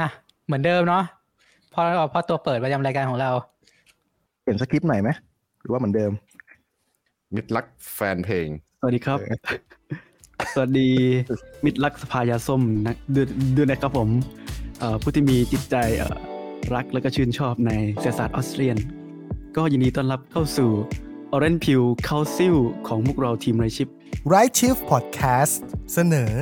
อะ เหมือนเดิมเนาะพอพอตัวเปิดประจำรายการของเรา เปลี่ยนสคริปต์ใหม่ไหมหรือว่าเหมือนเดิม มิตรรักแฟนเพลง สวัสดีครับ สวัสดีมิตรรักสภายาส้มนะด้วยด้วยนะครับผมเอ่อผู้ที่มีจิตใจเอ่อรักและก็ชื่นชอบในเศรษฐศาสตร์ออสเตรียน ก็ยินดีต้อนรับเข้าสู่ Orange Pill Council ของพวกเราทีมไรชิป Right Shift Podcast เสนอ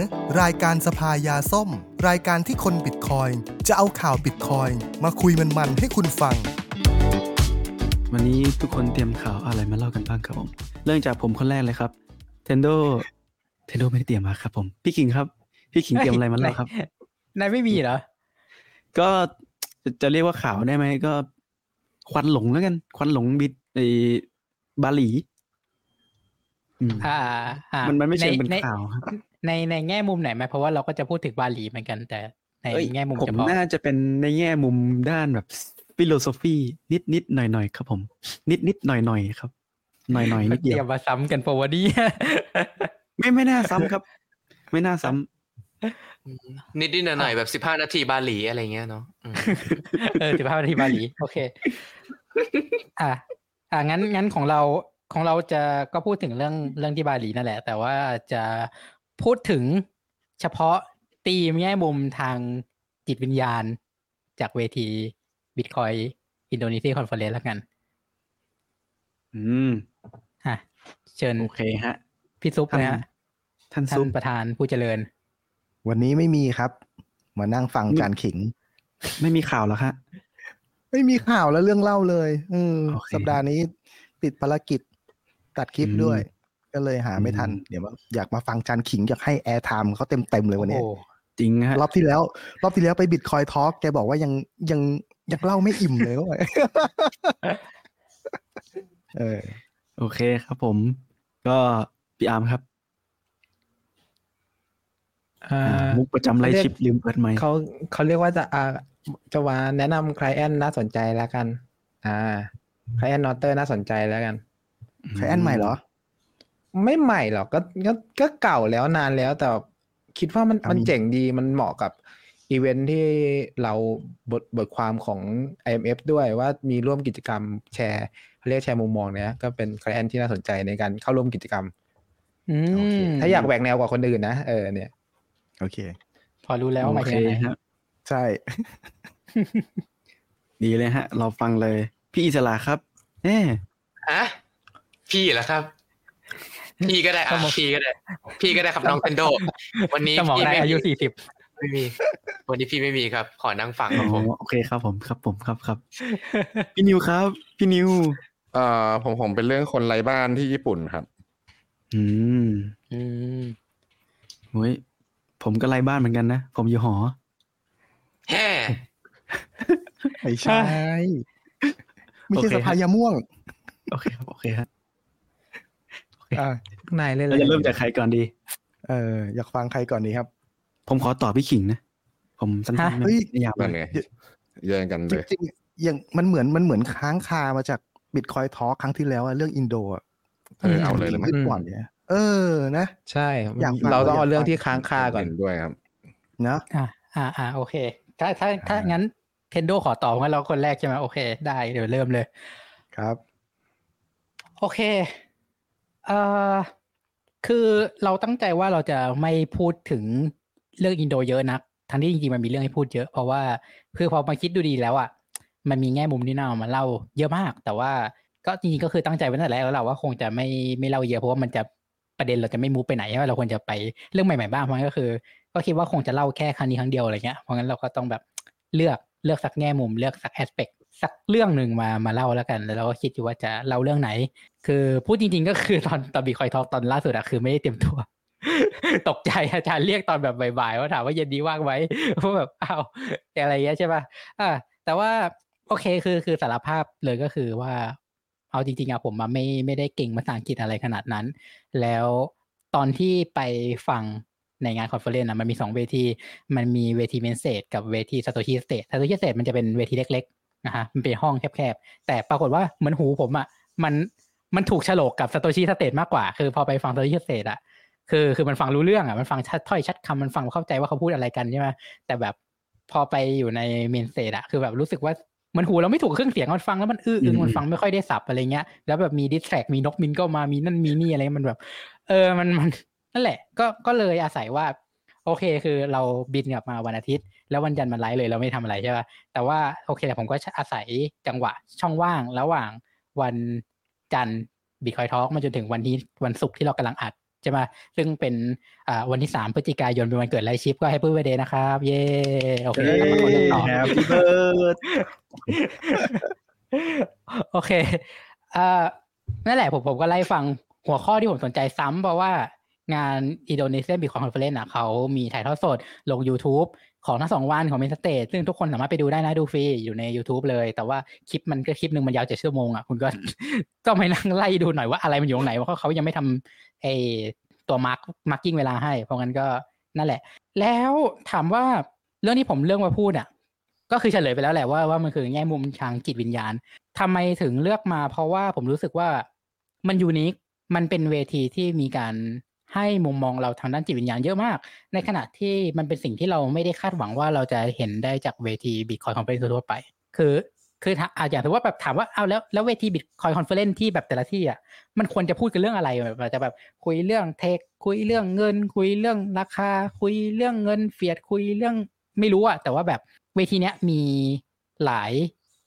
รายการสภายาส้ม รายการที่คนบิตคอยจะเอาข่าวบิตคอยมาคุยมันๆให้คุณฟัง วันนี้ทุกคนเตรียมข่าวอะไรมาเล่ากันบ้างครับผม เริ่มจากผมคนแรกเลยครับ Tendo Tendo ไม่ได้เตรียมมาครับผม พี่คิงครับ พี่คิงเตรียมอะไรมาเล่าครับนายไม่มีเหรอ ก็จะจะเรียกว่าข่าวได้ไหมก็ ควันหลงแล้วกัน ควันหลงบิดไอบาหลี อืมอ่าอ่ามันมันไม่เชิงเป็นในข่าวครับในในแง่มุมไหนไหมเพราะว่าเราก็จะพูดถึงบาหลีเหมือนกันแต่ในเอ้ยแง่มุมผมเฉพาะน่าจะเป็นในแง่มุมด้านแบบฟิโลโซฟีนิดนิดหน่อยหน่อยๆครับผม นิดนิดหน่อยหน่อยๆครับ หน่อยหน่อยๆนิดเตเดีรียยวมมาซ้ำกันปะวะเนี่ยไม่ไม่น่าซ้ำครับ ไม่น่าซ้ำนิดๆหน่อยๆแบบสิบห้านาทีบาหลีอะไรเงี้ยเนาะอืมเออสิบห้านาทีบาหลี โอเค อะอะงั้นงั้นของเรา ของเราจะก็พูดถึงเรื่องเรื่องที่บาหลีนั่นแหละ แต่ว่าจะพูดถึงเฉพาะตีมแง่มุมทางจิตวิญญาณ จากเวที Bitcoin Indonesia Conference แล้วกัน อืมอะเชิญโอเคฮะ พี่ซุปนะฮะท่านท่าซุนปประธานผู้เจริญ วันนี้ไม่มีครับ มานั่งฟังจารย์ขิง ไม่มีข่าวแล้วครับไม่มีข่าวและเรื่องเล่าเลย อืมโอเคสัปดาห์นี้ติดภารกิจ ตัดคลิปอืมด้วย ก็เลยหาไม่ทันอืมเดี๋ยวมาอยากมาฟังจารย์ขิงอยากให้ airtime เขาเต็มเต็มๆเลยวันนี้โอ้จริงฮะรอบที่แล้ว รอบที่แล้วไป Bitcoin Talk แกบอกว่ายังยังยังเล่าไม่อิ่มเลยว่าเออโอเคครับผม ก็พี่อาร์มครับอ่ามุกประจำ Right Shift ลืมเปิดไมค์เขาเขาเรียกว่าจะอ่าจะว่าแนะนำ c l เ e n t น่าสนใจแล้วกัน อ่า c l เ e n t นอเตอร์น่าสนใจแล้วกัน client ใหม่เหรอ ไม่ใหม่หรอกก็ก็ก็เก่าแล้วนานแล้วแต่คิดว่ามันอะมันมีเจ๋งดีมันเหมาะกับอีเวนท์ที่เราบทบทความของ IMF ด้วยว่ามีร่วมกิจกรรมแชร์เขาเรียกแชร์มุมมองเนี่ยก็เป็น c l เ e n t ที่น่าสนใจในการเข้าร่วมกิจกรรมอืโอเคมถ้าอยากแหวกแนวกว่าคนอื่นนะเออเนี่ย โอเค พอรู้แล้วโอมาเคจากไหนฮะใช่ ดีเลยฮะ เราฟังเลย พี่อิสระครับเน่ฮะ พี่เหรอครับ พี่ก็ได้อะพี่ก็ได้ พี่ก็ได้ครับน้องเทนโด วันนี้สมองพี่ได้ไม่อายุมีสี่สิบไม่มี วันนี้พี่ไม่มีครับ ขอนั่งฟังอ๋ครับผมอโอเคครับผมครับผมครับครับ พี่นิวครับ พี่นิวเอ่อผมผมเป็นเรื่องคนไร้บ้านที่ญี่ปุ่นครับ อืม อืมโอ้ยผมก็ไล่บ้านเหมือนกันนะผมอยู่หอแฮ่ไม่ใช่ไม่ใช่โอเคสภายาม่วง โอเคครับโอเคครับ อ่าข้างในเลยเราจะเริ่มจากใครก่อนดี เอออยากฟังใครก่อนดีครับ ผมขอต่อพี่ขิงนะ ผมสั้นๆเฮ้ยไม่ยาวนั่นเลไงยแย่งกันจเลยริงๆอย่างมันเหมือนมันเหมือนค้างคามาจากบิตคอยทอครั้งที่แล้วอะเรื่องอินโดอะเออเอาเลยเลยไหมขึ้นก่อนเนี่ยเออนะ ใช่อยากฟังเราต้องอยากเอาเรื่องฟังที่ค้างคาก่อนเห็นด้วยครับนะอ่าอ่าอ่าโอเค ถ้าถ้าถ้างั้นเทนโดขอตอบงั้นเราคนแรกใช่ไหมโอเค ได้เดี๋ยวเริ่มเลย ครับ โอเค เอ่อคือเราตั้งใจว่าเราจะไม่พูดถึงเรื่องอินโดเยอะนัก ทั้งที่จริงๆมันมีเรื่องให้พูดเยอะ เพราะว่าคือพอมาคิดดูดีแล้วอะมันมีแง่มุมที่น่ามาเล่าเยอะมาก แต่ว่าก็จริงๆก็คือตั้งใจไว้ตั้งแต่แรกแล้วแหละว่าคงจะไม่ไม่เล่าเยอะเพราะว่ามันจะประเด็นเราจะไม่มูไปไหนใช่ไหมเราควรจะไปเรื่องใหม่ๆบ้างเพราะงั้นก็คือ ก็คิดว่าคงจะเล่าแค่ครั้งนี้ครั้งเดียวอะไรเงี้ยเพราะงั้นเราก็ต้องแบบเลือกเลือกสักแง่มุมเลือกสักแอสเปก สักเรื่องหนึ่งมามาเล่าแล้วกัน แล้วเราก็คิดอยู่ว่าจะเล่าเรื่องไหน คือพูดจริง ๆ ก็คือตอนตอน Bitcoin Talk ตอนล่าสุดอะคือไม่ได้เตรียมตัว ตกใจอาจารย์เรียกตอนแบบบ่ายๆว่าถามว่าเย็นนี้ว่างไหมเพราะแบบอ้าวอะไรเงี้ยใช่ป่ะอ่าแต่ว่าโอเคคือคือสารภาพเลยก็คือว่า เอาจริงๆอะผมมาไม่ไม่ได้เก่งภาษาอังกฤษอะไรขนาดนั้น แล้วตอนที่ไปฟังในงาน conference อะมันมีสองเวที มันมีเวที main stage กับเวที Satoshi stage Satoshi stage มันจะเป็นเวทีเล็ก นะฮะมันเป็นห้องแคบๆ แต่ปรากฏว่าเหมือนหูผมอะมันมันถูกโฉลกกับ Satoshi stage มากกว่า คือพอไปฟัง Satoshi stage อะคือคือมันฟังรู้เรื่องอะมันฟังชัดถ้อยชัดคำมันฟังเข้าใจว่าเขาพูดอะไรกันใช่ไหมแต่แบบพอไปอยู่ใน main stage อะคือแบบรู้สึกว่ามันหูเราไม่ถูกเครื่องเสียงมันฟังแล้วมันอื้ออึงมันฟังไม่ค่อยได้ศัพท์อะไรเงี้ยแล้วแบบมี distract มีนกมินก็มามีนั่นมีนี่อะไรมันแบบ เออมันมันนั่นแหละ ก็ก็เลยอาศัยว่า โอเคคือเราบินกลับมาวันอาทิตย์ แล้ววันจันทร์มันไลฟ์เลยเราไม่ทำอะไรใช่ป่ะแต่ว่าโอเคแต่ผมก็อาศัยจังหวะช่องว่างระหว่างวันจันทร์ Bitcoin Talk มาจนถึงวันที่วันศุกร์ที่เรากำลังอัดใช่ไหมซึ่งเป็นอ่าวันที่สามพฤศจิกายนเป็นวันเกิด Right Shift ก็ Happy Birthday นะครับ เย้โอเคกลับมาคุยกันต่อ Happy birthday โอเคเอ่อนั่นแหละผมผมก็ไล่ฟังหัวข้อที่ผมสนใจซ้ำเพราะว่า งาน Indonesia Bitcoin Conference อะเขามีถ่ายทอดสดลง YouTube ของทั้งสองวันของ main stage ซึ่งทุกคนสามารถไปดูได้นะดูฟรีอยู่ใน YouTube เลย แต่ว่าคลิปมันก็คลิปหนึ่งมันยาวเจ็ดชั่วโมงอะคุณก็ต้องไปนั่งไล่ดูหน่อยว่าอะไรมันอยู่ตรงไหนเพราะเขายังไม่ทำไอตัว mark marking เวลาให้ เพราะงั้นก็นั่นแหละ แล้วถามว่าเรื่องที่ผมเลือกมาพูดอะ ก็คือเฉลยไปแล้วแหละว่าว่ามันคือแง่มุมทางจิตวิญญาณทำไมถึงเลือกมา เพราะว่าผมรู้สึกว่ามัน unique มันเป็นเวทีที่มีการ ให้มุมมองเราทางด้านจิตวิญญาณเยอะมาก ในขณะที่มันเป็นสิ่งที่เราไม่ได้คาดหวังว่าเราจะเห็นได้จากเวที Bitcoin Conference ทั่วไป คือ คือถาอาอย่างถือว่าแบบถามว่าเอาแล้วแล้วเวที Bitcoin Conference ที่แบบแต่ละที่อะมันควรจะพูดกันเรื่องอะไรแบบอาจจะแบบคุยเรื่อง tech คุยเรื่องเงิน คุยเรื่องราคา คุยเรื่องเงิน fiat คุยเรื่องไม่รู้อะแต่ว่าแบบเวทีเนี้ยมีหลาย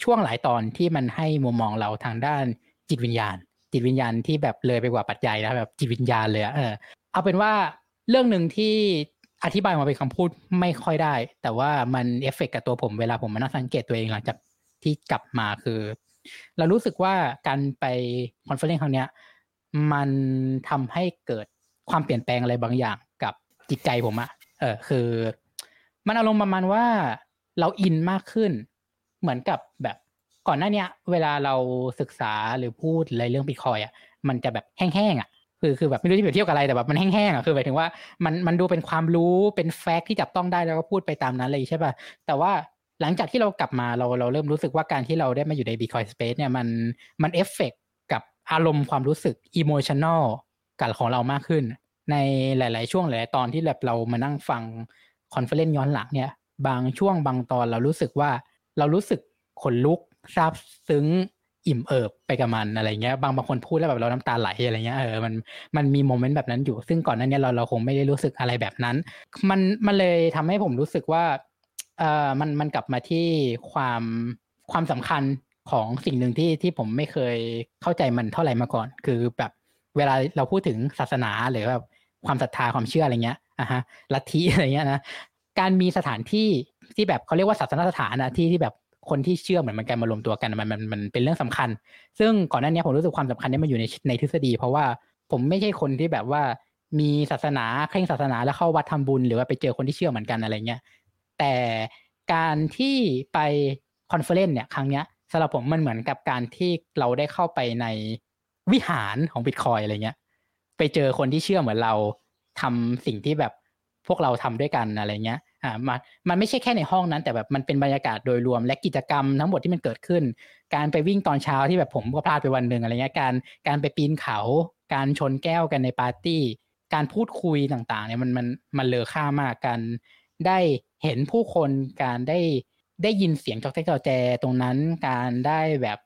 ช่วงหลายตอนที่มันให้มุมมองเราทางด้านจิตวิญญาณ จิตวิญญาณที่แบบเลยไปกว่าปัจจัยแล้วแบบจิตวิญญาณเลยอะเออเอาเป็นว่าเรื่องหนึ่งที่อธิบายมาเป็นคำพูดไม่ค่อยได้ แต่ว่ามัน affect กับตัวผมเวลาผมมานั่งสังเกตตัวเองหลังจากที่กลับมาคือ เรารู้สึกว่าการไป conference ครั้งเนี้ย มันทำให้เกิดความเปลี่ยนแปลงอะไรบางอย่างกับจิตใจผมอะเออคือ มันอารมณ์ประมาณว่าเราอินมากขึ้น เหมือนกับแบบ ก่อนหน้าเนี้ยเวลาเราศึกษาหรือพูดอะไรเรื่องบิตคอยน์อะมันจะแบบแห้งๆอะคือคือแบบไม่รู้จะเปรียบเทียบกับอะไรแต่แบบมันแห้งๆอะคือหมายถึงว่ามันมันดูเป็นความรู้เป็น fact ที่จับต้องได้แล้วก็พูดไปตามนั้นเลยใช่ป่ะแต่ว่าหลังจากที่เรากลับมาเราเราเริ่มรู้สึกว่าการที่เราได้มาอยู่ใน Bitcoin Space เนี่ยมันมัน affect กับอารมณ์ความรู้สึกอิโมชัน a ลกับของเรามากขึ้น ในหลาย ๆ ช่วงหลายตอนที่แบบเรามานั่งฟัง conference ย้อนหลังเนี่ย บางช่วงบางตอนเรารู้สึกว่าเรารู้สึกขนลุก ซาบซึ้งอิ่มเอิบไปกับมันอะไรเงี้ยบางบางคนพูดแล้วแบบเราน้ำตาไหลอะไรเงี้ยเออมันมันมี moment แบบนั้นอยู่ ซึ่งก่อนหน้านี้เราเราคงไม่ได้รู้สึกอะไรแบบนั้น มันมันเลยทำให้ผมรู้สึกว่าเออมันมันกลับมาที่ความความสำคัญของสิ่งหนึ่งที่ที่ผมไม่เคยเข้าใจมันเท่าไหร่มาก่อน คือแบบเวลาเราพูดถึงศาสนาหรือแบบความศรัทธาความเชื่ออะไรเงี้ยอะฮะลัทธิอะไรเงี้ยนะการมีสถานที่ที่แบบเขาเรียกว่าศาสนสถานนะที่ที่แบบ คนที่เชื่อเหมือนมันกันมารวมตัวกันมันมันมันเป็นเรื่องสำคัญ ซึ่งก่อนหน้านี้ผมรู้สึกความสำคัญนี้มันอยู่ในในทฤษฎี เพราะว่าผมไม่ใช่คนที่แบบว่ามีศาสนาเคร่งศาสนาแล้วเข้าวัดทำบุญ หรือว่าไปเจอคนที่เชื่อเหมือนกันอะไรเงี้ยแต่การที่ไป conference เนี่ยครั้งเนี้ยสำหรับผมมันเหมือนกับการที่เราได้เข้าไปในวิหารของบิตคอยน์อะไรเงี้ยไปเจอคนที่เชื่อเหมือนเราทำสิ่งที่แบบพวกเราทำด้วยกันอะไรเงี้ย อ่ามันมันไม่ใช่แค่ในห้องนั้น แต่แบบมันเป็นบรรยากาศโดยรวมและกิจกรรมทั้งหมดที่มันเกิดขึ้น การไปวิ่งตอนเช้าที่แบบผมก็พลาดไปวันหนึ่งอะไรเงี้ยการการไปปีนเขา การชนแก้วกันในปาร์ตี้ การพูดคุยต่างๆเนี่ยมันมันมันเลอค่ามากการได้เห็นผู้คนการได้ได้ยินเสียงจอกแจ๊กจอแจตรงนั้นการได้แบบ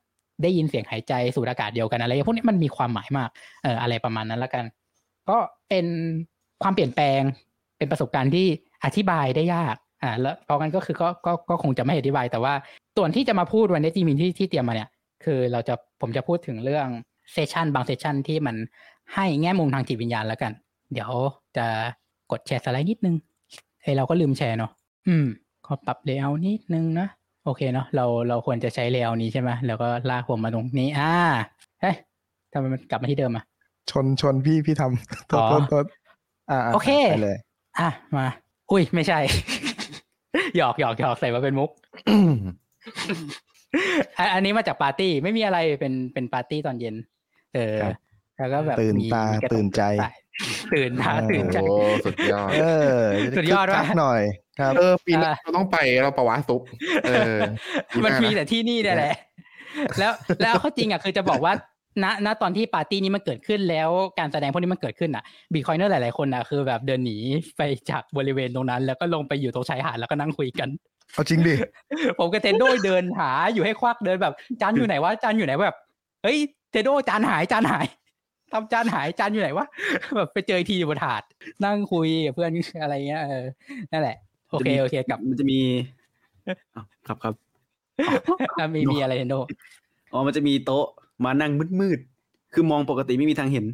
ได้ยินเสียงหายใจสูดอากาศเดียวกันอะไรพวกนี้มันมีความหมายมากเอออะไรประมาณนั้นแล้วกัน ก็เป็นความเปลี่ยนแปลง เป็นประสบการณ์ที่อธิบายได้ยากอ่าแล้วเพราะงั้นก็คือก็ก็ก็คงจะไม่อธิบายแต่ว่าส่วนที่จะมาพูดวันนี้ที่มีที่ที่เตรียมมาเนี่ย คือเราจะผมจะพูดถึงเรื่องเซสชันบางเซสชันที่มันให้แง่มุมทางจิตวิญญาณแล้วกัน เดี๋ยวจะกดแชร์สไลด์นิดนึงเฮ้ยเราก็ลืมแชร์เนาะอืม ขอปรับ layer นิดนึงนะโอเคเนาะเราเราควรจะใช้ layer นี้ใช่ไหมแล้วก็ลากผมมาตรงนี้ อ่าเฮ้ยทำไมมันกลับมาที่เดิมอะชนชนพี่พี่ทำโทษอ๋อโทษโทษอ่าาโอเคไปเลย อะมา อุ้ยไม่ใช่ หยอกหยอกหยอกใส่มาเป็นมุกอะอันนี้มาจากปาร์ตี้ไม่มีอะไรเป็นเป็นปาร์ตี้ตอนเย็น เออครับแล้วก็แบบตื่นมีตามีกระตื่นใจสายตื่นตาเออตื่นใจโอ้สุดยอด เออ สุดยอดคึกคักว่ะหน่อย ครับเออปีหน้าอะเราต้องไปเราประวัติซุปเออปีหมันน้ามีนะแต่ที่นี่เนี่ยแหละ แล้วแล้วข้อจริงอะคือจะบอกว่า ณณตอนที่ปาร์ตี้นี้มันเกิดขึ้นแล้วการแสดงพวกนี้มันเกิดขึ้นอะบีคอยเนอร์หลาย ๆ คนอะคือแบบเดินหนีไปจากบริเวณตรงนั้น แล้วก็ลงไปอยู่ตรงชายหาดแล้วก็นั่งคุยกันเอาจริงดิ ผมกับเทนโดเดินหาอยู่ให้ควักเดินแบบจานอยู่ไหนวะจานอยู่ไหนแบบเฮ้ยเทนโดจานหายจานหายทำจานหายจานอยู่ไหนวะแบบไปเจออีกทีอยู่บนถาด นั่งคุยกับเพื่อนอะไรเงี้ยเออนั่นแหละโอเคโอเคกลับมันจะมีอ้าวครับครับอะมีมีอะไรเทนโดอ๋อมันจะมีโต๊ะ มานั่งมืดๆคือมองปกติไม่มีทางเห็น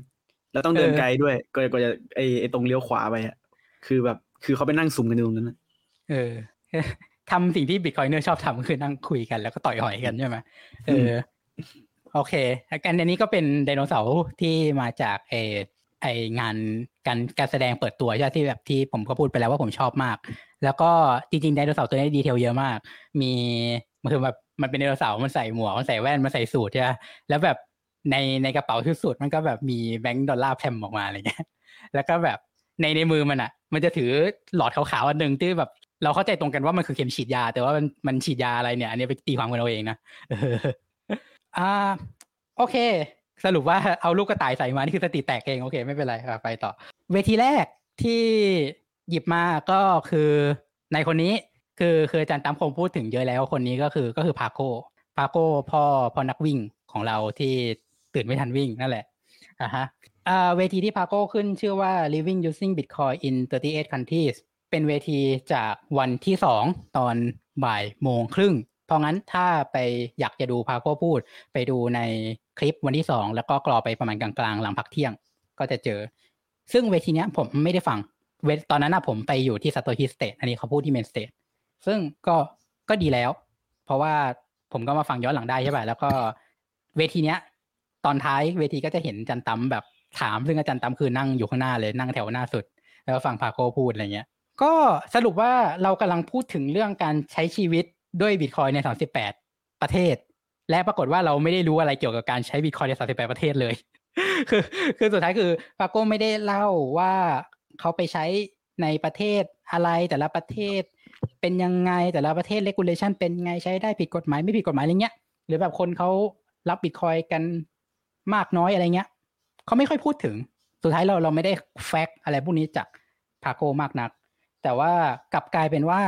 แล้วต้องเดินเออไกลด้วยก็ก็จะไอไอตรงเลี้ยวขวาไปอะคือแบบคือเขาไปนั่งซุ่มกันอยู่ตรงนั้นนะเออทำสิ่งที่ Bitcoiner ชอบทำคือนั่งคุยกันแล้วก็ต่อยหอยกันใช่ไหมเออโอเคแล้วกันอันนี้ก็เป็นไดโนเสาร์ที่มาจากไอไองานการการแสดงเปิดตัวใช่ไหมที่แบบที่ผมก็พูดไปแล้วว่าผมชอบมาก แล้วก็จริงๆไดโนเสาร์ตัวนี้ detail เยอะมาก มี มันคือแบบมันเป็นไดโนเสาร์มันใส่หมวกมันใส่แว่นมันใส่สูทใช่ไหมแล้วแบบในในกระเป๋าชุดสูทมันก็แบบมีแบงก์ดอลลาร์แพลมออกมาอะไรเงี้ยแล้วก็แบบในในมือมันอะ มันจะถือหลอดขาวๆอันหนึ่งที่แบบเราเข้าใจตรงกันว่ามันคือเข็มฉีดยา แต่ว่ามันมันฉีดยาอะไรเนี่ย อันนี้ไปตีความกันเอาเองนะอ่า โอเค สรุปว่าเอาลูกกระต่ายใส่มานี่คือสติแตกเองโอเค ไม่เป็นไรไปต่อ เวทีแรกที่หยิบมาก็คือในคนนี้ คือคืออาจารย์ตั้มคงพูดถึงเยอะแล้วคนนี้ก็คือก็คือพาโก้พาโก้พ่อพ่อนักวิ่งของเราที่ตื่นไม่ทันวิ่งนั่นแหละอะฮะเวทีที่พาโก้ขึ้นชื่อว่า Living Using Bitcoin in 38 Countries เป็นเวทีจากวันที่สองตอนบ่ายโมงครึ่ง เพราะงั้นถ้าไปอยากจะดูพาโก้พูด ไปดูในคลิปวันที่สองแล้วก็กรอไปประมาณกลางๆ หลังพักเที่ยงก็จะเจอ ซึ่งเวทีนี้ผมไม่ได้ฟังเวทตอนนั้นนะผมไปอยู่ที่ Satoshi stage อันนี้เขาพูดที่ main stage ซึ่งก็ก็ดีแล้ว เพราะว่าผมก็มาฟังย้อนหลังได้ใช่ป่ะแล้วก็เวทีเนี้ย ตอนท้ายเวทีก็จะเห็นอาจันตั้มแบบถามซึ่งอาจารย์ตั้มคือนั่งอยู่ข้างหน้าเลยนั่งแถวหน้าสุด แล้วก็ฟังพาโก้พูดอะไรเงี้ย ก็สรุปว่าเรากำลังพูดถึงเรื่องการใช้ชีวิตด้วยบิตคอยใน 38 ประเทศ และปรากฏว่าเราไม่ได้รู้อะไรเกี่ยวกับการใช้บิตคอยใน 38 ประเทศเลย คือคือสุดท้ายคือปาโก้ไม่ได้เล่าว่าเขาไปใช้ในประเทศอะไรแต่ละประเทศ เป็นยังไงแต่ละประเทศเลกูเลชันเป็นไงใช้ได้ผิดกฎหมายไม่ผิดกฎหมายอะไรเงี้ย หรือแบบคนเขารับบิตคอยกันมากน้อยอะไรเงี้ยเขาไม่ค่อยพูดถึง สุดท้ายเราเราไม่ได้แฟกอะไรพวกนี้จากพาโกมากนัก แต่ว่ากลับกลายเป็นว่า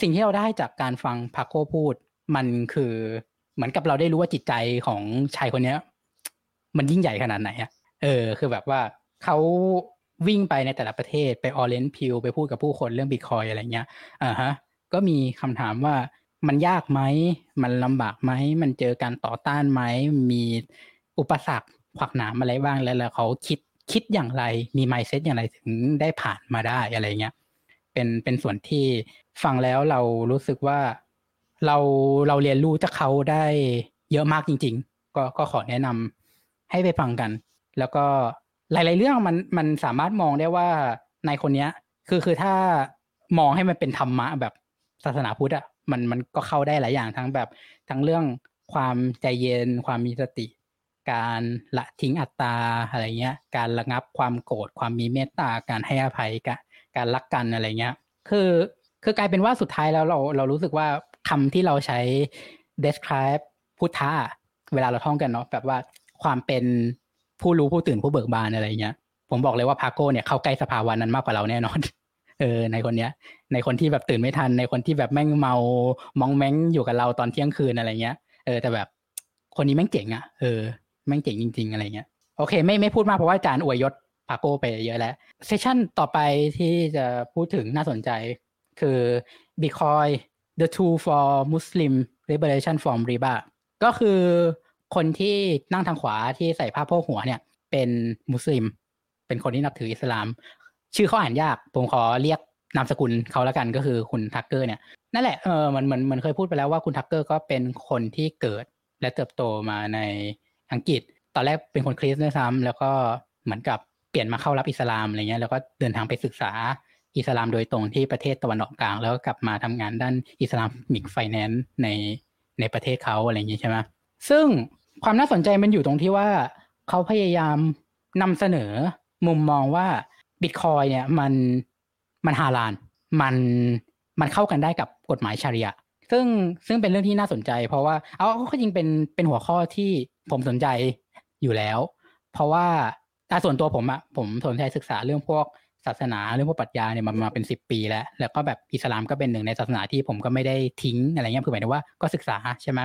สิ่งที่เราได้จากการฟังพาโกพูด มันคือเหมือนกับเราได้รู้ว่าจิตใจของชายคนเนี้ย มันยิ่งใหญ่ขนาดไหนอะเออ คือแบบว่าเขา วิ่งไปในแต่ละประเทศไปออเรนพิวไปพูดกับผู้คนเรื่องบิตคอยอะไรเงี้ยอ่าฮะก็มีคำถามว่ามันยากไหม มันลำบากไหม มันเจอการต่อต้านไหม มีอุปสรรคขวากหนามอะไรบ้างแล้วแล้วเขาคิดคิดอย่างไร มีไมเซ็ตอย่างไรถึงได้ผ่านมาได้อะไรเงี้ย เป็นเป็นส่วนที่ฟังแล้วเรารู้สึกว่าเราเราเรียนรู้จากเขาได้เยอะมากจริง ๆ ก็ก็ขอแนะนำให้ไปฟังกัน แล้วก็ หลาย ๆ เรื่องมันมันสามารถมองได้ว่าในคนเนี้ย คือคือถ้ามองให้มันเป็นธรรมะแบบศาสนาพุทธอะมันมันก็เข้าได้หลายอย่างทั้งแบบทั้งเรื่องความใจเย็น ความมีสติ การละทิ้งอัตตาอะไรเงี้ย การระงับความโกรธความมีเมตตาการให้อภัยกการรักกันอะไรเงี้ย คือคือกลายเป็นว่าสุดท้ายแล้วเราเรารู้สึกว่าคำที่เราใช้ describe พุทธะเวลาเราท่องกันเนาะแบบว่าความเป็น ผู้รู้ผู้ตื่นผู้เบิกบานอะไรเงี้ยผมบอกเลยว่าพาโก้เนี่ยเข้าใกล้สภาวะนั้นมากกว่าเราแน่นอน เออ ในคนเนี้ย ในคนที่แบบตื่นไม่ทัน ในคนที่แบบแม่งเมามองแม่งอยู่กับเราตอนเที่ยงคืนอะไรเงี้ยเออแต่แบบคนนี้แม่งเจ๋งอะเออแม่งเจ๋งจริง ๆ อะไรเงี้ยโอเค ไม่ไม่พูดมากเพราะว่าอาจารย์อวยยศพาโก้ไปเยอะแล้วเซสชั่นต่อไปที่จะพูดถึงน่าสนใจคือ Bitcoin the tool for Muslim liberation from riba ก็คือ คนที่นั่งทางขวาที่ใส่ผ้าโพกหัวเนี่ย เป็นมุสลิม เป็นคนที่นับถืออิสลาม ชื่อเขาอ่านยาก ผมขอเรียกนามสกุลเขาแล้วกันก็คือคุณทักเกอร์เนี่ยนั่นแหละเออมันมันมันเคยพูดไปแล้วว่าคุณทักเกอร์ก็เป็นคนที่เกิดและเติบโตมาในอังกฤษ ตอนแรกเป็นคนคริสต์ด้วยซ้ำแล้วก็เหมือนกับเปลี่ยนมาเข้ารับอิสลามอะไรเงี้ยแล้วก็เดินทางไปศึกษาอิสลามโดยตรงที่ประเทศตะวันออกกลาง แล้วก็กลับมาทำงานด้าน Islamic finance ในในประเทศเขาอะไรอย่างนี้ใช่ไหมซึ่ง ความน่าสนใจมันอยู่ตรงที่ว่าเขาพยายามนำเสนอมุมมองว่าบิตคอยน์เนี่ยมันมันฮาลาลมันมันเข้ากันได้กับกฎหมายชาริอะซึ่งซึ่งเป็นเรื่องที่น่าสนใจ เพราะว่าเอาก็จริงเป็นเป็นหัวข้อที่ผมสนใจอยู่แล้ว เพราะว่าแต่ส่วนตัวผมอะผมสนใจศึกษาเรื่องพวกศาสนาเรื่องพวกปรัชญาเนี่ยมามาเป็นสิบปีแล้ว แล้วก็แบบอิสลามก็เป็นหนึ่งในศาสนาที่ผมก็ไม่ได้ทิ้งอะไรเงี้ยคือหมายถึงว่าก็ศึกษาใช่ไหม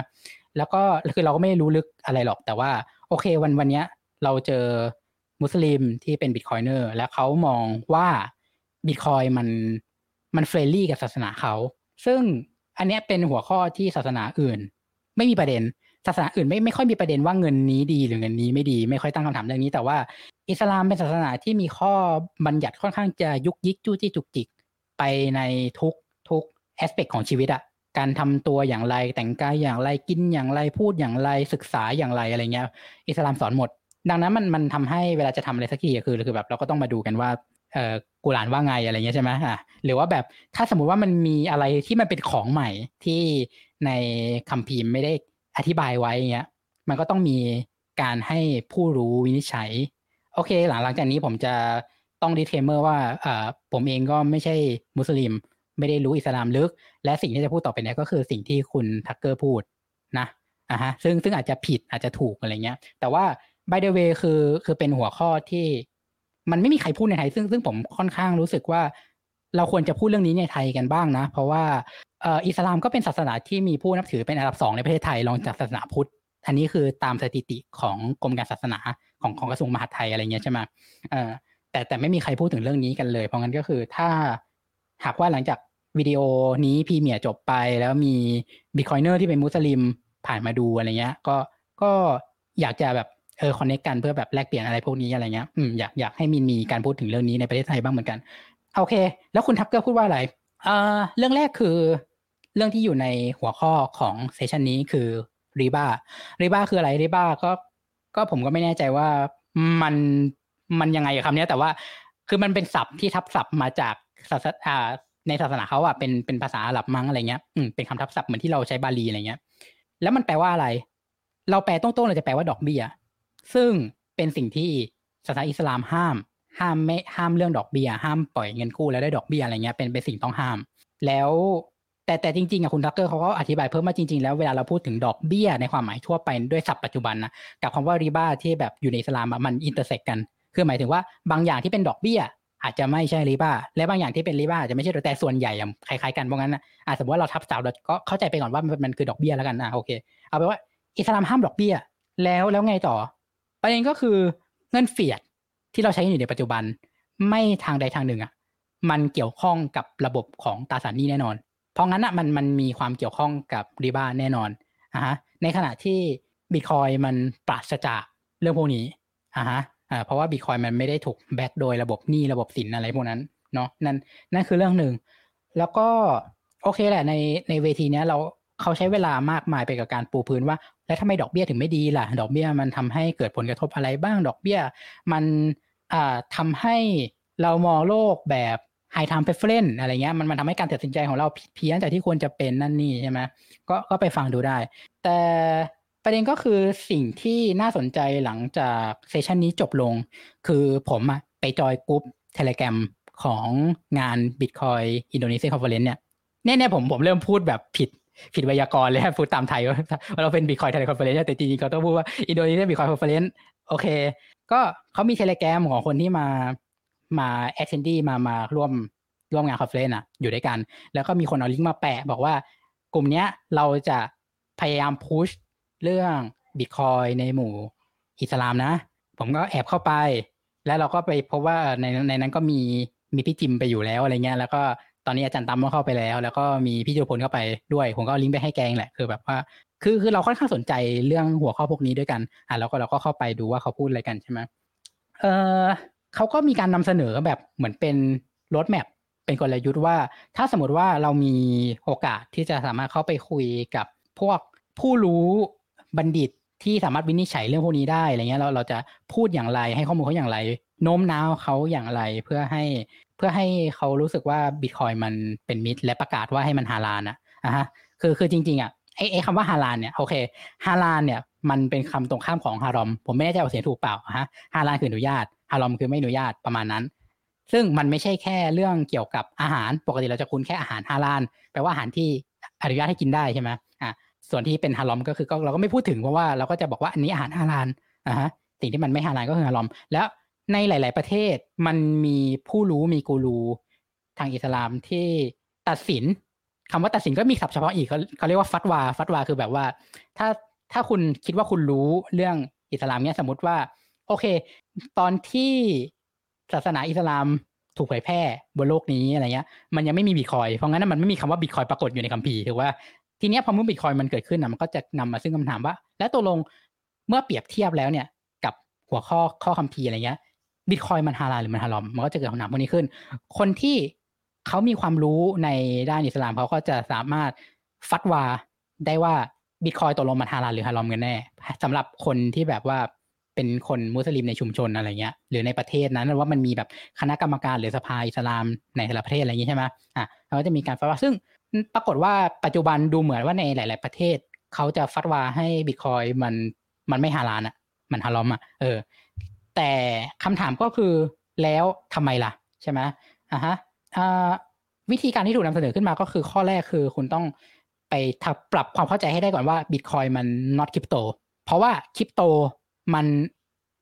แล้วก็คือเราก็ไม่รู้ลึกอะไรหรอก แต่ว่าโอเควันวันเนี้ยเราเจอมุสลิมที่เป็น Bitcoiner แล้วเขามองว่าบิตคอยน์มันมัน friendly กับศาสนาเขา ซึ่งอันเนี้ยเป็นหัวข้อที่ศาสนาอื่น ไม่มีประเด็น ศาสนาอื่นไม่ไม่ค่อยมีประเด็นว่าเงินนี้ดีหรือเงินนี้ไม่ดี ไม่ค่อยตั้งคำถามเรื่องนี้ แต่ว่าอิสลามเป็นศาสนาที่มีข้อบัญญัติค่อนข้างจะยุกยิกจู้จี้จุกจิกไปในทุกทุกแอสเปกของชีวิตอะ การทำตัวอย่างไรแต่งกายอย่างไรกินอย่างไรพูดอย่างไรศึกษาอย่างไรอะไรเงี้ย อิสลามสอนหมด ดังนั้นมันมันทำให้เวลาจะทำอะไรสักทีคือคือแบบเราก็ต้องมาดูกันว่าเออกุรอานว่าไงอะไรเงี้ยใช่ไหมอะหรือว่าแบบถ้าสมมุติว่ามันมีอะไรที่มันเป็นของใหม่ที่ในคัมภีร์ไม่ได้อธิบายไว้เงี้ย มันก็ต้องมีการให้ผู้รู้วินิจฉัย โอเค หลังหลังจากนี้ผมจะต้อง disclaimer ว่าเออผมเองก็ไม่ใช่มุสลิม ไม่ได้รู้อิสลามลึก และสิ่งที่จะพูดต่อไปเนี้ก็คือสิ่งที่คุณทักเกอร์พูดนะอะฮะซึ่งซึ่งอาจจะผิดอาจจะถูกอะไรเงี้ย แต่ว่า by the way คือคือเป็นหัวข้อที่มันไม่มีใครพูดในไทย ซึ่งซึ่งผมค่อนข้างรู้สึกว่า เราควรจะพูดเรื่องนี้ในไทยกันบ้างนะ เพราะว่าเอ่ออิสลามก็เป็นศาสนาที่มีผู้นับถือเป็นอันดับสองในประเทศไทยรองจากศาสนาพุทธอันนี้คือตามสถิติของกรมการศาสนาของของกระทรวงมหาดไทยอะไรเงี้ยใช่ไหมเอ่อแต่แต่ไม่มีใครพูดถึงเรื่องนี้กันเลย เพราะงั้นก็คือถ้า หากว่าหลังจากวิดีโอนี้พรีเมียร์จบไป แล้วมีBitcoiner ที่เป็นมุสลิมผ่านมาดูอะไรเงี้ย ก็ก็อยากจะแบบเออ connect กันเพื่อแบบแลกเปลี่ยนอะไรพวกนี้อะไรเงี้ยอืมอยากอยากให้มีมีการพูดถึงเรื่องนี้ในประเทศไทยบ้างเหมือนกันโอเค แล้วคุณทักเกอร์พูดว่าอะไรเอ่อเรื่องแรกคือเรื่องที่อยู่ในหัวข้อของ session นี้คือรีบารีบาคืออะไรรีบาก็ก็ผมก็ไม่แน่ใจว่ามันมันยังไงกับคำนี้แต่ว่าคือมันเป็นศัพท์ที่ทับศัพท์มาจากศาสนา ในศาสนาเขาอะเป็นเป็นภาษาอาหรับมั้งอะไรเงี้ยอืมเป็นคำทับศัพท์เหมือนที่เราใช้บาลีอะไรเงี้ย แล้วมันแปลว่าอะไร เราแปลตรงๆเราจะแปลว่าดอกเบี้ยซึ่งเป็นสิ่งที่ศาสนาอิสลามห้าม ห้ามไม่ห้ามเรื่องดอกเบี้ยห้ามปล่อยเงินกู้แล้วได้ดอกเบี้ยอะไรเงี้ยเป็นเป็นสิ่งต้องห้าม แล้วแต่แต่จริงๆอะคุณทักเกอร์เขาก็อธิบายเพิ่มมาจริงๆแล้วเวลาเราพูดถึงดอกเบี้ยในความหมายทั่วไปด้วยศัพท์ปัจจุบันนะกับคำว่าริบาที่แบบอยู่ในอิสลามมัน intersect กัน คือหมายถึงว่าบางอย่างที่เป็นดอกเบี้ย อาจจะไม่ใช่ริบาและบางอย่างที่เป็นริบาอาจจะไม่ใช่แต่ส่วนใหญ่คล้ายๆกันเพราะงั้นนะอะสมมติว่าเราทับศัพท์เราก็เข้าใจไปก่อนว่ามันมันคือดอกเบี้ยแล้วกันอะโอเค เอาไปว่าอิสลามห้ามดอกเบี้ย แล้วแล้วไงต่อ ประเด็นก็คือเงินเฟียดที่เราใช้อยู่ในปัจจุบัน ไม่ทางใดทางหนึ่งอะมันเกี่ยวข้องกับระบบของตราสารหนี้แน่นอน เพราะงั้นอะมันมันมีความเกี่ยวข้องกับริบาแน่นอนอะฮะในขณะที่บิตคอยมันปราศจากเรื่องพวกนี้อะฮะ อ่าเพราะว่าบิตคอยมันไม่ได้ถูกแบ็กโดยระบบหนี้ระบบสินอะไรพวกนั้นเนาะนั่นนั่นคือเรื่องหนึ่ง แล้วก็โอเคแหละในในเวทีเนี้ยเราเขาใช้เวลามากมายไปกับการปูพื้นว่า แล้วทำไมดอกเบี้ยถึงไม่ดีล่ะ ดอกเบี้ยมันทำให้เกิดผลกระทบอะไรบ้างดอกเบี้ย มันอ่าทำให้เรามองโลกแบบ high time preference อะไรเงี้ยมันมันทำให้การตัดสินใจของเราผิดเพี้ยนจากที่ควรจะเป็นนั่นนี่ใช่ไหมก็ก็ไปฟังดูได้ แต่ ประเด็นก็คือสิ่งที่น่าสนใจหลังจาก session นี้จบลง คือผมอะไปจอยกรุ๊ปเทเล gram ของงาน Bitcoin Indonesia Conference เนี่ยเนี่ยเนี่ยผมผมเริ่มพูดแบบผิดผิดไวยากรณ์เลยพูดตามไทยว่าเราเป็น Bitcoin Thailand Conference แต่จริงๆเขาต้องพูดว่า Indonesia Bitcoin Conference โอเค ก็เขามี Telegram ของคนที่มามา attend มามาร่วมร่วมงาน conference อะอยู่ด้วยกัน แล้วก็มีคนเอาลิงก์มาแปะ บอกว่ากลุ่มเนี้ยเราจะพยายาม push เรื่องบิตคอยน์ในหมู่อิสลามนะ ผมก็แอบเข้าไป แล้วเราก็ไปพบว่าในในนั้นก็มีมีพี่จิมไปอยู่แล้วอะไรเงี้ย แล้วก็ตอนนี้อาจารย์ตั้มก็เข้าไปแล้ว แล้วก็มีพี่จุพลเข้าไปด้วย ผมก็ลิงก์ไปให้แกเองแหละ คือแบบว่า คือคือเราค่อนข้างสนใจเรื่องหัวข้อพวกนี้ด้วยกัน อะแล้วก็เราก็เข้าไปดูว่าเขาพูดอะไรกันใช่ไหมเออเขาก็มีการนำเสนอแบบเหมือนเป็นรถแมพเป็นกลยุทธ์ว่า ถ้าสมมติว่าเรามีโอกาสที่จะสามารถเข้าไปคุยกับพวกผู้รู้ บัณฑิตที่สามารถวินิจฉัยเรื่องพวกนี้ได้อะไรเงี้ยเราเราจะพูดอย่างไรให้ข้อมูลเขาอย่างไร โน้มน้าวเขาอย่างไรเพื่อให้เพื่อให้เขารู้สึกว่าบิตคอยมันเป็นมิตร และประกาศว่าให้มันฮาลาลนะอะฮะคือคือจริงๆอะไอ้ไอ้คำว่าฮาลาลเนี่ยโอเคฮาลาลเนี่ยมันเป็นคำตรงข้ามของฮารอม ผมไม่แน่ใจว่าเสียงถูกเปล่าฮะฮาลาลคืออนุญาตฮารอมคือไม่อนุญาตประมาณนั้น ซึ่งมันไม่ใช่แค่เรื่องเกี่ยวกับอาหารปกติเราจะคุ้นแค่อาหารฮาลาลแปลว่าอาหารที่อนุญาตให้กินได้ใช่ไหม ส่วนที่เป็นฮารอมก็คือก็เราก็ไม่พูดถึงเพราะว่าเราก็จะบอกว่าอันนี้อาหารฮาลาลอะฮะสิ่งที่มันไม่ฮาลาลก็คือฮารอม แล้วในหลาย ๆ ประเทศมันมีผู้รู้มีกูรูทางอิสลามที่ตัดสินคำว่าตัดสินก็มีศัพท์เฉพาะอีกเขาเขาเรียกว่าฟัตวา ฟัตวาคือแบบว่า ถ้าถ้าคุณคิดว่าคุณรู้เรื่องอิสลามเนี่ยสมมติว่า โอเค ตอนที่ศาสนาอิสลามถูกเผยแพร่บนโลกนี้อะไรเงี้ย มันยังไม่มีบิตคอยเพราะงั้นมันไม่มีคำว่าบิตคอยปรากฏอยู่ในคัมภีร์ถือว่า ทีนี้พอเมื่อบิตคอยมันเกิดขึ้นนะมันก็จะนำมาซึ่งคำถามว่า และตัวลงเมื่อเปรียบเทียบแล้วเนี่ย กับหัวข้อข้อคัมภีร์อะไรเงี้ยบิตคอยมันฮาลาลหรือมันฮารอมมันก็จะเกิดคำถามพวกนี้ขึ้น คนที่เขามีความรู้ในด้านอิสลามเขาก็จะสามารถฟัดวาได้ว่าบิตคอยตกลงมันฮาลาลหรือฮารอมกันแน่สำหรับคนที่แบบว่าเป็นคนมุสลิมในชุมชนอะไรเงี้ย หรือในประเทศนั้นว่ามันมีแบบคณะกรรมการหรือสภาอิสลามในแต่ละประเทศอะไรอย่างงี้ยใช่ไหมอะเขาก็จะมีการฟัดวาซึ่ง ปรากฏว่าปัจจุบันดูเหมือนว่าในหลาย ๆ ประเทศ เขาจะฟัดวาให้บิตคอยมันมันไม่ฮาลาลอะมันฮารอมอะเออ แต่คำถามก็คือแล้วทำไมล่ะ ใช่ไหมอะฮะวิธีการที่ถูกนำเสนอขึ้นมาก็คือข้อแรกคือคุณต้องไปปรับความเข้าใจให้ได้ก่อนว่าบิตคอยน์มัน not crypto เพราะว่าคริปโตมัน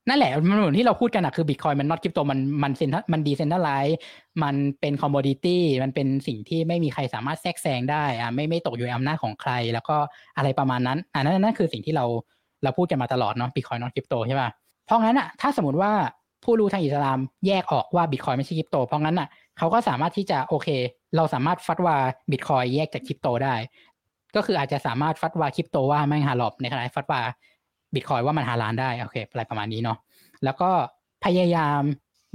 นั่นแหละมันเหมือนที่เราพูดกันอะคือบิตคอยน์มัน not crypto มันมัน cen มัน decentralized มันเป็น commodity มันเป็นสิ่งที่ไม่มีใครสามารถแทรกแซงได้อะไม่ไม่ตกอยู่ในอำนาจของใคร แล้วก็อะไรประมาณนั้นอ่านั่นนั่นคือสิ่งที่เราเราพูดกันมาตลอดเนาะบิตคอย not crypto ใช่ป่ะเพราะงั้นอะถ้าสมมติว่าผู้รู้ทางอิสลามแยกออกว่าบิตคอยไม่ใช่คริปโต เพราะงั้นอะเขาก็สามารถที่จะโอเค เราสามารถฟัดว่าบิตคอยแยกจากคริปโตได้ ก็คืออาจจะสามารถฟัดว่าคริปโตว่าไม่งฮาลอบในขณะฟัดว่า บิตคอยว่ามันฮาลานได้โอเคอะไรประมาณนี้เนาะแล้วก็พยายาม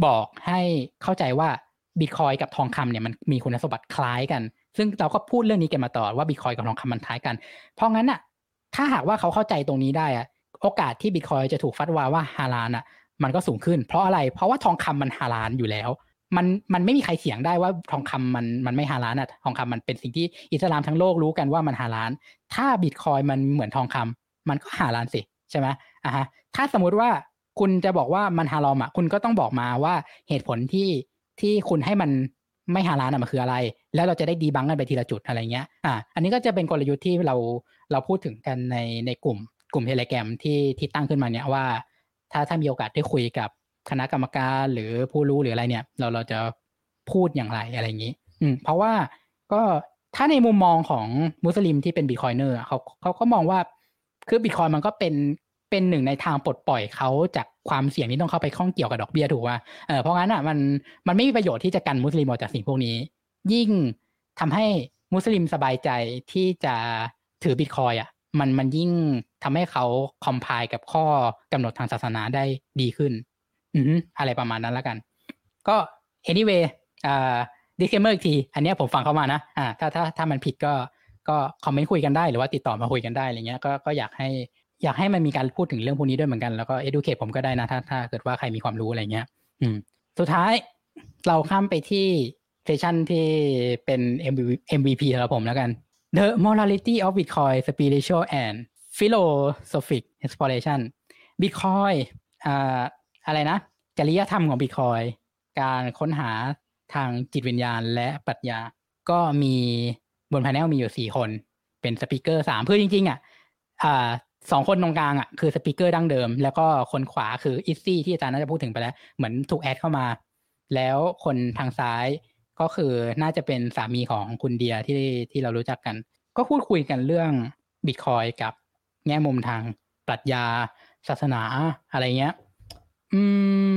บอกให้เข้าใจว่าบิตคอยกับทองคำเนี่ยมันมีคุณสมบัติคล้ายกัน ซึ่งเราก็พูดเรื่องนี้กันมาต่อว่าบิตคอยกับทองคำมันคล้ายกัน เพราะงั้นอะถ้าหากว่าเขาเข้าใจตรงนี้ได้อะโอกาสที่บิตคอยจะถูกฟัดว่าว่าฮาลานอะมันก็สูงขึ้น เพราะอะไรเพราะว่าทองคำมันฮาลานอยู่แล้ว มันมันไม่มีใครเถียงได้ว่าทองคำมันมันไม่ฮาลานอะทองคำมันเป็นสิ่งที่อิสลามทั้งโลกรู้กันว่ามันฮาลาน ถ้าบิตคอยมันเหมือนทองคำมันก็ฮาลานสิ ใช่ไหมอะฮะถ้าสมมุติว่าคุณจะบอกว่ามันฮารอมอะคุณก็ต้องบอกมาว่าเหตุผลที่ที่คุณให้มันไม่ฮาลานอะมันคืออะไร แล้วเราจะได้ debunk กันไปทีละจุดอะไรเงี้ยอะอันนี้ก็จะเป็นกลยุทธ์ที่เราเราพูดถึงกันในในกลุ่ม กลุ่ม Telegram ที่ที่ตั้งขึ้นมาเนี่ยว่า ถ้าถ้ามีโอกาสได้คุยกับคณะกรรมการหรือผู้รู้หรืออะไรเนี่ย เราเราจะพูดอย่างไรอะไรอย่างนี้ อืม เพราะว่าก็ถ้าในมุมมองของมุสลิมที่เป็น Bitcoiner เขาเขาก็มองว่า คือบิตคอยน์มันก็เป็นเป็นหนึ่งในทางปลดปล่อยเขาจากความเสี่ยงที่ต้องเข้าไปข้องเกี่ยวกับดอกเบี้ยถูกป่ะเออเพราะงั้นอะมันมันไม่มีประโยชน์ที่จะกันมุสลิมออกจากสิ่งพวกนี้ ยิ่งทำให้มุสลิมสบายใจที่จะถือบิตคอยอะมันมันยิ่งทำให้เขาคอมพายกับข้อกำหนดทางศาสนาได้ดีขึ้น อืมอะไรประมาณนั้นแล้วกัน ก็ anyway อ่า disclaimer อีกที อันนี้ผมฟังเข้ามานะอ่าถ้าถ้าถ้ามันผิดก็ ก็คอมเมนต์คุยกันได้หรือว่าติดต่อมาคุยกันได้อะไรเงี้ยก็ก็อยากให้อยากให้มันมีการพูดถึงเรื่องพวกนี้ด้วยเหมือนกันแล้วก็ educate ผมก็ได้นะถ้าถ้าเกิดว่าใครมีความรู้อะไรเงี้ย อืม สุดท้ายเราข้ามไปที่ session ที่เป็น MVP สำหรับผมแล้วกัน The Morality of Bitcoin Spiritual and Philosophic Exploration Bitcoin อ่าอะไรนะ จริยธรรมของ Bitcoin การค้นหาทางจิตวิญญาณและปรัชญา ก็มี บน panel มีอยู่สี่คน เป็น speaker สามเพื่อจริงๆอะอ่าสองคนตรงกลางอะคือ speaker ดั้งเดิม แล้วก็คนขวาคืออิซซี่ที่อาจารย์น่าจะพูดถึงไปแล้ว เหมือนถูกแอดเข้ามา แล้วคนทางซ้ายก็คือน่าจะเป็นสามีของคุณเดียที่ที่เรารู้จักกัน ก็พูดคุยกันเรื่องบิตคอยกับแง่มุมทางปรัชญา ศาสนาอะไรเงี้ย อืม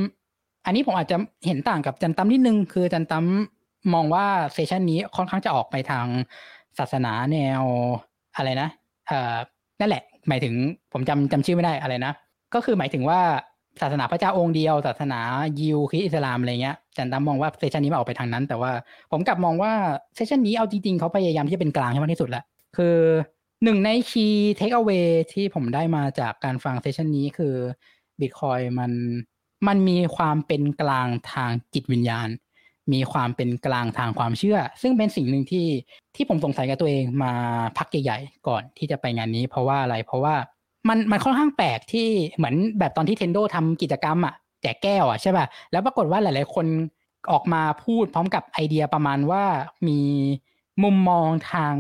อันนี้ผมอาจจะเห็นต่างกับจันตั้มนิดนึง คือจันตั้ม มองว่าเซสชันนี้ค่อนข้างจะออกไปทางศาสนาแนวอะไรนะเอ่อนั่นแหละ หมายถึงผมจำจำชื่อไม่ได้อะไรนะ ก็คือหมายถึงว่าศาสนาพระเจ้าองค์เดียว ศาสนายิวคริสต์อิสลามอะไรเงี้ยจารย์ตั๊มมองว่า session นี้มาออกไปทางนั้น แต่ว่าผมกลับมองว่า session นี้เอาจริงๆเขาพยายามที่จะเป็นกลางให้มากที่สุดแหละคือหนึ่งในคีย์เทคเอา a y ที่ผมได้มาจากการฟัง session นี้คือบิตคอยมันมันมีความเป็นกลางทางจิตวิญญาณ มีความเป็นกลางทางความเชื่อ ซึ่งเป็นสิ่งหนึ่งที่ที่ผมสงสัยกับตัวเองมาพักใหญ่ๆก่อนที่จะไปงานนี้ เพราะว่าอะไรเพราะว่ามันมันค่อนข้างแปลกที่เหมือนแบบตอนที่เทนโดทำกิจกรรมอะแจกแก้วอะใช่ป่ะแล้วปรากฏว่าหลาย ๆ คนออกมาพูดพร้อมกับไอเดียประมาณว่ามีมุมมองทาง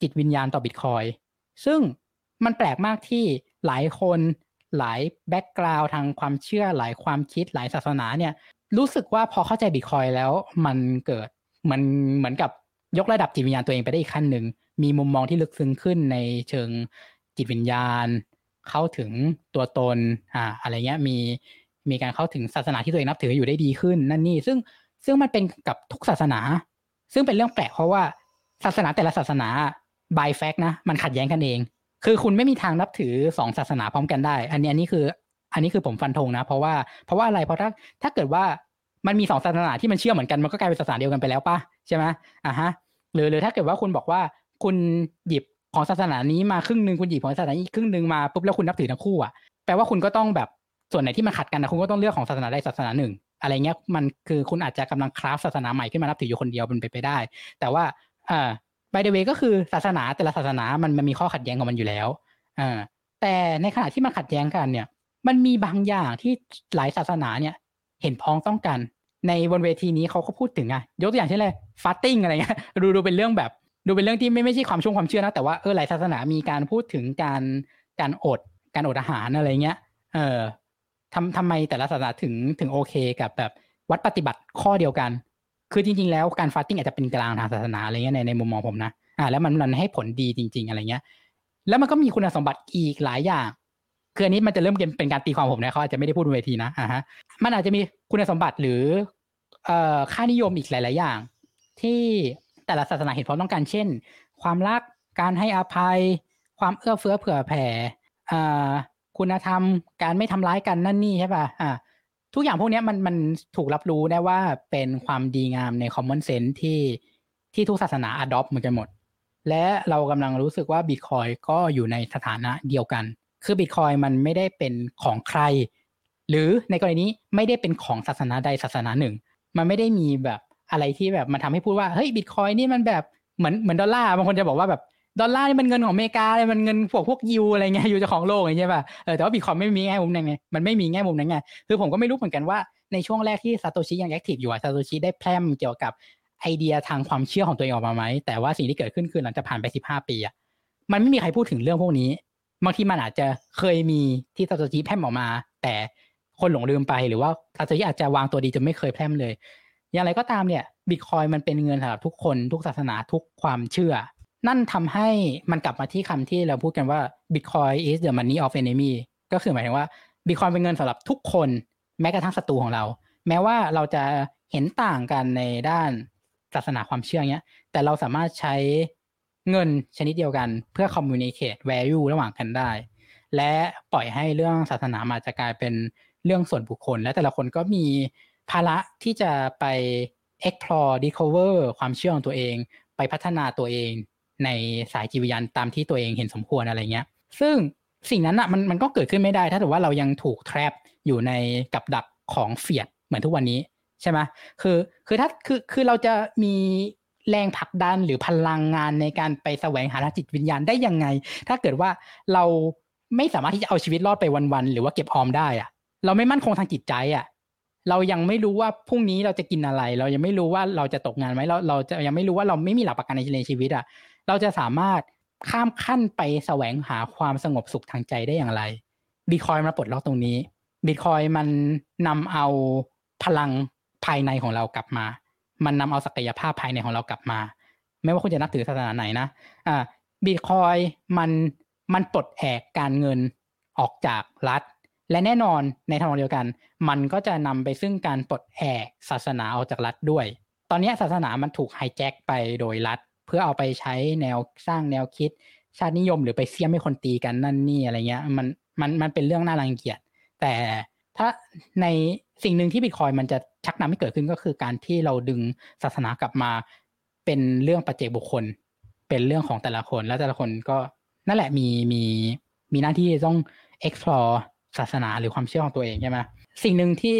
จิตวิญญาณต่อบิตคอยซึ่งมันแปลกมากที่หลายคนหลาย background ทางความเชื่อหลายความคิดหลายศาสนาเนี่ย รู้สึกว่าพอเข้าใจบิตคอยแล้วมันเกิดมันเหมือนกับยกระดับจิตวิญญาณตัวเองไปได้อีกขั้นหนึ่ง มีมุมมองที่ลึกซึ้งขึ้นในเชิงจิตวิญญาณ เข้าถึงตัวตนอ่าอะไรเงี้ยมีมีการเข้าถึงศาสนาที่ตัวเองนับถืออยู่ได้ดีขึ้นนั่นนี่ซึ่งซึ่งมันเป็นกับทุกศาสนา ซึ่งเป็นเรื่องแปลกเพราะว่าศาสนาแต่ละศาสนา by fact นะ มันขัดแย้งกันเอง คือคุณไม่มีทางนับถือสองศาสนาพร้อมกันได้ อันนี้อันนี้คือ อันนี้คือผมฟันธงนะ เพราะว่าเพราะว่าอะไรเพราะถ้าถ้าเกิดว่ามันมีสองศาสนาที่มันเชื่อเหมือนกันมันก็กลายเป็นศาสนาเดียวกันไปแล้วป่ะใช่ไหมอะฮะหรือหรือถ้าเกิดว่าคุณบอกว่าคุณหยิบของศาสนานี้มาครึ่งหนึ่งคุณหยิบของศาสนาอีกครึ่งหนึ่งมาปุ๊บแล้วคุณนับถือทั้งคู่อะแปลว่าคุณก็ต้องแบบส่วนไหนที่มันขัดกันนะคุณก็ต้องเลือกของศาสนาใดศาสนาหนึ่ง อะไรเงี้ยมันคือคุณอาจจะกำลังคราฟศาสนาใหม่ขึ้นมานับถืออยู่คนเดียวเป็นไปไปได้ แต่ว่าอ่า by the way ก็คือศาสนาแต่ละศาสนามันมันมีข้อขัดแย้งของมันอยู่แล้วอ่าแต่ในขณะที่มันขัดแย้งกันเนี่ย มันมีบางอย่างที่หลายศาสนาเนี่ย เห็นพ้องต้องกัน ในบนเวทีนี้เขาก็พูดถึงอะยกตัวอย่างเช่นเลยฟาสติ้งอะไรเงี้ยดูดูเป็นเรื่องแบบ ดูเป็นเรื่องที่ไม่ไม่ใช่ความช่วงความเชื่อนะแต่ว่าเออหลายศาสนามีการพูดถึงการการอดการอดอาหารอะไรเงี้ย เออทำทำไมแต่ละศาสนาถึงถึงโอเคกับแบบวัดปฏิบัติข้อเดียวกัน คือจริง ๆ แล้วการฟาสติ้งอาจจะเป็นกลางทางศาสนาอะไรเงี้ยในในมุมมองผมนะ อ่า แล้วมันมันให้ผลดีจริง ๆ อะไรเงี้ย แล้วมันก็มีคุณสมบัติอีกหลายอย่าง คืออันนี้มันจะเริ่มเป็นการตีความผมนะเขาอาจจะไม่ได้พูดบนเวทีนะอ่าฮะมันอาจจะมีคุณสมบัติหรือเอ่อค่านิยมอีกหลาย ๆ อย่าง ที่แต่ละศาสนาเห็นพ้องต้องการเช่น ความรักการให้อภัย ความเอื้อเฟื้อเผื่อแผ่อ่าคุณธรรมการไม่ทำร้ายกันนั่นนี่ใช่ป่ะอ่าทุกอย่างพวกนี้มันมันถูกรับรู้ได้ว่าเป็นความดีงามใน common sense ที่ที่ทุกศาสนา adopt เหมือนกันหมด และเรากำลังรู้สึกว่าบิตคอยก็อยู่ในสถานะเดียวกัน คือบิตคอยมันไม่ได้เป็นของใคร หรือในกรณีนี้ไม่ได้เป็นของศาสนาใดศาสนาหนึ่ง มันไม่ได้มีแบบอะไรที่แบบมันทำให้พูดว่าเฮ้ยบิตคอยนี่มันแบบเหมือนเหมือนดอลลาร์บางคนจะบอกว่าแบบดอลลาร์นี่มันเงินของอเมริกาเลยมันเงินพวกพวกยูอะไรเงี้ยยูจะของโลกอย่างเงี้ยป่ะเออแต่ว่าบิตคอยไม่มีแง่มุมนั้นไงมันไม่มีแง่มุมนั้นไงคือผมก็ไม่รู้เหมือนกันว่าในช่วงแรกที่ซาโตชิยัง active อยู่ซาโตชิได้แพล่มเกี่ยวกับไอเดียทางความเชื่อของตัวเองออกมาไหมแต่ว่าสิ่งที่เกิดขึ้นคือหลังจากผ่านไปสิบห้าปีอะมันไม่มีใครพูดถึงเรื่องพวกนี้ บางทีมันอาจจะเคยมีที่ซาโตชิแพล่มออกมา แต่คนหลงลืมไปหรือว่าซาโตชิอาจจะวางตัวดีจนไม่เคยแพล่มเลย อย่างไรก็ตามเนี่ยบิตคอยมันเป็นเงินสำหรับทุกคนทุกศาสนาทุกความเชื่อ นั่นทำให้มันกลับมาที่คำที่เราพูดกันว่า Bitcoin is the money of enemy ก็คือหมายถึงว่า Bitcoin เป็นเงินสำหรับทุกคนแม้กระทั่งศัตรูของเรา แม้ว่าเราจะเห็นต่างกันในด้านศาสนาความเชื่อเงี้ย แต่เราสามารถใช้ เงินชนิดเดียวกันเพื่อ communicate value ระหว่างกันได้ และปล่อยให้เรื่องศาสนามาจะกลายเป็นเรื่องส่วนบุคคล และแต่ละคนก็มีภาระที่จะไป explore discover ความเชื่อของตัวเอง ไปพัฒนาตัวเองในสายจิตวิญญาณตามที่ตัวเองเห็นสมควรอะไรเงี้ย ซึ่งสิ่งนั้นอะมันมันก็เกิดขึ้นไม่ได้ ถ้าถือว่าเรายังถูกแทรปอยู่ในกับดักของเฟียดเหมือนทุกวันนี้ใช่ไหมคือคือถ้าคือคือเราจะมี แรงผลักดันหรือพลังงานในการไปแสวงหาจิตวิญญาณได้ยังไง ถ้าเกิดว่าเราไม่สามารถที่จะเอาชีวิตรอดไปวันๆหรือว่าเก็บออมได้อะเราไม่มั่นคงทางจิตใจอะเรายังไม่รู้ว่าพรุ่งนี้เราจะกินอะไร เรายังไม่รู้ว่าเราจะตกงานไหมเราเราจะยังไม่รู้ว่าเราไม่มีหลักประกันในชีวิตอะเราจะสามารถข้ามขั้นไปแสวงหาความสงบสุขทางใจได้อย่างไรบิตคอยมาปลดล็อกตรงนี้บิตคอยมันนำเอาพลังภายในของเรากลับมา มันนำเอาศักยภาพภายในของเรากลับมา ไม่ว่าคุณจะนับถือศาสนาไหนนะอ่าบิตคอยมันมันปลดแอกการเงินออกจากรัฐ และแน่นอนในทางเดียวกัน มันก็จะนำไปซึ่งการปลดแอกศาสนาออกจากรัฐด้วย ตอนนี้ศาสนามันถูกไฮแจ็คไปโดยรัฐ เพื่อเอาไปใช้แนวสร้างแนวคิด ชาตินิยมหรือไปเสียมให้คนตีกันนั่นนี่อะไรเงี้ยมันมันมันเป็นเรื่องน่ารังเกียจแต่ถ้าใน สิ่งหนึ่งที่บิตคอยมันจะชักนำให้เกิดขึ้นก็คือการที่เราดึงศาสนากลับมาเป็นเรื่องปัจเจกบุคคล เป็นเรื่องของแต่ละคน แล้วแต่ละคนก็นั่นแหละมีมีมีหน้าที่ต้อง explore ศาสนาหรือความเชื่อของตัวเองใช่ไหมสิ่งหนึ่งที่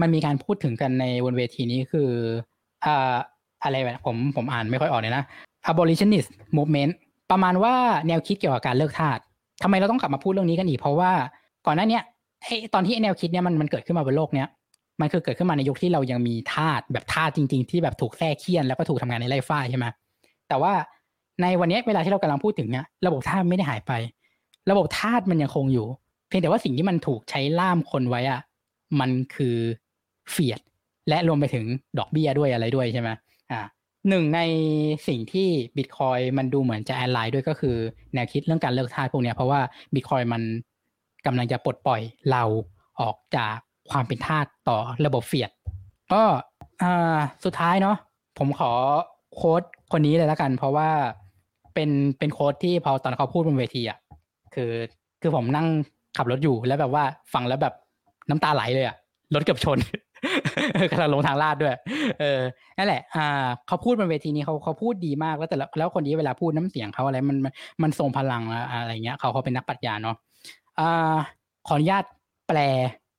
มันมีการพูดถึงกันในบนเวทีนี้คืออ่าอะไรแบบผมผมอ่านไม่ค่อยออกเลยนะ abolitionist movement ประมาณว่าแนวคิดเกี่ยวกับการเลิกทาสทำไมเราต้องกลับมาพูดเรื่องนี้กันอีก เพราะว่าก่อนหน้านี้ ไอ้ตอนที่แนวคิดเนี้ยมันมันเกิดขึ้นมาบนโลกเนี้ยมันคือเกิดขึ้นมาในยุคที่เรายังมีทาสแบบทาสจริง ๆ ที่แบบถูกแทรกเคียนแล้วก็ถูกทำงานในไร่ฝ้าใช่ไหมแต่ว่าในวันนี้เวลาที่เรากำลังพูดถึงเนี้ยระบบทาสไม่ได้หายไป ระบบทาสมันยังคงอยู่ เพียงแต่ว่าสิ่งที่มันถูกใช้ล่ามคนไว้อะมันคือเฟียดและรวมไปถึงดอกเบี้ยด้วยอะไรด้วยใช่ไหมอ่าหนึ่งในสิ่งที่บิตคอยมันดูเหมือนจะแอนไลน์ด้วยก็คือแนวคิดเรื่องการเลิกทาสพวกเนี้ยเพราะว่าบิตคอยมัน กำลังจะปลดปล่อยเราออกจากความเป็นทาสต่อระบบเฟียด ก็สุดท้ายเนาะผมขอโค้ดคนนี้เลยแล้วกัน เพราะว่าเป็นเป็นโค้ดที่พอตอนเขาพูดบนเวทีอะคือคือผมนั่งขับรถอยู่แล้วแบบว่าฟังแล้วแบบน้ำตาไหลเลยอะรถเกือบชนกำลังลงทางลาดด้วย เออนั่นแหละ อ่า เขาพูดบนเวทีนี้เขาเขาพูดดีมากแล้วแต่แล้วคนนี้เวลาพูดน้ำเสียงเขาอะไรมันมันมันทรงพลังอะอะไรเงี้ยเขาเขาเป็นนักปรัชญาเนาะ อขออนุญาตแปล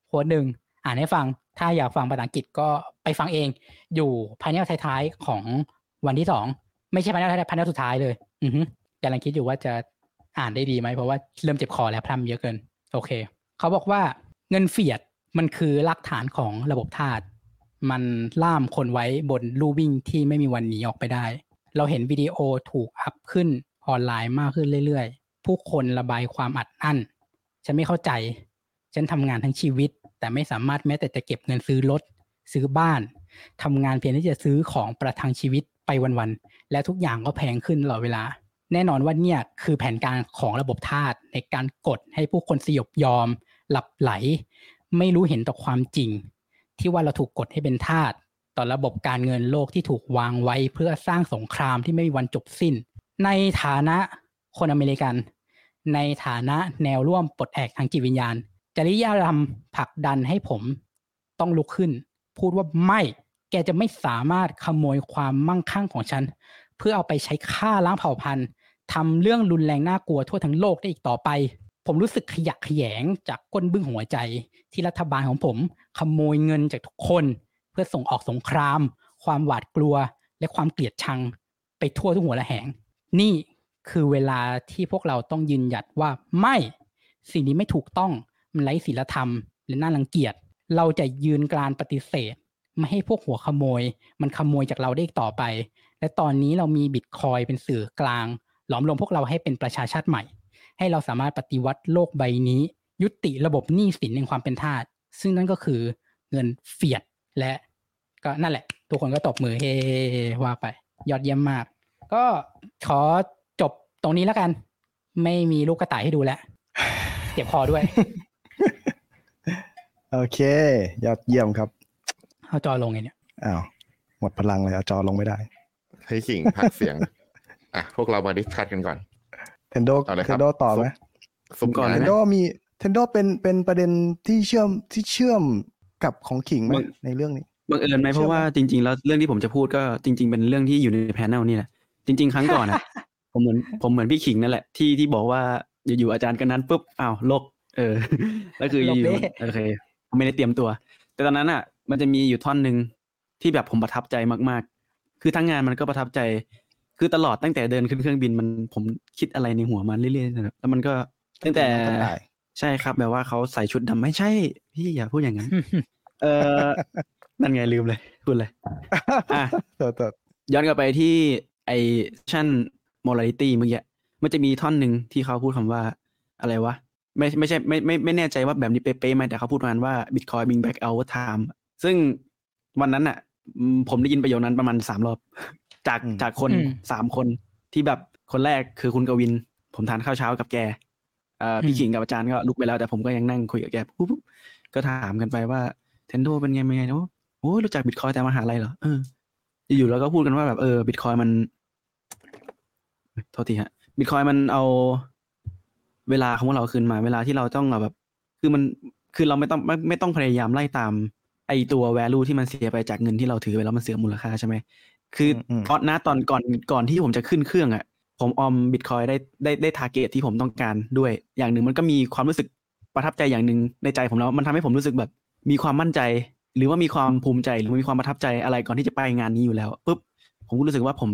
โค้ดหนึ่งอ่านให้ฟัง ถ้าอยากฟังภาษาอังกฤษก็ไปฟังเอง อยู่ภายในท้ายๆของวันที่สองไม่ใช่ภายในท้ายภายในสุดท้ายเลย อือฮึกำลังคิดอยู่ว่าจะอ่านได้ดีไหมเพราะว่าเริ่มเจ็บคอแล้วพร่ำเยอะเกิน โอเค เขาบอกว่าเงินเฟียดมันคือรากฐานของระบบทาสมันล่ามคนไว้บนลู่วิ่งที่ไม่มีวันหนีออกไปได้ เราเห็นวิดีโอถูกอัพขึ้นออนไลน์มากขึ้นเรื่อยๆ ผู้คนระบายความอัดอั้น ฉันไม่เข้าใจ ฉันทำงานทั้งชีวิต แต่ไม่สามารถแม้แต่จะเก็บเงินซื้อรถ ซื้อบ้านทำงานเพียงที่จะซื้อของประทังชีวิตไปวันๆและทุกอย่างก็แพงขึ้นตลอดเวลา แน่นอนว่าเนี่ยคือแผนการของระบบทาสในการกดให้ผู้คนสยบยอม หลับไหล ไม่รู้เห็นต่อความจริง ที่ว่าเราถูกกดให้เป็นทาสต่อระบบการเงินโลกที่ถูกวางไว้เพื่อสร้างสงครามที่ไม่มีวันจบสิ้น ในฐานะคนอเมริกัน ในฐานะแนวร่วมปลดแอกทางจิตวิญญาณ จริยธรรมผลักดันให้ผมต้องลุกขึ้น พูดว่าไม่แกจะไม่สามารถขโมยความมั่งคั่งของฉัน เพื่อเอาไปใช้ฆ่าล้างเผ่าพันธุ์ทำเรื่องรุนแรงน่ากลัวทั่วทั้งโลกได้อีกต่อไป ผมรู้สึกขยะแขยงจากก้นบึ้งหัวใจ ที่รัฐบาลของผมขโมยเงินจากทุกคน เพื่อส่งออกสงคราม ความหวาดกลัวและความเกลียดชัง ไปทั่วทุกหัวละแหง นี่ คือเวลาที่พวกเราต้องยืนหยัดว่าไม่สิ่งนี้ไม่ถูกต้องมันไร้ศีลธรรมและน่ารังเกียจ เราจะยืนกรานปฏิเสธ ไม่ให้พวกหัวขโมย มันขโมยจากเราได้อีกต่อไป และตอนนี้เรามีบิตคอยเป็นสื่อกลาง หลอมรวมพวกเราให้เป็นประชาชาติใหม่ ให้เราสามารถปฏิวัติโลกใบนี้ ยุติระบบหนี้สินในความเป็นทาสซึ่งนั่นก็คือเงิน fiat และก็นั่นแหละ ทุกคนก็ตบมือเฮว่าไป ยอดเยี่ยมมาก ก็ขอ ตรงนี้แล้วกัน ไม่มีลูกกระต่ายให้ดูแล้วเจ็บคอด้วย โอเค ยอดเยี่ยมครับ เอาจอลงไงเนี่ยอ้าวหมดพลังเลยเอาจอลงไม่ได้ ให้ขิงพักเสียง อะ พวกเรามา discuss กันก่อนเทนโดเอาเลยครับเทนโดต่อไหมซุปก่อนงาเทนไหมโดมีเทนโดเป็นเป็นประเด็นที่เชื่อมที่เชื่อมกับของขิงไหมมันในเรื่องนี้บังเอิญไหมเชื่อเพราะว่าปะจริง ๆ แล้วเรื่องที่ผมจะพูดก็จริง ๆ เป็นเรื่องที่อยู่ในแพนเนลนี่แหละจริง ๆ ครั้งก่อนอะ ผมเหมือนผมเหมือนพี่ขิงนั่นแหละที่ที่บอกว่าอยู่ๆอาจารย์กันนั้นปุ๊บอ้าวโลกเออแล้วคืออยู่โลกเด้ๆโอเคผมไม่ได้เตรียมตัว แต่ตอนนั้นอะ มันจะมีอยู่ท่อนหนึ่งที่แบบผมประทับใจมากๆ คือทั้งงานมันก็ประทับใจ คือตลอดตั้งแต่เดินขึ้นเครื่องบินมันผมคิดอะไรในหัวมันเรื่อยๆนะครับแล้วมันก็ตั้งแต่ตั้งแต่ใช่ครับแบบว่าเขาใส่ชุดดำไม่ใช่ พี่อย่าพูดอย่างนั้น เออนั่นไงลืมเลยพูดเลยอะตัวตัวย้อนกลับไปที่ไอชั่น morality เมื่อกี้มันจะมีท่อนหนึ่งที่เขาพูดคำว่าอะไรวะ ไม่ไม่ใช่ไม่ไม่ไม่แน่ใจว่าแบบนี้เป๊ะๆไหมแต่เขาพูดประมาณว่า bitcoin being back our time ซึ่งวันนั้นอะอืมผมได้ยินประโยคนั้นประมาณสามรอบ จากจากคนอืมสามคนที่แบบคนแรกคือคุณกวิน ผมทานข้าวเช้ากับแกเอ่อพี่อืมขิงกับอาจารย์ก็ลุกไปแล้ว แต่ผมก็ยังนั่งคุยกับแกปุ๊บปุ๊บก็ถามกันไปว่าเทนโดเป็นไงเป็นไงโอ้โอ้รู้จักบิตคอยแต่มหาลัยเหรอเอออยู่ๆแล้วก็พูดกันว่าแบบเออบิตคอยมัน โทษทีฮะบิตคอยมันเอาเวลาของพวกเราคืนมา เวลาที่เราต้องแบบ คือมันคือเราไม่ต้องไม่ไม่ต้องพยายามไล่ตาม ไอตัว value ที่มันเสียไปจากเงินที่เราถือไปแล้วมันเสียมูลค่าใช่ไหมคืออมตอนนะตอนก่อนก่อนที่ผมจะขึ้นเครื่องอะ ผมออมบิตคอยได้ได้ได้ทาร์เกตที่ผมต้องการด้วย อย่างหนึ่งมันก็มีความรู้สึกประทับใจอย่างหนึ่งในใจผมแล้วมันทำให้ผมรู้สึกแบบ มีความมั่นใจ หรือว่ามีความภูมิใจหรือมีความประทับใจอะไรก่อนที่จะไปงานนี้อยู่แล้วปุ๊บผมก็รู้สึกว่าผม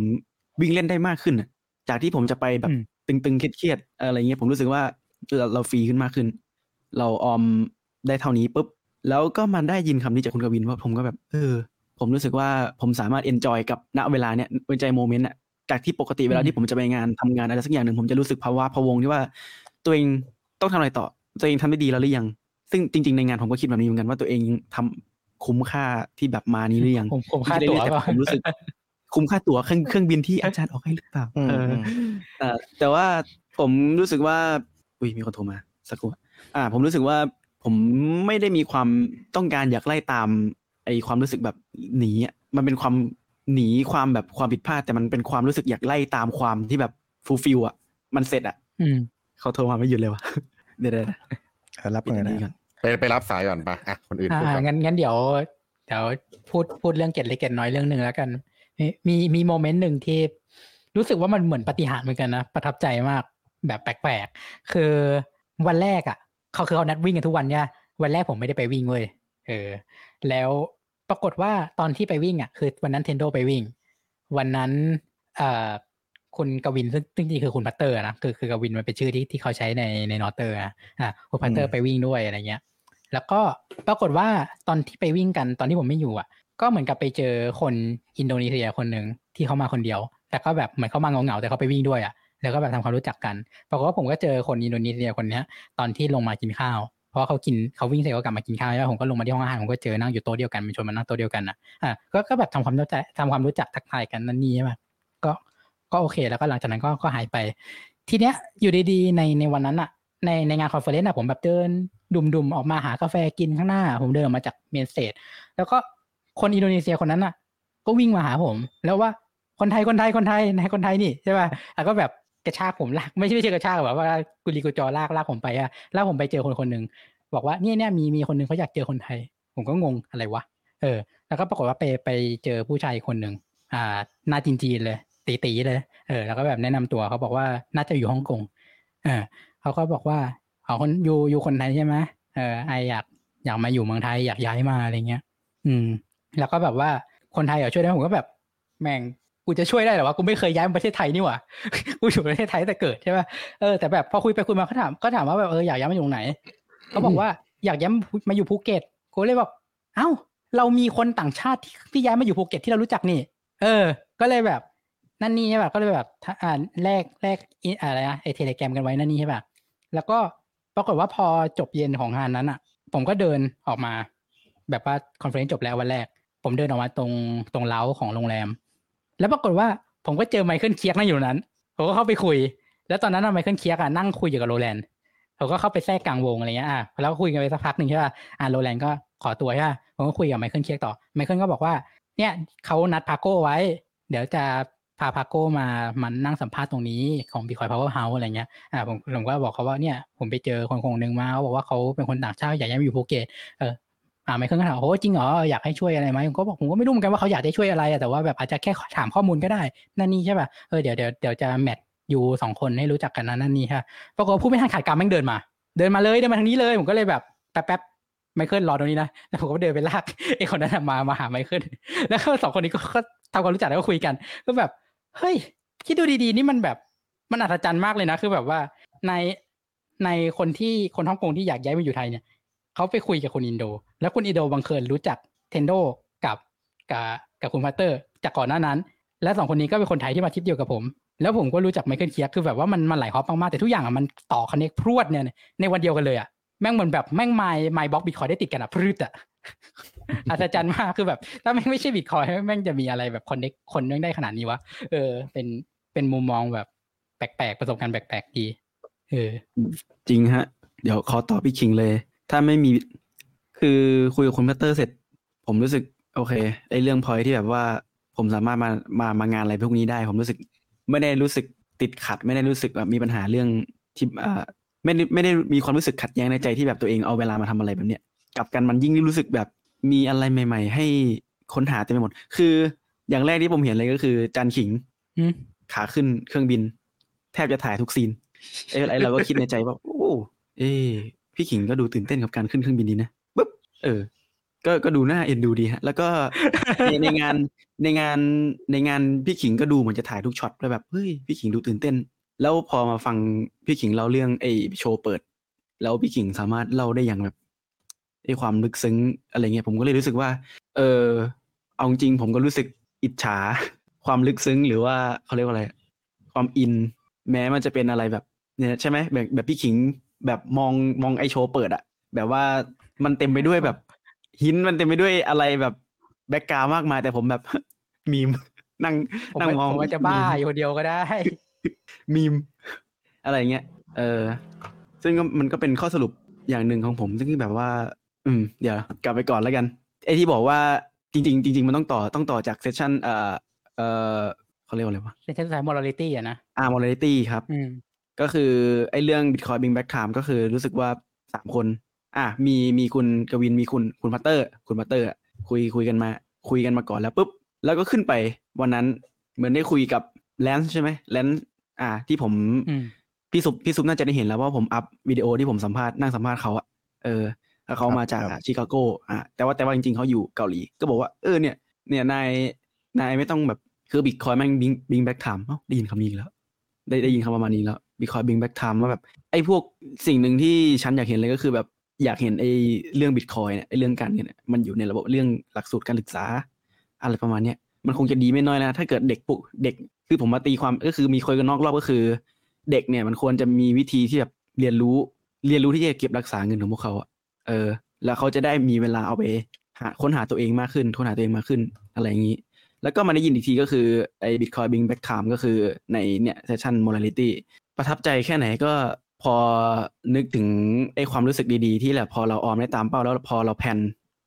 วิ่งเล่นได้มากขึ้นน่ะ จากที่ผมจะไปแบบอืมตึงๆเครียดๆอะไรเงี้ยผมรู้สึกว่าเราเราฟรีขึ้นมากขึ้น เราออมได้เท่านี้ปุ๊บแล้วก็มาได้ยินคำนี้จากคุณกวินว่าผมก็แบบ เออ ผมรู้สึกว่าผมสามารถ enjoy กับณเวลาเนี้ย enjoy moment อะจากที่ปกติเวลาอืมที่ผมจะไปงานทำงานอะไรสักอย่างหนึ่งผมจะรู้สึกพะว้าพะวงที่ว่า ตัวเองต้องทำอะไรต่อ ตัวเองทำได้ดีแล้วหรือยัง ซึ่งจริง ๆในงานผมก็คิดแบบนี้เหมือนกันว่าตัวเองทำคุ้มค่าที่แบบมานี้หรือยังผมผมค่าตั๋วแต่เปล่าผมรู้สึก คุ้มค่าตั๋วเครื่องเครื่องบินที่อาจารย์ออกให้หรือเปล่าอืมเอออืมเอ่อแต่ว่าผมรู้สึกว่า อุ้ยมีคนโทรมาสักครู่อ่า ผมรู้สึกว่าผมไม่ได้มีความต้องการอยากไล่ตาม ไอความรู้สึกแบบหนีอะมันเป็นความหนีความแบบความผิดพลาดแต่มันเป็นความรู้สึกอยากไล่ตามความที่แบบฟูลฟิลอะ มันเสร็จอะอืมเขาโทรมาไม่หยุดเลยวะเดี๋ยวเดี๋ยวเดี๋ยวเออรับปิดเงิอันนนะนี้ก่อนไปไปรับสายก่อนปะอะคนอื่นอ่าพูดก่อนงั้นงั้นเดี๋ยว เดี๋ยวพูดพูดเรื่องเกร็ดเล็กเกร็ดน้อยเรื่องหนึ่งแล้วกัน มีมี moment หนึ่งที่รู้สึกว่ามันเหมือนปาฏิหาริย์เหมือนกันนะ ประทับใจมากแบบแปลกๆ คือวันแรกอะเขาคือเขานัดวิ่งกันทุกวันเนี่ยวันแรกผมไม่ได้ไปวิ่งเว้ยเออ แล้วปรากฏว่าตอนที่ไปวิ่งอะ คือวันนั้นเทนโดไปวิ่ง วันนั้นเอ่อคุณกวินซึ่งจริงๆคือคุณพัตเตอร์นะคือคือกวินมันเป็นชื่อที่ที่เขาใช้ในใน Nostr อะอะคุณพัตเตอร์ไปวิ่งด้วยอะไรเงี้ย แล้วก็ปรากฏว่าตอนที่ไปวิ่งกันตอนที่ผมไม่อยู่อะ ก็เหมือนกับไปเจอคนอินโดนีเซียคนหนึ่งที่เขามาคนเดียว แต่ก็แบบเหมือนเขามาเหงาแต่เขาไปวิ่งด้วยอะแล้วก็แบบทำความรู้จักกันปรากฏว่าผมก็เจอคนอินโดนีเซียคนเนี้ยตอนที่ลงมากินข้าว เพราะเขากินเขาวิ่งเสร็จก็กลับมากินข้าวแล้วผมก็ลงมาที่ห้องอาหารผมก็เจอนั่งอยู่โต๊ะเดียวกันมันชวนมานั่งโต๊ะเดียวกันนะอะก็ก็แบบทำความรู้จักทำความรู้จักทักทายกันนั่นนี่ใช่ไหมก็ก็โอเค แล้วก็หลังจากนั้นก็ก็หายไป ทีเนี้ยอยู่ดีๆในในวันนั้นอะในในงาน conference อะผมแบบเดินดุ่มๆออกมาหากาแฟกินข้างหน้า ผมเดินออกมาจาก main stage แล้วก็ คนอินโดนีเซียคนนั้นอะก็วิ่งมาหาผม แล้วว่าคนไทยคนไทยคนไทยนายคนไทยนี่ใช่ป่ะแล้วก็แบบกระชากผมลากไม่ใช่ไม่ใช่กระชากแบบว่ากุลีกุจอลากลากผมไปอะลากผมไปเจอคนคนหนึ่งบอกว่าเนี่ยเนี่ยมีมีคนหนึ่งเขาอยากเจอคนไทย ผมก็งงอะไรวะเออ แล้วก็ปรากฏว่าไปไปเจอผู้ชายคนหนึ่งอ่าหน้าจีนๆเลยตีๆเลยเออแล้วก็แบบแนะนำตัวเขาบอกว่าน่าจะอยู่ฮ่องกงเออเขาก็บอกว่าเอาคนอยู่อยู่คนไทยใช่ไหมเออไออยากอยากมาอยู่เมืองไทยอยากย้ายมาอะไรเงี้ย อืม แล้วก็แบบว่าคนไทยอยากช่วยได้ผมก็แบบ แม่งกูจะช่วยได้หรอวะกูไม่เคยย้ายมาประเทศไทยนี่หว่ากูอยู่ประเทศไทยแต่เกิดใช่ป่ะเออแต่แบบพอคุยไปคุยมาเขาถามก็ถามว่าแบบเอออยากย้ายมาอยู่ไหนเขาบอกว่าอยากย้ายมาอยู่ภูเก็ตกูเลยบอกเอ้า เรามีคนต่างชาติที่ที่ย้ายมาอยู่ภูเก็ตที่เรารู้จักนี่ เออ ก็เลยแบบ นั่นนี่ใช่ป่ะก็เลยแบบถ้าอ่าแลกแลกอิอะไรนะไอ Telegram กันไว้นั่นนี่ใช่ป่ะแล้วก็ปรากฏว่าพอจบเย็นของงานนั้นอะ ผมก็เดินออกมา แบบว่า conference จบแล้ววันแรก ผมเดินออกมาตรงตรงเล้าของโรงแรม แล้วปรากฏว่าผมก็เจอไมเคิลเคียกนั่งอยู่นั้น ผมก็เข้าไปคุย แล้วตอนนั้นน่ะไมเคิลเคียกอะนั่งคุยอยู่กับโรแลนด์ผมก็เข้าไปแทรกกลางวงอะไรเงี้ยอะแล้วก็คุยกันไปสักพักหนึ่งใช่ป่ะอ่าโรแลนด์ก็ขอตัวใช่ป่ะผมก็คุยกับไมเคิลเคียกต่อไมเคิลก็บอกว่าเนี่ยเขานัดพาโก้ไว้ เดี๋ยวจะพาพาโก้มามันนั่งสัมภาษณ์ตรงนี้ของ Bitcoin Power House อะไรเงี้ย อ่าผมผมก็บอกเขาว่าเนี่ยผมไปเจอคนคนหนึ่งมาเขาบอกว่าเขาเป็นคนต่างชาติอยากย้ายมาอยู่ภูเก็ต เออ อ่าไมเคิลก็ถามโอ้จริงเหรออยากให้ช่วยอะไรไหมผมก็บอกผมก็ไม่รู้เหมือนกันว่าเขาอยากจะช่วยอะไรแต่ว่าแบบอาจจะแค่ถามข้อมูลก็ได้ นั่นนี่ใช่ป่ะเออเดี๋ยวเดี๋ยวเดี๋ยวจะแมทอยู่สองคนให้รู้จักกันนะนั่นนี่ฮะปรากฏว่าผู้ไม่ทันขาดการแม่งเดินมา เดินมาเลยเดินมาทางนี้เลยผมก็เลยแบบแป๊บแป๊บไมเคิลรอตรงนี้นะแล้วผมก็เดินไปลากไอ้คนนั้นมามาหาไมเคิลแล้วก็สองคนนี้ก็ก็ทำความรู้จักแล้วก็คุยกันก็แบบเฮ้ยคิดดูดีๆ นี่มันแบบมันอัศจรรย์มากเลยนะ คือแบบว่าในในคนที่คนฮ่องกงที่อยากย้ายมาอยู่ไทยเนี่ย เขาไปคุยกับคนอินโด แล้วคนอินโดบังเคิญรู้จักเทนโดกับกับกับคุณพัตเตอร์ จากก่อนหน้านั้น และสองคนนี้ก็เป็นคนไทยที่มาทริปเดียวกับผม แล้วผมก็รู้จักไมเคิลเคียกคือแบบว่ามันมันหลาย hop มากๆแต่ทุกอย่างอะมันต่อ connect พรวดเนี่ยในวันเดียวกันเลยอะแม่งเหมือนแบบแม่ง mine mine block Bitcoin ได้ติดกันอะพรืดอะอัศจรรย์มากคือแบบ ถ้าแม่งไม่ใช่บิตคอยแม่งจะมีอะไรแบบ connect คนแม่งได้ขนาดนี้วะเออ เป็นเป็นมุมมองแบบแปลกๆประสบการณ์แปลกๆดีเออจริงฮะ เดี๋ยวขอตอบพี่คิงเลย ถ้าไม่มีคือคุยกับคุณพัตเตอร์เสร็จ ผมรู้สึก โอเคไอ้เรื่องพอยที่แบบว่า ผมสามารถมามามางานอะไรพวกนี้ได้ ผมรู้สึก ไม่ได้รู้สึกติดขัด ไม่ได้รู้สึกแบบมีปัญหาเรื่องที่อ่าไม่ได้ไม่ได้มีความรู้สึกขัดแย้งในใจที่แบบตัวเองเอาเวลามาทำอะไรแบบเนี้ยกลับกันมันยิ่งรู้สึกแบบมีอะไรใหม่ ๆ ให้ค้นหาเต็มไปหมด คืออย่างแรกที่ผมเห็นเลยก็คือจานขิงอืมขาขึ้นเครื่องบิน แทบจะถ่ายทุกซีนไอ้ไอ้เราก็คิดในใจว่า โอ้เอ้ พี่ขิงก็ดูตื่นเต้นกับการขึ้นเครื่องบินดีนะปุ๊บเออ ก็ก็ดูหน่าเอ็นดูดีฮะ แล้วก็ในในงานในงานในงานพี่ขิงก็ดูเหมือนจะถ่ายทุกช็อตแล้วแบบเฮ้ยพี่ขิงดูตื่นเต้น แล้วพอมาฟังพี่ขิงเล่าเรื่องไอ้โชว์เปิด แล้วพี่ขิงสามารถเล่าได้อย่างแบบไอ้ความลึกซึ้งอะไรเงี้ยผมก็เลยรู้สึกว่า เออเอาจริงผมก็รู้สึกอิจฉาความลึกซึ้งหรือว่าเขาเรียกว่าอะไร ความอิน แม้มันจะเป็นอะไรแบบเนี่ยใช่ไหมแบบแบบพี่ขิง แบบมองมองไอโชว์เปิดอะแบบว่ามันเต็มไปด้วยแบบหินมันเต็มไปด้วยอะไรแบบแบ็กกราวมากมายแต่ผมแบบมีมนั่งผมนั่งว่ามองผมว่าจะบ้าอยู่คนเดียวก็ได้มีมอะไรเงี้ยเออ ซึ่งก็มันก็เป็นข้อสรุปอย่างหนึ่งของผม ซึ่งแบบว่า อืม เดี๋ยวกลับไปก่อนแล้วกันไอ้ที่บอกว่าจริง ๆ จริง ๆ มันต้องต่อต้องต่อจาก session เอ่อเอ่อเขาเรียกว่าอะไรวะเป็นชั้นสุดท้าย morality อะนะอ่า morality ครับอืม ก็คือไอ้เรื่อง Bitcoin Bring Back Time ก็คือรู้สึกว่าสามคน อะมีมีคุณกวินมีคุณคุณพัตเตอร์ คุณพัตเตอร์อะคุยคุยกันมา คุยกันมาก่อนแล้วปุ๊บ แล้วก็ขึ้นไปวันนั้นเหมือนได้คุยกับแลนซ์ใช่ไหมแลนซ์อะที่ผมอืมพี่ซุปพี่ซุปน่าจะได้เห็นแล้วว่าผมอัพวิดีโอที่ผมสัมภาษณ์นั่งสัมภาษณ์เขาอะเออแล้วเขามาจากครับชิคาโกอะแต่ว่าแต่ว่าจริง ๆเขาอยู่เกาหลี ก็บอกว่าเออเนี่ย เนี่ยนายนายไม่ต้องแบบคือบิตคอยน์แม่ง bring bring back time ได้ยินคำนี้อีกแล้ว ได้ได้ยินคำประมาณนี้แล้ว บิตคอยน์ bring back time ว่าแบบไอ้พวกสิ่งหนึ่งที่ฉันอยากเห็นเลยก็คือแบบอยากเห็นไอ้เรื่องบิตคอยน์เนี่ยไอ้เรื่องการเงินมันอยู่ในระบบเรื่องหลักสูตรการศึกษา อะไรประมาณเนี้ยมันคงจะดีไม่น้อยแล้วถ้าเกิดเด็กปุกเด็กคือผมมาตีความก็คือมีคุยกันนอกรอบก็คือ เด็กเนี่ยมันควรจะมีวิธีที่แบบเรียนรู้เรียนรู้ที่จะเก็บรักษาเงินของพวกเขาอะเออ แล้วเขาจะได้มีเวลาเอาไปหาค้นหาตัวเองมากขึ้นค้นหาตัวเองมากขึ้นอะไรอย่างนี้ แล้วก็มาได้ยินอีกทีก็คือไอ้ Bitcoin Bring Back Time ก็คือในเนี่ยเซสชัน Morality ประทับใจแค่ไหนก็พอนึกถึงไอ้ความรู้สึกดีๆ ที่แหละพอเราออมได้ตามเป้าแล้วพอเราแผน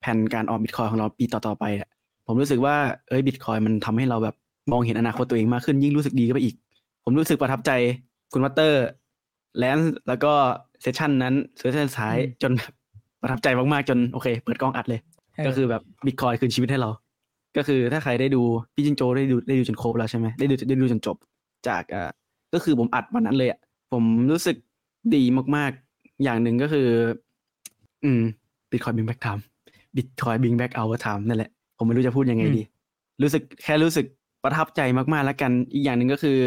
แผนการออมบิตคอยน์ของเราปีต่อๆไปอะผมรู้สึกว่าเอ้ยบิตคอยน์มันทำให้เราแบบมองเห็นอนาคตตัวเองมากขึ้นยิ่งรู้สึกดีก็ไปอีก ผมรู้สึกประทับใจคุณวัตเตอร์แลนซ์แล้วก็ session นั้น session สุดท้ายอืมจนแบบประทับใจมากๆจนโอเค เปิดกล้องอัดเลยเออก็คือแบบบิตคอยน์คืนชีวิตให้เรา ก็คือถ้าใครได้ดูพี่จิงโจได้ดูได้ดูจนครบแล้วใช่ไหมได้ดูได้ดูจนจบ จากอ่า ก็คือผมอัดวันนั้นเลยอะผมรู้สึกดีมากๆ อย่างหนึ่งก็คือ อืมบิตคอยน์ bring back time บิตคอยน์ bring back our time นั่นแหละ ผมไม่รู้จะพูดยังไงดี รู้สึกแค่รู้สึกประทับใจมากๆแล้วกัน อีกอย่างหนึ่งก็คือ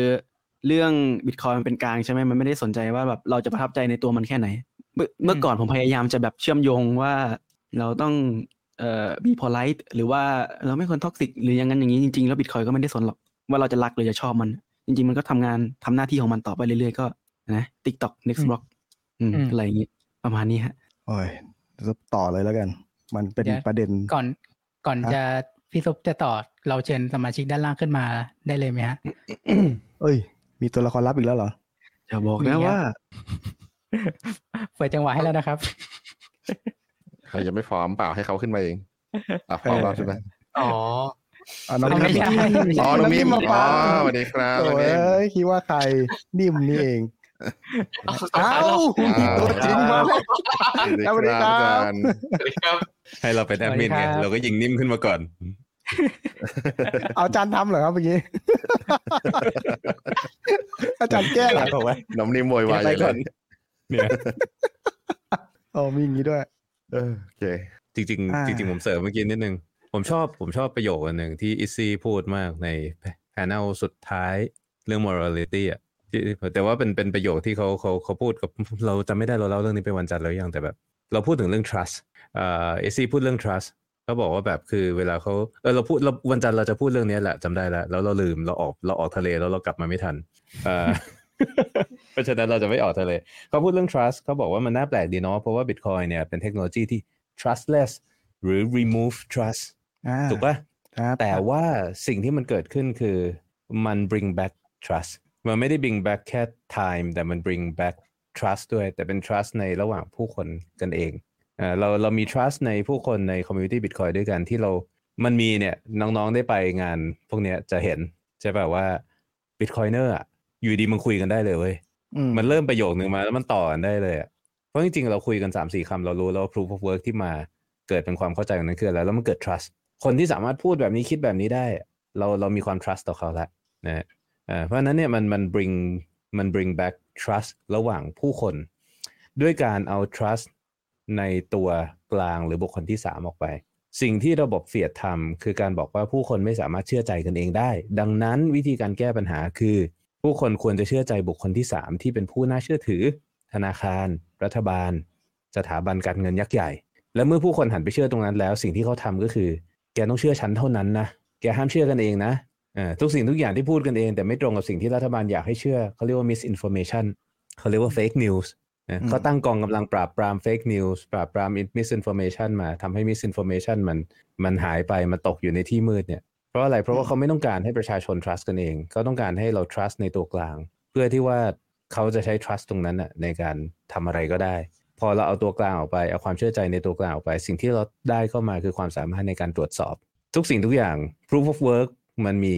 เรื่องบิตคอยน์มันเป็นกลางใช่ไหมมันไม่ได้สนใจว่าแบบเราจะประทับใจในตัวมันแค่ไหน เมื่อเมื่อก่อนผมพยายามจะแบบเชื่อมโยงว่าเราต้องเอ่อ be polite หรือว่าเราไม่ควร toxic หรืออย่างนั้นอย่างนี้จริงๆแล้วบิตคอยน์ก็ไม่ได้สนหรอกว่าเราจะรักหรือจะชอบมัน จริง ๆ มันก็ทำงานทำหน้าที่ของมันต่อไปเรื่อยๆ ก็นะ TikTok next อืม block อืมอืมอะไรอย่างนี้ประมาณนี้ฮะโอ้ยต่อเลยแล้วกัน มันเป็นเดี๋ยวประเด็นก่อนก่อนฮะจะพี่ซุปจะต่อเราเชิญสมาชิกด้านล่างขึ้นมาได้เลยไหมฮะเอ้ย มีตัวละครลับอีกแล้วเหรอจะบอกมีครันะบว่าเปิดจังหวะให้แล้วนะครับใครยังไม่พร้อมเปล่าให้เขาขึ้นมาเองอะพร้อมแล้วใช่ไหมอ๋อ เอาน้องเอาไม่นิ่มใช่อ๋อน้องนิ่มมาอ๋ฟัองสวัสดีครับโอ้น้องนิ่มยคิดว่าใครนิ่มนี่เองเอาเอ้าเอาตัวจริงมาแล้วสวัสดีครับอาจารย์สวัสดีครับให้เราเป็นแอดมินไงสวัสดีครับเราก็ยิงนิ่มขึ้นมาก่อน เอาอาจารย์ทำเหรอครับเมื่อกี้อาจารย์แกล้งเหรอเอาไว้น้องนิ่มโวยวายไปใหญ่เลก่อนยเนี่ยโอ้มีอย่างนี้ด้วยเออโอเคจริงอ่าๆจริงๆผมเสริมเมื่อกี้นิดนึง ผมชอบผมชอบประโยคหนึ่งที่อิซี่พูดมากในแพน e l สุดท้ายเรื่อง morality อะแต่ว่าเป็นเป็นประโยคที่เขาเขาเขาพูดกับเราจำไม่ได้เราเล่าเรื่องนี้ไปวันจันทร์แล้วยังแต่แบบ เราพูดถึงเรื่อง trust อ่าเอซี่พูดเรื่อง trust เขาบอกว่าแบบคือเวลาเขาเออเราพูดเราวันจันทร์เราจะพูดเรื่องนี้แหละจำได้แล้วแล้วเราลืมเราออกเราออกทะเลแล้วเรากลับมาไม่ทันอ่าเพราะฉะนั้นเราจะไม่ออกทะเลเขาพูดเรื่อง trust เขาบอกว่ามันน่าแปลกดีเนาะเพราะว่า Bitcoin เนี่ยเป็นเทคโนโลยีที่ trustless หรือ remove trust ถูกปะครับแต่ว่าสิ่งที่มันเกิดขึ้นคือมัน bring back trust มันไม่ได้ bring back แค่ time แต่มัน bring back trust ด้วย แต่เป็น trust ในระหว่างผู้คนกันเองเอ่อเราเรามี trust ในผู้คนใน community Bitcoin ด้วยกันที่เรา มันมีเนี่ยน้องๆได้ไปงานพวกเนี้ยจะเห็น ใช่ป่ะว่า Bitcoiner อะอยู่ดีมันคุยกันได้เลยเว้ยอืมมันเริ่มประโยคหนึ่งมาแล้วมันต่อกันได้เลยอะเพราะจริงๆ เราคุยกันสามสี่คำเรารู้แล้วว่า proof of work ที่มาเกิดเป็นความเข้าใจกันนั้นคืออะไรแล้วมันเกิด trust คนที่สามารถพูดแบบนี้คิดแบบนี้ได้ เราเรามีความ trust ต่อเขาแล้วนะเพราะฉะนั้นเนี่ยมันมัน bring มัน bring back trust ระหว่างผู้คน ด้วยการเอา trust ในตัวกลางหรือบุคคลที่สามออกไป สิ่งที่ระบบเฟียดทำคือการบอกว่าผู้คนไม่สามารถเชื่อใจกันเองได้ ดังนั้นวิธีการแก้ปัญหาคือ ผู้คนควรจะเชื่อใจบุคคลที่สามที่เป็นผู้น่าเชื่อถือ ธนาคาร รัฐบาล สถาบันการเงินยักษ์ใหญ่ และเมื่อผู้คนหันไปเชื่อตรงนั้นแล้ว สิ่งที่เขาทำก็คือ แกต้องเชื่อฉันเท่านั้นนะแกห้ามเชื่อกันเองนะอ่าทุกสิ่งทุกอย่างที่พูดกันเอง แต่ไม่ตรงกับสิ่งที่รัฐบาลอยากให้เชื่อเขาเรียกว่า misinformation เขาเรียกว่า fake news นะเขาตั้งกองกำลังปราบปราม fake news ปราบปราม misinformation มาทำให้ misinformation มันมันหายไปมันตกอยู่ในที่มืดเนี่ยเพราะอะไรเพราะว่าเขาไม่ต้องการให้ประชาชน trust กันเองเขาต้องการให้เรา trust ในตัวกลาง เพื่อที่ว่าเขาจะใช้ trust ตรงนั้นน่ะในการทำอะไรก็ได้ พอเราเอาตัวกลางออกไปเอาความเชื่อใจในตัวกลางออกไป สิ่งที่เราได้เข้ามาคือความสามารถในการตรวจสอบ ทุกสิ่งทุกอย่าง proof of work มันมี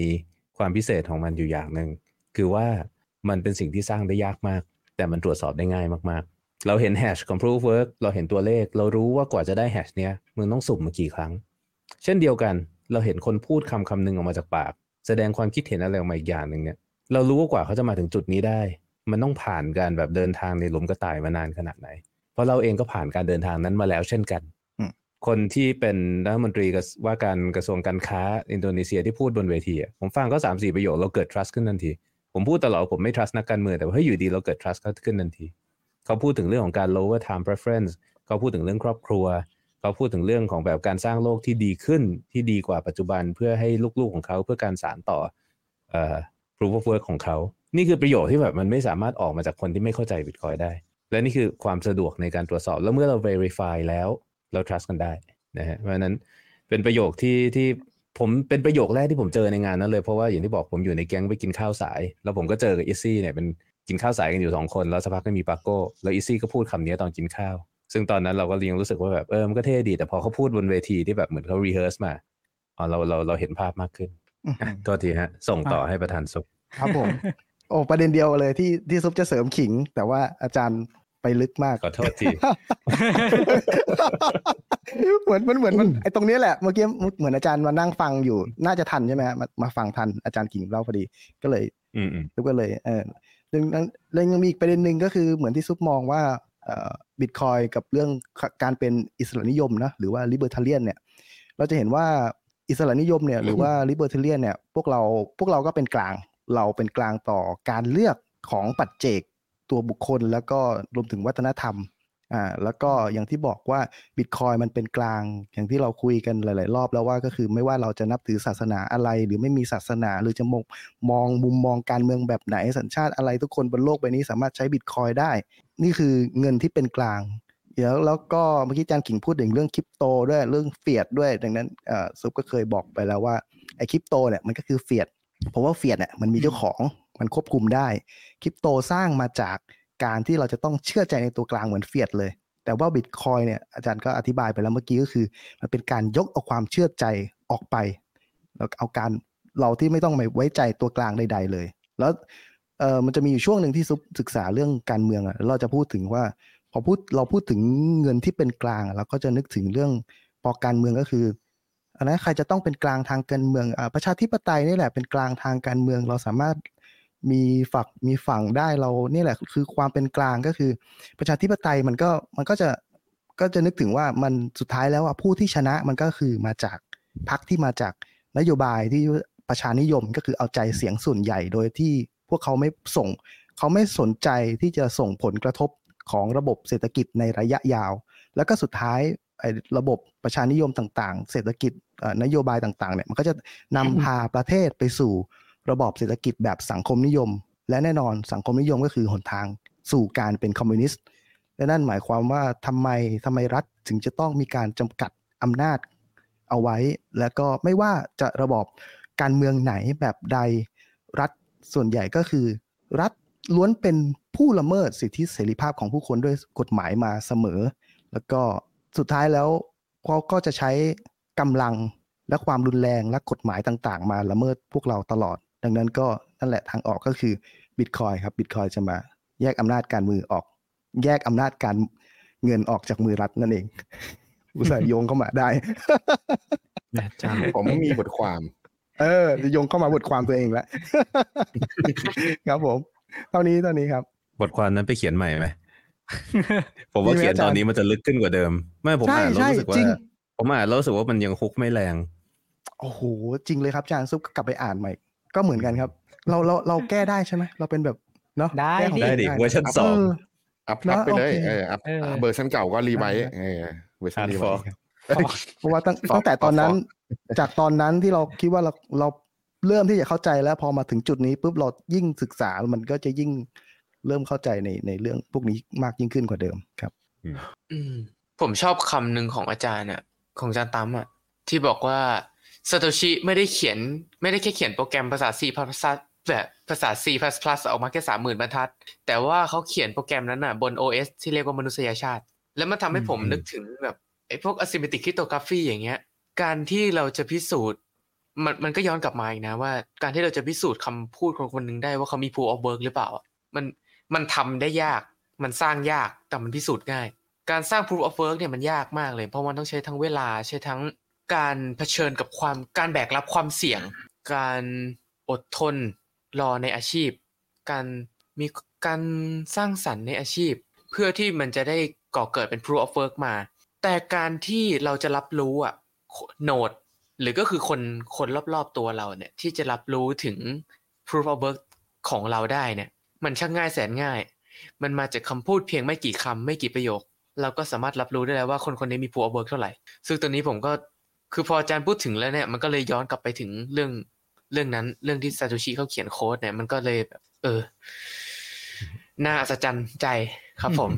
ความพิเศษของมันอยู่อย่างหนึ่งคือว่ามันเป็นสิ่งที่สร้างได้ยากมาก แต่มันตรวจสอบได้ง่ายมากๆ เราเห็นแฮชของ proof of work เราเห็นตัวเลข เรารู้ว่ากว่าจะได้แฮชเนี้ยมึงต้องสุ่มมากี่ครั้ง เช่นเดียวกันเราเห็นคนพูดคำคำหนึ่งออกมาจากปาก แสดงความคิดเห็นอะไรออกมาอีกอย่างหนึ่งเนี่ยเรารู้ว่ากว่าเขาจะมาถึงจุดนี้ได้ มันต้องผ่านการแบบเดินทางในหลุมกระต่ายมานานขนาดไหน เพราะเราเองก็ผ่านการเดินทางนั้นมาแล้วเช่นกันอืมคนที่เป็นรัฐมนตรีกระว่าการกระทรวงการค้าอินโดนีเซียที่พูดบนเวทีอะผมฟังก็สามสี่ประโยคเราเกิด trust ขึ้นทันที ผมพูดตลอดว่าผมไม่ trust นักการเมืองแต่ว่าเฮ้ยอยู่ดีเราเกิด trust เขาขึ้นทันที เขาพูดถึงเรื่องของการ lower time preference เขาพูดถึงเรื่องครอบครัว เขาพูดถึงเรื่องของแบบการสร้างโลกที่ดีขึ้นที่ดีกว่าปัจจุบันเพื่อให้ลูกๆของเขาเพื่อการสานต่อเอ่อ proof of work ของเขา นี่คือประโยชน์ที่แบบมันไม่สามารถออกมาจากคนที่ไม่เข้าใจ Bitcoin ได้ และนี่คือความสะดวกในการตรวจสอบ แล้วเมื่อเรา verify แล้วเรา trust กันได้นะฮะเพราะฉะนั้นเป็นประโยคที่ที่ผมเป็นประโยคแรกที่ผมเจอในงานนั้นเลย เพราะว่าอย่างที่บอกผมอยู่ในแก๊งไปกินข้าวสาย แล้วผมก็เจอกับอิซี่เนี่ยเป็นกินข้าวสายกันอยู่สองคน แล้วสักพักก็มีปาโก้แล้วอิซี่ก็พูดคำนี้ตอนกินข้าว ซึ่งตอนนั้นเราก็ยังรู้สึกว่าแบบเออมันก็เท่ดี แต่พอเขาพูดบนเวทีที่แบบเหมือนเขา rehearse มาอ๋อเราเราเราเห็นภาพมากขึ้นอื้อหือโทษทีฮะ ส่งต่อให้ประธานสุขครับผม โอ้ประเด็นเดียวเลยที่ที่ซุปจะเสริมขิง แต่ว่าอาจารย์ไปลึกมากขอโทษทีเหมือนมันเหมือนมันไอตรงเนี้ยแหละเมื่อกี้เหมือนอาจารย์มานั่งฟังอยู่ น่าจะทันใช่ไหมฮะมามาฟังทันอาจารย์กิ่งเล่าพอดี ก็เลยอืมอืมซุปก็เลยเออเรื่องนั้นเรื่องยังมีอีกประเด็นหนึ่งก็คือเหมือนที่ซุปมองว่าเอ่อบิตคอยกับเรื่องการเป็นอิสระนิยมนะหรือว่าลิเบอร์ท a เลียนเนี่ย เราจะเห็นว่าอิสระนิยมเนี่ยหรือว่าลิเบอร์ท a เลียนเนี่ยพวกเราพวกเราก็เป็นกลาง เราเป็นกลางต่อการเลือกของปัจเจกตัวบุคคล แล้วก็รวมถึงวัฒนธรรมอ่าแล้วก็อย่างที่บอกว่าบิตคอยมันเป็นกลาง อย่างที่เราคุยกันหลาย ๆ รอบแล้วว่าก็คือไม่ว่าเราจะนับถือศาสนาอะไร หรือไม่มีศาสนาหรือจะมองมองมุมมองการเมืองแบบไหนสัญชาติอะไรทุกคนบนโลกใบนี้สามารถใช้บิตคอยได้ นี่คือเงินที่เป็นกลางเดี๋ยวแล้วก็เมื่อกี้อาจารย์กิ่งพูดถึงเรื่องคริปโตด้วยเรื่องเฟียดด้วย ดังนั้นอ่อซุปก็เคยบอกไปแล้วว่าไอ้คริปโตเนี่ยมันก็คือเฟียด เพราะว่าเฟียดเนี่ยมันมีเจ้าของมันควบคุมได้คริปโตสร้างมาจากการที่เราจะต้องเชื่อใจในตัวกลางเหมือนเฟียดเลย แต่ว่าบิตคอยเนี่ยอาจารย์ก็อธิบายไปแล้วเมื่อกี้ก็คือ มันเป็นการยกเอาความเชื่อใจออกไปแล้วเอาการเราที่ไม่ต้องไปไว้ใจตัวกลางใด ๆ เลย แล้วเออมันจะมีอยู่ช่วงหนึ่งที่ซุปศึกษาเรื่องการเมืองอะแล้วเราจะพูดถึงว่าพอพูดเราพูดถึงเงินที่เป็นกลางเราก็จะนึกถึงเรื่องพอการเมืองก็คือ อันนั้นใครจะต้องเป็นกลางทางการเมืองอประชาธิปไตยนี่แหละเป็นกลางทางการเมือง เราสามารถมีฝักมีฝั่งได้เรานี่แหละคือความเป็นกลางก็คือ ประชาธิปไตยมันก็มันก็จะก็จะนึกถึงว่ามันสุดท้ายแล้วอะผู้ที่ชนะมันก็คือมาจากพรรคที่มาจากนโยบายที่ประชานิยมก็คือเอาใจเสียงส่วนใหญ่โดยที่พวกเขาไม่ส่ง เขาไม่สนใจที่จะส่งผลกระทบของระบบเศรษฐกิจในระยะยาว แล้วก็สุดท้ายระบบประชานิยมต่างๆ เศรษฐกิจ นโยบายต่างๆเนี่ยมันก็จะนำพาประเทศไปสู่ระบอบเศรษฐกิจแบบสังคมนิยม และแน่นอนสังคมนิยมก็คือหนทางสู่การเป็นคอมมิวนิสต์และนั่นหมายความว่าทำไมทำไมรัฐถึงจะต้องมีการจำกัดอำนาจเอาไว้ แล้วก็ไม่ว่าจะระบอบการเมืองไหนแบบใดรัฐส่วนใหญ่ก็คือ รัฐล้วนเป็นผู้ละเมิดสิทธิเสรีภาพของผู้คนด้วยกฎหมายมาเสมอ แล้วก็สุดท้ายแล้วเขาก็จะใช้ กำลังและความรุนแรงและกฎหมายต่างๆ มาละเมิดพวกเราตลอด ดังนั้นก็นั่นแหละทางออกก็คือบิตคอยครับบิตคอยจะมาแยกอำนาจการมือออก แยกอำนาจการเงินออกจากมือรัฐนั่นเอง อุตส่าห์โยงเข้ามาได้อาจารย์ผมมีบทความ เออจะโยงเข้ามาบทความตัวเองแล้วครับผม เท่านี้เท่านี้ครับ บทความนั้นไปเขียนใหม่ไหมผมว่ามีไหมเขียนอาจารย์ตอนนี้มันจะลึกขึ้นกว่าเดิม ไม่ผมใช่อ่านแล้วใช่รู้สึกจริว่าง ผมอ่านแล้วรู้สึกว่ามันยังฮุกไม่แรง โอ้โห จริงเลยครับอาจารย์ซุปก็กลับไปอ่านใหม่ ก็เหมือนกันครับ เราเราเราแก้ได้ใช่ไหมเราเป็นแบบเนาะได้แก้ของได้ดิตัวงเวอร์ชันเสองอัพนะอัพไปเลยโอเคเอออัพเออเบอร์ชันเก่าก็รีไวท์เออเวอร์ชัน Hard รีไว fork ท์เพราะว่าตั้งฟอกตั้งแต่ตอนนั้นฟอกจากตอนนั้นที่เราคิดว่าเราเราเริ่มที่จะเข้าใจแล้วพอมาถึงจุดนี้ปุ๊บเรายิ่งศึกษามันก็จะยิ่งเริ่มเข้าใจในในเรื่องพวกนี้มากยิ่งขึ้นกว่าเดิมครับอืมผมชอบคำหนึ่งของอาจารย์อะ ของอาจารย์ตั้มอะ ที่บอกว่าซาโตชิไม่ได้เขียน ไม่ได้แค่เขียนโปรแกรมภาษา C ภาษาแบบภาษา C++ ออกมาแค่สามหมื่นบรรทัด แต่ว่าเขาเขียนโปรแกรมนั้นอะ บน OS ที่เรียกว่ามนุษยชาติ แล้วมันทำให้ผมอืมนึกถึงแบบไอ้พวก asymmetric cryptography อย่างเงี้ย การที่เราจะพิสูจน์ มันมันก็ย้อนกลับมาอีกนะว่า การที่เราจะพิสูจน์คำพูดของคนหนึ่งได้ว่าเขามี proof of work หรือเปล่าอะมันมันทำได้ยาก มันสร้างยากแต่มันพิสูจน์ง่าย การสร้าง proof of work เนี่ยมันยากมากเลย เพราะมันต้องใช้ทั้งเวลาใช้ทั้งการเผชิญกับความการแบกรับความเสี่ยง การอดทนรอในอาชีพ การมีการสร้างสรรค์ในอาชีพ เพื่อที่มันจะได้ก่อเกิดเป็น proof of work มา แต่การที่เราจะรับรู้อะโนดหรือก็คือคนคนรอบๆตัวเราเนี่ยที่จะรับรู้ถึง proof of work ของเราได้เนี่ย มันช่างง่ายแสนง่าย มันมาจากคำพูดเพียงไม่กี่คำไม่กี่ประโยค เราก็สามารถรับรู้ได้แล้วว่าคนคนนี้มี proof of work เท่าไหร่ ซึ่งตอนนี้ผมก็คือพออาจารย์พูดถึงแล้วเนี่ยมันก็เลยย้อนกลับไปถึงเรื่องเรื่องนั้นเรื่องที่ซาโตชิเขาเขียนโค้ดเนี่ยมันก็เลยแบบเออน่าอัศจรรย์ใจครับผม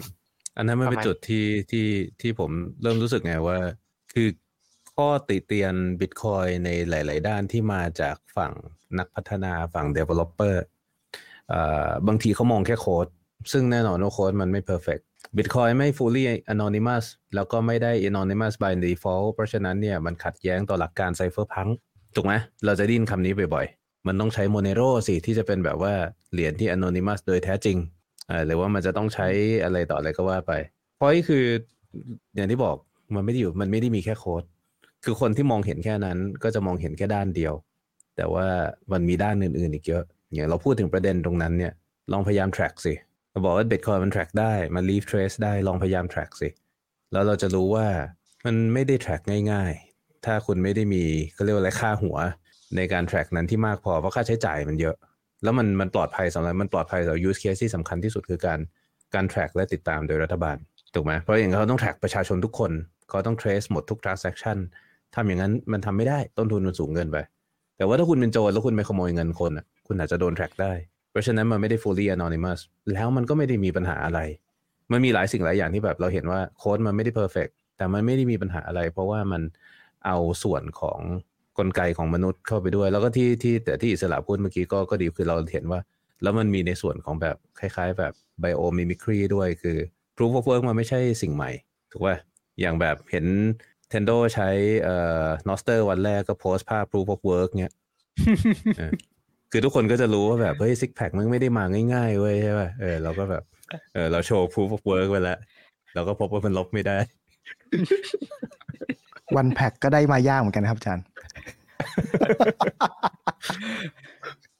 อันนั้นมันเป็นจุดที่ที่ที่ผมเริ่มรู้สึกไงว่า คือข้อติเตียนบิตคอยในหลาย ๆ ด้านที่มาจากฝั่งนักพัฒนาฝั่ง developer อ่อบางทีเขามองแค่โค้ด ซึ่งแน่นอนว่าโค้ดมันไม่ perfect Bitcoin ไม่ fully anonymous แล้วก็ไม่ได้ anonymous by default เพราะฉะนั้นเนี่ยมันขัดแย้งต่อหลักการ cypherpunk ถูกไหมเราจะได้ยินคำนี้บ่อยๆ มันต้องใช้ Monero สิที่จะเป็นแบบว่าเหรียญที่ anonymous โดยแท้จริงหรือว่ามันจะต้องใช้อะไรต่ออะไรก็ว่าไป เพราะคืออย่างที่บอกมันไม่ได้อยู่มันไม่ได้มีแค่โค้ด คือคนที่มองเห็นแค่นั้นก็จะมองเห็นแค่ด้านเดียว แต่ว่ามันมีด้านอื่นๆอีกเยอะอย่างเราพูดถึงประเด็นตรงนั้นเนี่ยลองพยายาม track สิ เราบอกว่า Bitcoin มัน track ได้มัน leave trace ได้ลองพยายาม track สิ แล้วเราจะรู้ว่ามันไม่ได้ track ง่าย ๆ ถ้าคุณไม่ได้มีเขาเรียกว่าอะไรค่าหัวในการ track นั้นที่มากพอ เพราะค่าใช้จ่ายมันเยอะ แล้วมันมันปลอดภัยสำหรับมันปลอดภัยสำหรับ use case ที่สำคัญที่สุดคือการการ track และติดตามโดยรัฐบาลถูกไหมเพราะอย่างเขาต้อง track ประชาชนทุกคนเขาต้อง trace หมดทุก transaction ทำอย่างนั้นมันทำไม่ได้ต้นทุนมันสูงเกินไป แต่ว่าถ้าคุณเป็นโจรแล้วคุณไปขโมยเงินคนคุณอาจจะโดน track ได้ ราะฉะนั้นมันไม่ได้ fully anonymous แล้วมันก็ไม่ได้มีปัญหาอะไร มันมีหลายสิ่งหลายอย่างที่แบบเราเห็นว่าโค้ดมันไม่ได้ perfect แต่มันไม่ได้มีปัญหาอะไร เพราะว่ามันเอาส่วนของกลไกของมนุษย์เข้าไปด้วย แล้วก็ที่ที่แต่ที่อิสระพูดเมื่อกี้ก็ก็ดีคือเราเห็นว่า แล้วมันมีในส่วนของแบบคล้ายๆ แบบ biomimicry ด้วยคือ proof of work มันไม่ใช่สิ่งใหม่ ถูกป่ะอย่างแบบเห็น Tendo ใช้เอ่อ Noster วันแรกก็โพสต์ภาพ proof of work เนี้ยเออ คือทุกคนก็จะรู้ว่าแบบเฮ้ยซิกแพคมันไม่ได้มาง่ายๆเว้ยใช่ป่ะเออเราก็แบบเออเราโชว์ proof of work ไปแล้วเราก็พบว่ามันลบไม่ได้ วันแพ็กก็ได้มายากเหมือนกันนะครับอาจารย์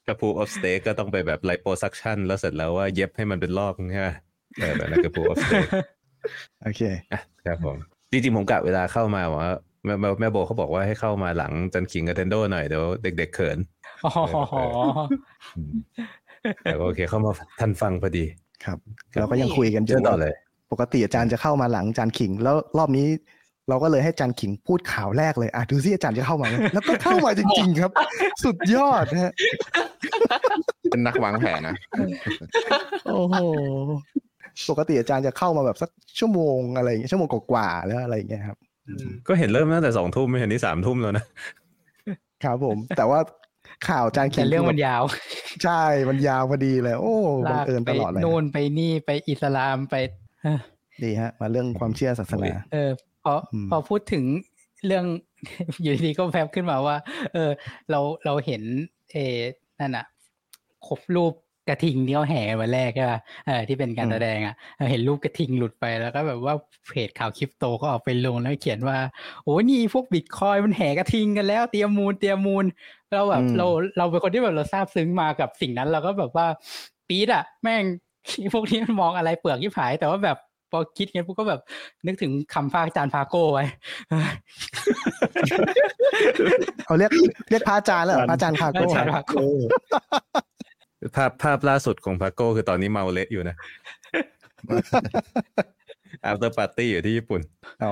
ถ้า proof of stake ก็ต้องไปแบบ liposuction แล้วเสร็จแล้วว่าเย็บให้มันเป็นรอบใช่ไหมเออแบบนั้นคือ proof of stake โอเคอะครับผมจริงๆผมกะเวลาเข้ามาว่าแม่แม่แม่โบเขาบอกว่าให้เข้ามาหลังจันขิงกับเทนโดหน่อยเดี๋ยวเด็ก ๆเขิน อ๋ออืมแต่ก็โอเคเข้ามาทันฟังพอดีครับเราก็ยังคุยกันอเชิยู่ญต่อเลย ปกติอาจารย์จะเข้ามาหลังอาจารย์ขิง แล้วรอบนี้เราก็เลยให้อาจารย์ขิงพูดข่าวแรกเลยอะดูซิอาจารย์จะเข้ามาไหมแล้วก็เข้ามาจริง ๆ ครับ สุดยอดนะฮะเป็นนักวางแผนนะโอ้โหปกติอาจารย์จะเข้ามาแบบสักชั่วโมงอะไรอย่างเงี้ยชั่วโมงกว่าๆแล้วอะไรอย่างเงี้ยครับ ก็เห็นเริ่มตั้งแต่สองทุ่มไม่เห็นที่สามทุ่มแล้วนะครับผม แต่ว่า ข่าวอาจารย์ขิแต่งเรื่องมันคืแบบยาว ใช่มันยาวพอดีเลย โอ้บังลากเอิญไปตลอดเลยโน่นไปนี่ไปอิสลามไปเออดีฮะ มาเรื่องความเชื่อศาสนา เออพออมพอพูดถึงเรื่องอยู่ดีๆก็แวบขึ้นมาว่า เออ เราเราเห็น เออนั่นอะครบรูปกระทิงที่เขาแห่วันแรกใช่ป่ะเออที่เป็นการแสดงอะเออเห็นรูปกระทิงหลุดไปแล้วก็แบบว่าเพจข่าวคริปโตก็ออกไปลงแล้วเขียนว่า โอ้นี่พวกบิตคอยมันแห่กระทิงกันแล้วเตรียมมูลเตรียมมูล เราแบบอืมเราเราเป็นคนที่แบบเราซาบซึ้งมากับสิ่งนั้นเราก็แบบว่าปี๊ดอะ แม่งพวกนี้มันมองอะไรเปลือกที่ผาย แต่ว่าแบบพอคิดงั้นพวกก็แบบนึกถึงคำพากอาจารย์พาโก้ไว้เขาเรียกเรียกพระอาจารย์แล้วเหรอพระอาจารย์คาโก้พระอาจารย์พาโก้เออภาพภาพล่าสุดของพาโก้คือตอนนี้เมาเละอยู่นะ after party อยู่ที่ญี่ปุ่นอ๋อ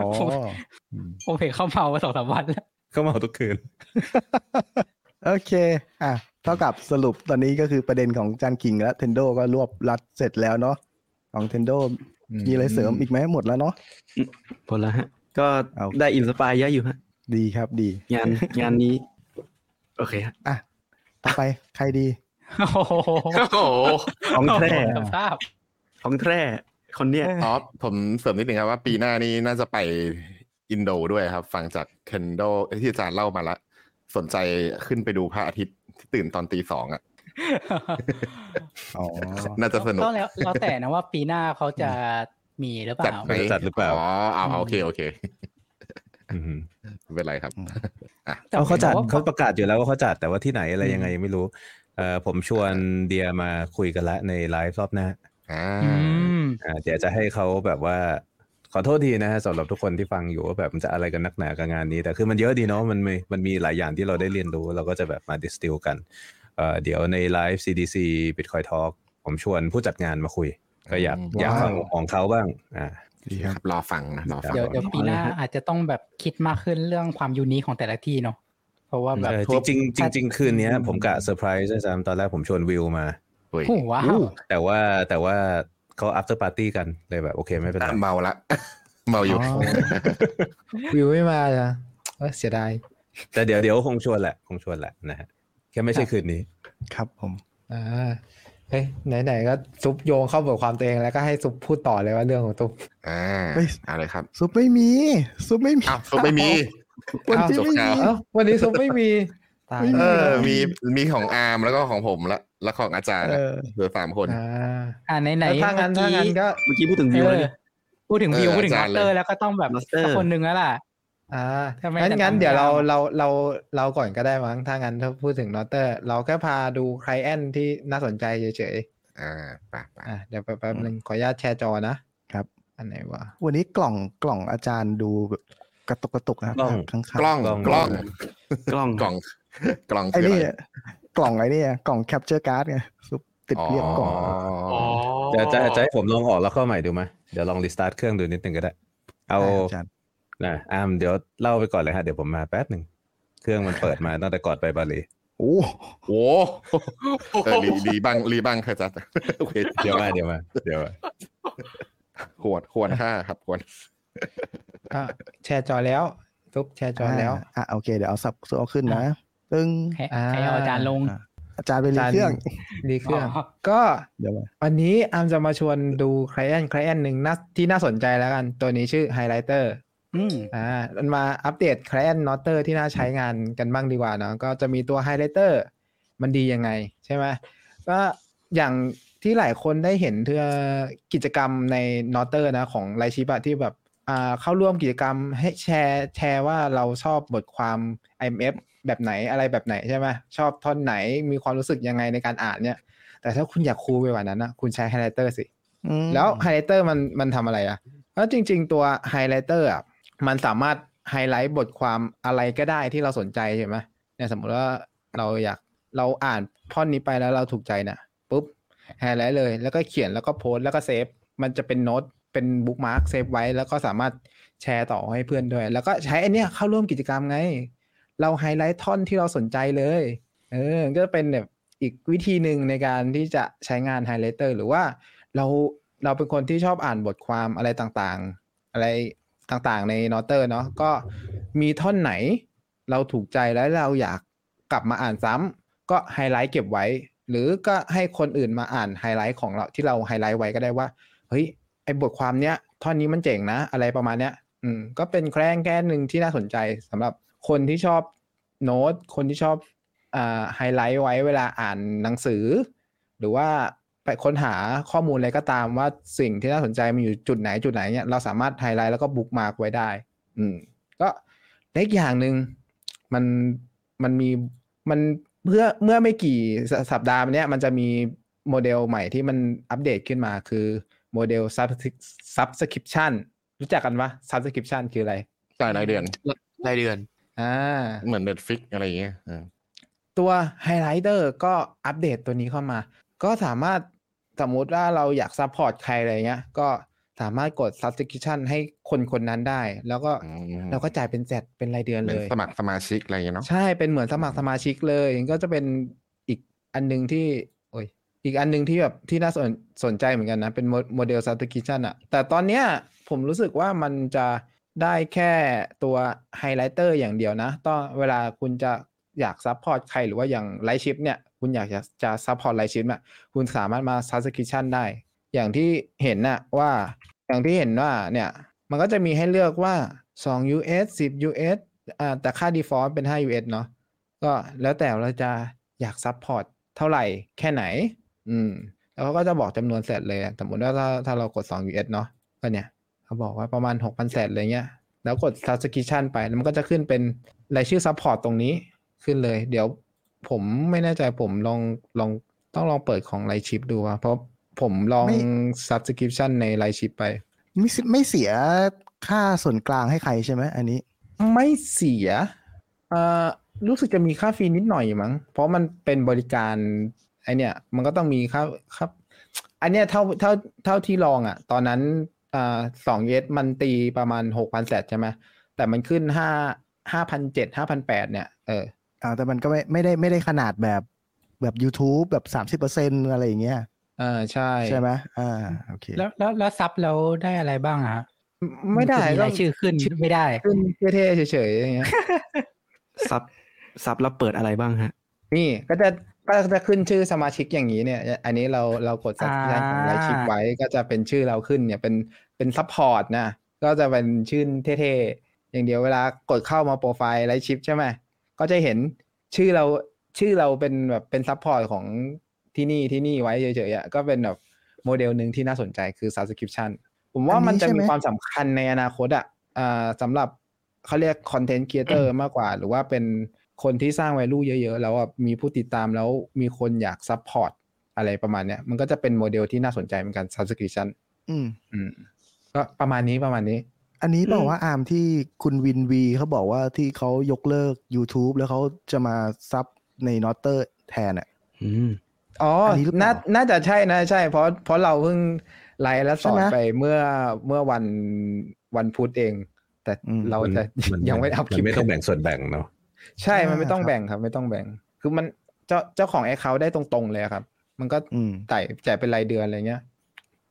ผมเห็นเขาเมามาสองสามวันแล้วเขาเมาทุกคืนเโอเค อะ เท่ากับสรุปตอนนี้ก็คือประเด็นของจานคิงและเทนโดก็รวบรัดเสร็จแล้วเนาะ ของเทนโดมีอะไรเสริมอีกไหมหมดแล้วเนาะ หมดแล้วฮะ ก็เอาได้ inspire เยอะอยู่ฮะ ดีครับดี งานงานนี้ โอเคฮะ อะ ต่อไปใครดี โอ้โหโอ้โหของแท้สภาพของแท้คนเนี้ยอ๋อผมเสริมนิดนึงครับว่าปีหน้านี้น่าจะไปอินโดด้วยครับ ฟังจากเคนโดที่อาจารย์เล่ามาละ สนใจขึ้นไปดูพระอาทิตย์ที่ตื่นตอนตีสองอะอ๋อน่าจะสนุกก็แล้วแล้วแต่นะว่าปีหน้าเขาจะมีหรือเปจัดล่าไหมจัดหรือเปล่าอ๋อเอาเอาโอเคโอเคอืมไม่เป็นไรครับแต่เอาเขาจัดผมว่าเขาประกาศอยู่แล้วว่าเขาจัดแต่ว่าที่ไหนอะไรยังไงยังไม่รู้เอ่อผมชวนเดียมาคุยกันละในไลฟ์รอบหน้าอ่าอืมอ่าเดี๋ยวจะให้เขาแบบว่าข อโทษทีนะฮะสำหรับทุกคนที่ฟังอยู่ว่าแบบมันจะอะไรกันนักหนากับงานนี้ แต่คือมันเยอะดีเนาะมันมีมันมีหลายอย่างที่เราได้เรียนรู้ เราก็จะแบบมาดิสติลกันเอ่อเดี๋ยวในไลฟ์ CDC Bitcoin Talk ผมชวนผู้จัดงานมาคุย ก็อยากอืมอยากฟังมุมของเขาบ้างอ่าดีครับครับรอฟังนะรอฟังเดี๋ยวเดี๋ยวปีหน้าอาจจะต้องแบบคิดมากขึ้นเรื่องความยูนิคของแต่ละที่เนาะเพราะว่าแบบเออจริงๆจริงๆคืนเนี้ยผมกะเซอร์ไพรส์ด้วยซ้ำตอนแรกผมชวนวิวมาเฮ้ยโอ้โหว้าวแต่ว่าแต่ว่า เขา after party กันเลยแบบ โอเคไม่เป็นไรอะเมาละ เมาอยู่อ๋อวิวไม่มาจ้ะเอ้ยเสียดายแต่เดี๋ยวเดี๋ยวคงชวนแหละคงชวนแหละนะฮะแค่ไม่ใช่คืนนี้ ครับผมอ่าเฮ้ยไหนๆก็ซุปโยงเข้าบทความตัวเองแล้วก็ให้ซุปพูดต่อเลยว่าเรื่องของซุปอ่าเฮ้ยอะไรครับ ซุปไม่มี ซุปไม่มีอ้าวซุปไม่มีวันที่จบไม่ข่าวมีเอ้าวันนี้ซุปไม่มี ตายไม่เอมีอมีมีของอาร์มแล้วก็ของผมละแล้วของอาจารย์เออะอเหลือสามคนอ่าอ่าไหนไหนแล้วถ้างั้นถ้างั้นก็เมื่อกี้พูดถึงวิวเอแล้วอเนี่ยพูดถึงวิวเออพูดถึงอามาจารย์สเตอเลร์ยแล้วก็ต้องแบบ Master สักคนหนึ่งแล้วล่ะอ่าถ้าไม่งั้นแต่งั้นทำเดี๋ยวเราไม่ได้เราเราเราก่อนก็ได้มั้งถ้างั้นถ้าพูดถึงนอเตอร์ เราแค่พาดูใครแอนที่น่าสนใจเฉยอ่าไปไปๆอะเดี๋ยวแป๊บๆนึงขออนุญาตแชร์จอนะครับ อันไหนวะวันนี้กล้องกล่องอาจารย์ดูแบบกระตุกกระตุกนะครับกล้องข้างๆกล้องกล้องกล้องกล้อง กล่องกล่องไอ้คือนี่อะไรกล่องไอ้นี่กล่อง capture card ไงซุปติดเรียบกล่องอ๋อจะจะจะให้ผมลองออกแล้วเข้าใหม่ดูไหมเดี๋ยวลอง restart เครื่องดูนิดนึงก็ได้ เอาได้ครับอาจารย์นะอาร์มเดี๋ยวเล่าไปก่อนเลยฮะเดี๋ยวผมมาแป๊บหนึ่งเครื่องมันเปิดมาตั้งแต่ก่อนไปบาหลีโอ้โอ้เออรีรีบ้างรีบ้างค่ะอาจารย์โอเคเดี๋ยวมาเดี๋ยวมาเดี๋ยวมาควรควรค่าครับควรอะแชร์จอแล้วซุปแชร์จอแล้วอะโอเคเดี๋ยวเอาสับเอาขึ้นนะ ตึ้งให้อ่าให้เอาอาจารย์ลงอะอาจารย์ไปรีเครื่องดีเครื่องอ๋อก็เดี๋ยวมาวันนี้อามจะมาชวนดูใครแอนใครแอนหนึ่งน่าที่น่าสนใจแล้วกัน ตัวนี้ชื่อไฮไลเตอร์อืมอ่ามันมาอัปเดต Client n o t e r ที่น่าใช้งานกันบ้างดีกว่าเนาะก็จะมีตัว Highlighter มันดียังไงใช่ไหมก็อย่างที่หลายคนได้เห็นเทือกิจกรรมใน n o t e r นะของ Right Shift อะที่แบบอ่าเข้าร่วมกิจกรรมให้แชร์แชร์ว่าเราชอบบทความ IMF แบบไหนอะไรแบบไหนใช่ไหมชอบท่อนไหนมีความรู้สึกยังไงในการอ่านเนี่ย แต่ถ้าคุณอยาก cool ไปกว่านั้นนะคุณใช้ Highlighter สิอืมแล้ว Highlighter มันมันทำอะไรอะแล้วจริง ๆ ตัว Highlighter อะมันสามารถไฮไลท์บทความอะไรก็ได้ที่เราสนใจใช่ไหมเนี่ยสมมติว่าเราอยากเราอ่านท่อนนี้ไปแล้วเราถูกใจเนี่ยปุ๊บไฮไลท์เลยแล้วก็เขียนแล้วก็โพสต์แล้วก็เซฟมันจะเป็นโน้ตเป็น bookmark เซฟไว้แล้วก็สามารถแชร์ต่อให้เพื่อนด้วย แล้วก็ใช้อันเนี้ยเข้าร่วมกิจกรรมไง เราไฮไลท์ท่อนที่เราสนใจเลย เออ ก็เป็นแบบอีกวิธีหนึ่งในการที่จะใช้งาน Highlighter หรือว่าเราเราเป็นคนที่ชอบอ่านบทความอะไรต่างๆ อะไรต่างๆ ใน Nostr เนาะก็มีท่อนไหน เราถูกใจแล้วเราอยากกลับมาอ่านซ้ำก็ไฮไลท์เก็บไว้ หรือก็ให้คนอื่นมาอ่านไฮไลท์ของเราที่เราไฮไลท์ไว้ก็ได้ว่าเฮ้ยไอ้บทความเนี้ยท่อนนี้มันเจ๋งนะ อะไรประมาณเนี้ย อืมก็เป็น client หนึ่งที่น่าสนใจสำหรับ คนที่ชอบโน้ต คนที่ชอบอ่าไฮไลท์ไว้เวลาอ่านหนังสือ หรือว่าไปค้นหาข้อมูลอะไรก็ตามว่าสิ่งที่น่าสนใจมันอยู่จุดไหนจุดไหนเนี่ยเราสามารถไฮไลท์แล้วก็ bookmark ไว้ได้ อืม ก็อีกอย่างหนึ่งมันมันมีมันเพื่อเมื่อไม่กี่สัปดาห์มาเนี้ยมันจะมีโมเดลใหม่ที่มันอัปเดตขึ้นมาคือโมเดล subscription รู้จักกันปะ subscription คืออะไรจ่ายรายเดือนรายเดือน อ่าเหมือน Netflix อะไรอย่างเงี้ยอ่าตัว Highlighter ก็อัปเดตตัวนี้เข้ามา ก็สามารถสมมุติว่าเราอยาก support ใครอะไรเงี้ย ก็สามารถกด subscription ให้คนคนนั้นได้ แล้วก็อืมเราก็จ่ายเป็น zap เป็นรายเดือนเหมืเลยสมัครสมาชิกอะไรอย่างเงี้ยเนาะใช่เป็นเหมือนสมัครสมาชิกเลยก็จะเป็นอีกอันหนึ่งที่โอ้ยอีกอันหนึ่งที่แบบที่น่าสนสนใจเหมือนกันนะ เป็นโมโมเดล subscription อะแต่ตอนเนี้ยผมรู้สึกว่ามันจะ ได้แค่ตัว Highlighter อย่างเดียวนะต้องเวลาคุณจะอยาก support ใครหรือว่าอย่าง Right Shift เนี่ยคุณอยากจะจะ support Right Shift เนี่ยคุณสามารถมา subscription ได้ อย่างที่เห็นน่ะว่าอย่างที่เห็นว่าเนี่ยมันก็จะมีให้เลือกว่า 2 US 10 US อ่าแต่ค่า default เป็น 5 US เนาะก็แล้วแต่เราจะอยาก support เท่าไหร่แค่ไหน อืม แล้วเขาก็จะบอกจำนวนเสร็จเลยสมมติว่าถ้าถ้าเรากด 2 US เนาะก็เนี่ย เขาบอกว่าประมาณ6,000เศษเลยเงี้ย แล้วกด subscription ไปแล้วมันก็จะขึ้นเป็นรายชื่อ support ตรงนี้ขึ้นเลย เดี๋ยวผมไม่แน่ใจผมลองลองต้องลองเปิดของ Right Shift ดูว่าเพราะผมลองไม่ subscription ใน Right Shift ไป ไม่สิไม่เสียค่าส่วนกลางให้ใครใช่ไหมอันนี้ ไม่เสียเอ่อรู้สึกจะมีค่าฟรีนิดหน่อยมั้ง เพราะมันเป็นบริการไอเนี่ย มันก็ต้องมีค่าค่าอันเนี้ยเท่าเท่าเท่าที่ลองอะ ตอนนั้น อ่าสองเยสมันตีประมาณหกพันแสใช่ไหมแต่มันขึ้นห้าห้าพันเจ็ดห้าพันแปดเนี่ยเอออ่าแต่มันก็ไม่ไม่ได้ไม่ได้ขนาดแบบแบบ YouTube แบบสามสิบเปอร์เซ็นอะไรอย่างเงี้ยเออใช่ใช่ไหมอ่าโอเคแล้วแล้วแล้วซับแล้วได้อะไรบ้างอะฮะไม่ได้คือมีก็รายชื่อขึ้นไม่ได้ ขึ้นเท่ๆเฉยๆอย่างเงี้ยซับซับแล้วเปิดอะไรบ้างฮะ นี่ก็จะก็จะขึ้นชื่อสมาชิกอย่างนี้เนี่ย อันนี้เราเรากดสัญญาณของ Right Shift ไว้ก็จะเป็นชื่อเราขึ้นเนี่ยเป็น เป็น support นะ ก็จะเป็นชื่อเท่ๆ อย่างเดียวเวลากดเข้ามาโปรไฟล์ Right Shift ใช่ไหมก็จะเห็นชื่อเราชื่อเราเป็นแบบเป็น support ของที่นี่ที่นี่ไว้เฉยๆอะก็เป็นแบบโมเดลหนึ่งที่น่าสนใจคือ subscription ผมว่าอันนี้มันจะใช่ไหมมีความสำคัญในอนาคตอะอ่าสำหรับเขาเรียกคอนเทนต์ครีเอเตอร์มากกว่า หรือว่าเป็นคนที่สร้าง value เยอะ ๆ แล้วอะมีผู้ติดตามแล้วมีคนอยาก support อะไรประมาณเนี้ยมันก็จะเป็นโมเดลที่น่าสนใจเหมือนกัน subscription อืมอืม ก็ประมาณนี้ประมาณนี้ อันนี้บอกอืมว่าอาร์มที่คุณวินวีเขาบอกว่าที่เขายกเลิก YouTube แล้วเขาจะมาซับใน Nostr แทนอะอืมอ๋ออันนี้หรือเปล่าน่าน่าจะใช่นะใช่ เพราะเพราะเราเพิ่งไลฟ์และสอนใช่ไหมไปเมื่อเมื่อวันวันพุธเอง แต่อืมเรามันจะมันยังไม่อัพคลิปมันไม่ต้องแบ่งส่วนแบ่งเนาะใช่มันไม่ต้องอ่าแบ่งครับ ไม่ต้องแบ่ง คือมันเจ้าเจ้าของ account ได้ตรงๆเลยครับ มันก็อืมจ่ายจ่ายเป็นรายเดือนอะไรเงี้ย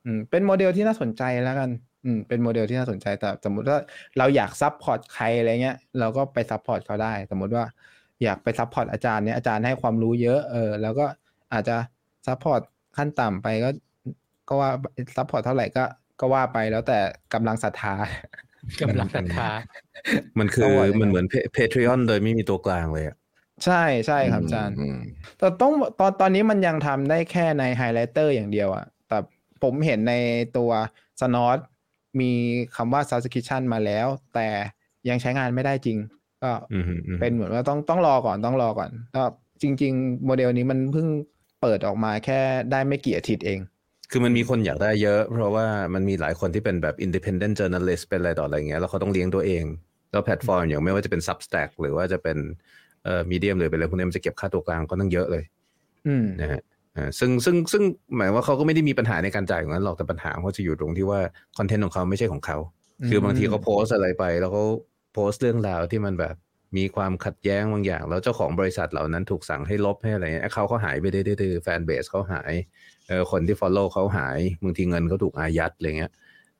อืมเป็นโมเดลที่น่าสนใจแล้วกัน อืมเป็นโมเดลที่น่าสนใจแต่สมมุติว่าเราอยาก support ใครอะไรเงี้ย เราก็ไป support เขาได้ สมมุติว่าอยากไป support อาจารย์เนี่ยอาจารย์ให้ความรู้เยอะเออแล้วก็อาจจะ support ขั้นต่ำไปก็ ก็ว่า support เท่าไหร่ก็ก็ว่าไปแล้วแต่กำลังศรัทธากำลังศรัทธา มันคือต้องว่าอย่างนั้นมันเหมือน Patreon โดยไม่มีตัวกลางเลยอะใช่ใช่ครับอาจารย์อืมแต่ต้องตอนตอนนี้มันยังทำได้แค่ใน Highlighter อย่างเดียวอะแต่ผมเห็นในตัว Snort มีคำว่า subscription มาแล้ว แต่ยังใช้งานไม่ได้จริง ก็อืมอืมอืมเป็นเหมือนว่าต้องต้องรอก่อนต้องรอก่อนก็จริง ๆ โมเดลนี้มันเพิ่งเปิดออกมาแค่ได้ไม่กี่อาทิตย์เอง คือมันมีคนอยากได้เยอะ เพราะว่ามันมีหลายคนที่เป็นแบบ independent journalist เป็นอะไรต่ออะไรเงี้ยแล้วเขาต้องเลี้ยงตัวเอง แล้วแพลตฟอร์มอย่างไม่ว่าจะเป็น Substack หรือว่าจะเป็นเอ่อ Medium หรือเป็นอะไรพวกนี้มันจะเก็บค่าตัวกลางก็ต้องเยอะเลยอืมนะฮะอ่า ซึ่งซึ่งซึ่งหมายว่าเขาก็ไม่ได้มีปัญหาในการจ่ายอย่างนั้นหรอกแต่ปัญหาเขาจะอยู่ตรงที่ว่าคอนเทนต์ของเขาไม่ใช่ของเขา คือบางทีเขาโพสต์อะไรไป แล้วเขาโพสต์เรื่องราวที่มันแบบมีความขัดแย้งบางอย่าง แล้วเจ้าของบริษัทเหล่านั้นถูกสั่งให้ลบให้อะไรเงี้ยเขาเขาหายไปดื้อๆแฟนเบสเขาหายเออคนที่ follow เขาหายบางทีเงินเขาถูกอายัดอะไรเงี้ย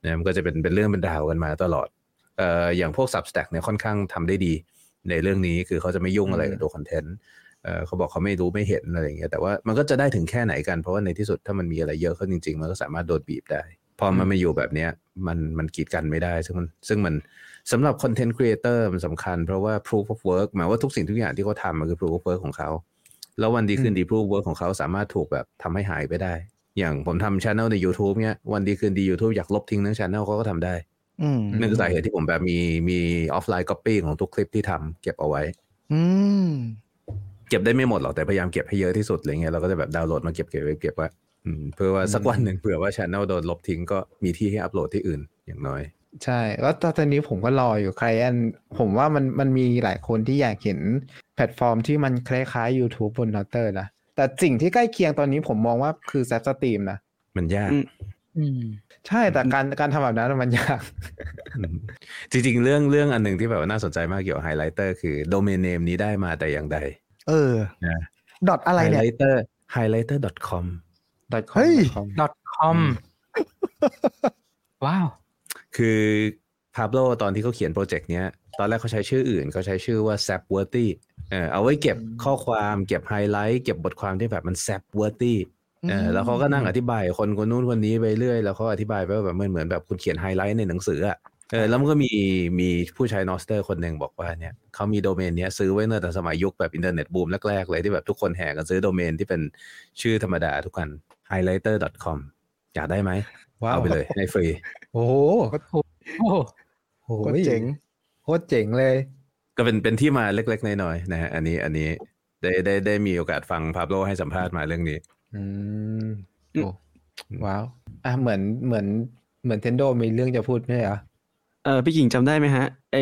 นะมันก็จะเป็นเป็นเรื่องเป็นราวกันมาตลอดเอ่ออย่างพวก Substack เนี่ยค่อนข้างทำได้ดีในเรื่องนี้คือเขาจะไม่ยุ่งอะไรกับตัวคอนเทนต์ เออเขาบอกเขาไม่รู้ไม่เห็นอะไรอย่างเงี้ยแต่ว่ามันก็จะได้ถึงแค่ไหนกันเพราะว่าในที่สุดถ้ามันมีอะไรเยอะขึ้นจริง ๆ มันก็สามารถโดนบีบได้ พอมันมาอยู่แบบเนี้ยมันมันกีดกันไม่ได้ ซึ่งมันซึ่งมันสำหรับคอนเทนต์ครีเอเตอร์มันสำคัญเพราะว่า proof of work หมายว่าทุกสิ่งทุกอย่างที่เขาทำมันคือ proof of work ของเขา แล้ววันดีคืนดี proof of work ของเขาสามารถถูกแบบทำให้หายไปได้ อย่างผมทำช anel ใน YouTube เนี้ยวันดีคืนดี YouTube อยากลบทิ้งทั้งช anel เขาก็ทำได้อืมนั่นคือสาเหตุที่ผมแบบมีมี offline copy ของทุกคลิปที่ทำเก็บเอาไว้ อืม เก็บได้ไม่หมดหรอกแต่พยายามเก็บให้เยอะที่สุดอะไรเงี้ยเราก็จะแบบดาวน์โหลดมาเก็บเก็บไว้เก็บไว้อืมเพื่อว่าสักวันหนึ่งเผื่อว่าช anel โดนลบทิ้งก็มีที่ให้อัปโหลดที่อื่นอย่างน้อย ใช่แล้วตอนนี้ผมก็รออยู่ใครอันผมว่ามันมันมีหลายคนที่อยากเห็นแพลตฟอร์มที่มันคล้ายๆ YouTube บน Nostr นะแต่สิ่งที่ใกล้เคียงตอนนี้ผมมองว่าคือแซ p สตรีมนะมันยากอืมอืมใช่แต่การการทำแบบนั้นมันยากอืมจริงๆ เรื่องเรื่องอันหนึ่งที่แบบว่าน่าสนใจมากเกี่ยวกับ Highlighter คือ domain name นี้ได้มาแต่อย่างใด เออนะ dot อะไรเนี่ย highlighter highlighter com .com เฮ้ย .com .com ว้าว คือพาโ l ตอนที่เขาเขียนโปรเจกต์เนี้ย ตอนแรกเขาใช้ชื่ออื่นเขาใช้ชื่อว่า zapworthy เออเอาไว้เก็บข้อความเก็บไฮไลท์เก็บบทความที่แบบมัน zapworthy เออแล้วเขาก็นั่งอธิบายคนคนนู้นคนนี้ไปเรื่อย แล้วเขาอธิบายไปว่าแบบมันเหมือนแบบคุณเขียนไฮไลท์ในหนังสืออะ เออแล้วมันก็มีมีผู้ใช้ Nostr คนหนึ่งบอกว่าเนี่ยเขามีโดเมนเนี้ยซื้อไว้ตั้งแต่สมัยยุคแบบอินเทอร์เน็ตบูมแรกๆเลยที่แบบทุกคนแห่กันซื้อโดเมนที่เป็นชื่อธรรมดาทุกกัน highlighter.com อยากได้ไหมว้าวเอาไปเลยในฟรี โอ้โหโอ้โอ้โหโคตรเจ๋งโคตรเจ๋งเลย ก็เป็นเป็นที่มาเล็กๆน้อยๆนะฮะอันนี้อันนี้ได้ได้ได้มีโอกาสฟังพาโ l ให้สัมภาษณ์มาเรื่องนี้ อืมโอ้ว้าว อะเหมือนเหมือนเหมือนเทนโดมีเรื่องจะพูดไหมเหรอ เออพี่กิ่งจำได้ไหมฮะ ไอ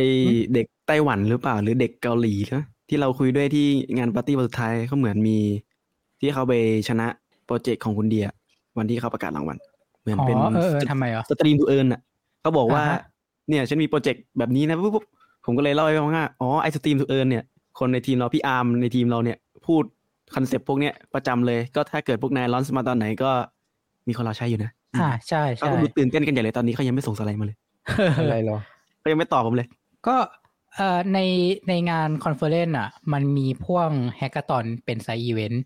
เด็กไต้หวันหรือเปล่า หรือเด็กเกาหลีนะที่เราคุยด้วยที่งานปาร์ตี้วันสุดท้ายเขาเหมือนมี ที่เขาไปชนะโปรเจกต์ของคุณเดีย วันที่เขาประกาศรางวัลเหมือนอ๋อเป็นเออเออทำไมอะ stream to earn อะเขาบอกว่าอ่าฮะเนี่ยฉันมีโปรเจกต์แบบนี้นะปุ๊บปุ๊บผมก็เลยเล่าให้ฟังว่าอ๋อไอ stream to earn เนี่ยคนในทีมเราพี่อาร์มในทีมเราเนี่ย พูดconcept พวกเนี้ยประจำเลย ก็ถ้าเกิดพวกนาย launch มาตอนไหนก็มีคนเราใช้อยู่นะอ่าใช่เขาใช่ก็ดูตื่นเต้นกันใหญ่เลยตอนนี้เขายังไม่ส่งสไลด์มาเลย อะไรเหรอเขายังไม่ตอบผมเลย ก็เอ่อในในงาน conference อะ มันมีพ่วง hackathon เป็น side event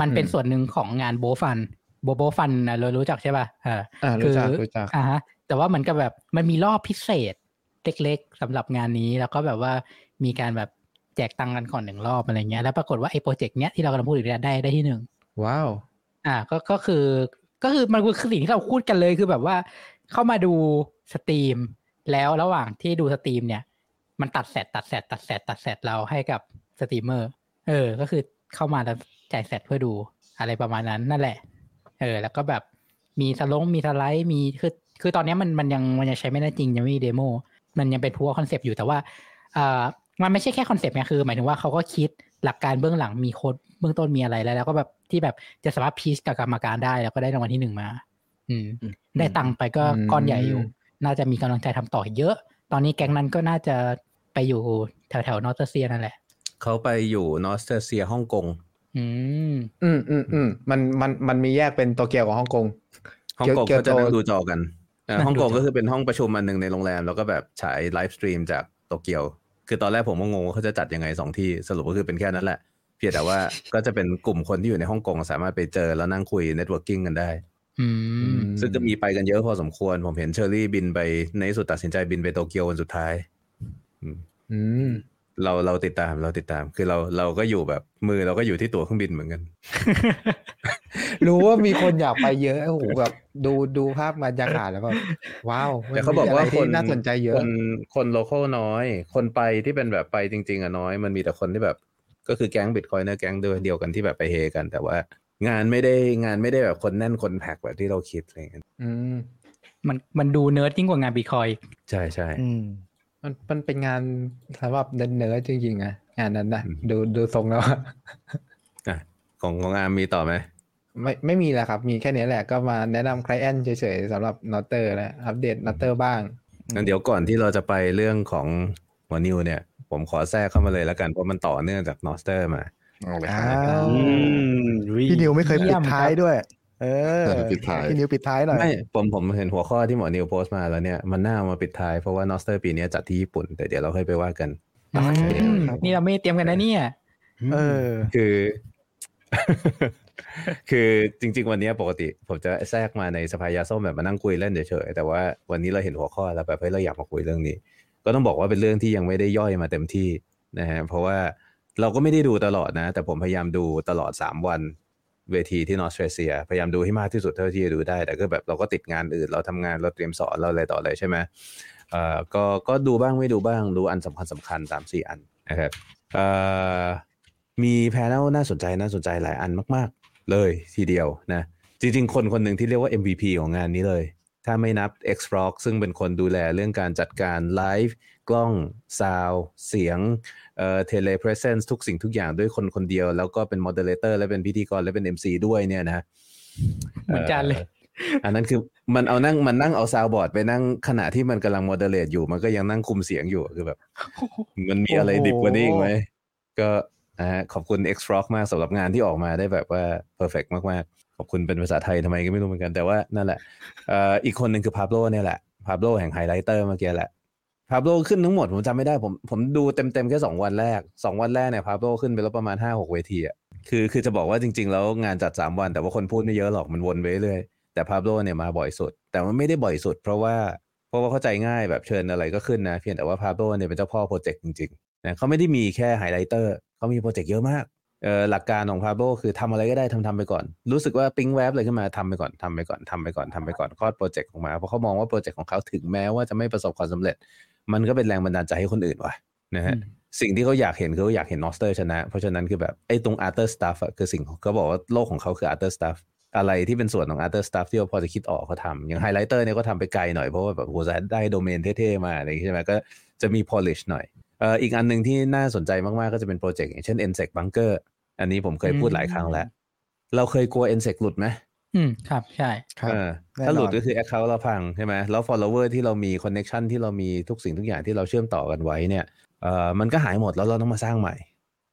มันเป็นอืมส่วนหนึ่งของงาน BOLT.FUN โบ BOLT.FUN นะเรารู้จักใช่ป่ะอ่าอ่ารู้จักรู้จักอ่าฮะแต่ว่าเหมือนกับแบบมันมีรอบพิเศษเล็กๆสำหรับงานนี้แล้วก็แบบว่ามีการแบบแจกตังค์กันก่อนหนึ่งรอบอะไรเงี้ย แล้วปรากฏว่าไอ้โปรเจกต์เนี้ยที่เรากำลังพูดถึงเนี่ยได้ได้ที่หนึ่งว้าว อ่าก็ก็คือก็คือมันคือสิ่งที่เราพูดกันเลยคือแบบว่า เข้ามาดู stream แล้วระหว่างที่ดู stream เนี่ย มันตัด sat ตัด sat ตัด sat ตัด sat เราให้กับสตรีมเมอร์ เออ ก็คือเข้ามาแล้วจ่าย sat เพื่อดูอะไรประมาณนั้นนั่นแหละ เออ แล้วก็แบบมีสลงมีสไลด์มีคือคือตอนนี้มันมันยังมันยังใช้ไม่ได้จริงยังไม่มี demoมันยังเป็น proof concept อยู่แต่ว่าอ่ามันไม่ใช่แค่ concept ไงคือ หมายถึงว่าเขาก็คิดหลักการเบื้องหลังมีโค้ดเบื้องต้นมีอะไรแล้ว แล้วก็แบบที่แบบจะสามารถ pitch กับกรรมการได้แล้วก็ได้รางวัลที่หนึ่งมา อืมอืม ได้ตังค์ไปก็อืมก้อนใหญ่อยู่ น่าจะมีกำลังใจทำต่อเยอะ ตอนนี้แก๊งนั้นก็น่าจะไปอยู่แถวแถวๆ Nostrasia นั่นแหละ เขาไปอยู่ Nostrasia ฮ่องกง อืม อืมอืมอืมมันมันมันมีแยกเป็นโตเกียวกับฮ่องกงฮ่องกงเกียวก็จะโตนั่งดูจอกันเอ่อนั่งดูฮ่องกงจอก็คือเป็นห้องประชุมอันหนึ่งในโรงแรม แล้วก็แบบฉาย live stream จากโตเกียว คือตอนแรกผมก็งงว่าเขาจะจัดยังไงสองที่สรุปก็คือเป็นแค่นั้นแหละ เพียงแต่ว่าก็จะเป็นกลุ่มคนที่อยู่ในฮ่องกงสามารถไปเจอแล้วนั่งคุย networking กันได้อืม ซึ่งก็มีไปกันเยอะพอสมควร ผมเห็นเชอรี่บินไปในที่สุดตัดสินใจบินไปโตเกียววันสุดท้ายอืมเราเราติดตามเราติดตาม คือเราเราก็อยู่แบบมือเราก็อยู่ที่ตั๋วเครื่องบินเหมือนกัน รู้ว่ามีคนอยากไปเยอะโอ้โหแบบดูดูภาพบรรยากาศแล้วแบบว้าวแต่เขาบอกว่ามันมีะไรคที่น่าสนใจเยอะ คนคน local น้อย คนไปที่เป็นแบบไปจริง ๆอะน้อย มันมีแต่คนที่แบบ ก็คือแก๊ง bitcoiner แก๊งเดียวกันที่แบบไปเฮกัน แต่ว่า งานไม่ได้งานไม่ได้แบบคนแน่นคนแพ็คแบบที่เราคิดอะไรอย่างเงี้ยอืมมันมันดูเนิร์ดยิ่งกว่างานบีคอย ใช่ใช่อืมมันมันเป็นงานสำหรับเนิร์ดๆจริงๆอะงานนั้นนะอืมดูดูทรงแล้วอะอะของของอามมีต่อไหมไม่ไม่มีแล้วครับ มีแค่นี้แหละก็มาแนะนำ client เฉยๆสำหรับ Nostr และอัปเดต Nostr บ้างงั้นเดี๋ยวก่อนที่เราจะไปเรื่องของหัวนิวเนี่ย ผมขอแทรกเข้ามาเลยแล้วกันเพราะมันต่อเนื่องจาก Nostr มา เอาเลยคอ้าวอืมพี่นิวไม่เคยเยี่ปิดท้ายครับด้วยเออเออปิดท้ายพี่นิวปิดท้ายหน่อยไม่ผมผมเห็นหัวข้อที่หมอนิวโพสต์มาแล้วเนี่ยมันน่าเอามาปิดท้ายเพราะว่า Nostr ปีนี้จัดที่ญี่ปุ่น แต่เดี๋ยวเราค่อยไปว่ากันอืมครับนี่เราไม่ได้เตรียมกันนะเนี่ยเออ คือ คือจริง ๆ วันนี้ปกติ ผมจะแทรกมาในสภายาส้มแบบมานั่งคุยเล่นเฉยๆแต่ว่าวันนี้เราเห็นหัวข้อแล้วแบบเฮ้ยเราอยากมาคุยเรื่องนี้ ก็ต้องบอกว่าเป็นเรื่องที่ยังไม่ได้ย่อยมาเต็มที่นะฮะเพราะว่า เราก็ไม่ได้ดูตลอดนะ แต่ผมพยายามดูตลอดสามวันเวทีที่นอสเตรเซียพยายามดูให้มากที่สุดเท่าที่จะดูได้ แต่ก็แบบเราก็ติดงานอื่น เราทำงานเราเตรียมสอนเราอะไรต่ออะไรใช่ไหมเอ่อก็ก็ดูบ้างไม่ดูบ้างดูอันสำคัญสำคัญสามสี่อันนะครับเอ่อมี panel น่าสนใจน่าสนใจหลายอันมาก ๆ เลยทีเดียวนะจริง ๆ คนคนหนึ่งที่เรียกว่า MVP ของงานนี้เลย ถ้าไม่นับ X Frog ซึ่งเป็นคนดูแลเรื่องการจัดการไลฟ์กล้องซาวเสียง เอ่อ telepresence ทุกสิ่งทุกอย่างด้วยคนคนเดียว แล้วก็เป็น moderator และเป็นพิธีกรและเป็น MC ด้วยเนี่ยนะเหมือนกันเลยอันนั้นคือมันเอานั่งมันนั่งเอา soundboard ไปนั่งขณะที่มันกำลัง moderate อยู่มันก็ยังนั่งคุมเสียงอยู่คือแบบ มันมีอะไรดิบกว่านี้อีกไหมก็นะฮะขอบคุณ X Frog มากสำหรับงานที่ออกมาได้แบบว่า perfect มากๆ ขอบคุณเป็นภาษาไทยทำไมก็ไม่รู้เหมือนกันแต่ว่านั่นแหละเอ่ออีกคนหนึ่งคือพา b โ o เนี่ยแหละพา b โ o แห่ง Highlighter เมื่อกี้แหละพาโ o ขึ้นทั้งหมดผมจำไม่ได้ผมผมดูเต็มๆแค่สองวันแรกสองวันแรกเนี่ยพาโ o ขึ้นไปแล้วประมาณห้าหกเวทีอะคือคือจะบอกว่าจริง ๆ แล้วงานจัดสามวัน แต่ว่าคนพูดไม่เยอะหรอกมันวนไปเรื่อยแต่พาโ o เนี่ยมาบ่อยสุด แต่มันไม่ได้บ่อยสุด เพราะว่าเพราะว่าเข้าใจง่ายแบบเชิญอะไรก็ขึ้นนะ เพียงแต่ว่าพาโ o เนี่ยเป็นเจ้าพ่อโปรเจกต์จริงๆนะเขาไม่ได้มีแค่ Highlighter เขามีโปรเจกต์เยอะมากเอ่อหลักการของ Pablo คือทำอะไรก็ได้ทำทำไปก่อน รู้สึกว่าปิ๊งแวบเลยขึ้นมาทำไปก่อนทำไปก่อนทำไปก่อนทำไปก่อนคลอดโปรเจกต์ออกมาเพราะเขามองว่าโปรเจกต์ของเขาถึงแม้ว่าจะไม่ประสบความสำเร็จ มันก็เป็นแรงบันดาลใจให้คนอื่นว่ะนะฮะสิ่งที่เขาอยากเห็นคือเขาอยากเห็น Nostr ชนะ เพราะฉะนั้นคือแบบไอ้ตรง other stuff คือสิ่งเขาบอกว่าโลกของเขาคือ other stuff อะไรที่เป็นส่วนของ other stuff ที่เราพอจะคิดออกเขาทำอย่าง Highlighter เนี่ยก็ทำไปไกลหน่อยเพราะว่าแบบโหจะได้โดเมนเท่ๆมาอะไรอย่างงี้ใช่ไหมก็จะมี polish หน่อยเอ่ออีกอันหนึ่งที่น่าสนใจมากๆก็จะเป็นโปรเจกต์อย่างเช่น NSEC Bunker อันนี้ผมเคยพูดหลายครั้งแล้ว เราเคยกลัว NSEC หลุดไหม อืมครับใช่ครับเออแน่นอนถ้าหลุดก็คือ Account เราพังใช่ไหมแล้ว follower ที่เรามี connection ที่เรามีทุกสิ่งทุกอย่างที่เราเชื่อมต่อกันไว้เนี่ยเอ่อมันก็หายหมดแล้วเราต้องมาสร้างใหม่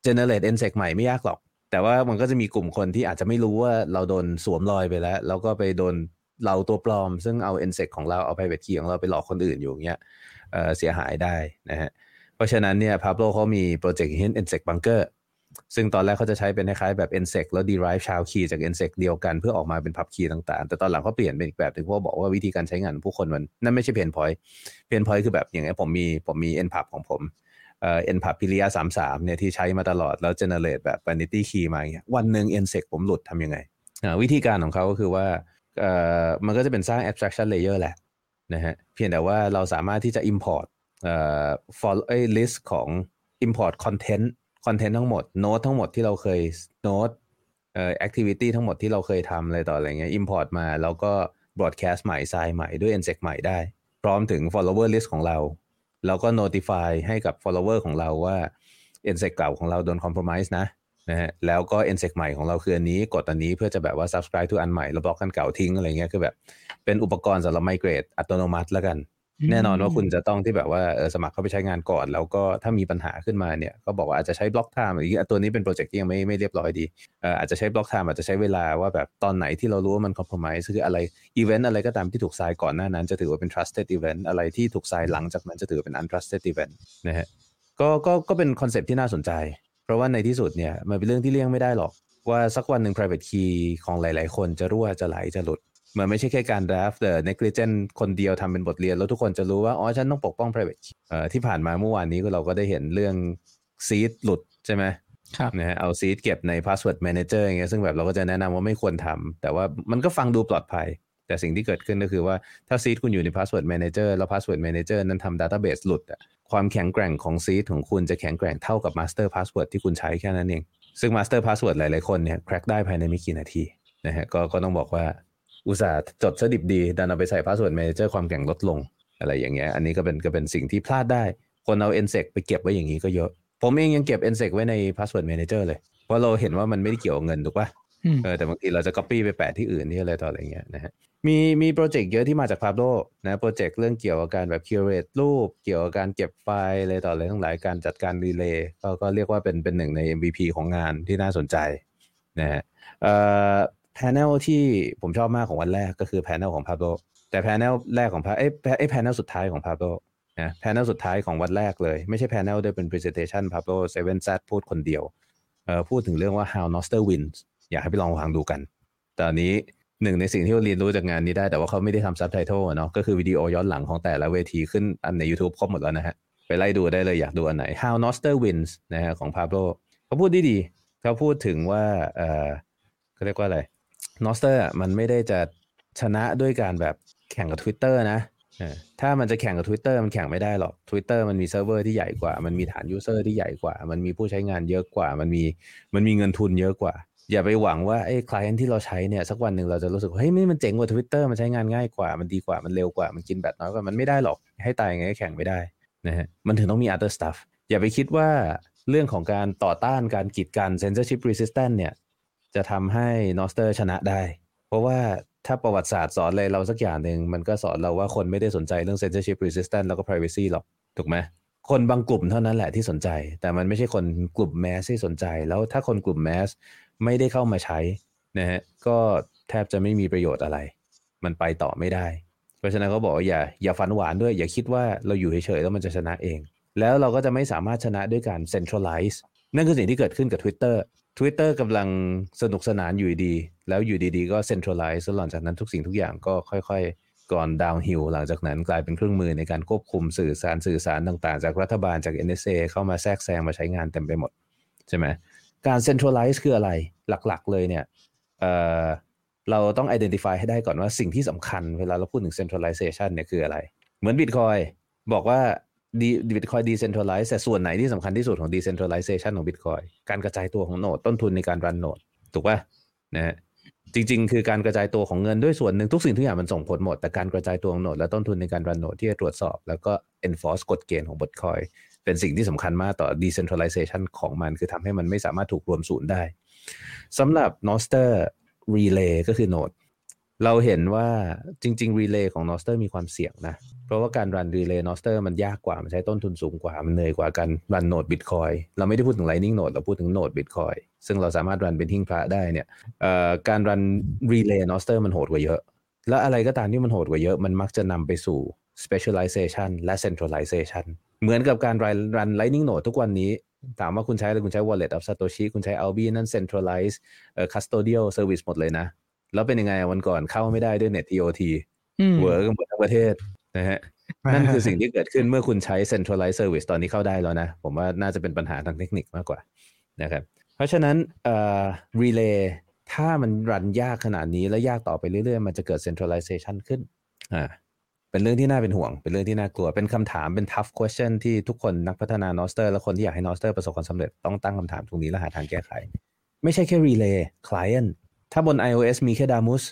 generate NSEC ใหม่ไม่ยากหรอก แต่ว่ามันก็จะมีกลุ่มคนที่อาจจะไม่รู้ว่าเราโดนสวมรอยไปแล้ว แล้วก็ไปโดนเราตัวปลอม ซึ่งเอา NSEC ของเราเอา private key ของเราไปหลอกคนอื่นอยู่อย่างเงี้ยเอ่อเสียหายได้นะฮะเพราะฉะนั้นเนี่ย Pablo เขามีโปรเจกต์เช่น NSEC Bunker ซึ่งตอนแรกเขาจะใช้เป็นคล้ายๆแบบ NSEC แล้ว derive ชาวคีย์จาก NSEC เดียวกันเพื่อออกมาเป็น pub key ต่างๆ แต่ตอนหลังเขาเปลี่ยนเป็นอีกแบบถึงเพราะบอกว่าวิธีการใช้งานผู้คนมันนั่นไม่ใช่ pain point pain point คือแบบอย่างเงี้ยผมมีผมมี npub ของผมเอ่อ npub p i l i a 33เนี่ยที่ใช้มาตลอดแล้ว generate แบบ vanity key มาอย่าเงี้ยวันหนึ่ง NSEC ผมหลุดทำยังไง วิธีการของเขาก็คือว่ามันก็จะเป็นสร้าง abstraction layer แหละนะฮะเพียงแต่ว่าเราสามารถที่จะ import เอ่อ for เอ้ list ของ import content content ทั้งหมด note ทั้งหมดที่เราเคย note เอ่อ activity ทั้งหมดที่เราเคยทำอะไรต่ออะไรเงี้ย import มาแล้วก็ broadcast ใหม่ sign ใหม่ด้วย nsec ใหม่ได้ พร้อมถึง follower list ของเรา แล้วก็ notify ให้กับ follower ของเราว่า NSEC เก่าของเราโดน compromise นะนะฮะแล้วก็ NSEC ใหม่ของเราคืออันนี้กดอันนี้เพื่อจะแบบว่า subscribe to อันใหม่แล้วบล็อกอันเก่าทิ้งอะไรเงี้ยคือแบบเป็นอุปกรณ์สำหรับ migrate อัตโนมัติแล้วกัน แน่นอนว่าคุณจะต้องที่แบบว่าเออสมัครเข้าไปใช้งานก่อน แล้วก็ถ้ามีปัญหาขึ้นมาเนี่ยก็บอกว่าอาจจะใช้ block time อีกตัวนี้เป็นโปรเจกต์ที่ยังไม่ไม่เรียบร้อยดีเอ่ออาจจะใช้ block time อาจจะใช้เวลาว่าแบบตอนไหนที่เรารู้ว่ามัน compromise คืออะไรอีเวนต์อะไรก็ตามที่ถูกทรายก่อนหน้านั้น จะถือว่าเป็น trusted event อะไรที่ถูกทรายหลังจากนั้นจะถือว่าเป็น untrusted event นะฮะก็ก็ก็เป็น concept ที่น่าสนใจ เพราะว่าในที่สุดเนี่ยมันเป็นเรื่องที่เลี่ยงไม่ได้หรอกว่าสักวันหนึ่ง private key ของหลาย ๆ คนจะรั่วจะไหลจะหลุด มันไม่ใช่แค่การ draft the negligent คนเดียวทำเป็นบทเรียน แล้วทุกคนจะรู้ว่า อ๋อ ฉันต้องปกป้อง private key เอ่อที่ผ่านมาเมื่อวานนี้ก็เราก็ได้เห็นเรื่อง seed หลุดใช่ไหมครับนะฮะเอา seed เก็บใน password manager อย่างเงี้ยซึ่งแบบเราก็จะแนะนำว่าไม่ควรทำแต่ว่ามันก็ฟังดูปลอดภัย แต่สิ่งที่เกิดขึ้นก็คือว่าถ้า seed คุณอยู่ใน password manager แล้ว password manager นั้นทำ database หลุดอะความแข็งแกร่งของ seed ของคุณจะแข็งแกร่งเท่ากับ master password ที่คุณใช้แค่นั้นเองซึ่ง master password หลายๆคนเนี่ย crack ได้ภายในไม่กี่นาทีนะฮะก็ก็ต้องบอกว่า อุตส่าห์จดซะดิบดี ดันเอาไปใส่ password manager ความแข็งลดลง อะไรอย่างเงี้ย อันนี้ก็เป็นก็เป็นสิ่งที่พลาดได้ คนเอา NSEC ไปเก็บไว้อย่างนี้ก็เยอะ ผมเองยังเก็บ NSEC ไว้ใน password manager เลย เพราะเราเห็นว่ามันไม่ได้เกี่ยวกับเงินถูกปะอืมเออแต่บางทีเราจะ copy ไปแปะที่อื่นที่อะไรต่ออะไรเงี้ยนะฮะมีมีโปรเจกต์เยอะที่มาจาก Pablo นะโปรเจกต์เรื่องเกี่ยวกับการแบบ curate รูป เกี่ยวกับการเก็บไฟล์อะไรต่ออะไรทั้งหลายการจัดการรีเลย์ก็ก็เรียกว่าเป็นเป็นหนึ่งใน MVP ของงานที่น่าสนใจนะฮะ เอ่อ panel ที่ผมชอบมากของวันแรกก็คือ panel ของ Pablo แต่ panel แรกของพาเอ้ยเอ้ย panel สุดท้ายของ Pablo นะ panel สุดท้ายของวันแรกเลย ไม่ใช่ panel ด้วยเป็น presentation Pablo 7 z พูดคนเดียวเอ่อพูดถึงเรื่องว่า how Noster wins อยากให้ไปลองฟังดูกัน ตอนนี้หนึ่งในสิ่งที่เราเรียนรู้จากงานนี้ได้แต่ว่าเขาไม่ได้ทำซับไตเติลเนาะก็คือวิดีโอย้อนหลังของแต่ละเวทีขึ้นอันใน YouTube ครบหมดแล้วนะฮะ ไปไล่ดูได้เลยอยากดูอันไหน How Noster Wins นะฮะของ Pablo เขาพูดดีดีเขาพูดถึงว่าเออเขาเรียกว่าอะไร Nostr อะมันไม่ได้จะชนะด้วยการแบบแข่งกับ Twitter นะถ้ามันจะแข่งกับ Twitter มันแข่งไม่ได้หรอก Twitter มันมีเซิร์ฟเวอร์ที่ใหญ่กว่า มันมีฐาน user ที่ใหญ่กว่า มันมีผู้ใช้งานเยอะกว่า มันมีมันมีเงินทุนเยอะกว่า อย่าไปหวังว่าไอ้ client ที่เราใช้เนี่ยสักวันหนึ่งเราจะรู้สึกว่าเฮ้ยมันเจ๋งกว่า Twitter มันใช้งานง่ายกว่า มันดีกว่า มันเร็วกว่า มันกินแบตน้อยกว่า มันไม่ได้หรอก ให้ตายไงก็แข่งไม่ได้นะฮะ มันถึงต้องมี other stuff อย่าไปคิดว่าเรื่องของการต่อต้านการกีดกัน censorship resistant เนี่ย จะทำให้ Noster ชนะได้ เพราะว่าถ้าประวัติศาสตร์สอนอะไรเราสักอย่างหนึ่งมันก็สอนเราว่าคนไม่ได้สนใจเรื่อง censorship resistance แล้วก็ privacy หรอก ถูกไหมคนบางกลุ่มเท่านั้นแหละที่สนใจ แต่มันไม่ใช่คนกลุ่มแมสที่สนใจ แล้วถ้าคนกลุ่มแมสไม่ได้เข้ามาใช้นะฮะก็แทบจะไม่มีประโยชน์อะไร มันไปต่อไม่ได้ เพราะฉะนั้นเขาบอกว่าอย่าอย่าฝันหวานด้วย อย่าคิดว่าเราอยู่เฉยๆแล้วมันจะชนะเอง แล้วเราก็จะไม่สามารถชนะด้วยการ centralize นั่นคือสิ่งที่เกิดขึ้นกับ Twitter Twitter กำลังสนุกสนานอยู่ดี แล้วอยู่ดีๆ ก็ centralize แล้วหลังจากนั้นทุกสิ่งทุกอย่างก็ค่อยๆ ก่อน downhill หลังจากนั้นกลายเป็นเครื่องมือในการควบคุมสื่อสารสื่อสารต่างๆ จากรัฐบาลจาก NSA เข้ามาแทรกแซงมาใช้งานเต็มไปหมด ใช่ไหมการ centralize คืออะไรหลักๆ เลยเนี่ยเเราต้อง identify ให้ได้ก่อนว่าสิ่งที่สำคัญเวลาเราพูดถึง centralization เนี่ยคืออะไร เหมือน Bitcoin บอกว่า ดีบิตคอยดีเซนทรัลไลซ์แต่ส่วนไหนที่สำคัญที่สุดของ decentralization ของ Bitcoin การกระจายตัวของโนดต้นทุนในการรันโนดถูกป่ะนะฮะจริง ๆ คือการกระจายตัวของเงินด้วยส่วนหนึ่งทุกสิ่งทุกอย่างมันส่งผลหมด แต่การกระจายตัวของโนดและต้นทุนในการรันโนดที่จะตรวจสอบ แล้วก็ enforce กฎเกณฑ์ของ Bitcoin เป็นสิ่งที่สำคัญมากต่อ decentralization ของมัน คือทำให้มันไม่สามารถถูกรวมศูนย์ได้สำหรับ Noster Relay ก็คือโนดเราเห็นว่าจริง ๆ Relay ของ Noster มีความเสี่ยงนะ ราะว่าการรัน Relay Noster มันยากกว่า มันใช้ต้นทุนสูงกว่า มันเหนื่อยกว่าการรันโนด Bitcoin เราไม่ได้พูดถึง Lightning Node เราพูดถึงโนด Bitcoin ซึ่งเราสามารถรันเป็นทิ้งพระได้เนี่ยการรัน Relay Noster มันโหดกว่าเยอะ แล้วอะไรก็ตามที่มันโหดกว่าเยอะ มันมักจะนำไปสู่ specialization และ centralization เหมือนกับการรันรัน Lightning Node ทุกวันนี้ถามว่าคุณใช้อะไรคุณใช้ Wallet of Satoshi คุณใช้ Albi นั่น centralized custodial service หมดเลยนะ แล้วเป็นยังไงวันก่อนเข้าไม่ได้ด้วย Net TOT เวิร์กกันหมดทั้งประเทศ นะฮะนั่นคือสิ่งที่เกิดขึ้นเมื่อคุณใช้ centralized service ตอนนี้เข้าได้แล้วนะ ผมว่าน่าจะเป็นปัญหาทางเทคนิคมากกว่านะครับเพราะฉะนั้นเอ่อ relay ถ้ามันรันยากขนาดนี้และยากต่อไปเรื่อยๆ มันจะเกิด centralization ขึ้นอ่าเป็นเรื่องที่น่าเป็นห่วง เป็นเรื่องที่น่ากลัว เป็นคำถามเป็น tough question ที่ทุกคนนักพัฒนา Noster และคนที่อยากให้ Noster ประสบความสำเร็จต้องตั้งคำถามตรงนี้และหาทางแก้ไข ไม่ใช่แค่ relay client ถ้าบน iOS มีแค่ Damus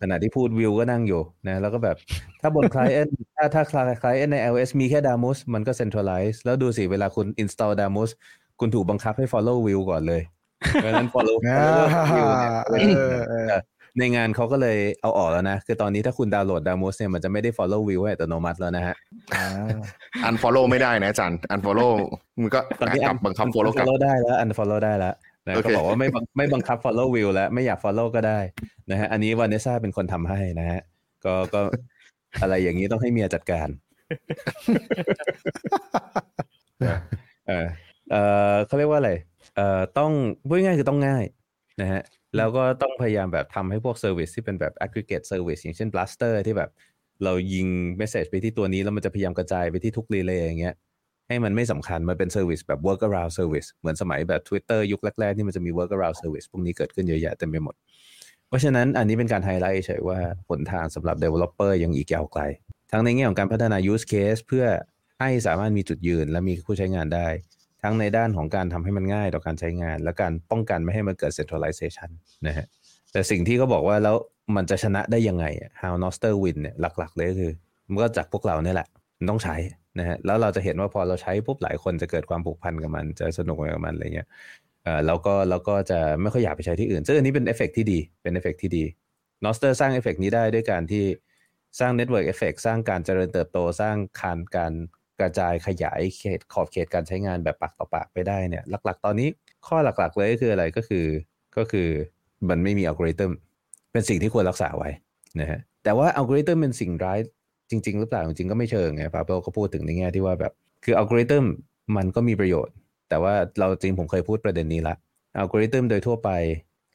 ขณะที่พูดวิวก็นั่งอยู่นะแล้วก็แบบถ้าบน client ถ้าถ้า client ใน iOS มีแค่ Damus มันก็ centralize แล้วดูสิเวลาคุณ install Damus คุณถูกบังคับให้ follow view ก่อนเลยเพราะฉะนั้น follow view เนี่ยในงานเขาก็เลยเอาออกแล้วนะ คือตอนนี้ถ้าคุณดาวน์โหลด Damus เนี่ยมันจะไม่ได้ follow view ให้อัตโนมัติแล้วนะฮะ unfollow ไม่ได้นะอาจารย์ unfollow มันก็ตอนนี้กลับบังคับ follow กลับ follow ได้แล้ว unfollow ได้แล้ว นะโอเคก็บอกว่าไม่บังไม่บังคับ follow view แล้วไม่อยาก follow ก็ได้นะฮะอันนี้วานเนซ่าเป็นคนทำให้นะฮะก็ก็อะไรอย่างนี้ต้องให้เมียจัดการเออเออเขาเรียกว่าอะไรเอ่อต้องพูดง่ายๆคือต้องง่ายนะฮะแล้วก็ต้องพยายามแบบทำให้พวก service ที่เป็นแบบ aggregate service อย่างเช่น Blastr ที่แบบเรายิง message ไปที่ตัวนี้แล้วมันจะพยายามกระจายไปที่ทุก relay อย่างเงี้ย ให้มันไม่สำคัญ มันเป็น service แบบ work around service เหมือนสมัยแบบ Twitter ยุคแรกๆที่มันจะมี work around service พวกนี้เกิดขึ้นเยอะแยะเต็มไปหมด เพราะฉะนั้นอันนี้เป็นการไฮไลท์เฉยว่าหนทางสำหรับ developer ยังอีกยาวไกล ทั้งในแง่ของการพัฒนา use case เพื่อให้สามารถมีจุดยืนและมีผู้ใช้งานได้ ทั้งในด้านของการทำให้มันง่ายต่อการใช้งาน และการป้องกันไม่ให้มันเกิด centralization นะฮะแต่สิ่งที่เขาบอกว่าแล้วมันจะชนะได้ยังไง how Nostr win เนี่ยหลักๆเลยก็คือ มันก็จากพวกเราเนี่ยแหละมันต้องใช้ นะฮะแล้วเราจะเห็นว่าพอเราใช้ปุ๊บหลายคนจะเกิดความผูกพันกับมัน จะสนุกกับมันอะไรเงี้ยเอ่อแล้วก็แล้วก็จะไม่ค่อยอยากไปใช้ที่อื่น ซึ่งอันนี้เป็นเอฟเฟกที่ดีเป็นเอฟเฟกที่ดี Nostr สร้างเอฟเฟกนี้ได้ด้วยการที่สร้าง Network Effect สร้างการเจริญเติบโตสร้างคานการกระจายขยายเขตขอบเขตการใช้งานแบบปากต่อปากไปได้เนี่ยหลัก ๆ ตอนนี้ข้อหลัก ๆ เลยก็คืออะไรก็คือก็คือมันไม่มีอัลกอริทึมเป็นสิ่งที่ควรรักษาไว้นะฮะแต่ว่าอัลกอริทึมเป็นสิ่งร้าย จริง ๆ หรือเปล่าจริงก็ไม่เชิงไงปาโบก็พูดถึงในแง่ที่ว่าแบบ คืออัลกอริทึมมันก็มีประโยชน์ แต่ว่าเราจริงผมเคยพูดประเด็นนี้ละอัลกอริทึมโดยทั่วไป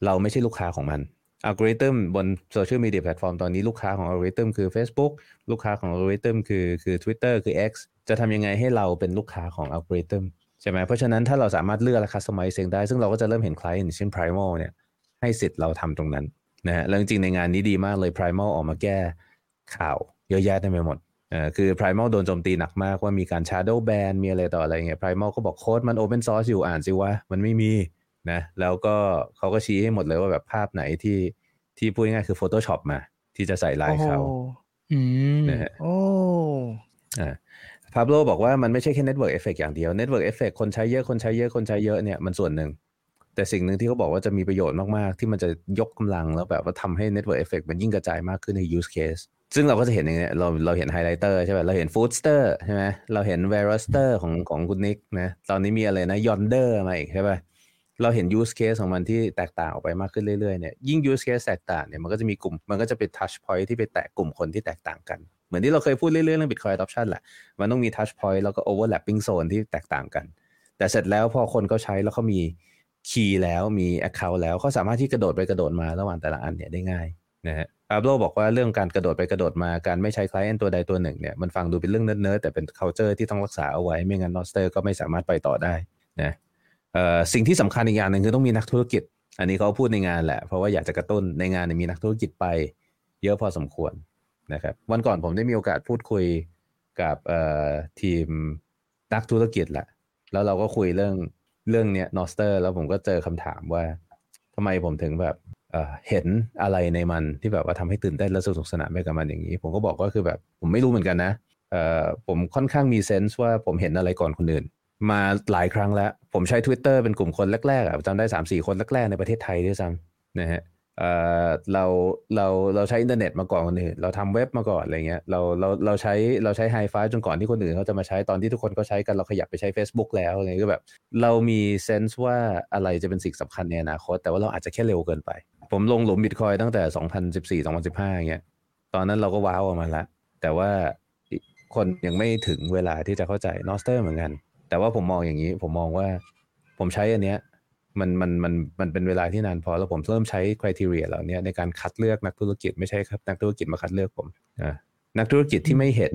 เราไม่ใช่ลูกค้าของมันอัลกอริทึมบนโซเชียลมีเดียแพลตฟอร์มตอนนี้ลูกค้าของอัลกอริทึมคือ Facebook ลูกค้าของอัลกอริทึมคือคือ Twitter คือ X จะทำยังไงให้เราเป็นลูกค้าของอัลกอริทึมใช่ไหมเพราะฉะนั้นถ้าเราสามารถเลือกและคัสตอมไมซ์เองได้ ซึ่งเราก็จะเริ่มเห็นคลายอย่างเช่น Primal เนี่ยให้สิทธิ์เราทำตรงนั้นนะฮะแล้วจริงๆในงานนี้ดีมากเลย Primal ออกมาแก้ข่าว เยอะแยะเต็มไปหมดเอ่อคือ Primal โดนโจมตีหนักมากว่ามีการ shadow ban มีอะไรต่ออะไรเงี้ย Primal ก็บอกโค้ดมัน open source อยู่อ่านสิว่ามันไม่มีนะแล้วก็เขาก็ชี้ให้หมดเลยว่าแบบภาพไหนที่ที่พูดง่ายๆคือ Photoshop มา ที่จะใส่ลายเขาอืมนะฮะโอ้อ่าพาโบบอกว่ามันไม่ใช่แค่ Network Effect อย่างเดียว Network Effect คนใช้เยอะคนใช้เยอะคนใช้เยอะเนี่ยมันส่วนหนึ่งแแต่สิ่งหนึ่งที่เขาบอกว่าจะมีประโยชน์มาก ๆ ที่มันจะยกกำลังแล้วแบบว่าทำให้ network effect มันยิ่งกระจายมากขึ้นใน use case ซึ่งเราก็จะเห็นอย่างเนี้ยเราเราเห็นไฮไลเตอร์ใช่ไหมเราเห็น Foodster ใช่ไหมเราเห็น v e r o s t e r ของของคุณนิกนะตอนนี้มีอะไรนะ Yonder มาอีกใช่ป่ะเราเห็น use case ของมันที่แตกต่างออกไปมากขึ้นเรื่อยๆเนี่ยยิ่ง use case แตกต่างเนี่ยมันก็จะมีกลุ่มมันก็จะเป็น touch point ที่ไปแตะกลุ่มคนที่แตกต่างกัน เหมือนที่เราเคยพูดเรื่อยๆเรื่อง Bitcoin adoption แหละมันต้องมี touch point แล้วก็ overlapping zone ที่แตกต่างกัน แต่เสร็จแล้วพอคนเขาใช้แล้วเขามี key แล้วมี Account แล้วเขาสามารถที่กระโดดไปกระโดดมาระหว่างแต่ละอันเนี่ยได้ง่ายนะฮะ ปาโบบอกว่าเรื่องการกระโดดไปกระโดดมาการไม่ใช้ client ตัวใดตัวหนึ่งเนี่ยมันฟังดูเป็นเรื่องเนิร์ดแต่เป็น culture ที่ต้องรักษาเอาไว้ไม่งั้น Nostr ก็ไม่สามารถไปต่อได้นะเออสิ่งที่สำคัญอีกอย่างหนึ่งคือต้องมีนักธุรกิจ อันนี้เขาพูดในงานแหละ เพราะว่าอยากจะกระตุ้นในงานมีนักธุรกิจไป เยอะพอสมควรนะครับวันก่อนผมได้มีโอกาสพูดคุยกับเออทีมนักธุรกิจแหละ แล้วเราก็คุยเรื่องเรื่องเนี้ยนอสเตอร์ แล้วผมก็เจอคำถามว่าทำไมผมถึงแบบ เห็นอะไรในมันที่แบบว่าทำให้ตื่นเต้นและสนุกสนานไปกับมันอย่างนี้ ผมก็บอกว่าคือแบบผมไม่รู้เหมือนกันนะผมค่อนข้างมีเซนส์ว่าผมเห็นอะไรก่อนคนอื่น มาหลายครั้งแล้ว ผมใช้ Twitter เป็นกลุ่มคนแรกๆอะจำได้ 3 4 คนแรกๆในประเทศไทยด้วยซ้ำนะฮะเราเราเราใช้อินเทอร์เน็ตมาก่อนคนอื่น เราทำเว็บมาก่อนอะไรเงี้ยเราเราเราใช้เราใช้ไฮไฟจนก่อนที่คนอื่นเขาจะมาใช้ตอนที่ทุกคนก็ใช้กันเราขยับไปใช้ Facebook แล้วอะไรก็แบบ เรามี sense ว่าอะไรจะเป็นสิ่งสำคัญในอนาคต แต่ว่าเราอาจจะแค่เร็วเกินไป ผมลงหลุมบิตคอยน์ตั้งแต่ 2014 2015เงี้ย ตอนนั้นเราก็ว้าวออกมาล้วแต่ว่าคนยังไม่ถึงเวลาที่จะเข้าใจ Nostr เหมือนกัน แต่ว่าผมมองอย่างนี้ ผมมองว่าผมใช้อันเนี้ยมันมันมันมันเป็นเวลาที่นานพอแล้วผมเริ่มใช้คุณทีเรียเหล่านี้ในการคัดเลือกนักธุรกิจไม่ใช่ครับนักธุรกิจมาคัดเลือกผมนะนักธุรกิจที่ไม่เห็น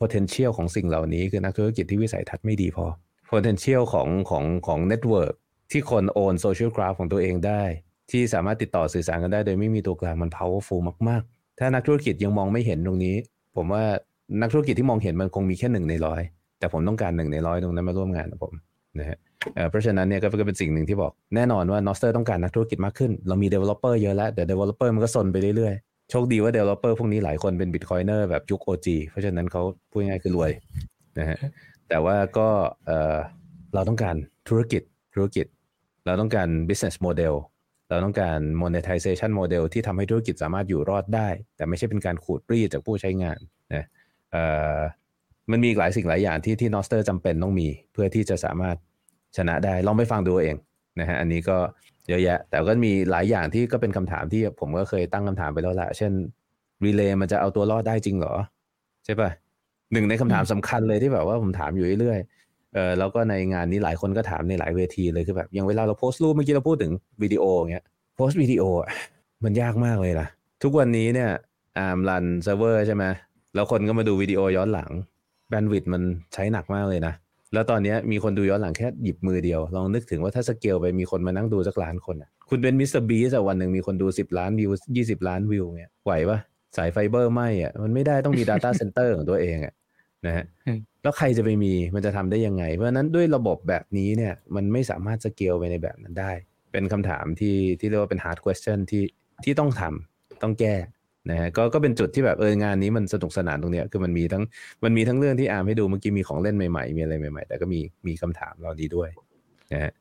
potential ของสิ่งเหล่านี้ คือนักธุรกิจที่วิสัยทัศน์ไม่ดีพอ potential ของของของ network ที่คนโอน social graph ของตัวเองได้ ที่สามารถติดต่อสื่อสารกันได้โดยไม่มีตัวกลางมัน powerful มาก ๆ ถ้านักธุรกิจยังมองไม่เห็นตรงนี้ ผมว่านักธุรกิจที่มองเห็นมันคงมีแค่หนึ่งในร้อยแต่ผมต้องการหนึ่งในร้อยตรงนั้นมาร่วมงานกับผมนะฮะเพราะฉะนั้นเนี่ยก็เป็นสิ่งหนึ่งที่บอกแน่นอนว่า Noster ต้องการนักธุรกิจมากขึ้น เรามี developer เยอะแล้ว แต่ developer มันก็ซนไปเรื่อยๆ โชคดีว่า developer พวกนี้หลายคนเป็น bitcoiner แบบยุค OG เพราะฉะนั้นเขาพูดง่ายคือรวยนะฮะแต่ว่าก็เออเราต้องการธุรกิจธุรกิจ เราต้องการ business model เราต้องการ monetization model ที่ทำให้ธุรกิจสามารถอยู่รอดได้ แต่ไม่ใช่เป็นการขูดรีดจากผู้ใช้งานนะเอ่อมันมีหลายสิ่งหลายอย่างที่ที่ Noster จำเป็นต้องมีเพื่อที่จะสามารถชนะได้ ลองไปฟังดูเองนะฮะอันนี้ก็เยอะแยะ แต่ก็มีหลายอย่างที่ก็เป็นคำถามที่ผมก็เคยตั้งคำถามไปแล้วแหละเช่นรีเลย์มันจะเอาตัวรอดได้จริงเหรอ ใช่ปะหนึ่งในคำถามสำคัญเลยที่แบบว่าผมถามอยู่เรื่อยๆ เออแล้วก็ในงานนี้หลายคนก็ถามในหลายเวทีเลยคือแบบอย่างเวลาเราโพสต์รูปเมื่อกี้เราพูดถึงวิดีโอเงี้ยโพสต์วิดีโอมันยากมากเลยล่ะ ทุกวันนี้เนี่ยอาร์ม run เซิร์ฟเวอร์ใช่ไหมแล้วคนก็มาดูวิดีโอย้อนหลัง bandwidth มันใช้หนักมากเลยนะ แล้วตอนนี้มีคนดูย้อนหลังแค่หยิบมือเดียว ลองนึกถึงว่าถ้าสเกลไปมีคนมานั่งดูสักล้านคนอะคุณเป็น MrBeast วันหนึ่งมีคนดู 10 ล้านวิว 20 ล้านวิวเนี่ยไหวปะสายไฟเบอร์ไม่อะมันไม่ได้ต้องมี Data Center ของตัวเองอะนะฮะ แล้วใครจะไปมีมันจะทำได้ยังไง เพราะฉะนั้นด้วยระบบแบบนี้เนี่ย มันไม่สามารถสเกลไปในแบบนั้นได้ เป็นคำถามที่ที่เรียกว่าเป็น hard question ที่ที่ต้องทำต้องแก้นะฮะก็ก็เป็นจุดที่แบบเอองานนี้มันสนุกสนานตรงเนี้ยคือมันมีทั้งมันมีทั้งเรื่องที่อาร์มให้ดูเมื่อกี้มีของเล่นใหม่ๆ มีอะไรใหม่ ๆ แต่ก็มีมีคำถามเราดีด้วยนะฮะ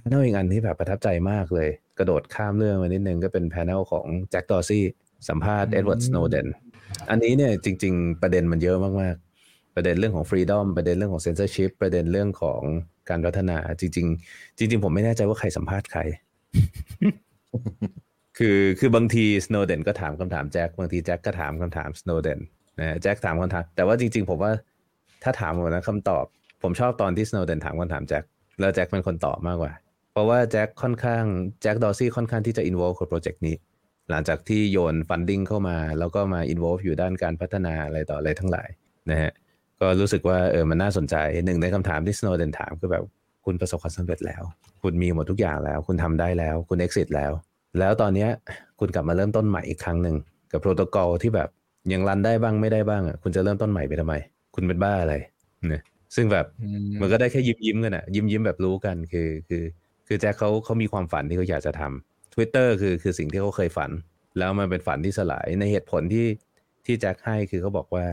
panel อีกอันที่แบบประทับใจมากเลย กระโดดข้ามเรื่องมานิดนึงก็เป็น panel ของแจ็คดอซี่สัมภาษณ์เอ็ดเวิร์ดสโนเดนอันนี้เนี่ยจริง ๆ ประเด็นมันเยอะมากๆ ประเด็นเรื่องของ freedom ประเด็นเรื่องของเซนเซอร์ชิพประเด็นเรื่องของการพัฒนาจริง ๆ จริง ๆ ผมไม่แน่ใจว่าใครสัมภาษณ์ใคร คือคือบางทีสโนเดนก็ถามคำถามแจ็คบางทีแจ็คก็ถามคำถามสโนเดนนะแจ็คถามคำถาม แต่ว่าจริง ๆ ผมว่าถ้าถามหมดนะคำตอบ ผมชอบตอนที่สโนเดนถามคำถามแจ็คแล้วแจ็คเป็นคนตอบมากกว่า เพราะว่าแจ็คค่อนข้างแจ็คดอซี่ค่อนข้างที่จะ involve กับโปรเจกต์นี้ หลังจากที่โยน funding เข้ามา แล้วก็มา involve อยู่ด้านการพัฒนาอะไรต่ออะไรทั้งหลายนะฮะ ก็รู้สึกว่าเออมันน่าสนใจหนึ่งในคำถามที่สโนเดนถามคือแบบคุณประสบความสำเร็จแล้ว คุณมีหมดทุกอย่างแล้ว คุณทำได้แล้ว คุณ exit แล้ว แล้วตอนเนี้ยคุณกลับมาเริ่มต้นใหม่อีกครั้งหนึ่งกับโปรโตคอลที่แบบยังรันได้บ้างไม่ได้บ้างอะคุณจะเริ่มต้นใหม่ไปทำไม คุณเป็นบ้าอะไรเนี่ยซึ่งแบบมันก็ได้แค่ยิ้มยิ้มๆกันอะยิ้มยิ้มๆแบบรู้กันคือคือ คือแจ็คเขาเขามีความฝันที่เขาอยากจะทำ Twitter คือคือสิ่งที่เขาเคยฝัน แล้วมันเป็นฝันที่สลายในเหตุผลที่ที่แจ็คให้คือเขาบอกว่า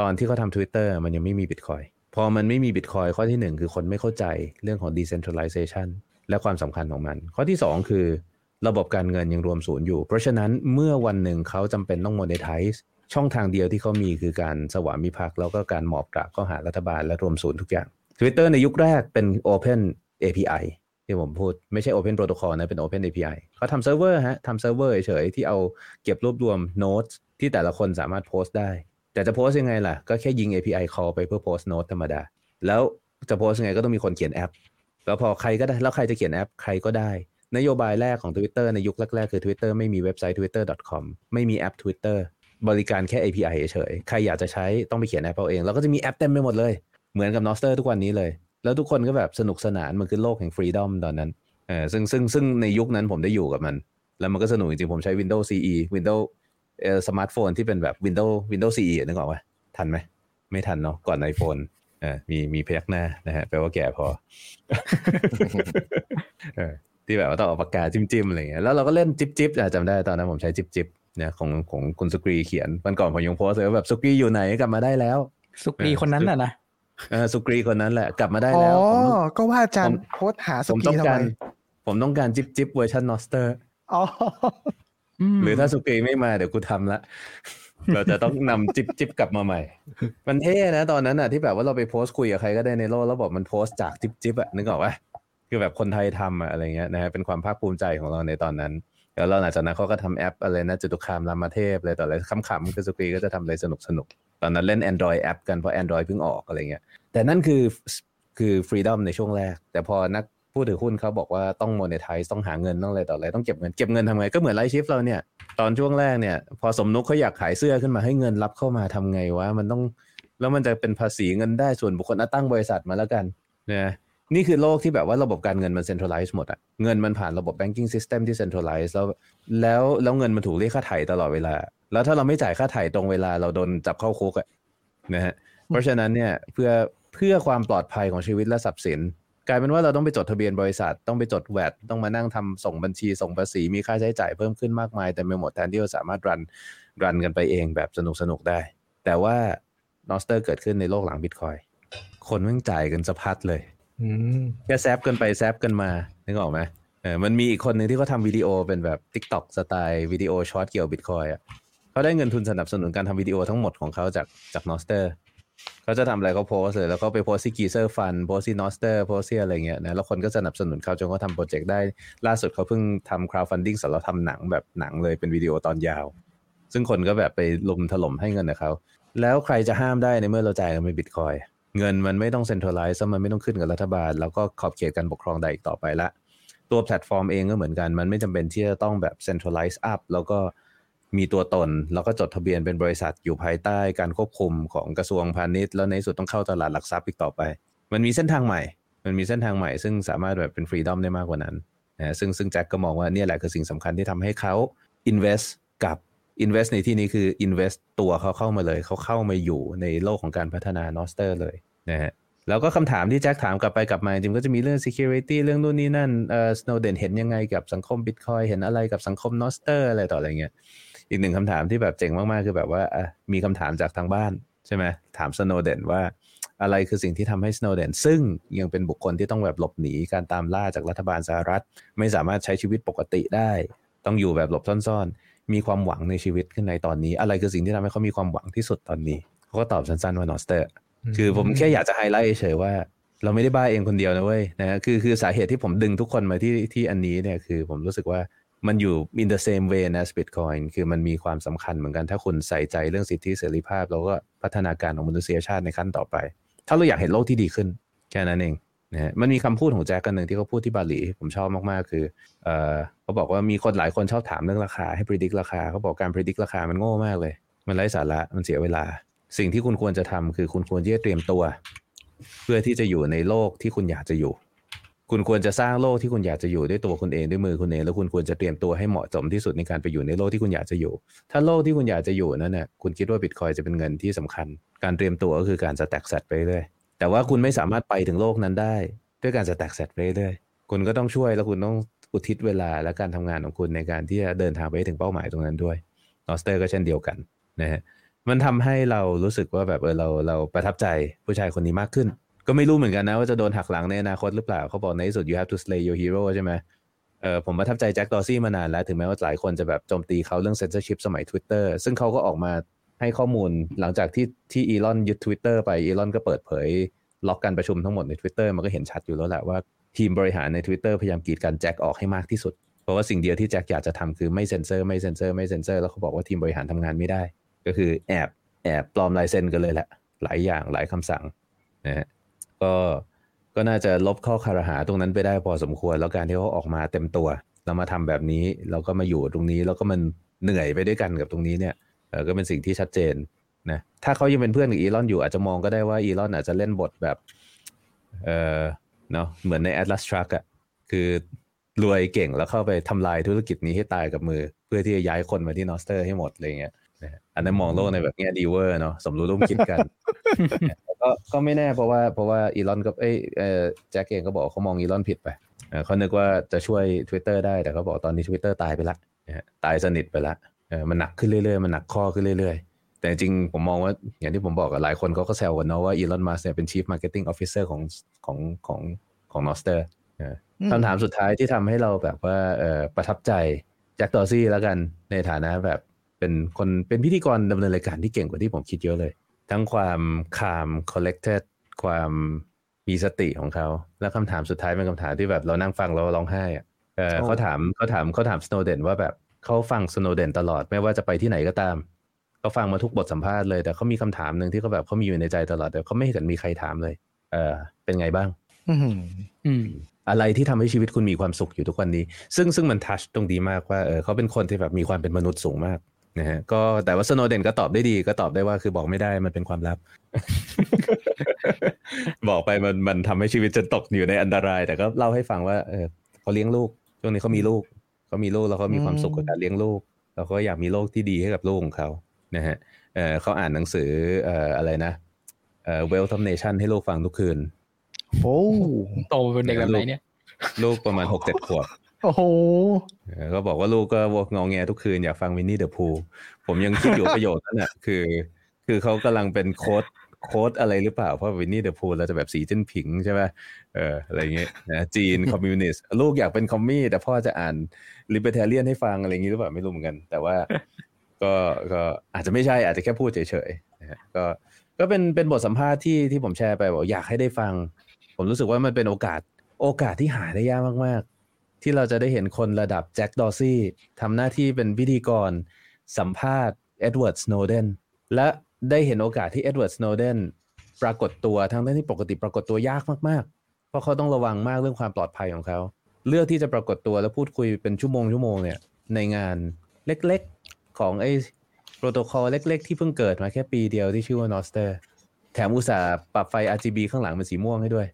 ตอนที่เขาทำ Twitter มันยังไม่มีบิตคอยพอมันไม่มีบิตคอยข้อที่หนึ่งคือคนไม่เข้าใจเรื่องของ decentralization และความสำคัญของมัน ข้อที่ 2 คือ ระบบการเงินยังรวมศูนย์อยู่ เพราะฉะนั้นเมื่อวันหนึ่งเขาจำเป็นต้อง monetize ช่องทางเดียวที่เขามีคือการสวามิภักดิ์แล้วก็การหมอบกราบข้าหารัฐบาลและรวมศูนย์ทุกอย่าง Twitter ในยุคแรกเป็น Open API ที่ผมพูด ไม่ใช่ Open Protocol นะ เป็น Open API เขาทำเซิร์ฟเวอร์ฮะทำเซิร์ฟเวอร์เฉยๆที่เอาเก็บรวบรวมโน้ตที่แต่ละคนสามารถโพสต์ได้ แต่จะโพสต์ยังไงล่ะ ก็แค่ยิง API call ไปเพื่อโพสต์โน้ตธรรมดา แล้วจะโพสต์ยังไงก็ต้องมีคนเขียนแอป แล้วพอใครก็ได้ แล้วใครจะเขียนแอป ใครก็ได้ นโยบายแรกของ Twitter ในยุคแรกๆ คือ Twitter ไม่มีเว็บไซต์ twitter.com ไม่มีแอป Twitter บริการแค่ API เฉยๆใครอยากจะใช้ต้องไปเขียนแอปเอาเอง แล้วก็จะมีแอปเต็มไปหมดเลย เหมือนกับ Noster ทุกวันนี้เลย แล้วทุกคนก็แบบสนุกสนาน มันคือโลกแห่งฟรีดอมตอนนั้น เออซึ่งซึ่งซึ่งในยุคนั้นผมได้อยู่กับมัน แล้วมันก็สนุกจริงๆ ผมใช้ Windows CE Windows เอ่อ สมาร์ทโฟนที่เป็นแบบ Windows Windows CE นึกออกไหมทันไหม ไม่ทันเนาะก่อน iPhone เออมีมีพยักหน้านะฮะแปลว่าแก่พอเออที่แบบว่าต้องเอาปากกาจิ้มๆอะไรเงี้ยแล้วเราก็เล่นจิ๊บจิ๊บอะจำได้ตอนนั้นผมใช้จิ๊บจิ๊บเนี่ยของของคุณสุกรีเขียนวันก่อนผมยังโพสต์เลยว่าแบบสุกรีอยู่ไหนกลับมาได้แล้ว สุกรีคนนั้นน่ะนะเออสุกรีคนนั้นแหละกลับมาได้อ๋อแล้วผมต้องก็ว่าอาจารผย์มโพสต์หาผสุมกี้ต้องทำการไมผมต้องการจิ๊บจิ๊บเวอร์ชัน Nostr อ๋อ หรือถ้าสุกรีไม่มาเดี๋ยวกูทำละเราจะต้องนำจิ๊บจิ๊บกลับมาใหม่ มันเท่นะตอนนั้นอะที่แบบว่าเราไปโพสต์คุยกับใครก็ได้ในโลกแล้วบอกมันโพสต์จากจิ๊บจิ๊บอะนึกออกปะคือแบบคนไทยทำอะอะไรเงี้ยนะฮะเป็นความภาคภูมิใจของเราในตอนนั้นแล้วเราหลังจากนั้นเขาก็ทำแอปอะไรนะจตุคามรามเทพอะไรต่ออะไรขำๆคือสุกรีก็จะทำอะไรสนุกสนุกๆตอนนั้นเล่น Android แอปกันเพราะ Android เพิ่งออกอะไรเงี้ยแต่นั่นคือคือฟรีดอมในช่วงแรก แต่พอนัก ผู้ถือหุ้นเขาบอกว่าต้อง monetize ต้องหาเงินต้องอะไรต่ออะไรต้องเก็บเงินเก็บเงินทำไงก็เหมือนไลฟ์ชิฟเราเนี่ยตอนช่วงแรกเนี่ย พอสมนุกเขาอยากขายเสื้อขึ้นมาให้เงินรับเข้ามาทำไงวะมันต้องแล้วมันจะเป็นภาษีเงินได้ส่วนบุคคลตั้งบริษัทมาแล้วกันนะนี่คือโลกที่แบบว่าระบบการเงินมัน centralize หมดอะเงินมันผ่านระบบ banking system ที่ centralize แล้วแล้วแล้วเงินมันถูกเรียกค่าไถ่ตลอดเวลา แล้วถ้าเราไม่จ่ายค่าไถ่ตรงเวลาเราโดนจับเข้าคุกอะนะฮะเพราะฉะนั้นเนี่ยเพื่อเพื่อความปลอดภัยของชีวิตและทรัพย์สิน กลายเป็นว่าเราต้องไปจดทะเบียนบริษัท ต้องไปจด VAT ต้องมานั่งทำส่งบัญชีส่งภาษีมีค่าใช้จ่ายเพิ่มขึ้นมากมายแต่ไม่หมดแทนที่เราสามารถ run run กันไปเองแบบสนุกสนุกๆได้ แต่ว่า Nostr เกิดขึ้นในโลกหลังบิตคอยคนแม่งจ่ายกันสะพัดเลยอืมแค่ zap กันไป zap กันมานึกออกไหมเออมันมีอีกคนหนึ่งที่เขาทำวิดีโอเป็นแบบ t ิ k t o k สไตล์วิดีโอ short เกี่ยวบิตคอยอะเขาได้เงินทุนสนับสนุนการทำวิดีโอทั้งหมดของเขาจากจาก Nostr เขาจะทำอะไรเขาโพสต์เลยแล้วก็ไปโพสต์ที่ Geyser Fund โพสต์ที่ Nostr โพสต์ที่อะไรเงี้ยนะแล้วคนก็สนับสนุนเขาจนเขาทำโปรเจกต์ได้ ล่าสุดเขาเพิ่งทำ crowdfunding สำหรับทำหนังแบบหนังเลยเป็นวิดีโอตอนยาว ซึ่งคนก็แบบไปรุมถล่มให้เงินกับเขาแล้วใครจะห้ามได้ในเมื่อเราจ่ายกันเป็นบิตคอยเงินมันไม่ต้อง centralize มันไม่ต้องขึ้นกับรัฐบาล แล้วก็ขอบเขตการปกครองใดอีกต่อไปละ ตัวแพลตฟอร์มเองก็เหมือนกันมันไม่จำเป็นที่จะต้องแบบ centralize up แล้วก็ มีตัวตน แล้วก็จดทะเบียนเป็นบริษัทอยู่ภายใต้การควบคุมของกระทรวงพาณิชย์แล้วในสุดต้องเข้าตลาดหลักทรัพย์อีกต่อไป มันมีเส้นทางใหม่ มันมีเส้นทางใหม่ ซึ่งสามารถแบบเป็น freedom ได้มากกว่านั้นนะซึ่งซึ่งแจ็คก็มองว่าเนี่ยแหละคือสิ่งสำคัญที่ทำให้เขา invest กับ invest ในที่นี้คือ invest ตัวเขาเข้ามาเลย เขาเข้ามาอยู่ในโลกของการพัฒนา n o s t e r เลยนะฮะแล้วก็คำถามที่แจ็คถามกลับไปกลับมาจริงก็จะมีเรื่อง security เรื่องนู่นนี่นั่นเอ่อ Snowden เห็นยังไงกับสังคม Bitcoin เห็นอะไรกับสังคม n o s t e r อะไรต่ออะไรเงี้ย อีกหนึ่งคำถามที่แบบเจ๋งมากๆ คือแบบว่าอะมีคำถามจากทางบ้านใช่ไหมถาม Snowden ว่าอะไรคือสิ่งที่ทำให้ Snowden ซึ่งยังเป็นบุคคลที่ต้องแบบหลบหนีการตามล่าจากรัฐบาลสหรัฐ ไม่สามารถใช้ชีวิตปกติได้ ต้องอยู่แบบหลบซ่อนๆ มีความหวังในชีวิตขึ้นในตอนนี้ อะไรคือสิ่งที่ทำให้เขามีความหวังที่สุดตอนนี้เขาก็ตอบสั้นๆว่านอสเตอร์ คือผมแค่อยากจะไฮไลท์เฉยๆว่าเราไม่ได้บ้าเองคนเดียวนะเว้ยนะคือคือสาเหตุที่ผมดึงทุกคนมาที่ที่อันนี้เนี่ยคือผมรู้สึกว่า มันอยู่ in the same way as Bitcoin คือมันมีความสำคัญเหมือนกัน ถ้าคุณใส่ใจเรื่องสิทธิเสรีภาพแล้วก็พัฒนาการของมนุษยชาติในขั้นต่อไป ถ้าเราอยากเห็นโลกที่ดีขึ้น แค่นั้นเองนะฮะมันมีคำพูดของแจ็คกันหนึ่งที่เขาพูดที่บาหลี ผมชอบมาก ๆ คือเออเขาบอกว่ามีคนหลายคนชอบถามเรื่องราคา ให้ predict ราคาเขาบอกการ predict ราคามันโง่มากเลย มันไร้สาระมันเสียเวลา สิ่งที่คุณควรจะทำคือคุณควรที่จะเตรียมตัว เพื่อที่จะอยู่ในโลกที่คุณอยากจะอยู่ คุณควรจะสร้างโลกที่คุณอยากจะอยู่ด้วยตัวคุณเองด้วยมือคุณเองแล้วคุณควรจะเตรียมตัวให้เหมาะสมที่สุดในการไปอยู่ในโลกที่คุณอยากจะอยู่ ถ้าโลกที่คุณอยากจะอยู่นั้นน่ะคุณคิดว่าบิตคอยจะเป็นเงินที่สำคัญ การเตรียมตัวก็คือการสแต็กแซดไปเรื่อยแต่ว่าคุณไม่สามารถไปถึงโลกนั้นได้ ด้วยการสแต็กแซดไปเรื่อยคุณก็ต้องช่วยแล้วคุณต้องอุทิศเวลาและการทำงานของคุณในการที่จะเดินทางไปถึงเป้าหมายตรงนั้นด้วยNostr ก็เช่นเดียวกันนะฮะมันทำให้เรารู้สึกว่าแบบเออเราเราประทับใจผู้ชายคนนี้มากขึ้น ก็ไม่รู้เหมือนกันนะว่าจะโดนหักหลังในอนาคตหรือเปล่าเขาบอกในที่สุด you have to slay your hero ใช่ไหมเออผมประทับใจแจ็คดอร์ซี่มานานแล้ว ถึงแม้ว่าหลายคนจะแบบโจมตีเขาเรื่อง censorship สมัย Twitter ซึ่งเขาก็ออกมาให้ข้อมูลหลังจากที่ที่อีลอนยึด Twitter ไปอีลอนก็เปิดเผย log การประชุมทั้งหมดใน Twitter มันก็เห็นชัดอยู่แล้วแหละว่าทีมบริหารใน Twitter พยายามกีดกันแจ็คออกให้มากที่สุด เพราะว่าสิ่งเดียวที่แจ็คอยากจะทำคือไม่เซ็นเซอร์ไม่เซ็นเซอร์ไม่เซ็นเซอร์แล้วเขาบอกว่าทีมบริหารทำงานไม่ได้ ก็คือแอบแอบปลอมลายเซ็นกันเลยแหละหลายอย่างหลายคำสั่งนะฮะ ก็ก็น่าจะลบข้อคารหาตรงนั้นไปได้พอสมควร แล้วการที่เขาออกมาเต็มตัวแล้วมาทำแบบนี้แล้วก็มาอยู่ตรงนี้แล้วก็มันเหนื่อยไปด้วยกันกับตรงนี้เนี่ยเออก็เป็นสิ่งที่ชัดเจนนะถ้าเขายังเป็นเพื่อนกับอีลอนอยู่อาจจะมองก็ได้ว่าอีลอนอาจจะเล่นบทแบบเออเนาะเหมือนใน Atlas Shrugged อะคือรวยเก่งแล้วเข้าไปทำลายธุรกิจนี้ให้ตายกับมือ เพื่อที่จะย้ายคนมาที่ Nostr ให้หมดอะไรเงี้ย อันนั้นมองโลกในแบบแง่ดีเวอร์เนาะสมรู้ร่วมคิดกันก็ก็ไม่แน่เพราะว่าเพราะว่าอีลอนก็เอ้ยเออแจ็คเองก็บอกเขามองอีลอนผิดไปเออเขานึกว่าจะช่วย Twitter ได้แต่เขาบอกตอนนี้ Twitter ตายไปละนะฮะตายสนิทไปละเออมันหนักขึ้นเรื่อยๆ มันหนักข้อขึ้นเรื่อยๆ แต่จริงๆผมมองว่าอย่างที่ผมบอกกับหลายคนเขาก็แซวกันเนาะว่าอีลอนมัสก์เนี่ยเป็น Chief Marketing Officer ของของของของ Nostr คำถามสุดท้ายที่ทำให้เราแบบว่าเออประทับใจแจ็คดอร์ซี่แล้วกันในฐานะแบบ เป็นคนเป็นพิธีกรดำเนินรายการที่เก่งกว่าที่ผมคิดเยอะเลย ทั้งความ calm collected ความมีสติของเขา แล้วคำถามสุดท้ายเป็นคำถามที่แบบเรานั่งฟังแล้วร้องไห้อะเออเขาถามเขาถามเขาถามสโนเดนว่าแบบเขาฟังสโนเดนตลอดไม่ว่าจะไปที่ไหนก็ตามเขาฟังมาทุกบทสัมภาษณ์เลย แต่เขามีคำถามหนึ่งที่เขาแบบเขามีอยู่ในใจตลอด แต่เขาไม่เห็นมีใครถามเลย เออเป็นไงบ้างอื้อหืออืมอะไรที่ทำให้ชีวิตคุณมีความสุขอยู่ทุกวันนี้ ซึ่งซึ่งมันทัชตรงดีมากว่าเออเขาเป็นคนที่แบบมีความเป็นมนุษย์สูงมาก นะฮะก็แต่ว่าสโนเดนก็ตอบได้ดีก็ตอบได้ว่าคือบอกไม่ได้มันเป็นความลับ บอกไปมันมันทำให้ชีวิตจะตกอยู่ในอันตราย แต่ก็เล่าให้ฟังว่าเออเขาเลี้ยงลูกช่วงนี้เขามีลูกเขามีลูกแล้วเขามีความสุขกับการเลี้ยงลูกแล้วเขาอยากมีโลกที่ดีให้กับลูกของเขานะฮะเออเขาอ่านหนังสือเอ่ออะไรนะเอ่อ Wealth of Nation ให้ลูกฟังทุกคืนโอ้โตเป็นเด็กแบบไหนเนี่ย ลูกประมาณหกเจ็ดขวบ โอ้โหเออก็บอกว่าลูกก็วกงอแงทุกคืนอยากฟังวินนี่เดอะพูผมยังคิดอยู่ประโยชน์นั่นน่ะคือ คือเขากำลังเป็นโค้ดโค้ดอะไรหรือเปล่า เพราะวินนี่เดอะพูเราจะแบบสีจิ้นผิงใช่ไหมเอออะไรเงี้ยนะจีนคอมมิวนิสต์ลูกอยากเป็น commie แต่พ่อจะอ่านลิเบ r เทเรียนให้ฟังอะไรอย่างงี้หรือเปล่าไม่รู้เหมือนกัน แต่ว่าก็ก็อาจจะไม่ใช่อาจจะแค่พูดเฉยๆนะฮะก็ก็เป็นเป็นบทสัมภาษณ์ที่ที่ผมแชร์ไปบอกอยากให้ได้ฟัง ผมรู้สึกว่ามันเป็นโอกาสโอกาสที่หาได้ยากมาก ที่เราจะได้เห็นคนระดับแจ็คดอร์ซี่ทำหน้าที่เป็นพิธีกรสัมภาษณ์เอ็ดเวิร์ดสโนเดนและได้เห็นโอกาสที่เอ็ดเวิร์ดสโนเดนปรากฏตัวทั้งที่ปกติปรากฏตัวยากมากๆ เพราะเขาต้องระวังมากเรื่องความปลอดภัยของเขา เลือกที่จะปรากฏตัวแล้วพูดคุยเป็นชั่วโมงชั่วโมงเนี่ยในงานเล็กๆของไอ้โปรโตคอลเล็กๆ ที่เพิ่งเกิดมาแค่ปีเดียวที่ชื่อว่า Nostr แถมอุตส่าห์ปรับไฟ RGB ข้างหลังเป็นสีม่วงให้ด้วย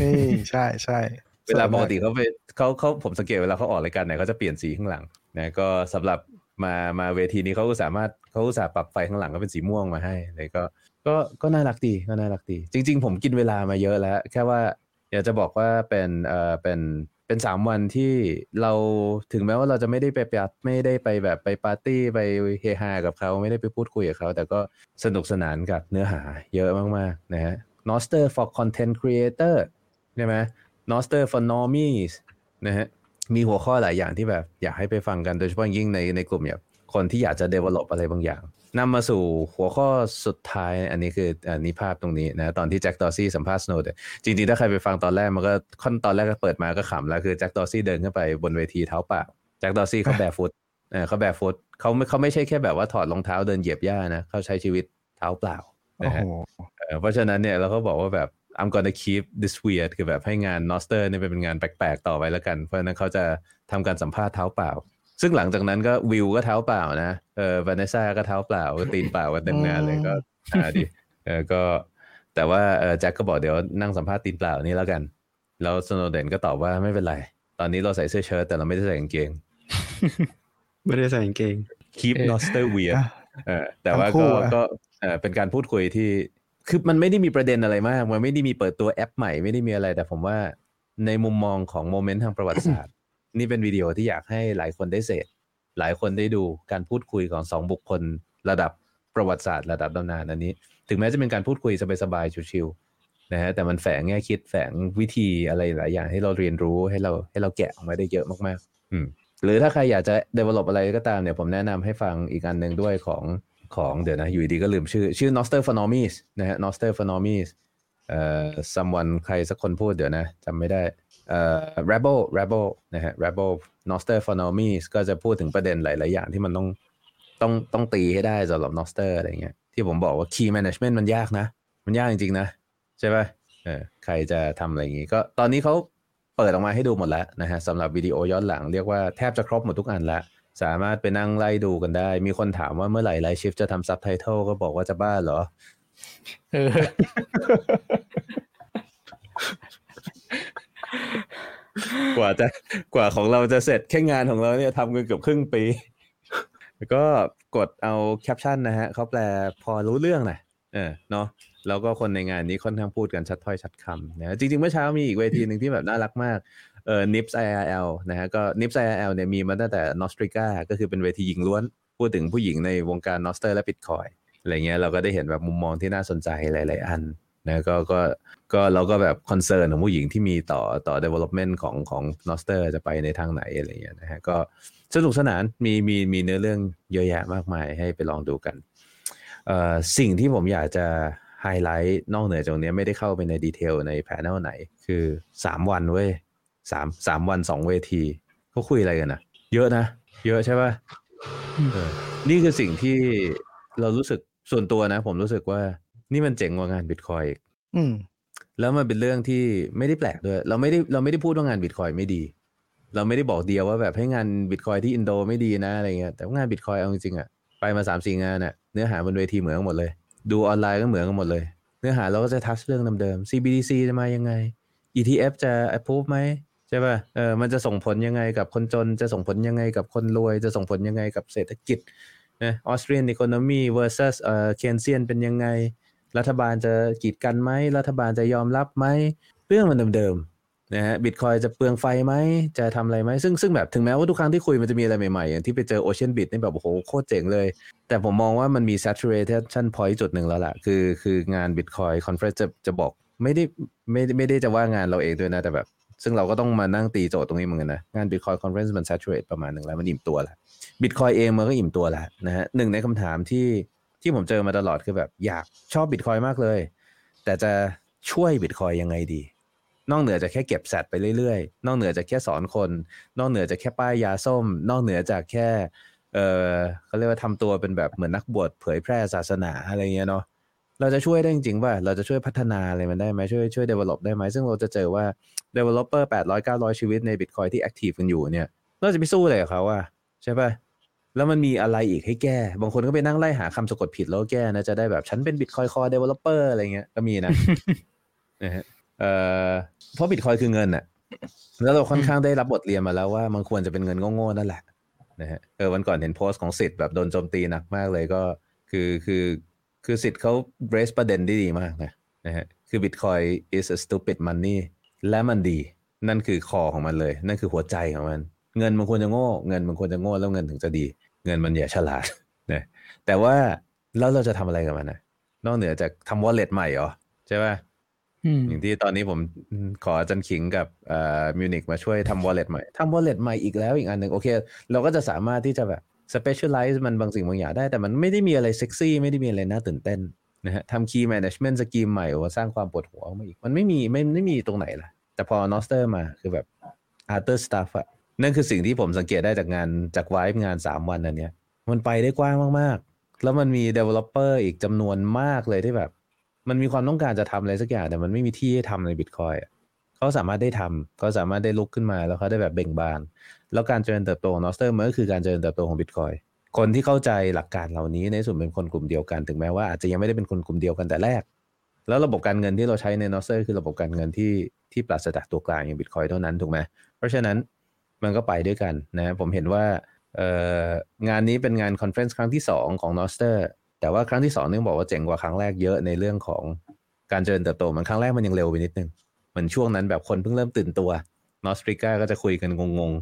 นี่ใช่ใช่ เวลาปกติเขาไปเขาเขาผมสังเกตเวลาเขาออกรายการไหนเขาจะเปลี่ยนสีข้างหลังนะก็สำหรับมามาเวทีนี้เขาก็สามารถเขาก็สามารถปรับไฟข้างหลังก็เป็นสีม่วงมาให้เลยก็ก็ก็น่ารักดีก็น่ารักดี จริง ๆ ผมกินเวลามาเยอะแล้ว แค่ว่าอยากจะบอกว่าเป็นเอ่อเป็นเป็นสามวันที่เราถึงแม้ว่าเราจะไม่ได้ไปปาไม่ได้ไปแบบไปปาร์ตี้ไปเฮฮากับเขาไม่ได้ไปพูดคุยกับเขา แต่ก็สนุกสนานกับเนื้อหาเยอะมากๆนะฮะ Noster for Content Creator ใช่ไหม Noster for Normies นะฮะมีหัวข้อหลายอย่างที่แบบอยากให้ไปฟังกันโดยเฉพาะยิ่งในในกลุ่มแบบคนที่อยากจะ develop อะไรบางอย่างนำมาสู่หัวข้อสุดท้าย อันนี้คืออันนี้ภาพตรงนี้นะตอนที่แจ็คดอร์ซี่สัมภาษณ์สโนว์เดนจริงๆ ถ้าใครไปฟังตอนแรกมันก็ค่อนตอนแรกก็เปิดมาก็ขำแล้วคือแจ็คดอร์ซี่เดินขึ้นไปบนเวทีเท้าเปล่าแจ็คดอร์ซี่เขา barefoot เออเขา barefoot เขาไม่เขาไม่ใช่แค่แบบว่าถอดรองเท้าเดินเหยียบหญ้านะเขาใช้ชีวิตเท้าเปล่าโอ้นะโหฮะเอ่อเพราะฉะนั้นเนี่ยเราก็บอกว่าแบบ I'm gonna keep this weird คือแบบให้งาน Nostr เนี่ยเป็นงานแปลกๆ ต่อไปแล้วกัน เพราะฉะนั้นเขาจะทำการสัมภาษณ์เท้าเปล่า ซึ่งหลังจากนั้นก็วิวก็เท้าเปล่านะเออวานิซ่าก็เท้าเปล่าก็ตีนเปล่ากันเต็มงานเลยก็อ่าดิเออก็แต่ว่าเออแจ็คก็บอกเดี๋ยวนั่งสัมภาษณ์ตีนเปล่านี่แล้วกัน แล้วสโนเดนก็ตอบว่าไม่เป็นไร ตอนนี้เราใส่เสื้อเชิ้ตแต่เราไม่ได้ใส่กางเกง ไม่ได้ใส่กางเกง keep เออ Noster weird อะเออแต่ว่าทั้งคู่ก็อะก็เออเป็นการพูดคุยที่ คือมันไม่ได้มีประเด็นอะไรมาก มันไม่ได้มีเปิดตัวแอปใหม่ไม่ได้มีอะไร แต่ผมว่าในมุมมองของโมเมนต์ทางประวัติศาสตร์ นี่เป็นวิดีโอที่อยากให้หลายคนได้เสพหลายคนได้ดูการพูดคุยของสองบุคคลระดับประวัติศาสตร์ระดับตำนานอันนี้ ถึงแม้จะเป็นการพูดคุยสบายๆชิวๆนะฮะแต่มันแฝงแง่คิดแฝงวิธีอะไรหลายอย่างให้เราเรียนรู้ให้เราให้เราแกะออกมาได้เยอะมากๆ อืมหรือถ้าใครอยากจะ develop อะไรก็ตามเนี่ยผมแนะนำให้ฟังอีกอันหนึ่งด้วยของ ของเดี๋ยวนะ อยู่ดีก็ลืมชื่อ ชื่อ Noster p h o n o m i s นะฮะ Noster p h o n o m i s เอ่อ someone ใครสักคนพูดเดี๋ยวนะจำไม่ได้เอ่อ Rebel Rebel นะฮะ Rebel Noster p h o n o m i s ก็จะพูดถึงประเด็นหลาย ๆ อย่างที่มันต้องต้องต้องตีให้ได้สำหรับ Noster อะไรเงี้ยที่ผมบอกว่า key management มันยากนะ มันยากจริง ๆ นะ ใช่ป่ะเออใครจะทำอะไรอย่างงี้ ก็ตอนนี้เขาเปิดออกมาให้ดูหมดแล้วนะฮะสำหรับวิดีโอย้อนหลังเรียกว่าแทบจะครบหมดทุกอันแล้ว สามารถไปนั่งไล่ดูกันได้ มีคนถามว่าเมื่อไหร่ไลฟ์ชิฟจะทำซับไตเติลก็บอกว่าจะบ้าเหรอเออกว่าจะกว่าของเราจะเสร็จแค่งานของเราเนี่ยทำกันเกือบครึ่งปี แล้วก็กดเอาแคปชั่นนะฮะเขาแปลพอรู้เรื่องนะเออเนาะแล้วก็คนในงานนี้ค่อนข้างพูดกันชัดถ้อยชัดคำนะจริงๆเมื่อเช้ามีอีกเวทีหนึ่งที่แบบน่ารักมากเออ NIPS IRL นะฮะก็ NIPS IRL เนี่ยมีมาตั้งแต่ Nostrica ก็คือเป็นเวทีหญิงล้วน พูดถึงผู้หญิงในวงการ Noster และ Bitcoin อะไรเงี้ยเราก็ได้เห็นแบบมุมมองที่น่าสนใจหลาย ๆ อันนะก็ก็ก็เราก็แบบ concern ของผู้หญิงที่มีต่อต่อ development ของของ Noster จะไปในทางไหนอะไรเงี้ยนะฮะก็สนุกสนานมีมีมีเนื้อเรื่องเยอะแยะมากมายให้ไปลองดูกันเอ่อสิ่งที่ผมอยากจะไฮไลท์นอกเหนือจากนี้ไม่ได้เข้าไปใน detail ใน panel ไหน คือสามวันเว้ย สามสามวันสองเวทีเขาคุยอะไรกันนะเยอะนะ เยอะใช่ป่ะเออนี่คือสิ่งที่เรารู้สึกส่วนตัวนะ ผมรู้สึกว่า นี่มันเจ๋งกว่างานบิตคอยอีกอืมแล้วมันเป็นเรื่องที่ไม่ได้แปลกด้วย เราไม่ได้เราไม่ได้พูดว่างานบิตคอยไม่ดี เราไม่ได้บอกเดียวว่าแบบให้งานบิตคอยที่อินโดไม่ดีนะอะไรเงี้ยแต่ว่างานบิตคอยเอาจริงๆอะไปมาสามสี่งานอะเนื้อหาบนเวทีเหมือนกันหมดเลย ดูออนไลน์ก็เหมือนกันหมดเลย เนื้อหาเราก็จะทัชเรื่องเดิมๆ CBDC จะมายังไง ETF จะ approve ไหม ใช่ป่ะเออมันจะส่งผลยังไงกับคนจน จะส่งผลยังไงกับคนรวย จะส่งผลยังไงกับเศรษฐกิจนะออสเตรียนอีโคโนมี versus เอ่อเคนเซียนเป็นยังไง รัฐบาลจะกีดกันไหม รัฐบาลจะยอมรับไหมเรื่องมันเดิมๆนะฮะบิตคอยจะเปลืองไฟไหม จะทำอะไรไหม ซึ่งซึ่งแบบถึงแม้ว่าทุกครั้งที่คุยมันจะมีอะไรใหม่ๆ อย่างที่ไปเจอ Ocean Bit นี่แบบโอ้โหโคตรเจ๋งเลย แต่ผมมองว่ามันมี saturation point จุดหนึ่งแล้วล่ะ คือคืองาน Bitcoin Conference จะจะบอกไม่ได้ไม่ไม่ได้จะว่างานเราเองด้วยนะแต่แบบ ซึ่งเราก็ต้องมานั่งตีโจทย์ตรงนี้เหมือนกันนะ งาน Bitcoin Conference มัน saturate ประมาณหนึ่งแล้ว มันอิ่มตัวแล้ว Bitcoin เองมันก็อิ่มตัวแล้วนะฮะหนึ่งในคำถามที่ที่ผมเจอมาตลอดคือแบบอยากชอบ Bitcoin มากเลย แต่จะช่วย Bitcoin ยังไงดี นอกเหนือจากแค่เก็บแซดไปเรื่อยๆ นอกเหนือจากแค่สอนคน นอกเหนือจากแค่ป้ายยาส้ม นอกเหนือจากแค่ เออเขาเรียกว่าทำตัวเป็นแบบเหมือนนักบวชเผยแพร่ศาสนาอะไรเงี้ยเนาะเราจะช่วยได้จริงๆป่ะเราจะช่วยพัฒนาอะไรมันได้ไหมช่วยช่วย develop ได้ไหมซึ่งเราจะเจอว่า developer 800 900ชีวิตใน Bitcoin ที่ active กันอยู่เนี่ยเราจะไปสู้อะไรกับเขาอะใช่ป่ะแล้วมันมีอะไรอีกให้แก้ บางคนก็ไปนั่งไล่หาคำสะกดผิดแล้วแก้นะ จะได้แบบฉันเป็น Bitcoin Core Developer อะไรเงี้ยก็มีนะนะฮะเอ่อเพราะ Bitcoin คือเงินอะแล้วเราค่อนข้างได้รับบทเรียนมาแล้วว่ามันควรจะเป็นเงินโง่ๆนั่นแหละนะฮะเออวันก่อนเห็นโพสต์ของสิทธิ์แบบโดนโจมตีหนักมากเลยก็คือคือคือสิทธิ์เขา raise ประเด็นได้ดีมากนะนะฮะคือ Bitcoin is a stupid money และมันดี นั่นคือคอของมันเลย นั่นคือหัวใจของมัน เงินมันควรจะโง่ เงินมันควรจะโง่แล้วเงินถึงจะดี เงินมันอย่าฉลาดนะแต่ว่าแล้วเราจะทำอะไรกับมันนะนอกเหนือจากทำ wallet ใหม่เหรอใช่ป่ะอืมอย่างที่ตอนนี้ผมขออาจารย์ขิงกับเอ่อมิวนิกมาช่วยทำ wallet ใหม่ทำ wallet ใหม่อีกแล้วอีกอันหนึ่งโอเค เราก็จะสามารถที่จะแบบ specialize มันบางสิ่งบางอย่างได้ แต่มันไม่ได้มีอะไรเซ็กซี่ ไม่ได้มีอะไรน่าตื่นเต้น นะฮะทำ key management สกีมใหม่โอ้สร้างความปวดหัวมาอีก มันไม่มีไม่ไม่มีตรงไหนล่ะ แต่พอ Noster มาคือแบบ other stuff อะนั่นคือสิ่งที่ผมสังเกตได้จากงานจากไวฟ์งาน 3 วันอันเนี้ย มันไปได้กว้างมากๆ แล้วมันมี developer อีกจำนวนมากเลยที่แบบ มันมีความต้องการจะทำอะไรสักอย่าง แต่มันไม่มีที่ให้ทำในบิตคอยเขาสามารถได้ทำเขาสามารถได้ลุกขึ้นมาแล้วเขาได้แบบเบ่งบาน แล้วการเจริญเติบโตของ Nostr มันก็คือการเจริญเติบโตของบิตคอยน์ คนที่เข้าใจหลักการเหล่านี้ในที่สุดเป็นคนกลุ่มเดียวกัน ถึงแม้ว่าอาจจะยังไม่ได้เป็นคนกลุ่มเดียวกันแต่แรก แล้วระบบการเงินที่เราใช้ใน Nostr คือระบบการเงินที่ที่ปราศจากตัวกลางอย่างบิตคอยน์เท่านั้นถูกไหมเพราะฉะนั้นมันก็ไปด้วยกันนะผมเห็นว่างานนี้เป็นงาน conference ครั้งที่สองของ Nostr แต่ว่าครั้งที่สองนึงบอกว่าเจ๋งกว่าครั้งแรกเยอะในเรื่องของการเจริญเติบโตมันครั้งแรกมันยังเร็วไปนิดนึงเหมือนช่วงนั้นแบบคนเพิ่งเริ่มตื่นตัวนอสตริก้าก็จะคุยกันงง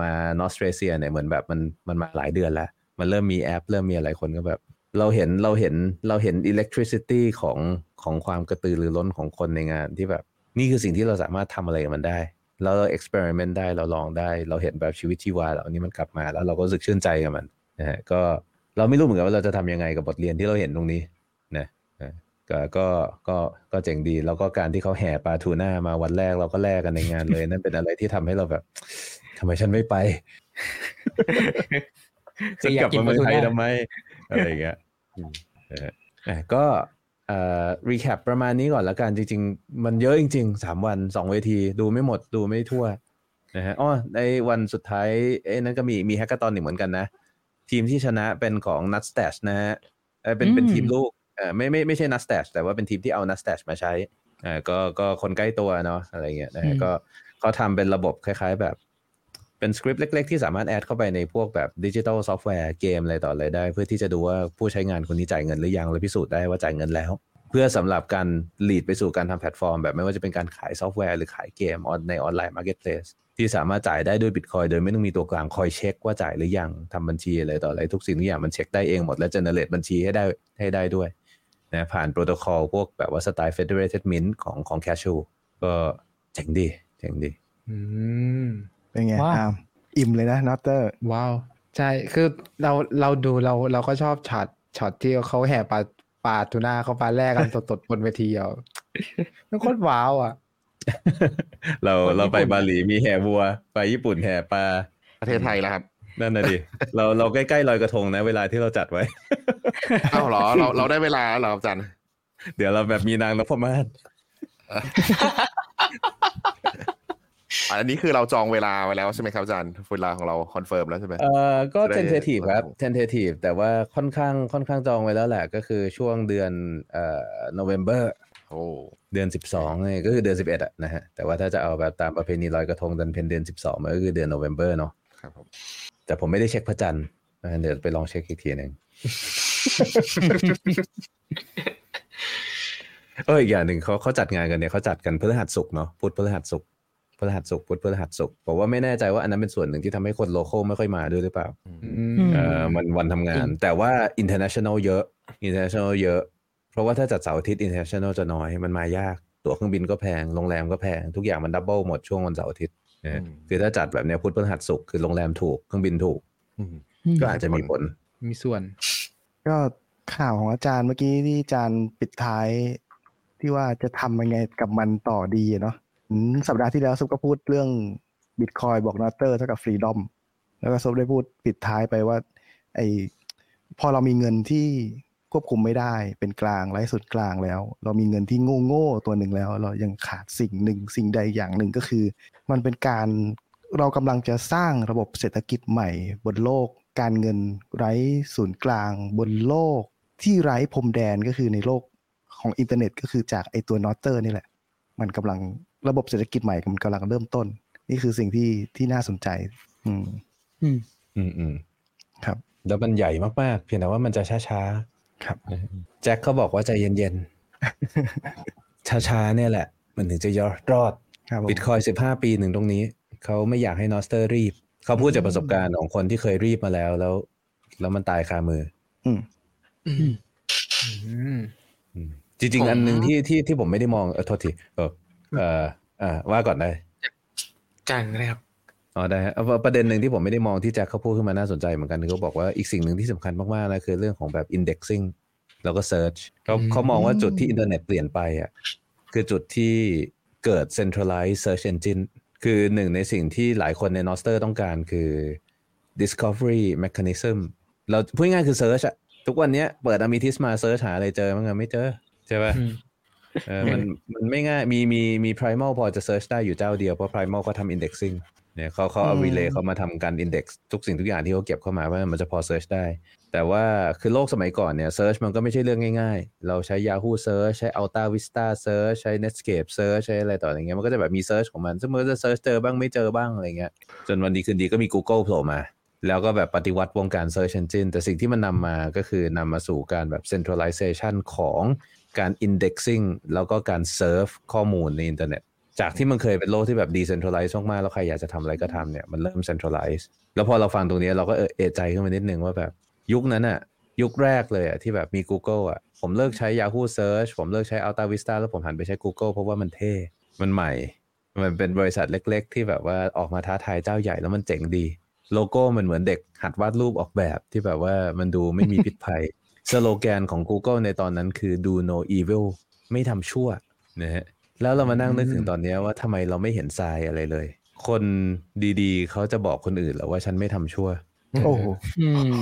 มานอสเตรเซียเนี่ยเหมือนแบบมันมันมาหลายเดือนแล้ว มันเริ่มมีแอป เริ่มมีอะไรคนก็แบบ เราเห็นเราเห็นเราเห็น electricity ของของความกระตือรือร้นของคนในงานที่แบบ นี่คือสิ่งที่เราสามารถทำอะไรกับมันได้ แล้วเรา experiment ได้เราลองได้ เราเห็นแบบชีวิตชีวาเหล่านี้มันกลับมาแล้วเราก็รู้สึกชื่นใจกับมันนะฮะก็เราไม่รู้เหมือนกันว่าเราจะทำยังไงกับบทเรียนที่เราเห็นตรงนี้นะก็ก็ก็ก็เจ๋งดี แล้วก็การที่เขาแห่ปลาทูน่ามาวันแรกเราก็แลกกันในงานเลย นั่นเป็นอะไรที่ทำให้เราแบบ ทำไมฉันไม่ไปฉันกลับมาเมืองไทยทำไมอะไรอย่างเงี้ยอืมนะฮะอะก็เอ่อรีแคปประมาณนี้ก่อนละกันจริง ๆ มันเยอะจริงๆสามวันสองเวที ดูไม่หมดดูไม่ทั่วนะฮะอ๋อในวันสุดท้ายเอ้ยนั่นก็มีมี hackathon หนึ่งเหมือนกันนะ ทีมที่ชนะเป็นของ n u t s t a s h นะฮะเอ่อเป็นเป็นอืมทีมลูกเอ่อไม่ไม่ไม่ใช่ n u t s t a s h แต่ว่าเป็นทีมที่เอา n u t s t a s h มาใช้อ่าก็ก็คนใกล้ตัวเนาะอะไรเงี้ยนะฮะก็เขาทำเป็นระบบคล้าย ๆ แบบ เป็นสคริปต์เล็ก ๆ ที่สามารถ add เข้าไปในพวกแบบดิจิ t a ลซอฟต์แวร์เกมอะไรต่ออะไรได้ เพื่อที่จะดูว่าผู้ใช้งานคนนี้จ่ายเงินหรือยังและพิสูจน์ได้ว่าจ่ายเงินแล้ว เพื่อสำหรับการ lead ไปสู่การทำแพลตฟอร์ม แบบไม่ว่าจะเป็นการขายซอฟต์แวร์หรือขายเกมออนใน online marketplaceที่สามารถจ่ายได้ด้วยบิตคอยน์โดยไม่ต้องมีตัวกลางคอยเช็คว่าจ่ายหรือยังทำบัญชีอะไรต่ออะไรทุกสิ่งทุกอย่างมันเช็คได้เองหมดและ generate บัญชีให้ได้ให้ได้ด้วยนะผ่านโปรโตคอลพวกแบบว่าสไตล์ federated mint ของของ Cashu ก็เจ๋งดีเจ๋งดี อืม เป็นไงว้าวอามอิ่มเลยนะ Nostr ว้าว ใช่ คือเราเราดูเราเราก็ชอบช็อตช็อตที่เขาแห่ปลาปลาทูน่าเขาปลาแล่กันสดๆบนเวทีอะมันโคตรว้าวอะ เราคนเราไปญี่ปุ่นบาหลีมีแห่วัว ไปญี่ปุ่นแห่ปลาประเทศไทยแล้วครับนั่นน่ะดิเราเราใกล้ๆลอยกระทงนะ เวลาที่เราจัดไว้เอ้าเหรอเราเราได้เวลาแล้วเหรอครับอาจารย์เดี๋ยวเราแบบมีนางนพมาศ อันนี้คือเราจองเวลาไว้แล้วใช่ไหมครับอาจารย์เวลาของเรา confirm แล้วใช่ไหมเอ่อก็จะได้ tentative ครับ tentative แต่ว่าค่อนข้างค่อนข้างจองไว้แล้วแหละ ก็คือช่วงเดือนเอ่อ November โอ้เดือนสิบสองเนี่ยก็คือเดือนสิบเอ็ดอะนะฮะแต่ว่าถ้าจะเอาแบบตามประเพณีลอยกระทงเดือนเพ็ญเดือนสิบสองมันก็คือเดือน November เนาะครับผมแต่ผมไม่ได้เช็คพระจันทร์นะเดี๋ยวไปลองเช็คอีกทีหนึ่งเอออีกอย่างหนึ่งเขาเขาจัดงานกันเนี่ยเขาจัดกันพฤหัสศุกร์เนาะพุธพฤหัสศุกร์ พฤหัสศุกร์พุธพฤหัสศุกร์ผมว่าไม่แน่ใจว่าอันนั้นเป็นส่วนหนึ่งที่ทำให้คนโลโก้ไม่ค่อยมาด้วยหรือเปล่าอืมอืมเออมันวันทำงาน แต่ว่า international เยอะ international เยอะ เพราะว่าถ้าจัดเสาร์อาทิตย์ international จะน้อยมันมายาก ตั๋วเครื่องบินก็แพงโรงแรมก็แพงทุกอย่างมันดับเบิลหมดช่วงวันเสาร์อาทิตย์นะคือถ้าจัดแบบเนี้ยพุธพฤหัสศุกร์คือโรงแรมถูกเครื่องบินถูกอืมก็อาจจะมีผลมีส่วน ก็ข่าวของอาจารย์เมื่อกี้ที่อาจารย์ปิดท้าย ที่ว่าจะทำยังไงกับมันต่อดีอะเนาะอืม สัปดาห์ที่แล้วซุปก็พูดเรื่องบิตคอยน์บอก Nostr เท่ากับ freedom แล้วก็ซุปได้พูดปิดท้ายไปว่า ไอพอเรามีเงินที่ควบคุมไม่ได้เป็นกลางไร้ศูนย์กลางแล้ว เรามีเงินที่โง่โง่ตัวหนึ่งแล้ว เรายังขาดสิ่งหนึ่งสิ่งใดอย่างหนึ่งก็คือ มันเป็นการเรากำลังจะสร้างระบบเศรษฐกิจใหม่ บนโลก การเงินไร้ศูนย์กลาง บนโลก ที่ไร้พรมแดนก็คือในโลกของอินเทอร์เน็ต ก็คือจากไอตัว Nostr นี่แหละ มันกำลัง ระบบเศรษฐกิจใหม่มันกำลังเริ่มต้น นี่คือสิ่งที่ที่น่าสนใจ อืม อืม อืมอืมครับ แล้วมันใหญ่มากๆ เพียงแต่ว่ามันจะช้าครับๆแจ็คเขาบอกว่าใจเย็นๆ ช้าๆ เนี่ยแหละ มันถึงจะยอดรอดครับผมบิตคอยสิบห้าปีหนึ่งตรงนี้ เขาไม่อยากให้นอสเตอร์รีบ เขาพูดจากประสบการณ์ของคนที่เคยรีบมาแล้วแล้ว แล้วมันตายคามือ อืม อืมอืมอืมจริงผมๆอันหนึ่งที่ที่ที่ผมไม่ได้มองเออโทษทีเออ เอออ่าว่าก่อนได้จังเลยครับอ๋อได้ฮะเอาประเด็นหนึ่งที่ผมไม่ได้มองที่แจ็คเขาพูดขึ้นมาน่าสนใจเหมือนกันคือเขาบอกว่าอีกสิ่งหนึ่งที่สำคัญมากๆนะคือเรื่องของแบบ indexing แล้วก็ search เขาอืมเขามองว่าจุดที่อินเทอร์เน็ตเปลี่ยนไปอะคือจุดที่เกิด centralized search engine คือหนึ่งในสิ่งที่หลายคนใน Noster ต้องการคือ discovery mechanism เราพูดง่ายๆคือ search อะทุกวันเนี้ยเปิด Amethyst มา search หาอะไรเจอมั้งอะไม่เจอ ใช่ป่ะอืม เออมันมันไม่ง่ายมีมีมี primal พอจะ search ได้อยู่เจ้าเดียว เพราะ primal เขาทำ indexing เนี่ยเขาเขาเอาอืม relay เขามาทำการ index ทุกสิ่งทุกอย่างที่เขาเก็บเข้ามาว่ามันจะพอ search ได้ แต่ว่าคือโลกสมัยก่อนเนี่ย search มันก็ไม่ใช่เรื่องง่ายๆ เราใช้ Yahoo search ใช้ Alta Vista search ใช้ Netscape search ใช้อะไรต่ออะไรเงี้ยมันก็จะแบบมี search ของมันซึ่งมันก็จะ search เจอบ้างไม่เจอบ้างอะไรเงี้ยจนวันดีคืนดีก็มี Google โผล่มาแล้วก็แบบปฏิวัติวงการ Search Engine แต่สิ่งที่มันนำมาก็คือนำมาสู่การแบบ centralization ของ การ indexing แล้วก็การ serve ข้อมูลในอินเทอร์เน็ตจากที่มันเคยเป็นโลกที่แบบ decentralize มากๆ แล้วใครอยากจะทำอะไรก็ทำเนี่ยมันเริ่ม centralize แล้วพอเราฟังตรงนี้เราก็เออเอะใจขึ้นมานิดนึงว่าแบบยุคนั้นอะยุคแรกเลยอะที่แบบมี Google อะผมเลิกใช้ Yahoo Search ผมเลิกใช้ Alta Vista แล้วผมหันไปใช้ Google เพราะว่ามันเท่ มันใหม่ มันเป็นบริษัทเล็ก ๆ ที่แบบว่าออกมาท้าทายเจ้าใหญ่แล้วมันเจ๋งดี โลโก้มันเหมือนเด็กหัดวาดรูปออกแบบที่แบบว่ามันดูไม่มีพิษภัย สโลแกนของ Google ในตอนนั้นคือ do no evil ไม่ทำชั่วนะฮะแล้วเรามานั่งนึกถึงตอนเนี้ยว่าทำไมเราไม่เห็นทรายอะไรเลย คนดีๆ เขาจะบอกคนอื่นแล้วว่าฉันไม่ทำชั่ว โอ้โหอืม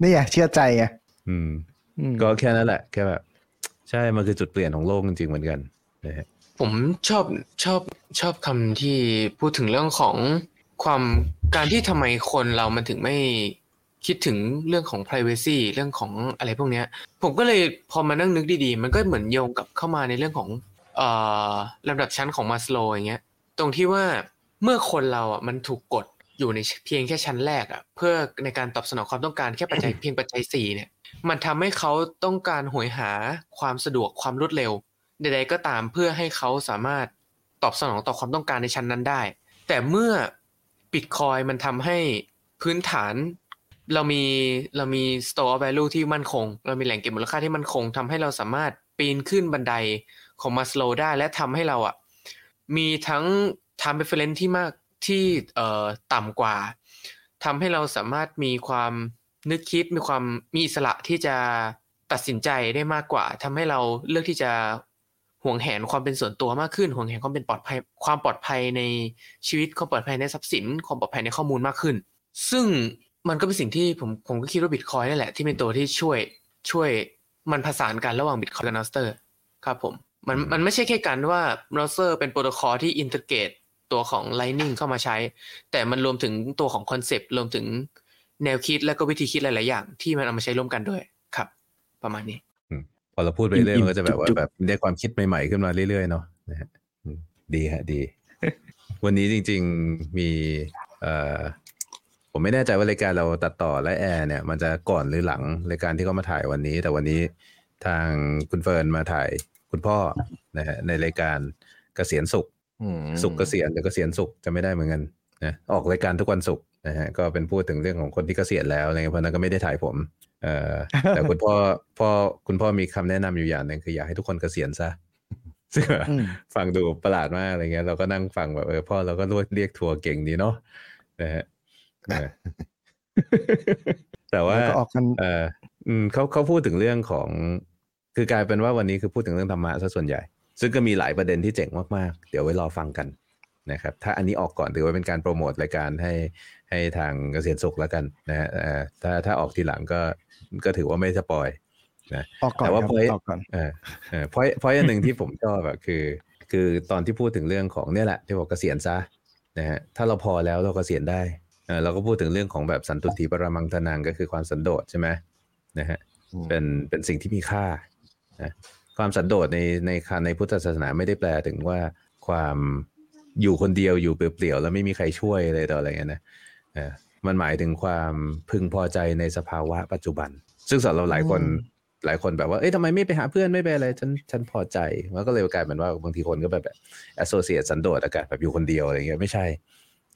นี่ไงเชื่อใจไงอืมอืม ก็แค่นั้นแหละ แค่แบบ ใช่ มันคือจุดเปลี่ยนของโลกจริงๆเหมือนกันนะฮะผมชอบชอบชอบคำที่พูดถึงเรื่องของความการที่ทำไมคนเรามันถึงไม่ คิดถึงเรื่องของ privacy เรื่องของอะไรพวกเนี้ย ผมก็เลยพอมานั่งนึกดีๆ มันก็เหมือนโยงกับเข้ามาในเรื่องของเอ่อลำดับชั้นของมาสโลอย่างเงี้ย ตรงที่ว่าเมื่อคนเราอะมันถูกกดอยู่ในเพียงแค่ชั้นแรกอะเพื่อในการตอบสนองความต้องการแค่ปัจจัยเพียงปัจจัยสี่เนี่ย มันทำให้เขาต้องการหวยหาความสะดวกความรวดเร็วใดๆก็ตามเพื่อให้เขาสามารถตอบสนองต่อความต้องการในชั้นนั้นได้ แต่เมื่อบิตคอยมันทำให้พื้นฐาน เรามีเรามี store of value ที่มั่นคง เรามีแหล่งเก็บมูลค่าที่มั่นคงทำให้เราสามารถปีนขึ้นบันไดของมาสโลได้และทำให้เราอะมีทั้ง time preference ที่มากที่เอ่อต่ำกว่าทำให้เราสามารถมีความนึกคิดมีความมีอิสระที่จะตัดสินใจได้มากกว่าทำให้เราเลือกที่จะห่วงแหนความเป็นส่วนตัวมากขึ้นห่วงแหนความเป็นปลอดภัยความปลอดภัยในชีวิตความปลอดภัยในทรัพย์สิน ความปลอดภัยในข้อมูลมากขึ้น ซึ่ง มันก็เป็นสิ่งที่ผมผมก็คิดว่าบิตคอยนี่แหละที่เป็นตัวที่ช่วยช่วยมันผสานกันระหว่างบิตคอยกับนอสเตอร์ครับผมมันมันไม่ใช่แค่การว่า Nostr เป็นโปรโตคอลที่ integrate ตัวของ Lightning เข้ามาใช้ แต่มันรวมถึงตัวของ concept รวมถึงแนวคิดและก็วิธีคิดหลาย ๆ อย่าง ที่มันเอามาใช้ร่วมกันด้วยครับ ประมาณนี้พอเราพูดไปเรื่อยมันก็จะแบบว่าแบบได้ความคิดใหม่ ๆ ขึ้นมาเรื่อย ๆ เนาะนะฮะดีฮะดี วันนี้จริง ๆมีเอ่อ ผมไม่แน่ใจว่ารายการเราตัดต่อและแอร์เนี่ย มันจะก่อนหรือหลังรายการที่เขามาถ่ายวันนี้ แต่วันนี้ทางคุณเฟิร์นมาถ่ายคุณพ่อนะฮะในรายการเกษียณสุขอืมสุขเกษียณหรือเกษียณสุขจะไม่ได้เหมือนกันนะออกรายการทุกวันศุกร์นะฮะก็เป็นพูดถึงเรื่องของคนที่เกษียณแล้วอะไรเงี้ยเพราะฉะนั้นก็ไม่ได้ถ่ายผม เอ่อแต่คุณพ่อพ่อคุณพ่อมีคำแนะนำอยู่อย่างหนึ่งคืออยากให้ทุกคนเกษียณซะซึ่งอืมฟังดูประหลาดมากอะไรเงี้ยเราก็นั่งฟังแบบเออพ่อเราก็รวดเรียกทัวร์เก่งดีเนาะนะฮะเออ แต่ว่าแล้วก็ออกกันเอออืมเขาเขาพูดถึงเรื่องของ คือกลายเป็นว่าวันนี้คือพูดถึงเรื่องธรรมะซะส่วนใหญ่ ซึ่งก็มีหลายประเด็นที่เจ๋งมากๆ เดี๋ยวไว้รอฟังกันนะครับ ถ้าอันนี้ออกก่อนถือว่าเป็นการโปรโมทรายการให้ให้ทางเกษียณสุขแล้วกันนะฮะเอ่อถ้าถ้าออกทีหลังก็ก็ถือว่าไม่สปอยนะออกก่อนแต่ว่าครับ point ออกก่อนเออเออพอยพอยอันหนึ่งที่ผมชอบแบบคือ คือตอนที่พูดถึงเรื่องของเนี่ยแหละที่บอกเกษียณซะนะฮะถ้าเราพอแล้วเราเกษียณได้ เออเราก็พูดถึงเรื่องของแบบสันตุติปรมังทนังก็คือความสันโดษใช่ไหมนะฮะอืมเป็นเป็นสิ่งที่มีค่านะความสันโดษในในคในพุทธศาสนาไม่ได้แปลถึงว่าความอยู่คนเดียวอยู่เปลี่ยวๆแล้วไม่มีใครช่วยอะไรต่ออะไรเงี้ยนะเออมันหมายถึงความพึงพอใจในสภาวะปัจจุบัน ซึ่งสำหรับเราหลายคนอืมหลายคนแบบว่า เอ้ยทำไมไม่ไปหาเพื่อนไม่ไปอะไร ฉัน ฉันพอใจ มันก็เลยกลายเป็นว่าบางทีคนก็แบบแบบ associate สันโดษอากาศแบบอยู่คนเดียวอะไรเงี้ยไม่ใช่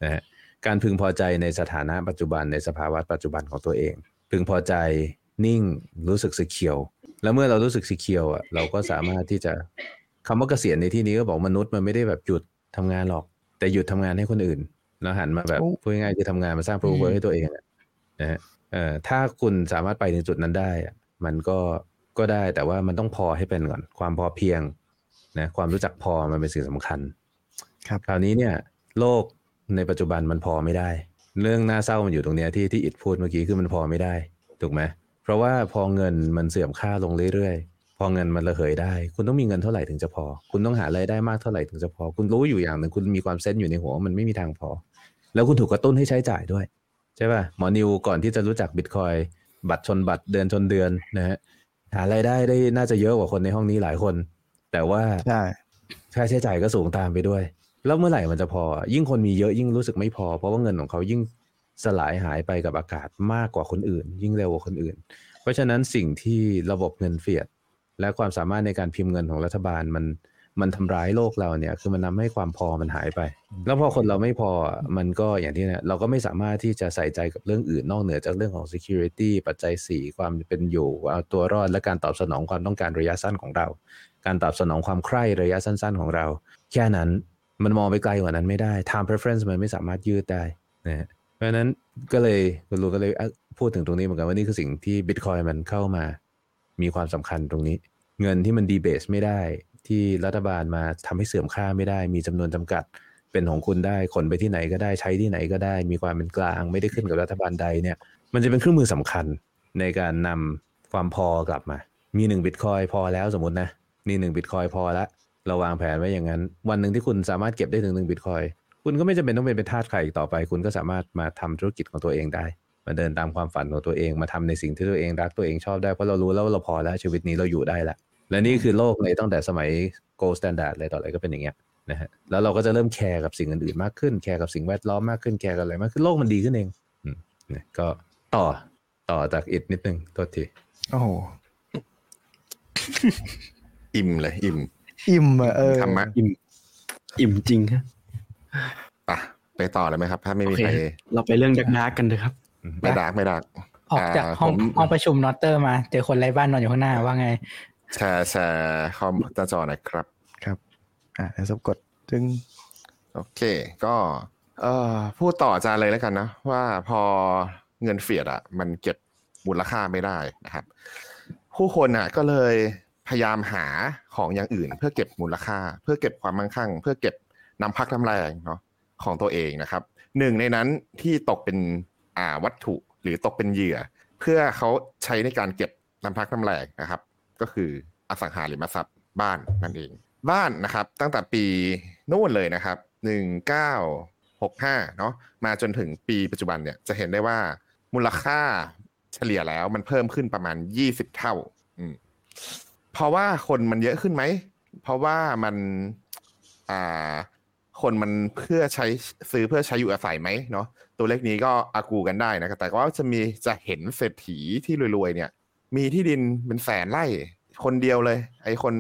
นะฮะ การพึงพอใจในสถานะปัจจุบันในสภาวะปัจจุบันของตัวเอง พึงพอใจนิ่งรู้สึกสเคียว แล้วเมื่อเรารู้สึกสเคียวอะเราก็สามารถที่จะคำว่าเกษียณในที่นี้ก็บอกมนุษย์มันไม่ได้แบบหยุดทำงานหรอก แต่หยุดทำงานให้คนอื่นแล้วหันมาแบบโอ้พูดง่ายๆคือทำงานมาสร้างโปรเวอร์ให้ตัวเองอะนะฮะเอ่อถ้าคุณสามารถไปถึงจุดนั้นได้อะมันก็ก็ได้แต่ว่ามันต้องพอให้เป็นก่อน ความพอเพียงนะความรู้จักพอมันเป็นสิ่งสำคัญ ครับคราวนี้เนี่ย โลก ในปัจจุบันมันพอไม่ได้ เรื่องน่าเศร้ามันอยู่ตรงเนี้ยที่ที่อิดพูดเมื่อกี้คือมันพอไม่ได้ถูกไหมเพราะว่าพอเงินมันเสื่อมค่าลงเรื่อยๆ พอเงินมันระเหยได้ คุณต้องมีเงินเท่าไหร่ถึงจะพอ คุณต้องหารายได้มากเท่าไหร่ถึงจะพอ คุณรู้อยู่อย่างหนึ่งคุณมีความเซนส์อยู่ในหัวว่ามันไม่มีทางพอ แล้วคุณถูกกระตุ้นให้ใช้จ่ายด้วยใช่ป่ะหมอนิวก่อนที่จะรู้จักบิตคอยบัตรชนบัตรเดือนชนเดือนนะฮะหารายได้ได้น่าจะเยอะกว่าคนในห้องนี้หลายคน แต่ว่าใช่ค่าใช้จ่ายก็สูงตามไปด้วย แล้วเมื่อไหร่มันจะพอ ยิ่งคนมีเยอะยิ่งรู้สึกไม่พอ เพราะว่าเงินของเขายิ่งสลายหายไปกับอากาศมากกว่าคนอื่น ยิ่งเร็วกว่าคนอื่น เพราะฉะนั้นสิ่งที่ระบบเงินเฟียด และความสามารถในการพิมพ์เงินของรัฐบาลมันมันทำร้ายโลกเราเนี่ย คือมันทาให้ความพอมันหายไป แล้วพอคนเราไม่พอมันก็อย่างที่เนี่ยเราก็ไม่สามารถที่จะใส่ใจกับเรื่องอื่นนอกเหนือจากเรื่องของ security ปัจจัย 4 ความเป็นอยู่เอาตัวรอดและการตอบสนองความต้องการระยะสั้นของเรา การตอบสนองความใคร่ระยะสั้น ๆ ของเรา แค่นั้น มันมองไปไกลกว่านั้นไม่ได้ time preference มันไม่สามารถยืดได้นะเพราะนั้นก็เลยคุณรู้ก็เลยพูดถึงตรงนี้เหมือนกันว่านี่คือสิ่งที่ Bitcoin มันเข้ามา มีความสำคัญตรงนี้ เงินที่มันดีเบสไม่ได้ ที่รัฐบาลมาทำให้เสื่อมค่าไม่ได้ มีจำนวนจำกัดเป็นของคุณได้ขนไปที่ไหนก็ได้ใช้ที่ไหนก็ได้ มีความเป็นกลาง ไม่ได้ขึ้นกับรัฐบาลใดเนี่ย มันจะเป็นเครื่องมือสำคัญในการนำความพอกลับมา มีหนึ่งบิตคอยพอแล้วสมมตินะนี่หนึ่งบิตคอยพอละ เราวางแผนไว้อย่างนั้น วันหนึ่งที่คุณสามารถเก็บได้ถึงหนึ่งบิตคอยคุณก็ไม่จำเป็นต้องเป็นทาสใครอีกต่อไป คุณก็สามารถมาทำธุรกิจของตัวเองได้ มาเดินตามความฝันของตัวเอง มาทำในสิ่งที่ตัวเองรักตัวเองชอบได้ เพราะเรารู้แล้วเราพอแล้วชีวิตนี้เราอยู่ได้ละ และนี่คือโลกในตั้งแต่สมัย gold standard เลยต่ออะไรก็เป็นอย่างเงี้ยนะฮะ แล้วเราก็จะเริ่มแคร์กับสิ่งอื่นๆมากขึ้น แคร์กับสิ่งแวดล้อมมากขึ้น แคร์กับอะไรมากขึ้น โลกมันดีขึ้นเองอืมเนี่ยก็ต่อต่อจากอิดนิดนึงโทษที โอ้โห อิ่มเลยอิ่ม อิ่มอะเออธรรมะอิ่มอิ่มจริงฮะอะไปต่อเลยไหมครับ ถ้าไม่โอมีเคใคร เราไปเรื่องดักดาร์กกันเลยครับ ไม่ดักไม่ดักออกจากห้องผมห้องประชุมนอตเตอร์มา เจอคนไร้บ้านนอนอยู่ข้างหน้าว่าไงแชร์แชร์คอมหน้าจอหน่อยครับครับ อ่าเดี๋ยวสมกดจึงโอเค ก็เอ่อพูดต่ออาจารย์เลยแล้วกันนะ ว่าพอเงินเฟียดอะ มันเก็บมูลค่าไม่ได้นะครับ ผู้คนอะ ก็เลย พยายามหาของอย่างอื่น เพื่อเก็บมูลค่า เพื่อเก็บความมั่งคั่ง เพื่อเก็บน้ำพักน้ำแรงเนาะของตัวเองนะครับหนึ่งในนั้นที่ตกเป็นอ่าวัตถุหรือตกเป็นเหยื่อ เพื่อเขาใช้ในการเก็บน้ำพักน้ำแรงนะครับ ก็คืออสังหาริมทรัพย์บ้านนั่นเอง บ้านนะครับตั้งแต่ปีนู่นเลยนะครับหนึ่งเก้าหกห้าเนาะมาจนถึงปีปัจจุบันเนี่ยจะเห็นได้ว่ามูลค่าเฉลี่ยแล้วมันเพิ่มขึ้นประมาณยี่สิบเท่า อืม เพราะว่าคนมันเยอะขึ้นไหม เพราะว่ามันอ่าคนมันเพื่อใช้ซื้อเพื่อใช้อยู่อาศัยไหมเนาะตัวเลขนี้ก็อากูกันได้นะครับแต่ว่าจะมีจะเห็นเศรษฐีที่รวยๆเนี่ย มีที่ดินเป็นแสนไร่ คนเดียวเลย ไอ้คน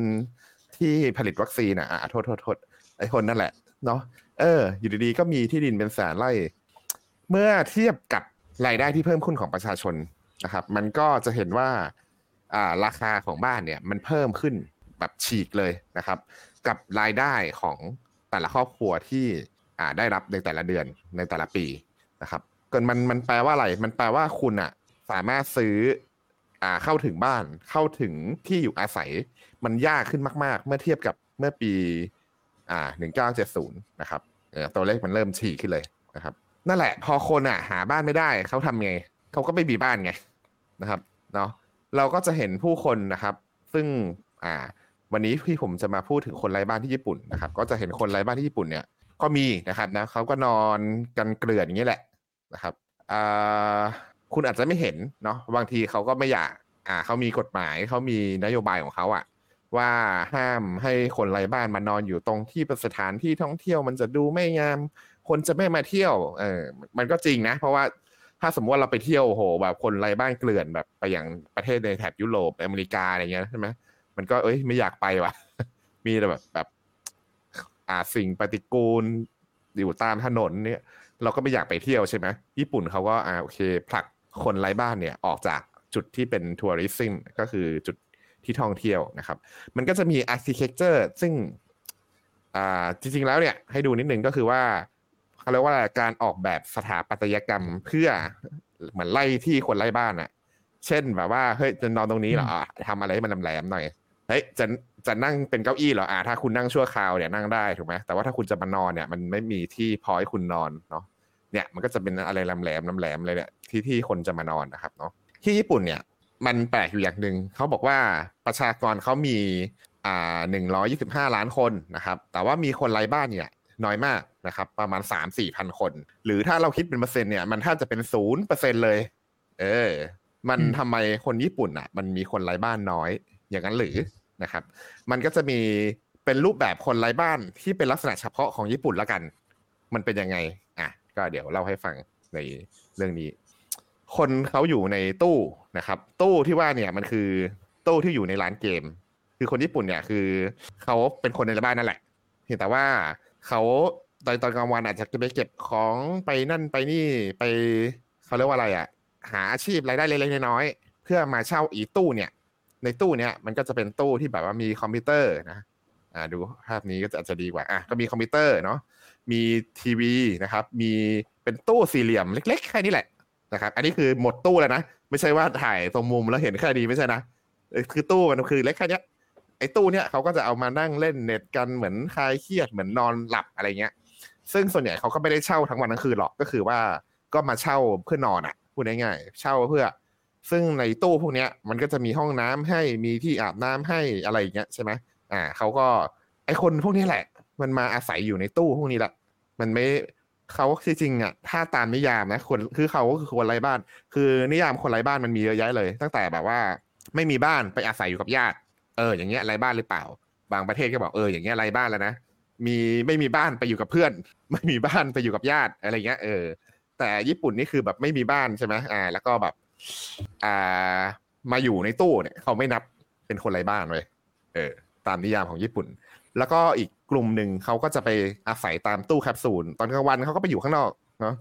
ที่ผลิตวัคซีนอะอะโทษโทษโทษไอ้คนนั่นแหละเนาะเออ อยู่ดีๆก็มีที่ดินเป็นแสนไร่ เมื่อเทียบกับรายได้ที่เพิ่มขึ้นของประชาชนนะครับ มันก็จะเห็นว่า ราคาของบ้านเนี่ยมันเพิ่มขึ้นแบบฉีกเลยนะครับ กับรายได้ของแต่ละครอบครัวที่อ่าได้รับในแต่ละเดือนในแต่ละปีนะครับเกินมันมันแปลว่าอะไร มันแปลว่าคุณอะสามารถซื้ออ่าเข้าถึงบ้านเข้าถึงที่อยู่อาศัย มันยากขึ้นมาก ๆ เมื่อเทียบกับเมื่อปีอ่าหนึ่งเก้าเจ็ดศูนย์นะครับเออตัวเลขมันเริ่มฉีกขึ้นเลยนะครับ นั่นแหละ พอคนอะหาบ้านไม่ได้ เขาทำไงเขาก็ไม่มีบ้านไงนะครับเนาะ เราก็จะเห็นผู้คนนะครับ ซึ่งอ่า วันนี้ที่ผมจะมาพูดถึงคนไร้บ้านที่ญี่ปุ่นนะครับ ก็จะเห็นคนไร้บ้านที่ญี่ปุ่นเนี่ย ก็มีนะครับนะเขาก็นอนกันเกลื่อนอย่างนี้แหละนะครับอ่าคุณอาจจะไม่เห็นเนาะบางทีเขาก็ไม่อยาก อ่าเขามีกฎหมายเขามีนโยบายของเขาอะว่าห้ามให้คนไร้บ้านมานอนอยู่ตรงที่เป็นสถานที่ท่องเที่ยวมันจะดูไม่งาม คนจะไม่มาเที่ยว เออมันก็จริงนะ เพราะว่า ถ้าสมมติว่าเราไปเที่ยวโหแบบคนไร้บ้านเกลื่อนแบบไปอย่างประเทศในแถบยุโรปอเมริกาอะไรเงี้ยใช่ไหมมันก็เอ้ยไม่อยากไปว่ะ มีแต่แบบแบบ อ่าสิ่งปฏิกูลอยู่ตามถนนเนี่ย เราก็ไม่อยากไปเที่ยวใช่ไหมญี่ปุ่นเขาก็อ่าโอเคผลักคนไร้บ้านเนี่ยออกจากจุดที่เป็นทัวริซึมก็คือจุดที่ท่องเที่ยวนะครับ มันก็จะมีอาร์ติเ c เจอร์ซึ่งอ่าจริงๆแล้วเนี่ยให้ดูนิดนึงก็คือว่า เขาเรียกว่าการออกแบบสถาปัตยกรรมเพื่อเหมือนไล่ที่คนไล่บ้านอะเช่นแบบว่าเฮ้ยจะนอนตรงนี้เหรออะทำอะไรให้มันแหลมๆหน่อยเฮ้ยจะจะนั่งเป็นเก้าอี้เหรออ่าถ้าคุณนั่งชั่วคราวเนี่ยนั่งได้ถูกไหมแต่ว่าถ้าคุณจะมานอนเนี่ยมันไม่มีที่พอให้คุณนอนเนาะเนี่ยมันก็จะเป็นอะไรแหลมแหลมแหลมๆเลยเนี่ยที่ที่คนจะมานอนนะครับเนาะที่ญี่ปุ่นเนี่ยมันแปลกอยู่อย่างหนึ่งเขาบอกว่าประชากรเขามีอ่าหนึ่งร้อยี่สิบห้าล้านคนนะครับ แต่ว่ามีคนไร้บ้านเนี่ยน้อยมาก นะครับ ประมาณสามสี่พันคน หรือถ้าเราคิดเป็นเปอร์เซ็นต์เนี่ยมันแทบจะเป็นศูนย์เปอร์เซ็นเลย เออ มันทำไมคนญี่ปุ่นอะ มันมีคนไร้บ้านน้อย อย่างนั้นหรือนะครับ มันก็จะมีเป็นรูปแบบคนไร้บ้านที่เป็นลักษณะเฉพาะของญี่ปุ่นละกัน มันเป็นยังไง อะ ก็เดี๋ยวเล่าให้ฟังในเรื่องนี้ คนเขาอยู่ในตู้นะครับ ตู้ที่ว่าเนี่ยมันคือตู้ที่อยู่ในร้านเกม คือคนญี่ปุ่นเนี่ยคือเขาเป็นคนในบ้านนั่นแหละเพียงแต่ว่าเขา ตอนตอนกลางวันอาจจะไปเก็บของไปนั่นไปนี่ไปเขาเรียกว่าอะไรอะ หาอาชีพรายได้เล็กๆน้อยๆเพื่อมาเช่าอีตู้เนี่ย ในตู้เนี่ยมันก็จะเป็นตู้ที่แบบว่ามีคอมพิวเตอร์นะอ่าดูภาพนี้ก็จะอาจจะดีกว่าอะก็มีคอมพิวเตอร์เนาะมีทีวีนะครับ มีเป็นตู้สี่เหลี่ยมเล็กๆแค่นี้แหละนะครับ อันนี้คือหมดตู้แล้วนะไม่ใช่ว่าถ่ายตรงมุมแล้วเห็นแค่ดีไม่ใช่นะคือตู้มันคือเล็กแค่นี้ไอ้ตู้เนี่ยเขาก็จะเอามานั่งเล่นเน็ตกันเหมือนคลายเครียดเหมือนนอนหลับอะไรเงี้ย ซึ่งส่วนใหญ่เขาก็ไม่ได้เช่าทั้งวันทั้งคืนหรอกก็คือว่าก็มาเช่าเพื่อนอนอะพูดง่ายๆเช่าเพื่อ ซึ่งในตู้พวกเนี้ยมันก็จะมีห้องน้ำให้มีที่อาบน้ำให้อะไรอย่างเงี้ยใช่ไหมอ่าเขาก็ไอคนพวกนี้แหละ มันมาอาศัยอยู่ในตู้พวกนี้แหละ มันไม่เขาจริงๆอะถ้าตามนิยามนะคนคือเขาก็คือคนไร้บ้าน คือนิยามคนไร้บ้านมันมีเยอะแยะเลย ตั้งแต่แบบว่า ไม่มีบ้านไปอาศัยอยู่กับญาติ เออ อย่างเงี้ยไร้บ้านหรือเปล่า บางประเทศก็บอกเอออย่างเงี้ยไร้บ้านแล้วนะ มีไม่มีบ้านไปอยู่กับเพื่อน ไม่มีบ้านไปอยู่กับญาติอะไรเงี้ยเออแต่ญี่ปุ่นนี่คือแบบไม่มีบ้านใช่ไหมอ่า แล้วก็แบบอ่ามาอยู่ในตู้เนี่ย เขาไม่นับเป็นคนไร้บ้านเลยเออ ตามนิยามของญี่ปุ่น แล้วก็อีกกลุ่มหนึ่งเขาก็จะไปอาศัยตามตู้แคปซูลตอนกลางวันเขาก็ไปอยู่ข้างนอกเนาะ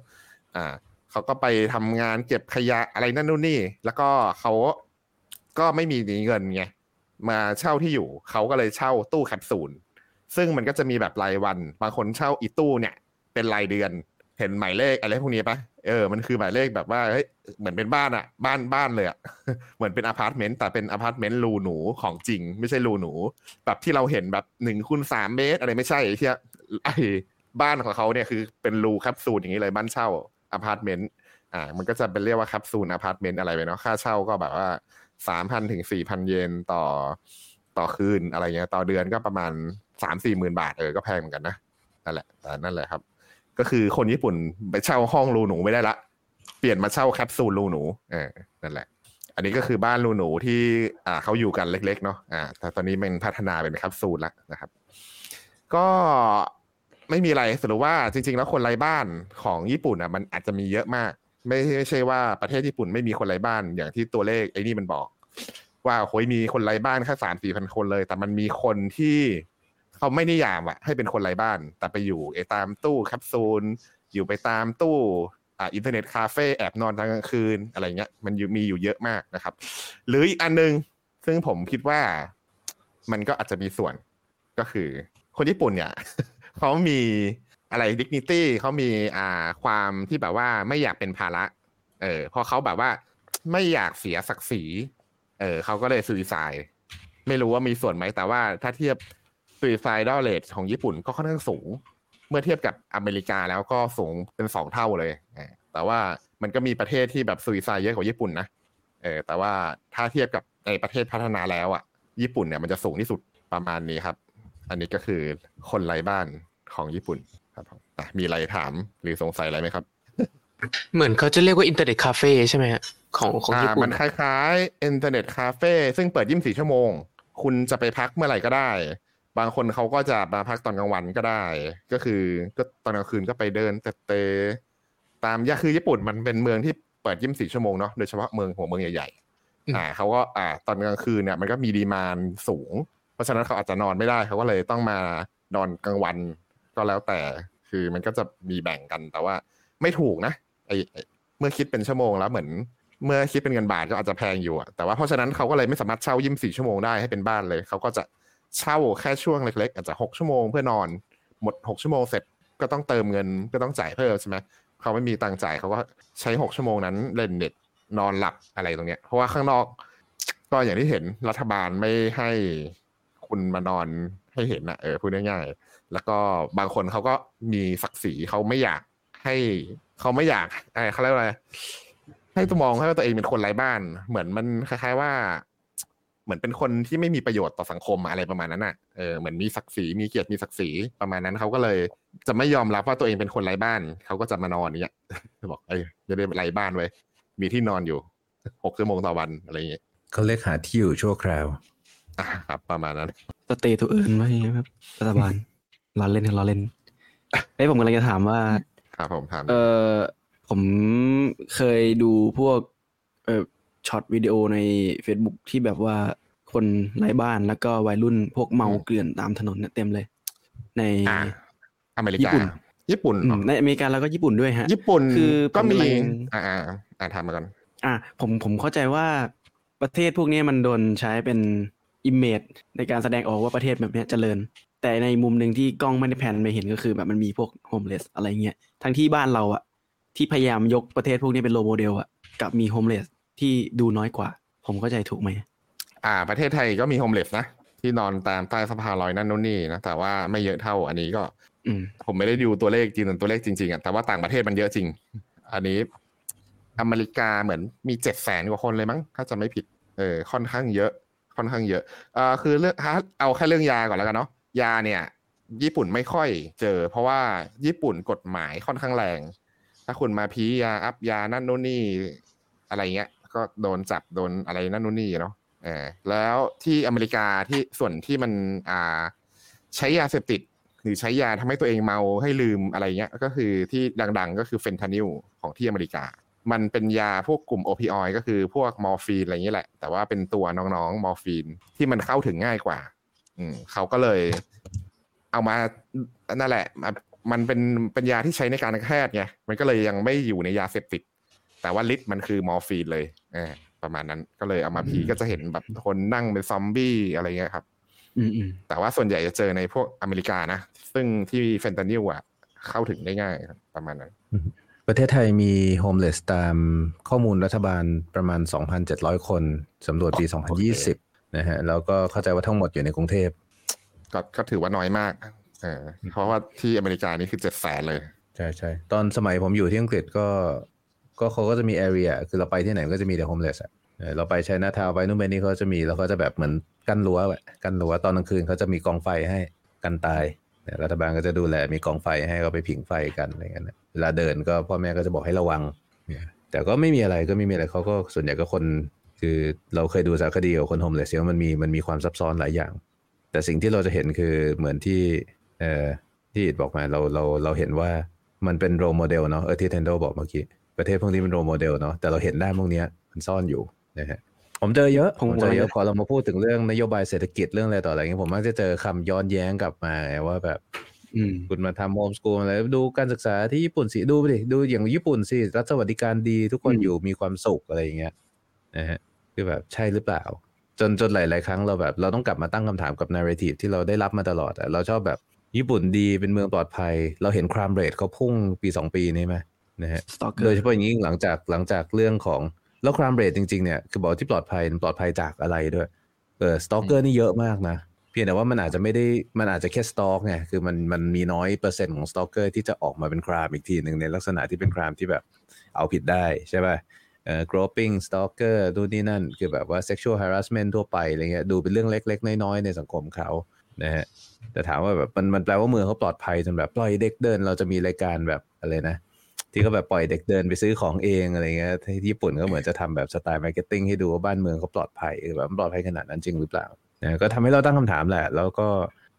อ่าเขาก็ไปทำงานเก็บขยะอะไรนั่นนู่นนี่ แล้วก็เขาก็ไม่มีเงินไงมาเช่าที่อยู่เขาก็เลยเช่าตู้แคปซูล ซึ่งมันก็จะมีแบบรายวัน บางคนเช่าอีตู้เนี่ย เป็นรายเดือน เห็นหมายเลขอะไรพวกนี้ปะเออ มันคือหมายเลขแบบว่า เฮ้ย เหมือนเป็นบ้านอะบ้านบ้านเลยอะเหมือนเป็นอพาร์ตเมนต์ แต่เป็นอพาร์ตเมนต์รูหนูของจริง ไม่ใช่รูหนู แบบที่เราเห็นแบบหนึ่งคูณสามเมตร อะไรไม่ใช่ที่ไอ้บ้านของเขาเนี่ยคือเป็นรูแคปซูลอย่างนี้เลยบ้านเช่าอพาร์ตเมนต์ อ่า มันก็จะเป็นเรียกว่าแคปซูลอพาร์ตเมนต์อะไรไปเนาะ ค่าเช่าก็แบบว่าสามพันถึงสี่พันเยนต่อ ต่อคืนอะไรเงี้ยต่อเดือนก็ประมาณสามสี่หมื่นบาทเออก็แพงเหมือนกันนะนั่นแหละแต่นั่นแหละครับ ก็คือคนญี่ปุ่นไปเช่าห้องรูหนูไม่ได้ละ เปลี่ยนมาเช่าแคปซูลรูหนูเออนั่นแหละ อันนี้ก็คือบ้านรูหนูที่อ่าเขาอยู่กันเล็ก ๆ เนาะอ่าแต่ตอนนี้มันพัฒนาเป็นแคปซูลแล้วนะครับ ก็ไม่มีอะไรสรุปว่าจริง ๆ แล้วคนไร้บ้านของญี่ปุ่นอะมันอาจจะมีเยอะมาก ไม่ไม่ใช่ว่าประเทศญี่ปุ่นไม่มีคนไร้บ้านอย่างที่ตัวเลขไอ้นี่มันบอก ว่าโอ้ยมีคนไร้บ้านแค่สามสี่พันคนเลย แต่มันมีคนที่เขาไม่นิยามอะให้เป็นคนไร้บ้าน แต่ไปอยู่ไอ้ตามตู้แคปซูลอยู่ไปตามตู้อ่าอินเทอร์เน็ตคาเฟ่แอบนอนกลางคืนอะไรเงี้ยมันมีอยู่เยอะมากนะครับ หรืออีกอันหนึ่ง ซึ่งผมคิดว่ามันก็อาจจะมีส่วนก็คือ คนญี่ปุ่นเนี่ยเขามีอะไร dignity เขามีอ่าความที่แบบว่าไม่อยากเป็นภาระ เออพอเขาแบบว่าไม่อยากเสียศักดิ์ศรี เออเขาก็เลยซูซายไม่รู้ว่ามีส่วนไหมแต่ว่าถ้าเทียบซูซายดอลเลทของญี่ปุ่นก็ค่อนข้างสูง เมื่อเทียบกับอเมริกาแล้วก็สูงเป็นสองเท่าเลยแต่ว่ามันก็มีประเทศที่แบบซูซายเยอะกว่าญี่ปุ่นนะเออแต่ว่าถ้าเทียบกับในประเทศพัฒนาแล้วอะ ญี่ปุ่นเนี่ยมันจะสูงที่สุดประมาณนี้ครับ อันนี้ก็คือคนไร้บ้านของญี่ปุ่นครับมีอะไรถามหรือสงสัยอะไรไหมครับ เหมือนเขาจะเรียกว่าอินเทอร์เน็ตคาเฟ่ใช่ไหมฮะของของอ่าญี่ปุ่นมันคล้ายๆอินเทอร์เน็ตคาเฟ่ซึ่งเปิด24ชั่วโมง คุณจะไปพักเมื่อไหร่ก็ได้ บางคนเขาก็จะมาพักตอนกลางวันก็ได้ ก็คือก็ตอนกลางคืนก็ไปเดินเตะๆตามย่าคือญี่ปุ่นมันเป็นเมืองที่เปิด24ชั่วโมงเนาะโดยเฉพาะเมืองหัวเมืองใหญ่ๆอ่าเขาก็อ่าตอนกลางคืนเนี่ยมันก็มี demand สูง เพราะฉะนั้นเขาอาจจะนอนไม่ได้เขาก็เลยต้องมานอนกลางวัน ก็แล้วแต่คือมันก็จะมีแบ่งกันแต่ว่าไม่ถูกนะ ไอเมื่อคิดเป็นชั่วโมงแล้วเหมือนเมื่อคิดเป็นเงินบาทก็อาจจะแพงอยู่อะแต่ว่าเพราะฉะนั้นเขาก็เลยไม่สามารถเช่ายี่สิบสี่ชั่วโมงได้ให้เป็นบ้านเลยเขาก็จะเช่าแค่ช่วงเล็กๆอาจจะหกชั่วโมงเพื่อนอน หมดหกชั่วโมงเสร็จก็ต้องเติมเงินก็ต้องจ่ายเพิ่มใช่ไหมเขาไม่มีตังค์จ่ายเขาก็ใช้หกชั่วโมงนั้นเล่นเน็ตนอนหลับอะไรตรงเนี้ย เพราะว่าข้างนอกก็อย่างที่เห็นรัฐบาลไม่ให้คุณมานอนให้เห็นนะเออพูดง่ายๆแล้วก็บางคนเขาก็มีศักดิ์ศรีเขาไม่อยาก ให้เขาไม่อยากไอ้เขาเรียกว่าอะไรให้ตัวมองให้ว่าตัวเองเป็นคนไร้บ้าน เหมือนมันคล้าย ๆว่า เหมือนเป็นคนที่ไม่มีประโยชน์ต่อสังคมอะไรประมาณนั้นน่ะเออเหมือนมีศักดิ์ศรีมีเกียรติมีศักดิ์ศรีประมาณนั้นเขาก็เลย จะไม่ยอมรับว่าตัวเองเป็นคนไร้บ้านเขาก็จะมานอนอย่างเงี้ยบอกเอ้ยจะได้ไร้บ้านไว้ยมีที่นอนอยู่หกชั่วโมงต่อวันอะไรอย่างเงี้ยเขาเรียกหาที่อยู่ชั่วคราวอะครับประมาณนั้นสเตย์ตัวอื่นไว้อย่างเงี้ยครับรัฐบาลล้อเล่นครับล้อเล่นเอ้ยผมกำลังจะถามว่า ครับผมถามเออผมเคยดูพวกเออช็อตวิดีโอใน Facebook ที่แบบว่าคนไร้บ้านแล้วก็วัยรุ่นพวกเมาเกลื่อนตามถนนเนี่ยเต็มเลย ในอ่าอเมริญี่กาปุ่นญี่ปุ่นอืเหรมอในอเมริกาแล้วก็ญี่ปุ่นด้วยฮะ ญี่ปุ่นคือก็มีผมกำลังอ่าอ่าอ่าทำมาก่อนอะผมผมเข้าใจว่าประเทศพวกนี้มันโดนใช้เป็นอิมเมจในการแสดงออกว่าประเทศแบบเนี้ยเจริญ แต่ในมุมหนึ่งที่กล้องไม่ได้แพนไปเห็นก็คือแบบมันมีพวกโฮมเลสอะไรเงี้ย ทั้งที่บ้านเราอะที่พยายามยกประเทศพวกนี้เป็นโรโมเดลอะกับมีโฮมเลสที่ดูน้อยกว่า ผมเข้าใจถูกไหมอ่า ประเทศไทยก็มีโฮมเลสนะที่นอนตามใต้สะพานลอยนั่นนู่นนี่นะแต่ว่าไม่เยอะเท่าอันนี้ก็ อืมผมไม่ได้ดูตัวเลขจริงตัวเลขจริงๆอะแต่ว่าต่างประเทศมันเยอะจริง อันนี้ อเมริกาเหมือนมีเจ็ดแสนกว่าคนเลยมั้ง ถ้าจะไม่ผิดเออค่อนข้างเยอะ ค่อนข้างเยอะเอ่อคือเรื่องถ้าเอาแค่เรื่องยาก่อนแล้วกันเนาะยาเนี่ย ญี่ปุ่นไม่ค่อยเจอ เพราะว่าญี่ปุ่นกฎหมายค่อนข้างแรง ถ้าคุณมาพียาอัพยานั่นนู่นนี่อะไรเงี้ย ก็โดนจับโดนอะไรนั่นนู่นนี่เนาะเออแล้วที่อเมริกาที่ส่วนที่มันอ่าใช้ยาเสพติดหรือใช้ยาทำให้ตัวเองเมาให้ลืมอะไรเงี้ย ก็คือที่ดัง ๆ ก็คือเฟนทานิลของที่อเมริกา มันเป็นยาพวกกลุ่ม opioid ก็คือพวกมอร์ฟีนอะไรเงี้ยแหละ แต่ว่าเป็นตัวน้องๆมอร์ฟีนที่มันเข้าถึงง่ายกว่า อืมเขาก็เลย เอามานั่นแหละมามันเป็นเป็นยาที่ใช้ในการแพทย์ไงมันก็เลยยังไม่อยู่ในยาเสพติด แต่ว่าฤทธิ์มันคือมอร์ฟีนเลยเออประมาณนั้นก็เลยเอามาพี้ก็จะเห็นแบบคนนั่งเป็นซอมบี้อะไรเงี้ยครับอืมอืมแต่ว่าส่วนใหญ่จะเจอในพวกอเมริกานะ ซึ่งที่เฟนตานิลอะเข้าถึงได้ง่ายครับประมาณนั้น ประเทศไทยมี homeless ตามข้อมูลรัฐบาลประมาณ 2,700 คนสำรวจปี 2020 นะฮะ แล้วก็เข้าใจว่าทั้งหมดอยู่ในกรุงเทพ ก็ก็ถือว่าน้อยมากเออเพราะว่าที่อเมริกานี่คือเจ็ดแสนเลย ใช่ใช่ตอนสมัยผมอยู่ที่อังกฤษก็ ก็เขาก็จะมี area คือเราไปที่ไหนก็จะมีแต่ homeless อะเออเราไปไชน่าทาวน์ไปนู่นไปนี่เขาจะมีแล้วเขาจะแบบเหมือนกั้นรั้วไว้กั้นรั้วตอนกลางคืนเขาจะมีกองไฟให้กันตายเนี่ยรัฐบาลก็จะดูแลมีกองไฟให้เขาไปผิงไฟกันอะไรเงี้ยนะเวลาเดินก็พ่อแม่ก็จะบอกให้ระวังเนี่ยแต่ก็ไม่มีอะไรก็ไม่มีอะไรเขาก็ส่วนใหญ่ก็คน คือเราเคยดูสารคดีของคน homeless เนี่ยมันมีมันมีความซับซ้อนหลายอย่าง แต่สิ่งที่เราจะเห็นคือเหมือนที่เอ่อที่อิดบอกมาเราเราเราเห็นว่ามันเป็น role model เนาะเออที่เทนโดบอกเมื่อกี้ประเทศพวกนี้เป็น role model เนาะแต่เราเห็นด้านพวกเนี้ยมันซ่อนอยู่นะฮะผมเจอเยอะผมเจอเยอะพอเรามาพูดถึงเรื่องนโยบายเศรษฐกิจเรื่องอะไรต่ออะไรเงี้ยผมมักจะเจอคำย้อนแย้งกลับมาไงว่าแบบอืมคุณมาทำ homeschool อะไรดูการศึกษาที่ญี่ปุ่นสิดูไปดิดูอย่างญี่ปุ่นสิรัฐสวัสดิการดีทุกคนอืมอยู่มีความสุขอะไรอย่างเงี้ยนะฮะคือแบบใช่หรือเปล่า จนจนหลาย ๆ ครั้งเราแบบ เราต้องกลับมาตั้งคำถามกับ narrative ที่เราได้รับมาตลอดอะเราชอบแบบญี่ปุ่นดีเป็นเมืองปลอดภัย เราเห็น crime rate เขาพุ่งปีสองปีนี้ไหมนะฮะสตอกเกอโดยร์เฉพาะอย่างยิ่งหลังจากหลังจากเรื่องของแล้ว crime rate จริง ๆ เนี่ยคือบอกที่ปลอดภัยมันปลอดภัยจากอะไรด้วยเออ stalker นี่เยอะมากนะเพียงแต่ว่ามันอาจจะไม่ได้มันอาจจะแค่ stalk ไงคือมันมันมีน้อยเปอร์เซ็นต์ของ stalker ที่จะออกมาเป็น crime อีกทีหนึ่งในลักษณะที่เป็น crime ที่แบบเอาผิดได้ใช่ป่ะ เอ่อ groping stalker นู่นนี่นั่น คือแบบว่า sexual harassment ทั่วไปอะไรเงี้ยดูเป็นเรื่องเล็ก ๆ น้อยๆ ในสังคมเขานะฮะแต่ถามว่าแบบมันมันแปลว่าเมืองเขาปลอดภัยจนแบบปล่อยเด็กเดิน เราจะมีรายการแบบอะไรนะ ที่เขาแบบปล่อยเด็กเดินไปซื้อของเองอะไรเงี้ยที่ญี่ปุ่นก็เหมือนจะทำแบบสไตล์ marketing ให้ดูว่าบ้านเมืองเขาปลอดภัยแบบปลอดภัยขนาดนั้นจริงหรือเปล่านะก็ทำให้เราตั้งคำถามแหละ แล้วก็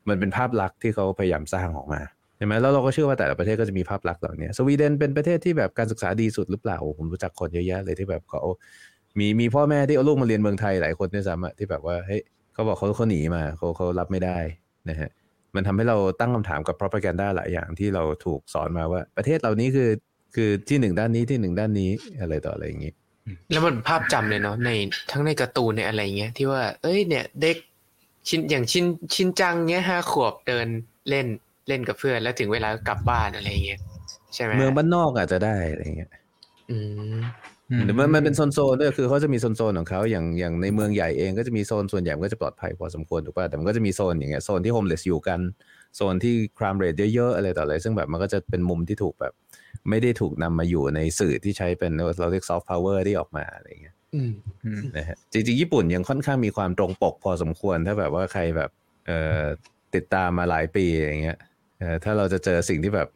มันเป็นภาพลักษณ์ที่เขาพยายามสร้างออกมา ใช่ไหมแล้วเราก็เชื่อว่าแต่ละประเทศก็จะมีภาพลักษณ์เหล่านี้สวีเดนเป็นประเทศที่แบบการศึกษาดีสุดหรือเปล่าผมรู้จักคนเยอะแยะเลยที่แบบเขามีมีพ่อแม่ที่เอาลูกมาเรียนเมืองไทยหลายคนด้วยซ้ำที่แบบว่าเฮ้ยเขาบอกเขาเขาหนีมาเขาเขารับไม่ได้นะฮะมันทำให้เราตั้งคำถามกับ propaganda หลายอย่างที่เราถูกสอนมาว่า ประเทศเหล่านี้คือคือที่หนึ่งด้านนี้ที่หนึ่งด้านนี้อะไรต่ออะไรอย่างนี้แล้วมันภาพจำเลยเนาะในทั้งในการ์ตูนในอะไรเงี้ยที่ว่า เอ้ยเนี่ยเด็กชินอย่างชินชินจังเงี้ยห้าขวบเดินเล่น เล่นกับเพื่อนแล้วถึงเวลากลับบ้านอะไรเงี้ยใช่ไหมเมืองบ้านนอกอาจจะได้อะไรอย่างเงี้ยอืมหรือมันมันเป็นโซนโซนๆด้วยคือเขาจะมีโซนโซนๆของเขาอย่างอย่างในเมืองใหญ่เองก็จะมีโซนส่วนใหญ่มันก็จะปลอดภัยพอสมควรถูกป่ะแต่มันก็จะมีโซนอย่างเงี้ยโซนที่โฮมเลสอยู่กันโซนที่ crime rate เยอะๆอะไรต่ออะไรซึ่งแบบมันก็จะเป็นมุมที่ถูกแบบ ไม่ได้ถูกนำมาอยู่ในสื่อที่ใช้เป็นเราเรียก soft power ที่ออกมาอะไรอย่างเงี้ยอืมนะฮะจริงๆญี่ปุ่นยังค่อนข้างมีความตรงปกพอสมควรถ้าแบบว่าใครแบบเอ่อติดตามมาหลายปีอย่างเงี้ยเอ่อ ถ้าเราจะเจอสิ่งที่แบบ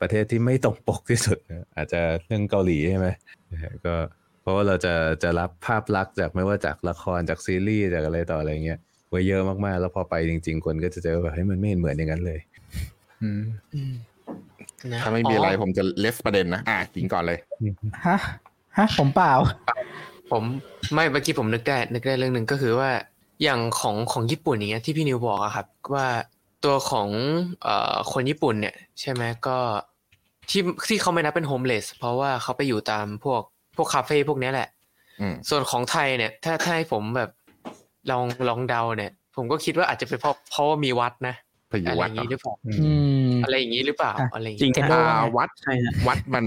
ประเทศที่ไม่ตรงปกที่สุดนะอาจจะเรื่องเกาหลีใช่ไหมนะฮะก็เพราะว่าเราจะจะรับภาพลักษณ์จากไม่ว่าจากละครจากซีรีส์จากอะไรต่ออะไรเงี้ยไว้เยอะมากๆ แล้วพอไปจริง ๆ คนก็จะเจอแบบเฮ้ยมันไม่เห็นเหมือนอย่างนั้นเลยอืมนะถ้าไม่มีอะไรผมจะเลสประเด็นนะอะถิงก่อนเลยฮะฮะผมเปล่า ผมไม่เมื่อกี้ผมนึกได้ นึกได้เรื่องหนึ่งก็คือว่าอย่างของของญี่ปุ่นอย่างเงี้ยที่พี่นิวบอกอะครับ ว่า ตัวของเอ่อคนญี่ปุ่นเนี่ย ใช่ไหมก็ที่ที่เขาไม่นับเป็นโฮมเลสเพราะว่าเขาไปอยู่ตามพวกพวกคาเฟ่พวกเนี้ยแหละอืมส่วนของไทยเนี่ย ถ้าถ้าให้ผมแบบลองลองเดาเนี่ย ผมก็คิดว่าอาจจะเป็นเพราะเพราะว่ามีวัดนะไปอยู่อะไรวัอดย่างเหรอนี้หรือเปล่าอืมอะไรอย่างนี้หรือเปล่าอะอะไรอย่างจริงนี้คอ่ารับวัดใช่ฮะวัดมัน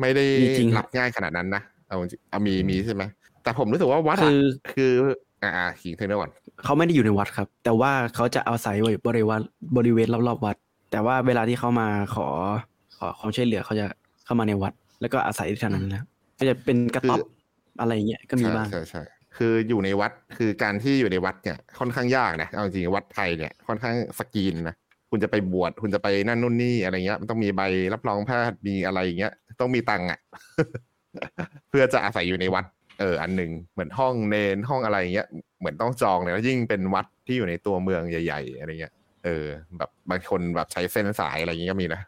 ไม่ได้มีจริงรับง่ายขนาดนั้นนะเอาจริงอะมีมีใช่ไหมแต่ผมรู้สึกว่าวัดคือะอคืออ่าอ่าขิงเทนเนอร์ก่อน เขาไม่ได้อยู่ในวัดครับ แต่ว่าเขาจะอาศัยไว้บริเวณบริเวณรอบๆวัด แต่ว่าเวลาที่เขามาขอขอความช่วยเหลือเขาจะเข้ามาในวัด แล้วก็อาศัยที่ทางนั้นแล้วก็จะเป็นกระต๊อบอะไรอย่างเงี้ยก็มีใช่บ้างใช่ใช่คืออยู่ในวัดคือการที่อยู่ในวัดเนี่ยค่อนข้างยากนะเอาจริงวัดไทยเนี่ยค่อนข้างสกรีนนะคุณจะไปบวชคุณจะไปนั่นนู่นนี่อะไรเงี้ย มันต้องมีใบรับรองแพทย์มีอะไรอย่างเงี้ย ต้องมีตังค์อะเพื่อจะอาศัยอยู่ในวัด เอออันหนึ่งเหมือนห้องเนนห้องอะไรอย่างเงี้ยเหมือนต้องจองเลยแล้วยิ่งเป็นวัดที่อยู่ในตัวเมืองใหญ่ ๆ อะไรเงี้ยเออ แบบบางคนแบบใช้เส้นสายอะไรอย่างเงี้ยก็มีนะ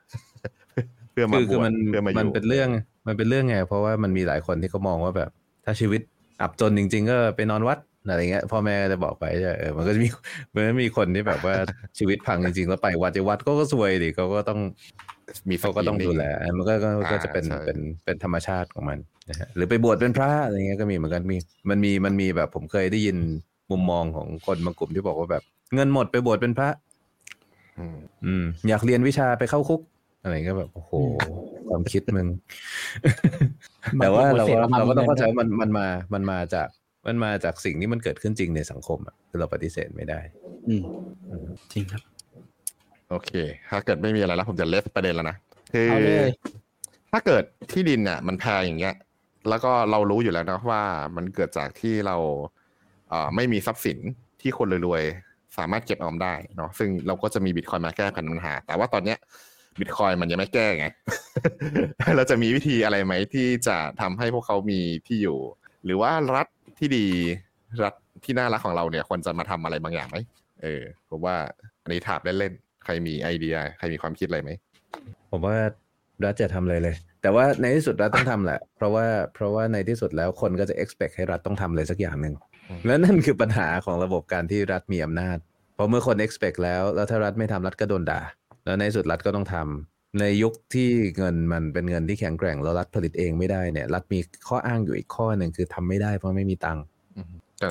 เพื่อมาคือบคือวชมันเพื่อมาอมันยู่เป็นเรื่อง มันเป็นเรื่องไงเพราะว่ามันมีหลายคนที่เขามองว่าแบบ ถ้าชีวิตอับจนจริง ๆ ก็ไปนอนวัดอะไรเงี้ยพ่อแม่จะบอกไปใช่เออมันก็จะมีมันก็มีคนที่แบบว่าชีวิตพังจริงๆ แล้วไปวัดจะวัดก็ก็ซวยดิเขาก็ต้อง มีเขาก็ต้องดูแลมันก็ก็ก็จะเป็นใช่เป็นเป็นธรรมชาติของมันนะฮะหรือไปบวชเป็นพระอะไรเงี้ยก็มีเหมือนกันมีมันมีมันมีแบบผมเคยได้ยินมุมมองของคนบางกลุ่มที่บอกว่าแบบ เงินหมดไปบวชเป็นพระอืมอืมอยากเรียนวิชาไปเข้าคุก อะไรก็แบบโอ้โหความคิดมึง แต่ว่าเราบางทีก็บทเสียงเราก็ต้องมาเข้าใจเหมือนกันว่ามันมันมา มันมาจากมันมาจากสิ่งที่มันเกิดขึ้นจริงในสังคมอะคือเราปฏิเสธไม่ได้ อืมจริงครับ โอเค ถ้าเกิดไม่มีอะไรแล้วผมจะเลฟประเด็นแล้วนะ คือเอาเลยถ้าเกิดที่ดินเนี่ยมันแพงอย่างเงี้ย แล้วก็เรารู้อยู่แล้วนะว่ามันเกิดจากที่เราเอ่อไม่มีทรัพย์สินที่คนรวยๆ สามารถเก็บออมได้เนาะ ซึ่งเราก็จะมีบิตคอยมาแก้ปัญหา แต่ว่าตอนเนี้ยบิตคอยมันยังไม่แก้ไง เราจะมีวิธีอะไรไหมที่จะทำให้พวกเขามีที่อยู่ หรือว่ารัฐที่ดีรัฐที่น่ารักของเราเนี่ยควรจะมาทำอะไรบางอย่างไหมเออผมว่าอันนี้ถามเล่นๆ ใครมีไอเดีย ใครมีความคิดอะไรไหม ผมว่ารัฐจะทำเลยเลย แต่ว่าในที่สุดรัฐต้องทำแหละ เพราะว่าเพราะว่าในที่สุดแล้วคนก็จะ expect ให้รัฐต้องทำอะไรสักอย่างหนึ่งอืมและนั่นคือปัญหาของระบบการที่รัฐมีอำนาจเพราะเมื่อคน expect แล้ว แล้วถ้ารัฐไม่ทำรัฐก็โดนด่า แล้วในที่สุดรัฐก็ต้องทำในยุคที่เงินมันเป็นเงินที่แข็งแกร่งแล้วรัฐผลิตเองไม่ได้เนี่ยรัฐมีข้ออ้างอยู่อีกข้อหนึ่งคือทำไม่ได้เพราะไม่มีตังค์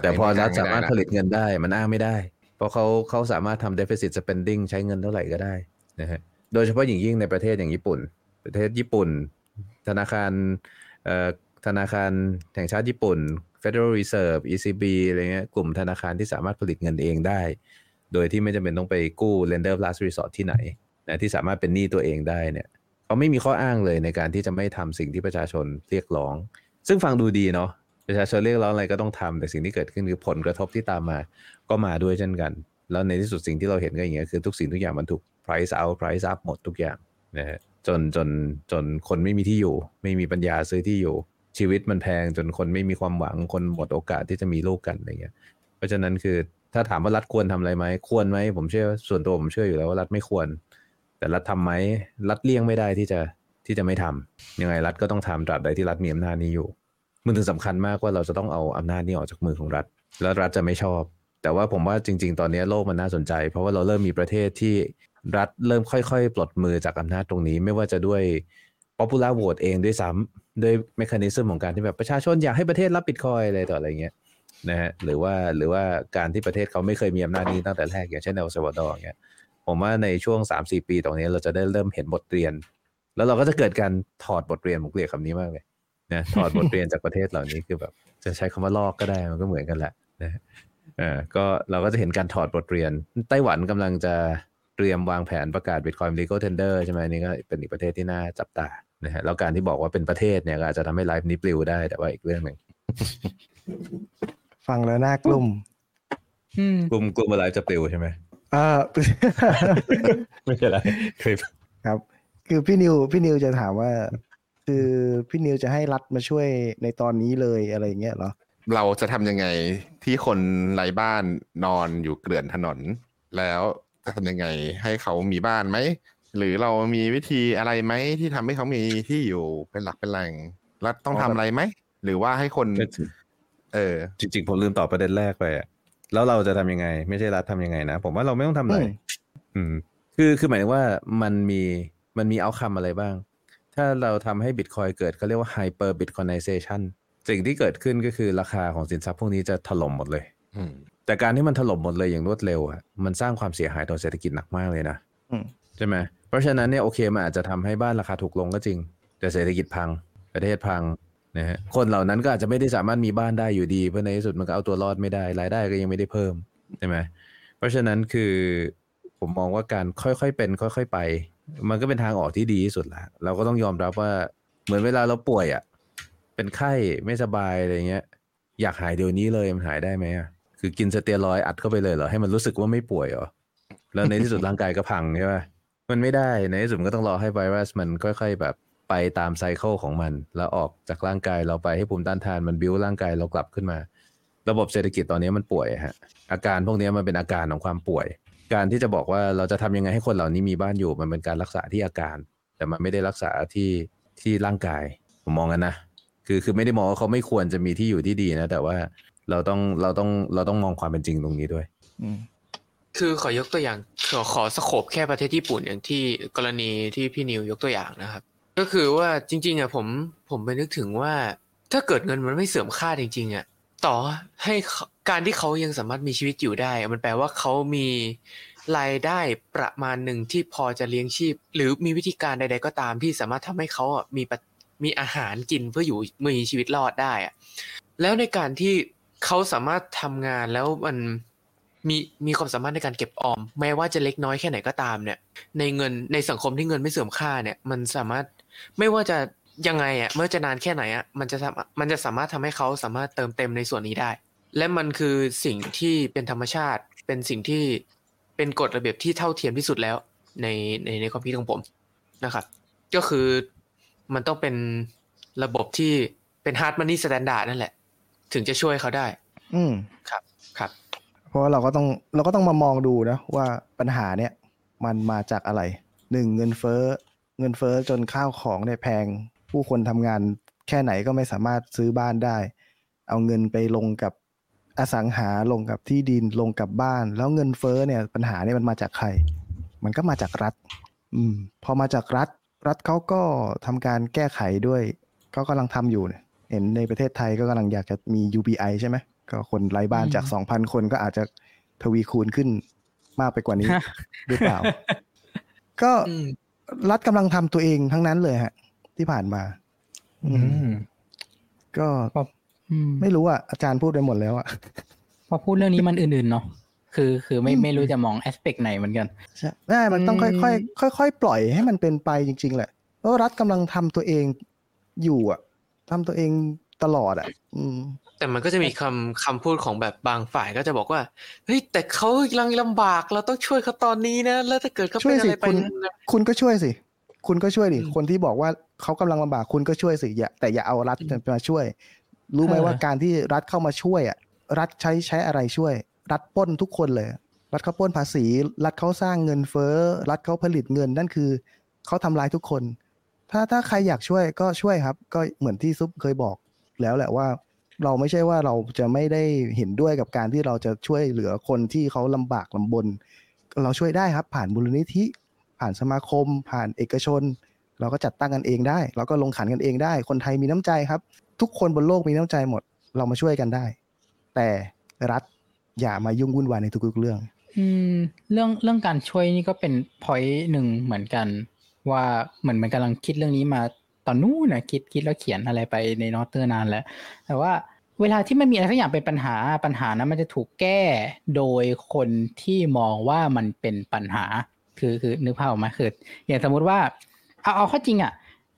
แต่พอรัฐสามารถผลิตเงินได้มันอ้างไม่ได้ เพราะเขาเขาสามารถทำ deficit spending ใช้เงินเท่าไหร่ก็ได้นะฮะโดยเฉพาะอย่างยิ่งในประเทศอย่างญี่ปุ่น ประเทศญี่ปุ่น ธนาคารเอ่อธนาคารแห่งชาติญี่ปุ่น Federal Reserve ECB อะไรเงี้ยกลุ่มธนาคารที่สามารถผลิตเงินเองได้ โดยที่ไม่จำเป็นต้องไปกู้ lender last resort ที่ไหนนะที่สามารถเป็นหนี้ตัวเองได้เนี่ยเขาไม่มีข้ออ้างเลยในการที่จะไม่ทำสิ่งที่ประชาชนเรียกร้อง ซึ่งฟังดูดีเนาะ ประชาชนเรียกร้องอะไรก็ต้องทำแต่สิ่งที่เกิดขึ้นคือผลกระทบที่ตามมา ก็มาด้วยเช่นกัน แล้วในที่สุดสิ่งที่เราเห็นก็อย่างเงี้ยคือทุกสิ่งทุกอย่างมันถูก price out price up หมดทุกอย่างนะฮะจนจนจนคนไม่มีที่อยู่ ไม่มีปัญญาซื้อที่อยู่ ชีวิตมันแพงจนคนไม่มีความหวังคนหมดโอกาสที่จะมีลูกกันอะไรเงี้ย เพราะฉะนั้นคือถ้าถามว่ารัฐควรทำอะไรไหมควรไหมผมเชื่อส่วนตัวผมเชื่ออยู่แล้วว่ารัฐไม่ควร แต่รัฐทำไหมรัฐเลี่ยงไม่ได้ที่จะที่จะไม่ทำยังไงรัฐก็ต้องทำตราบใดที่รัฐมีอำนาจนี้อยู่ มันถึงสำคัญมากว่าเราจะต้องเอาอำนาจนี้ออกจากมือของรัฐ แล้วรัฐจะไม่ชอบ แต่ว่าผมว่าจริง ๆ ตอนนี้โลกมันน่าสนใจ เพราะว่าเราเริ่มมีประเทศที่รัฐเริ่มค่อยๆ ปลดมือจากอำนาจตรงนี้ ไม่ว่าจะด้วย popular vote เองด้วยซ้ำด้วย mechanism ของการที่แบบประชาชนอยากให้ประเทศรับบิตคอยน์อะไรต่ออะไรเงี้ยนะฮะหรือว่าหรือว่าการที่ประเทศเขาไม่เคยมีอำนาจนี้ตั้งแต่แรกอย่างเช่นเอลซาวาดอร์เงี้ยผมว่าในช่วง 3-4 ปีตรงนี้เราจะได้เริ่มเห็นบทเรียน แล้วเราก็จะเกิดการถอดบทเรียนผมเกลียดคำนี้มากเลย นะถอดบทเรียนจากประเทศเหล่านี้คือแบบ จะใช้คำว่าลอกก็ได้มันก็เหมือนกันแหละนะเออก็เราก็จะเห็นการถอดบทเรียน ไต้หวันกำลังจะเตรียมวางแผนประกาศ Bitcoin Legal Tender ใช่ไหมนี่ก็เป็นอีกประเทศที่น่าจับตานะฮะแล้วการที่บอกว่าเป็นประเทศเนี่ยก็อาจจะทำให้ไลฟ์นี้ปลิวได้แต่ว่าอีกเรื่องหนึ่งฟังแล้วน่ากลุ่มอืมกลุ่มกลุ่มไลฟ์จะปลิวใช่ไหมอ่าไม่ใช่ไรคลิปครับ คือพี่นิวพี่นิวจะถามว่า คือพี่นิวจะให้รัฐมาช่วยในตอนนี้เลยอะไรอย่างเงี้ยเหรอ เราจะทำยังไงที่คนไร้บ้านนอนอยู่เกลื่อนถนน แล้วจะทำยังไงให้เขามีบ้านไหม หรือเรามีวิธีอะไรไหมที่ทำให้เขามีที่อยู่เป็นหลักเป็นแหล่งรัฐต้องทำอะไรไหม หรือว่าให้คน เออ จริงๆผมลืมตอบประเด็นแรกไปอะแล้วเราจะทำยังไง ไม่ใช่รัฐทำยังไงนะ ผมว่าเราไม่ต้องทำอะไรอืมอืมคือคือหมายถึงว่ามันมีมันมีเอาคำอะไรบ้าง ถ้าเราทำให้บิตคอยเกิดเขาเรียกว่า hyper bitcoinization สิ่งที่เกิดขึ้นก็คือราคาของสินทรัพย์พวกนี้จะถล่มหมดเลยอืมแต่การที่มันถล่มหมดเลยอย่างรวดเร็วอะมันสร้างความเสียหายต่อเศรษฐกิจหนักมากเลยนะอืมใช่ไหมเพราะฉะนั้นเนี่ยโอเคมันอาจจะทำให้บ้านราคาถูกลงก็จริง แต่เศรษฐกิจพังประเทศพังนะฮะคนเหล่านั้นก็อาจจะไม่ได้สามารถมีบ้านได้อยู่ดี เพราะในที่สุดมันก็เอาตัวรอดไม่ได้รายได้ก็ยังไม่ได้เพิ่มใช่ไหมเพราะฉะนั้นคือผมมองว่าการค่อยๆเป็น ค่อย ๆ ไป มันก็เป็นทางออกที่ดีที่สุดละเราก็ต้องยอมรับว่าเหมือนเวลาเราป่วยอะ เป็นไข้ไม่สบายอะไรเงี้ย อยากหายเดี๋ยวนี้เลยมันหายได้ไหมอะคือกินสเตียรอยอัดเข้าไปเลยเหรอให้มันรู้สึกว่าไม่ป่วยเหรอแล้วในที่สุดร่างกายก็พังใช่ปะมันไม่ได้ในที่สุดก็ต้องรอให้ไวรัสมันค่อย ๆ แบบไปตามไซเคิลของมัน แล้วออกจากร่างกายเราไปให้ภูมิต้านทานมันบิ้วร่างกายเรากลับขึ้นมา ระบบเศรษฐกิจตอนนี้มันป่วยฮะอาการพวกนี้มันเป็นอาการของความป่วย การที่จะบอกว่าเราจะทำยังไงให้คนเหล่านี้มีบ้านอยู่ มันเป็นการรักษาที่อาการ แต่มันไม่ได้รักษาที่ที่ร่างกาย ผมมองกันนะคือคือไม่ได้มองว่าเขาไม่ควรจะมีที่อยู่ที่ดีนะ แต่ว่าเราต้องเราต้องเราต้องมองความเป็นจริงตรงนี้ด้วยอืมคือขอยกตัวอย่างขอขอสโคบแค่ประเทศญี่ปุ่นอย่างที่กรณีที่พี่นิวยกตัวอย่างนะครับ ก็คือว่าจริง ๆอะผมผมไปนึกถึงว่า ถ้าเกิดเงินมันไม่เสื่อมค่าจริงๆอะ ต่อให้การที่เขายังสามารถมีชีวิตอยู่ได้ มันแปลว่าเขามีรายได้ประมาณหนึ่งที่พอจะเลี้ยงชีพ หรือมีวิธีการใด ๆ ก็ตามที่สามารถทำให้เขามีมีอาหารกินเพื่ออยู่มีชีวิตรอดได้อะแล้วในการที่เขาสามารถทำงานแล้วมันมีมีความสามารถในการเก็บออม แม้ว่าจะเล็กน้อยแค่ไหนก็ตามเนี่ย ในเงินในสังคมที่เงินไม่เสื่อมค่าเนี่ย มันสามารถไม่ว่าจะ ยังไงอะเมื่อจะนานแค่ไหนอะมันจะทำมันจะสามารถทำให้เขาสามารถเติมเต็มในส่วนนี้ได้ และมันคือสิ่งที่เป็นธรรมชาติ เป็นสิ่งที่เป็นกฎระเบียบที่เท่าเทียมที่สุดแล้วในในในความคิดของผมนะครับก็คือมันต้องเป็นระบบที่เป็น hard money standard นั่นแหละ ถึงจะช่วยเขาได้ อืมครับครับ เพราะว่าเราก็ต้องเราก็ต้องมามองดูนะ ว่าปัญหาเนี่ย มันมาจากอะไรหนึ่งเงินเฟ้อเงินเฟ้อจนข้าวของเนี่ยแพง ผู้คนทำงานแค่ไหนก็ไม่สามารถซื้อบ้านได้ เอาเงินไปลงกับอสังหาลงกับที่ดินลงกับบ้าน แล้วเงินเฟ้อเนี่ยปัญหาเนี่ยมันมาจากใคร มันก็มาจากรัฐ อืม พอมาจากรัฐ รัฐเขาก็ทำการแก้ไขด้วยเขากำลังทำอยู่เนี่ยเห็นในประเทศไทยก็กำลังอยากจะมี UBI ใช่ไหมก็คนไร้บ้านจาก2,000คนก็อาจจะทวีคูณขึ้นมากไปกว่านี้หรือเปล่า ก็อืมรัฐกำลังทำตัวเองทั้งนั้นเลยฮะ ที่ผ่านมา อืมก็อืมไม่รู้อะอาจารย์พูดไปหมดแล้วอะพอพูดเรื่องนี้มันอื่นๆเนาะคือคือไม่อืมไม่รู้จะมองแอสเปกไหนเหมือนกันใช่ได้มันต้องอืค่อยมค่อยค่อยๆปล่อยให้มันเป็นไปจริง ๆ แหละเพราะรัฐกำลังทำตัวเองอยู่อะทำตัวเองตลอดอะ อืม แต่มันก็จะมีคำคำพูดของแบบบางฝ่ายก็จะบอกว่าเฮ้ยแต่เขากำลังลำบากเราต้องช่วยเขาตอนนี้นะ แล้วถ้าเกิดเขาช่เป็วยนอะสิไรไปคุณนะคุณก็ช่วยสิ คุณก็ช่วยดิอืมคนที่บอกว่าเขากำลังลำบากคุณก็ช่วยสิอย่าแต่อย่าเอารัฐมาช่วย รู้ไหมเออว่าการที่รัฐเข้ามาช่วยอะรัฐใช้ใช้อะไรช่วย รัฐปล้นทุกคนเลย รัฐเขาปล้นภาษี รัฐเขาสร้างเงินเฟ้อ รัฐเขาผลิตเงินนั่นคือเขาทำลายทุกคน ถ้าถ้าใครอยากช่วยก็ช่วยครับ ก็เหมือนที่ซุปเคยบอกแล้วแหละว่า เราไม่ใช่ว่าเราจะไม่ได้เห็นด้วยกับการที่เราจะช่วยเหลือคนที่เขาลำบากลำบน เราช่วยได้ครับผ่านมูลนิธิ ผ่านสมาคม ผ่านเอกชน เราก็จัดตั้งกันเองได้ เราก็ลงขันกันเองได้ คนไทยมีน้ำใจครับ ทุกคนบนโลกมีน้ำใจหมด เรามาช่วยกันได้ แต่รัฐอย่ามายุ่งวุ่นวายในทุกๆเรื่อง อืมเรื่องเรื่องการช่วยนี่ก็เป็นพอยต์หนึ่งเหมือนกัน ว่าเหมือนมันกำลังคิดเรื่องนี้มาตอนนู้นนะคิดคิดแล้วเขียนอะไรไปในนอตเตอร์นานแล้ว แต่ว่าเวลาที่มันมีอะไรสักอย่างเป็นปัญหาปัญหานั้นมันจะถูกแก้โดยคนที่มองว่ามันเป็นปัญหา คือคือนึกภาพออกมาคืออย่างสมมุติว่าเอาเอาข้อจริงอะ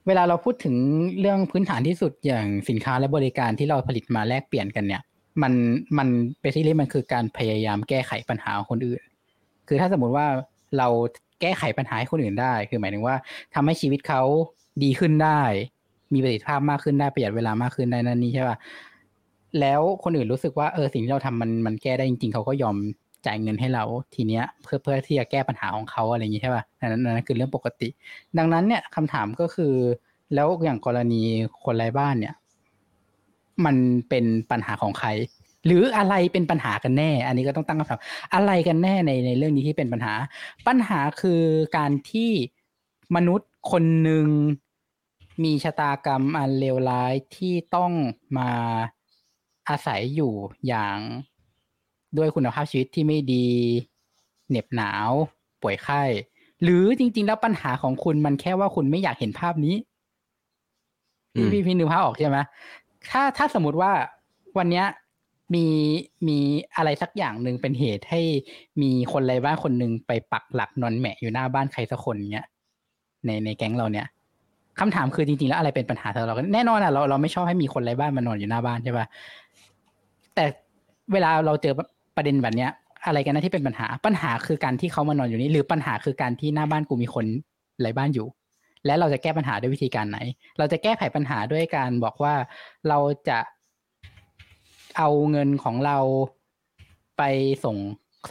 เวลาเราพูดถึงเรื่องพื้นฐานที่สุดอย่างสินค้าและบริการที่เราผลิตมาแลกเปลี่ยนกันเนี่ย มันมันเบสิคมันคือการพยายามแก้ไขปัญหาคนอื่น คือถ้าสมมติว่าเราแก้ไขปัญหาให้คนอื่นได้ คือหมายถึงว่าทำให้ชีวิตเขาดีขึ้นได้ มีประสิทธิภาพมากขึ้นได้ประหยัดเวลามากขึ้นได้นั่นนี่ใช่ป่ะแล้วคนอื่นรู้สึกว่าเออสิ่งที่เราทำมันมันแก้ได้จริงๆเขาก็ยอม จ่ายเงินให้เราทีเนี้ยเพื่อเพื่อที่จะแก้ปัญหาของเขาอะไรอย่างนี้ใช่ป่ะนั้นนั้นคือเรื่องปกติ ดังนั้นเนี่ยคำถามก็คือ แล้วอย่างกรณีคนไร้บ้านเนี่ย มันเป็นปัญหาของใคร หรืออะไรเป็นปัญหากันแน่ อันนี้ก็ต้องตั้งคำถามอะไรกันแน่ในในเรื่องนี้ที่เป็นปัญหา ปัญหาคือการที่มนุษย์คนหนึ่งมีชะตากรรมอันเลวร้ายที่ต้องมาอาศัยอยู่อย่าง ด้วยคุณภาพชีวิตที่ไม่ดี เหน็บหนาว ป่วยไข้ หรือจริง ๆ แล้วปัญหาของคุณมันแค่ว่าคุณไม่อยากเห็นภาพนี้อืมพี่พี่นึกภาพออกใช่ไหมถ้าถ้าสมมติว่าวันเนี้ยมีมีอะไรสักอย่างหนึ่งเป็นเหตุให้มีคนไร้บ้านคนหนึ่งไปปักหลักนอนแหมะอยู่หน้าบ้านใครสักคนเนี้ยในในแก๊งเราเนี่ยคำถามคือจริงๆแล้วอะไรเป็นปัญหาสำหรับเราแน่นอนอะเราเราไม่ชอบให้มีคนไร้บ้านมานอนอยู่หน้าบ้านใช่ปะแต่เวลาเราเจอ ประเด็นแบบเนี้ย อะไรกันนะที่เป็นปัญหา ปัญหาคือการที่เขามานอนอยู่นี่หรือปัญหาคือการที่หน้าบ้านกูมีคนไร้บ้านอยู่ และเราจะแก้ปัญหาด้วยวิธีการไหน เราจะแก้ไขปัญหาด้วยการบอกว่าเราจะเอาเงินของเราไปส่ง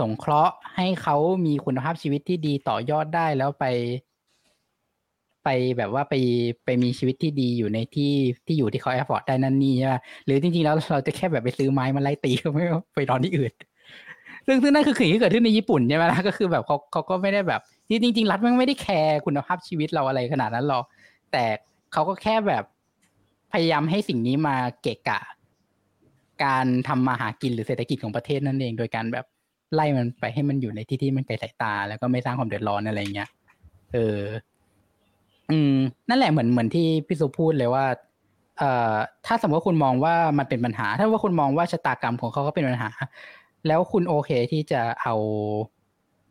สงเคราะห์ให้เขามีคุณภาพชีวิตที่ดีต่อยอดได้แล้วไป ไปแบบว่าไปไปมีชีวิตที่ดีอยู่ในที่ที่อยู่ที่เขา afford ได้นั่นนี่ใช่ไหมหรือจริงๆแล้วเราจะแค่แบบไปซื้อไม้มาไล่ตีเขาไม่ไปนอนที่อื่น ซึ่งซึ่งนั่นคือสิ่งที่เกิดขึ้นในญี่ปุ่นใช่ไหมล่ะก็คือแบบเขาเขาก็ไม่ได้แบบจริงจริง ๆ รัฐมันไม่ได้แคร์คุณภาพชีวิตเราอะไรขนาดนั้นหรอกแต่เขาก็แค่แบบพยายามให้สิ่งนี้มาเกะกะ การทำมาหากินหรือเศรษฐกิจของประเทศนั่นเอง โดยการแบบไล่มันไปให้มันอยู่ในที่ที่มันไกลสายตา แล้วก็ไม่สร้างความเดือดร้อนอะไรเงี้ยเออ อืม นั่นแหละเหมือนเหมือนที่พี่สุพูดเลยว่า เอ่อ ถ้าสมมติว่าคุณมองว่ามันเป็นปัญหา ถ้าว่าคุณมองว่าชะตากรรมของเขาก็เป็นปัญหา แล้วคุณโอเคที่จะเอา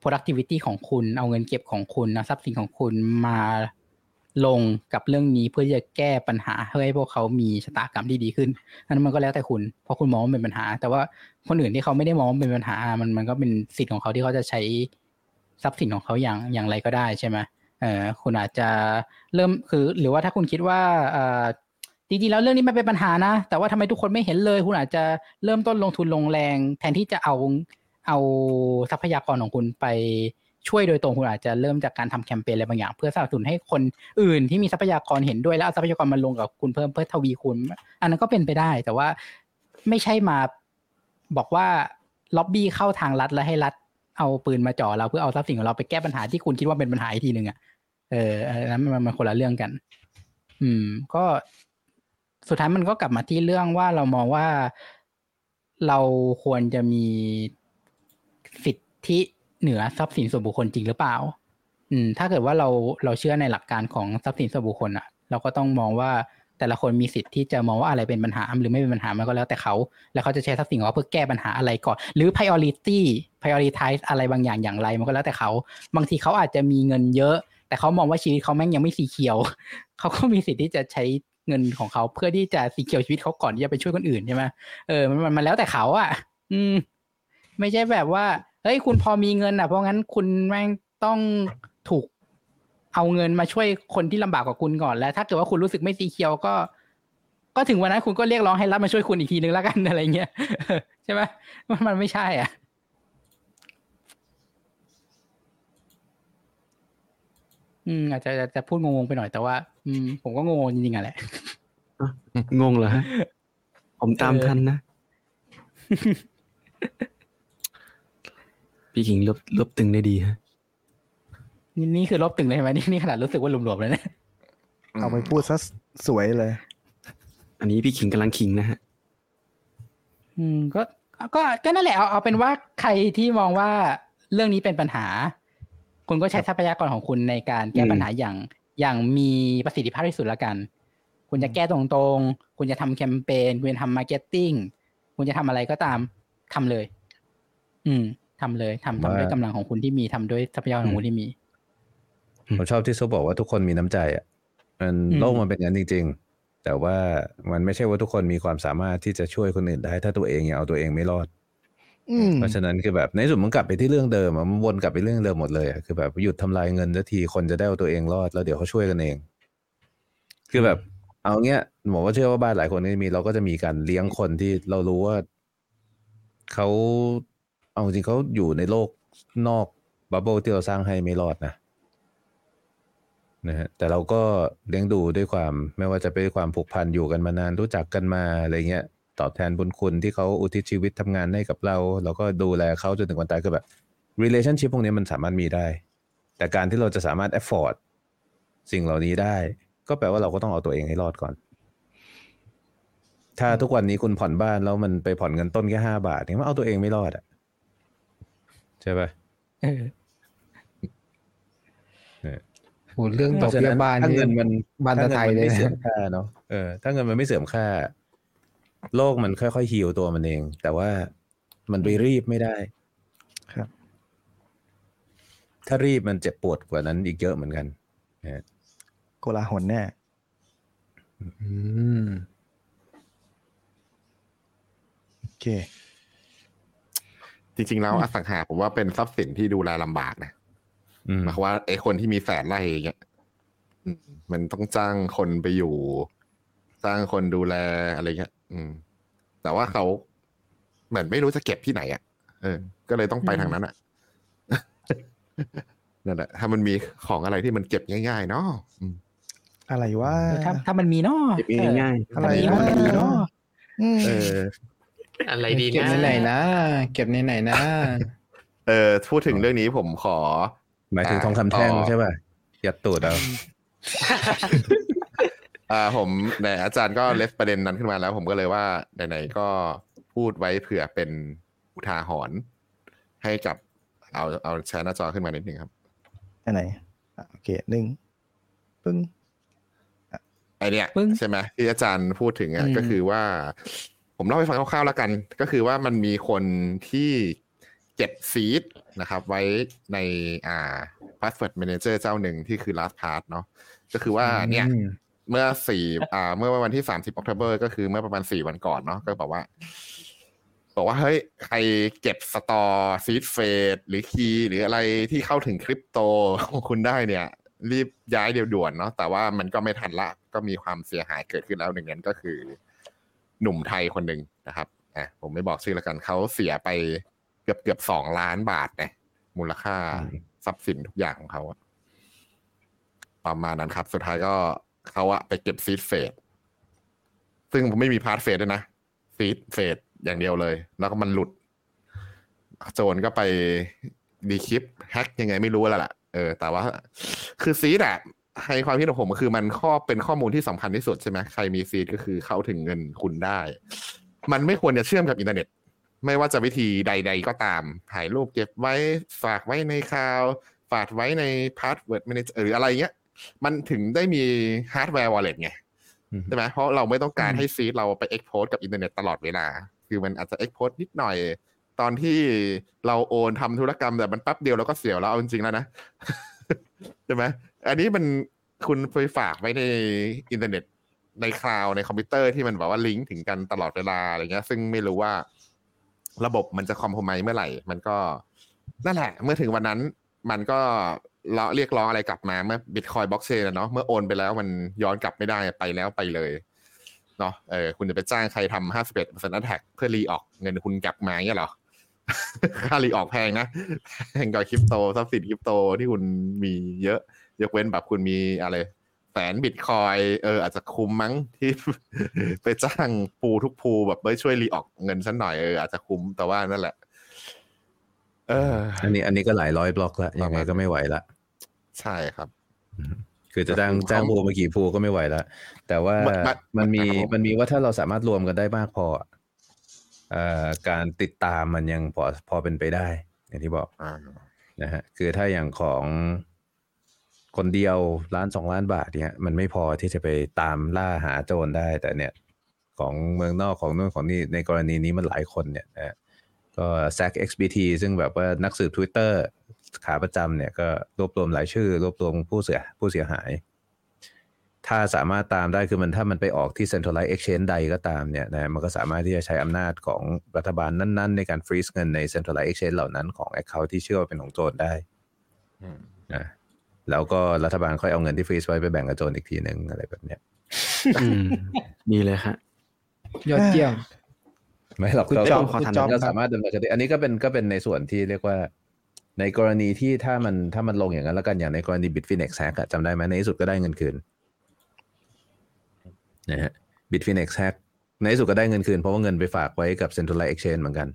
productivity ของคุณ เอาเงินเก็บของคุณนะทรัพย์สินของคุณมาลงกับเรื่องนี้เพื่อจะแก้ปัญหาให้พวกเขามีชะตากรรมที่ดีขึ้นอันนั้นมันก็แล้วแต่คุณ เพราะคุณมองว่าเป็นปัญหา แต่ว่าคนอื่นที่เขาไม่ได้มองว่าเป็นปัญหา มันมันก็เป็นสิทธิ์ของเขาที่เขาจะใช้ทรัพย์สินของเขาอย่างอย่างไรก็ได้ใช่ไหมเออคุณอาจจะเริ่มคือ หรือว่าถ้าคุณคิดว่าเออ จริงๆแล้วเรื่องนี้ไม่เป็นปัญหานะ แต่ว่าทำไมทุกคนไม่เห็นเลย คุณอาจจะเริ่มต้นลงทุนลงแรง แทนที่จะเอาเอาทรัพยากรของคุณไปช่วยโดยตรงคุณอาจจะเริ่มจากการทำแคมเปญอะไรบางอย่าง เพื่อสนับสนุนให้คนอื่นที่มีทรัพยากรเห็นด้วยแล้วเอาทรัพยากรมาลงกับคุณเพิ่มเพื่อทวีคูณอันนั้นก็เป็นไปได้ แต่ว่าไม่ใช่มาบอกว่าล็อบบี้เข้าทางรัฐแล้วให้รัฐเอาปืนมาจ่อเราเพื่อเอาทรัพย์สินของเราไปแก้ปัญหาที่คุณคิดว่าเป็นปัญหาอีกทีหนึ่งอะเอออันนั้นมันมันคนละเรื่องกัน อืม ก็ สุดท้ายมันก็กลับมาที่เรื่องว่าเรามองว่าเราควรจะมีสิทธิเหนือทรัพย์สินส่วนบุคคลจริงหรือเปล่า อืม ถ้าเกิดว่าเราเราเชื่อในหลักการของทรัพย์สินส่วนบุคคลอะเราก็ต้องมองว่าแต่ละคนมีสิทธิ์ที่จะมองว่าอะไรเป็นปัญหาหรือไม่เป็นปัญหามันก็แล้วแต่เขา แล้วเขาจะใช้ทรัพย์สินของเขาเพื่อแก้ปัญหาอะไรก่อน หรือ priority prioritize อะไรบางอย่างอย่างไร มันก็แล้วแต่เขา บางทีเขาอาจจะมีเงินเยอะ แต่เขามองว่าชีวิตเขาแม่งยังไม่สีเขียว เขาก็มีสิทธิ์ที่จะใช้ เงินของเขาเพื่อที่จะสีเขียวชีวิตเขาก่อนที่จะไปช่วยคนอื่นใช่ไหมเออมันมันแล้วแต่เขาอะ อืม ไม่ใช่แบบว่าเฮ้ยคุณพอมีเงินอะ เพราะงั้นคุณแม่งต้องถูกเอาเงินมาช่วยคนที่ลำบากกว่าคุณก่อนแล้ว ถ้าเกิดว่าคุณรู้สึกไม่สีเขียวก็ ก็ถึงวันนั้นคุณก็เรียกร้องให้รัฐมาช่วยคุณอีกทีนึงแล้วกันอะไรเงี้ยใช่ไหมมันไม่ใช่ อะ อืมอาจจะอาจจะพูดงงๆไปหน่อยแต่ว่า อืม ผมก็งงๆจริงๆอะแหละงงเหรอฮะผมตามเออทันนะพี่ขิงรวบรวบตึงได้ดีฮะนี่นี่คือรวบตึงเลยใช่ไหมนี่นี่ขนาดรู้สึกว่าหลวมๆเลยนะเอาไปพูดซะสวยเลย อันนี้พี่ขิงกำลังขิงนะฮะอืมก็ก็ก็นั่นแหละเอาเอาเป็นว่าใครที่มองว่าเรื่องนี้เป็นปัญหา คุณก็ใช้ทรัพยากรของคุณในการแก้อืมปัญหาอย่างอย่างมีประสิทธิภาพที่สุดละกัน คุณจะแก้ตรงๆ คุณจะทำแคมเปญ คุณจะทำ marketing คุณจะทำอะไรก็ตามทำเลย อืมทำเลยทำทำด้วยว่ากำลังของคุณที่มีทำด้วยทรัพยากรของคุณที่มี ผมชอบที่ซุปบอกว่าทุกคนมีน้ำใจอะ มันอืมโลกมันเป็นอย่างนั้นจริง ๆ แต่ว่ามันไม่ใช่ว่าทุกคนมีความสามารถที่จะช่วยคนอื่นได้ ถ้าตัวเองยังเอาตัวเองไม่รอดอืม เพราะฉะนั้นคือแบบในสุดมันกลับไปที่เรื่องเดิมอะมันวนกลับไปเรื่องเดิมหมดเลยคือแบบหยุดทำลายเงินสักทีคนจะได้เอาตัวเองรอดแล้วเดี๋ยวเขาช่วยกันเอง คือแบบ เอาเงี้ยหมอว่าเชื่อว่าบ้านหลายคนที่มีเราก็จะมีการเลี้ยงคนที่เรารู้ว่าเขาเอาจริงเขาอยู่ในโลกนอกบับเบิลที่เราสร้างให้ไม่รอดนะนะฮะแต่เราก็เลี้ยงดูด้วยความ ไม่ว่าจะเป็นความผูกพันอยู่กันมานานรู้จักกันมาอะไรเงี้ย ตอบแทนบุญคุณที่เขาอุทิศชีวิตทำงานให้กับเรา เราก็ดูแลเขาจนถึงวันตายคือแบบ relationship พวกนี้มันสามารถมีได้ แต่การที่เราจะสามารถ afford สิ่งเหล่านี้ได้ ก็แปลว่าเราก็ต้องเอาตัวเองให้รอดก่อน ถ้าทุกวันนี้คุณผ่อนบ้านแล้วมันไปผ่อนเงินต้นแค่ห้าบาทเนี่ยมันเอาตัวเองไม่รอดอะใช่ปะเออโหเรื่องเพดอกราะฉะเบี้ยนั้นบ้านถ้านี่เงินมันบ้านตะไทยเลยถ้างินมันไม่เสื่อนะมค่าเนาะเออถ้าเงินมันไม่เสื่อมค่า โลกมันค่อยๆฮีลตัวมันเอง แต่ว่ามันไปรีบไม่ได้ ครับ ถ้ารีบมันเจ็บปวดกว่านั้นอีกเยอะเหมือนกันโกลาหลแน่อืมโอเค จริง ๆ แล้วอสังหาผมว่าเป็นทรัพย์สินที่ดูแลลำบากนะอืมหมายความว่าไอ้คนที่มีแสนไร่อย่างเงี้ยอืมมันต้องจ้างคนไปอยู่ จ้างคนดูแลอะไรเงี้ย อืม แต่ว่าเขาเหมือนไม่รู้จะเก็บที่ไหนอะเออ ก็เลยต้องไปทางนั้นอะนั่นแหละถ้ามันมีของอะไรที่มันเก็บง่ายๆเนาะอืมอะไรว่าถ้าถ้ามันมีเนาะเก็บง่ายอะไรถ้ามีวะมันมีเนาะอืมเออ อะไรดีเก็บนะในไหนนะเก็บในไหนนะเออพูดถึงเรื่องนี้ผมขอ หมายถึงทองคำแท่งใช่ป่ะยัดตูดเอา อ่าผมในอาจารย์ก็เลสประเด็นนั้นขึ้นมาแล้ว ผมก็เลยว่าไหนๆก็พูดไว้เผื่อเป็นอุทาหรณ์ให้กับเอาเอาแชร์หน้าจอขึ้นมานิดนึงครับอันไหนอะโอเคหนึ่งปึ้งไอเนี้ยปึ้งใช่ไหมที่อาจารย์พูดถึงอะอืมก็คือว่า ผมเล่าให้ฟังคร่าวๆแล้วกัน ก็คือว่ามันมีคนที่เก็บ seed นะครับ ไว้ในอ่า password manager เจ้าหนึ่งที่คือ LastPass เนาะก็คือว่าเนี่ยอืม เมื่อสี่อ่า เมื่อวันที่สามสิบ October ก็คือเมื่อประมาณสี่วันก่อนเนาะก็บอกว่าบอกว่าเฮ้ยใครเก็บ store seed phrase หรือ key หรืออะไรที่เข้าถึงคริปโตของคุณได้เนี่ย รีบย้ายเดี๋ยวด่วนเนาะแต่ว่ามันก็ไม่ทันละ ก็มีความเสียหายเกิดขึ้นแล้วหนึ่งนั้นก็คือ หนุ่มไทยคนหนึ่งนะครับอะผมไม่บอกชื่อแล้วกันเขาเสียไปเกือบเกือบสองล้านบาทเนี่ยมูลค่าทรัพย์สินทุกอย่างของเขาอะประมาณนั้นครับ สุดท้ายก็ เขาอะไปเก็บ seed phrase ซึ่งไม่มี passphrase ด้วยนะ seed phrase อย่างเดียวเลย แล้วก็มันหลุด โจรก็ไป decrypt hack ยังไงไม่รู้แล้วล่ะเออ แต่ว่า คือ seed อะให้ความคิดของผมก็คือมันข้อเป็นข้อมูลที่สำคัญที่สุดใช่ไหมใครมี seed ก็คือเข้าถึงเงินคุณได้ มันไม่ควรจะเชื่อมกับอินเทอร์เน็ต ไม่ว่าจะวิธีใด ๆ ก็ตาม ถ่ายรูปเก็บไว้ฝากไว้ใน cloud ฝากไว้ใน password manager หรืออะไรเงี้ย มันถึงได้มี hardware wallet ไงอืมใช่ไหมเพราะเราไม่ต้องการให้ seed เราไป expose กับอินเทอร์เน็ตตลอดเวลา คือมันอาจจะ expose นิดหน่อย ตอนที่เราโอนทำธุรกรรมแต่มันแป๊บเดียวเราก็เสียแล้วเอาจริงๆแล้วนะใช่ไหมอันนี้มันคุณไปฝากไว้ในอินเทอร์เน็ตใน cloud ในคอมพิวเตอร์ที่มันแบบว่าลิงก์ถึงกันตลอดเวลาอะไรเงี้ย ซึ่งไม่รู้ว่าระบบมันจะ compromise เมื่อไหร่ มันก็นั่นแหละ เมื่อถึงวันนั้นมันก็ เรียกร้องอะไรกลับมาเมื่อบิตคอยบล็อกเชนเนาะเมื่อโอนไปแล้วมันย้อนกลับไม่ได้ไปแล้วไปเลยเนาะเออคุณจะไปจ้างใครทำห้าสิบเอ็ดเปอร์เซ็นต์ attack เพื่อ reorg เงินคุณกลับมาเงี้ยหรอ ค่ารีออกแพงนะแพงกว่าคริปโตทรัพย์สินคริปโตที่คุณมีเยอะ ยกเว้นแบบคุณมีอะไรแสนบิตคอยเอออาจจะคุ้มมั้งที่ไปจ้างปูทุกปูแบบเฮ้ยช่วยรีออกเงินฉันหน่อยเอออาจจะคุ้มแต่ว่านั่นแหละ เออ อันนี้ อันนี้ก็หลายร้อยบล็อกละยังไงก็ไม่ไหวละ ใช่ครับ คือจะจ้างแต่ผมจ้างภูมากี่ภูก็ไม่ไหวละแต่ว่ามันมันมันมีครับผมมันมีว่าถ้าเราสามารถรวมกันได้มากพออะเอ่อการติดตามมันยังพอพอเป็นไปได้ อย่างที่บอกอ่านะฮะคือถ้าอย่างของคนเดียวล้านสองล้านบาทเนี่ยมันไม่พอที่จะไปตามล่าหาโจรได้ แต่เนี่ย ของเมืองนอกของนู่นของนี่ในกรณีนี้มันหลายคนเนี่ยนะฮะก็ SAC XBT ซึ่งแบบว่านักสืบ Twitter ขาประจำเนี่ยก็รวบรวมรายชื่อ รวบรวมผู้เสียผู้เสียหาย ถ้าสามารถตามได้คือมันถ้ามันไปออกที่ centralized exchange ใดก็ตามเนี่ยนะมันก็สามารถที่จะใช้อำนาจของรัฐบาลนั้นๆ ในการฟรีซเงินใน centralized exchange เหล่านั้นของ account ที่เชื่อว่าเป็นของโจรได้อืมนะแล้วก็รัฐบาลค่อยเอาเงินที่ฟรีซไว้ไปแบ่งกับโจรอีกทีหนึ่งอะไรแบบเนี้ยอืมดีเลยครับยอดเยี่ยมไม่หรอกคุณเราจอก็มขอถามเราหน่อยครับสามารถดำเนินคดีอันนี้ก็เป็นก็เป็นในส่วนที่เรียกว่า ในกรณีที่ถ้ามันถ้ามันลงอย่างนั้นแล้วกันอย่างในกรณี Bitfinex hack อะจำได้ไหมในที่สุดก็ได้เงินคืนนะฮะ Bitfinex hack ในที่สุดก็ได้เงินคืนเพราะว่าเงินไปฝากไว้กับ centralized exchange เหมือนกัน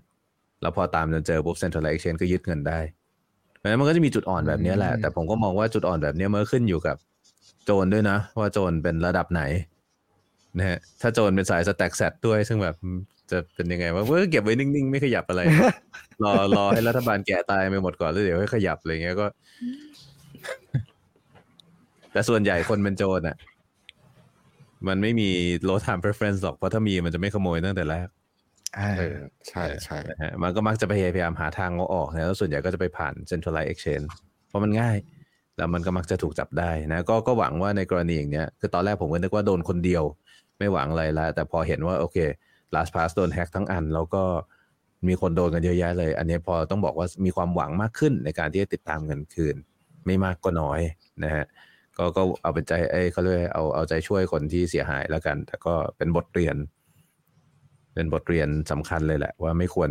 แล้วพอตามจนเจอปุ๊บ centralized exchange ก็ยึดเงินได้เพราะฉะนั้นมันก็จะมีจุดอ่อนแบบนี้แหละ แต่ผมก็มองว่าจุดอ่อนแบบนี้มันก็ขึ้นอยู่กับโจรด้วยนะ ว่าโจรเป็นระดับไหนนะฮะถ้าโจรเป็นสายสแต็กแซดด้วย ซึ่งแบบ จะเป็นยังไงว่าเออเก็บไว้นิ่งๆ ไม่ขยับอะไร รอรอให้รัฐบาลแก่ตายไปหมดก่อนแล้วเดี๋ยวให้ขยับอะไรเงี้ยก็ แต่ส่วนใหญ่คนเป็นโจรอะ มันไม่มี low time preference หรอกเพราะถ้ามีมันจะไม่ขโมยตั้งแต่แรกอ่าเออใช่ใช่นะฮะมันก็มักจะพยายามหาทางเอาออกนะแล้วส่วนใหญ่ก็จะไปผ่าน centralized exchange เพราะมันง่าย แล้วมันก็มักจะถูกจับได้นะก็ก็หวังว่าในกรณีอย่างเนี้ยคือตอนแรกผมก็นึกว่าโดนคนเดียว ไม่หวังอะไรละแต่พอเห็นว่า โอเค last pass โดนแฮ็กทั้งอัน แล้วก็มีคนโดนกันเยอะแยะเลย อันนี้พอต้องบอกว่ามีความหวังมากขึ้นในการที่จะติดตามเงินคืน ไม่มากก็น้อยนะฮะก็ก็เอาเป็นใจเอ้เขาเรียกเอาเอาใจช่วยคนที่เสียหายแล้วกัน แต่ก็เป็นบทเรียน เป็นบทเรียนสำคัญเลยแหละ ว่าไม่ควร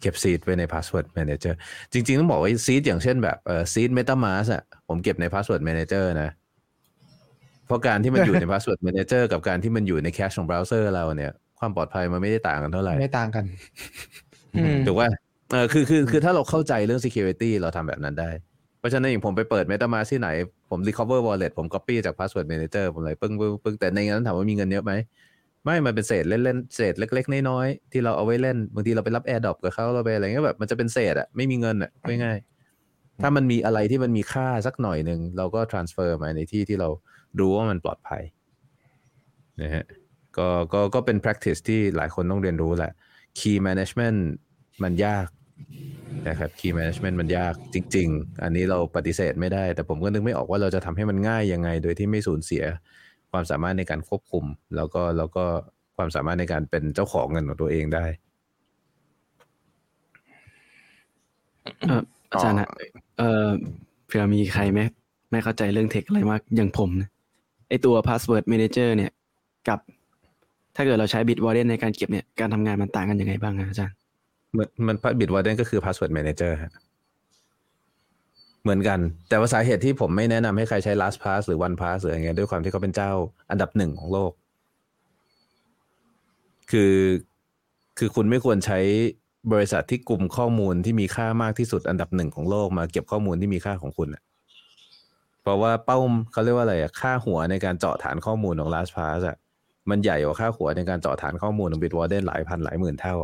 เก็บ seed ไว้ใน Password Manager จริง ๆ ต้องบอกว่า seed อย่างเช่นแบบเออ seed MetaMask อะผมเก็บใน Password Manager นะ เพราะการที่มันอยู่ใน Password Manager กับการที่มันอยู่ใน cache ของเบราว์เซอร์เราเนี่ย ความปลอดภัยมันไม่ได้ต่างกันเท่าไหร่ ไม่ต่างกันอืมถูกว่าเออคือคือคือถ้าเราเข้าใจเรื่อง security เราทำแบบนั้นได้ เพราะฉะนั้นอย่างผมไปเปิด MetaMask ที่ไหน ผม recover wallet ผม copy จาก password manager ผมเลยปึ้งปึ้งปึ้งแต่ในนั้นถามว่ามีเงินเยอะไหมไม่ มันเป็นเศษเล่นๆเศษเล็ก ๆ น้อยๆที่เราเอาไว้เล่นบางทีเราไปรับ AirDrop กับเขาเราไปอะไรเงี้ยแบบมันจะเป็นเศษอะไม่มีเงินอะง่ายๆถ้ามันมีอะไรที่มันมีค่าสักหน่อยหนึ่งเราก็ transfer มาในที่ที่เรา รู้ว่ามันปลอดภัยนะฮะก็ก็ก็เป็น practice ที่หลายคนต้องเรียนรู้แหละ key management มันยากนะครับ key management มันยากจริง ๆ อันนี้เราปฏิเสธไม่ได้ แต่ผมก็นึกไม่ออกว่าเราจะทำให้มันง่ายยังไง โดยที่ไม่สูญเสียความสามารถในการควบคุม แล้วก็แล้วก็ความสามารถในการเป็นเจ้าของเงินของตัวเองได้อาจารย์ฮะเอ่อเผื่อมีใครไหมไม่เข้าใจเรื่องเทคอะไรมากอย่างผมนะ ไอตัว password manager เนี่ย กับ ถ้าเกิดเราใช้ Bitwarden ในการเก็บเนี่ยการทำงานมันต่างกันยังไงบ้างอะอาจารย์มันมันบิตวอร์เดนก็คือ password manager ฮะเหมือนกัน แต่ว่าสาเหตุที่ผมไม่แนะนำให้ใครใช้ last pass หรือ one pass หรืออะไรเงี้ยด้วยความที่เขาเป็นเจ้าอันดับหนึ่งของโลก คือคือคุณไม่ควรใช้บริษัทที่กลุ่มข้อมูลที่มีค่ามากที่สุดอันดับหนึ่งของโลกมาเก็บข้อมูลที่มีค่าของคุณอะ เพราะว่าเป้าเขาเรียกว่าอะไรอะค่าหัวในการเจาะฐานข้อมูลของ last pass อะมันใหญ่กว่าค่าหัวในการเจาะฐานข้อมูลของ Bitwarden หลายพันหลายหมื่นเท่า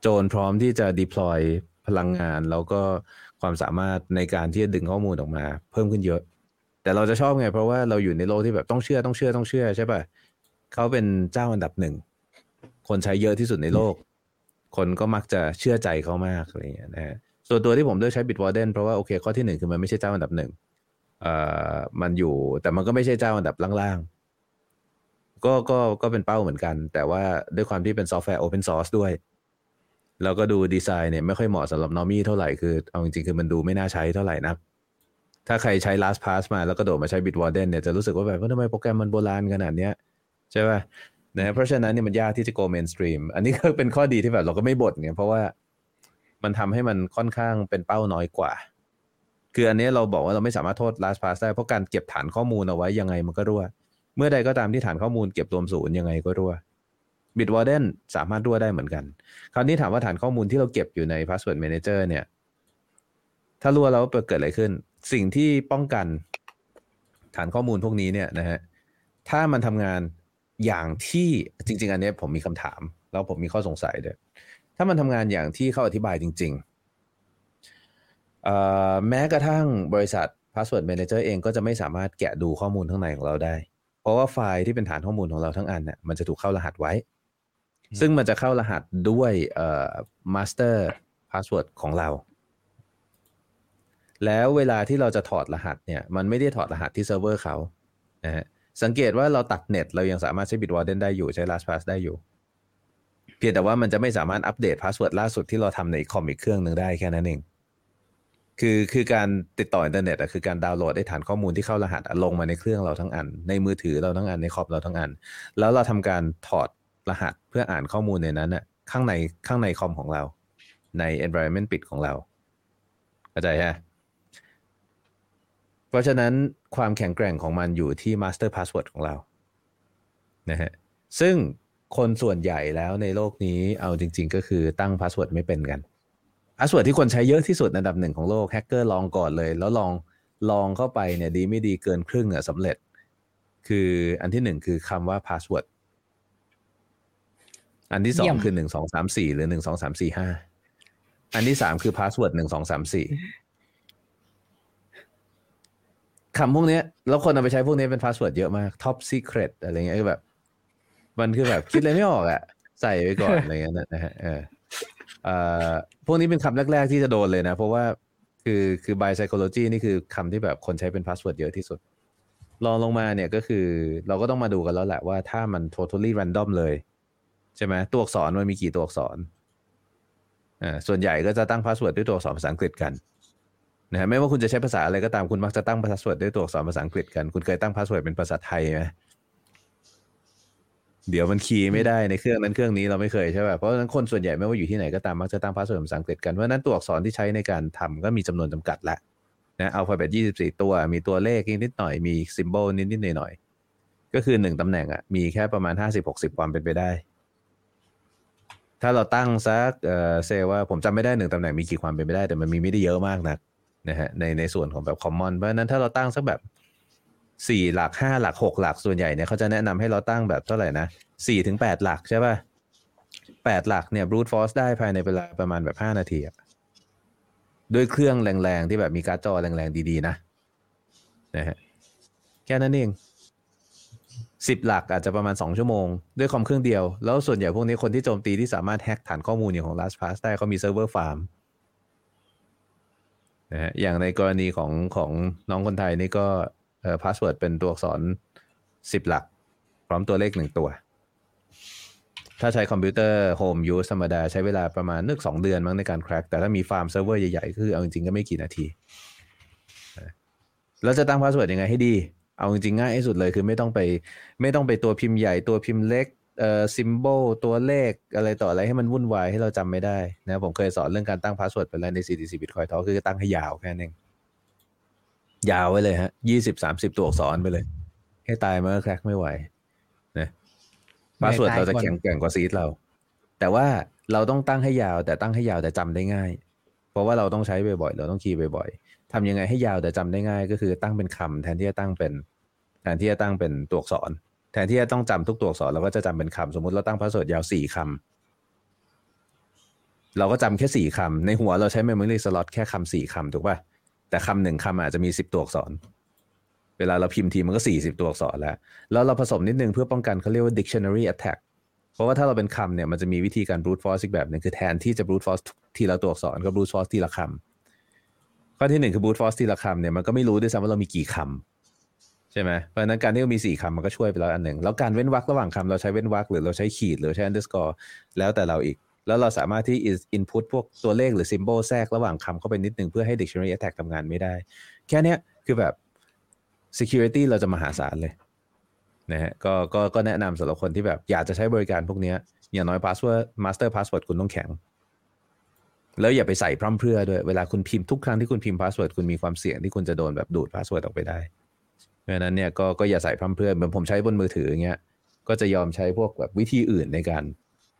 โจรพร้อมที่จะ deploy พลังงานแล้วก็ความสามารถในการที่จะดึงข้อมูลออกมา เพิ่มขึ้นเยอะ แต่เราจะชอบไง เพราะว่าเราอยู่ในโลกที่แบบต้องเชื่อต้องเชื่อต้องเชื่อใช่ป่ะเขาเป็นเจ้าอันดับหนึ่ง คนใช้เยอะที่สุดในโลก คนก็มักจะเชื่อใจเขามากอะไรอย่างเงี้ยนะ ส่วนตัวที่ผมเลือกใช้ Bitwarden เพราะว่าโอเคข้อที่หนึ่งคือมันไม่ใช่เจ้าอันดับหนึ่งเอ่อมันอยู่แต่มันก็ไม่ใช่เจ้าอันดับล่างๆ ก็ก็ก็เป็นเป้าเหมือนกัน แต่ว่าด้วยความที่เป็นซอฟต์แวร์ Open Source ด้วย แล้วก็ดูดีไซน์เนี่ยไม่ค่อยเหมาะสำหรับ normie เท่าไหร่คือเอาจริงๆคือมันดูไม่น่าใช้เท่าไหร่นักถ้าใครใช้ LastPass มาแล้วก็โดดมาใช้ Bitwarden เนี่ยจะรู้สึกว่าแบบว่าทำไมโปรแกรมมันโบราณขนาดเนี้ยใช่ป่ะนะเพราะฉะนั้นเนี่ยมันยากที่จะ go mainstream อันนี้ก็เป็นข้อดีที่แบบเราก็ไม่บ่นไงเพราะว่า มันทำให้มันค่อนข้างเป็นเป้าน้อยกว่า คืออันนี้เราบอกว่าเราไม่สามารถโทษ last pass ได้เพราะการเก็บฐานข้อมูลเอาไว้ยังไงมันก็รั่ว เมื่อใดก็ตามที่ฐานข้อมูลเก็บรวมศูนย์ยังไงก็รั่ว Bitwarden สามารถรั่วได้เหมือนกัน คราวนี้ถามว่าฐานข้อมูลที่เราเก็บอยู่ใน Password Manager เนี่ย ถ้ารั่วแล้วเกิดอะไรขึ้น สิ่งที่ป้องกันฐานข้อมูลพวกนี้เนี่ยนะฮะ ถ้ามันทำงานอย่างที่จริง ๆ อันนี้ผมมีคำถาม แล้วผมมีข้อสงสัยด้วย ถ้ามันทำงานอย่างที่เขาอธิบายจริงๆเอ่อแม้กระทั่งบริษัท Password Manager เองก็จะไม่สามารถแกะดูข้อมูลข้างในของเราได้ เพราะว่าไฟล์ที่เป็นฐานข้อมูลของเราทั้งอันเนี่ยมันจะถูกเข้ารหัสไว้ ซึ่งมันจะเข้ารหัสด้วยเอ่อ master password ของเรา แล้วเวลาที่เราจะถอดรหัสเนี่ย มันไม่ได้ถอดรหัสที่เซิร์ฟเวอร์เขานะฮะสังเกตว่าเราตัดเน็ต เรายังสามารถใช้ Bitwarden ได้อยู่ใช้ LastPass ได้อยู่เพียงแต่ว่ามันจะไม่สามารถอัปเดตพาสเวิร์ดล่าสุดที่เราทำในคอมอีกเครื่องหนึ่งได้แค่นั้นเอง คือคือการติดต่ออินเทอร์เน็ตอะคือการดาวน์โหลดได้ฐานข้อมูลที่เข้ารหัสลงมาในเครื่องเราทั้งอัน ในมือถือเราทั้งอันในคอมเราทั้งอัน แล้วเราทำการถอดรหัสเพื่ออ่านข้อมูลในนั้นอะข้างในข้างในคอมของเรา ใน environment ปิดของเราเข้าใจฮะเพราะฉะนั้นความแข็งแกร่งของมันอยู่ที่ master password ของเรานะฮะซึ่ง คนส่วนใหญ่แล้วในโลกนี้เอาจริง ๆ ก็คือตั้งพาสเวิร์ดไม่เป็นกันพาสเวิร์ดที่คนใช้เยอะที่สุดอันดับหนึ่งของโลกแฮกเกอร์ลองก่อนเลย แล้วลองลองเข้าไปเนี่ยดีไม่ดีเกินครึ่งอะสำเร็จ คืออันที่หนึ่งคือคำว่าพาสเวิร์ดอันที่สองยอดเยี่ยมคือหนึ่งสองสามสี่หรือหนึ่งสองสามสี่ห้าอันที่สามคือพาสเวิร์ดหนึ่งสองสามสี่คำพวกเนี้ยแล้วคนเอาไปใช้พวกนี้เป็นพาสเวิร์ดเยอะมาก top secret อะไรเงี้ยคือแบบ มันคือแบบคิดอะไรไม่ออกอะใส่ไว้ก่อนอะไรเงี้ยนะฮะเออเอ่อพวกนี้เป็นคำแรก ๆ ที่จะโดนเลยนะ เพราะว่าคือคือ by psychology นี่คือคำที่แบบคนใช้เป็นพาสเวิร์ดเยอะที่สุดลองลงมาเนี่ยก็คือเราก็ต้องมาดูกันแล้วแหละว่าถ้ามัน totally random เลย ใช่ไหมตัวอักษรมันมีกี่ตัวอักษรอ่าส่วนใหญ่ก็จะตั้งพาสเวิร์ดด้วยตัวอักษรภาษาอังกฤษกันนะฮะไม่ว่าคุณจะใช้ภาษาอะไรก็ตามคุณมักจะตั้งพาสเวิร์ดด้วยตัวอักษรภาษาอังกฤษกัน คุณเคยตั้งพาสเวิร์ดเป็นภาษาไทยไหม เดี๋ยวมันคีย์ไม่ได้ในเครื่องนั้นเครื่องนี้เราไม่เคยใช่ป่ะเพราะฉะนั้นคนส่วนใหญ่ไม่ว่าอยู่ที่ไหนก็ตามมักจะตั้งพาสเวิร์ดภาษาอังกฤษกันเพราะนั้นตัวอักษรที่ใช้ในการทำก็มีจำนวนจำกัดละนะ alphabet 24ตัว มีตัวเลขนิดหน่อยมี symbol นิดๆหน่อยๆก็คือหนึ่งตำแหน่งอะมีแค่ประมาณ50-60ความเป็นไปได้ ถ้าเราตั้งสักเอ่อเซว่าผมจำไม่ได้หนึ่งตำแหน่งมีกี่ความเป็นไปได้ แต่มันมีไม่ได้เยอะมากนักนะฮะในในส่วนของแบบคอมมอนเพราะฉะนั้นถ้าเราตั้งสักแบบ สี่หลักห้าหลักหกหลักส่วนใหญ่เนี่ยเขาจะแนะนำให้เราตั้งแบบเท่าไหร่นะสี่ถึงแปดหลักใช่ป่ะแปดหลักเนี่ย brute force ได้ภายในเวลาประมาณแบบห้านาทีด้วยเครื่องแรงๆ ที่แบบมีการ์ดจอแรงๆ ดีๆ นะนะฮะแค่นั้นเองสิบหลักอาจจะประมาณสองชั่วโมง ด้วยคอมเครื่องเดียว แล้วส่วนใหญ่พวกนี้คนที่โจมตีที่สามารถแฮ็กฐานข้อมูลอย่างของ LastPass ได้เขามี server farm นะฮะอย่างในกรณีของของน้องคนไทยนี่ก็ เอ่อพาสเวิร์ดเป็นตัวอักษรสิบหลัก พร้อมตัวเลขหนึ่งตัว ถ้าใช้คอมพิวเตอร์ home use ธรรมดาใช้เวลาประมาณสักสองเดือนมั้งในการ crack แต่ถ้ามี farm server ใหญ่ๆ คือเอาจริงๆ ก็ไม่กี่นาที แล้วจะตั้งพาสเวิร์ดยังไงให้ดี เอาจริงๆ ง่ายที่สุดเลยคือไม่ต้องไป ไม่ต้องไปตัวพิมพ์ใหญ่ตัวพิมพ์เล็กเอ่อ symbol ตัวเลขอะไรต่ออะไรให้มันวุ่นวายให้เราจำไม่ได้นะผมเคยสอนเรื่องการตั้งพาสเวิร์ดไปแล้วใน CDC Bitcoin Talk คือตั้งให้ยาวแค่นั้นเอง ยาวไว้เลยฮะยี่สิบสามสิบตัวอักษรไปเลย ให้ตายมันก็ crack ไม่ไหวนะพาสเวิร์ดเราจะแข็งแกร่งกว่า seed เรา แต่ว่าเราต้องตั้งให้ยาว แต่ตั้งให้ยาวแต่จำได้ง่าย เพราะว่าเราต้องใช้บ่อยๆเราต้องคีย์บ่อยๆทำยังไงให้ยาวแต่จำได้ง่าย ก็คือตั้งเป็นคำแทนที่จะตั้งเป็น แทนที่จะตั้งเป็นตัวอักษร แทนที่จะต้องจำทุกตัวอักษรเราก็จะจำเป็นคำสมมุติเราตั้งพาสเวิร์ดยาวสี่คำเราก็จำแค่สี่คำในหัวเราใช้ memory slot แค่คำสี่คำถูกป่ะ แต่คำหนึ่งคำอาจจะมีสิบตัวอักษร เวลาเราพิมพ์ทีมันก็สี่สิบตัวอักษรแล้ว แล้วเราผสมนิดนึงเพื่อป้องกันเขาเรียกว่า dictionary attack เพราะว่าถ้าเราเป็นคำเนี่ยมันจะมีวิธีการ brute force อีกแบบหนึ่งคือแทนที่จะ brute force ทีละตัวอักษรก็ brute force ทีละคำข้อที่หนึ่งคือ brute force ทีละคำเนี่ยมันก็ไม่รู้ด้วยซ้ำว่าเรามีกี่คำใช่ไหมเพราะนั้นการที่มีสี่คำมันก็ช่วยไปแล้วอันหนึ่งแล้วการเว้นวรรคระหว่างคำเราใช้เว้นวรรคหรือเราใช้ขีดหรือใช้ underscore แล้วแต่เราอีก แล้วเราสามารถที่ input พวกตัวเลขหรือ symbol แทรกระหว่างคำเข้าไปนิดหนึ่งเพื่อให้ dictionary attack ทำงานไม่ได้ แค่เนี้ยคือแบบ security เราจะมหาศาลเลยนะฮะก็ก็ก็แนะนำสำหรับคนที่แบบอยากจะใช้บริการพวกเนี้ยอย่างน้อย password master password คุณต้องแข็ง แล้วอย่าไปใส่พร่ำเพรื่อด้วย เวลาคุณพิมพ์ทุกครั้งที่คุณพิมพ์พาสเวิร์ดคุณมีความเสี่ยงที่คุณจะโดนแบบดูดพาสเวิร์ดออกไปได้เพราะฉะนั้นเนี่ยก็ก็อย่าใส่พร่ำเพรื่อเหมือนผมใช้บนมือถืออย่างเงี้ยก็จะยอมใช้พวกแบบวิธีอื่นในการ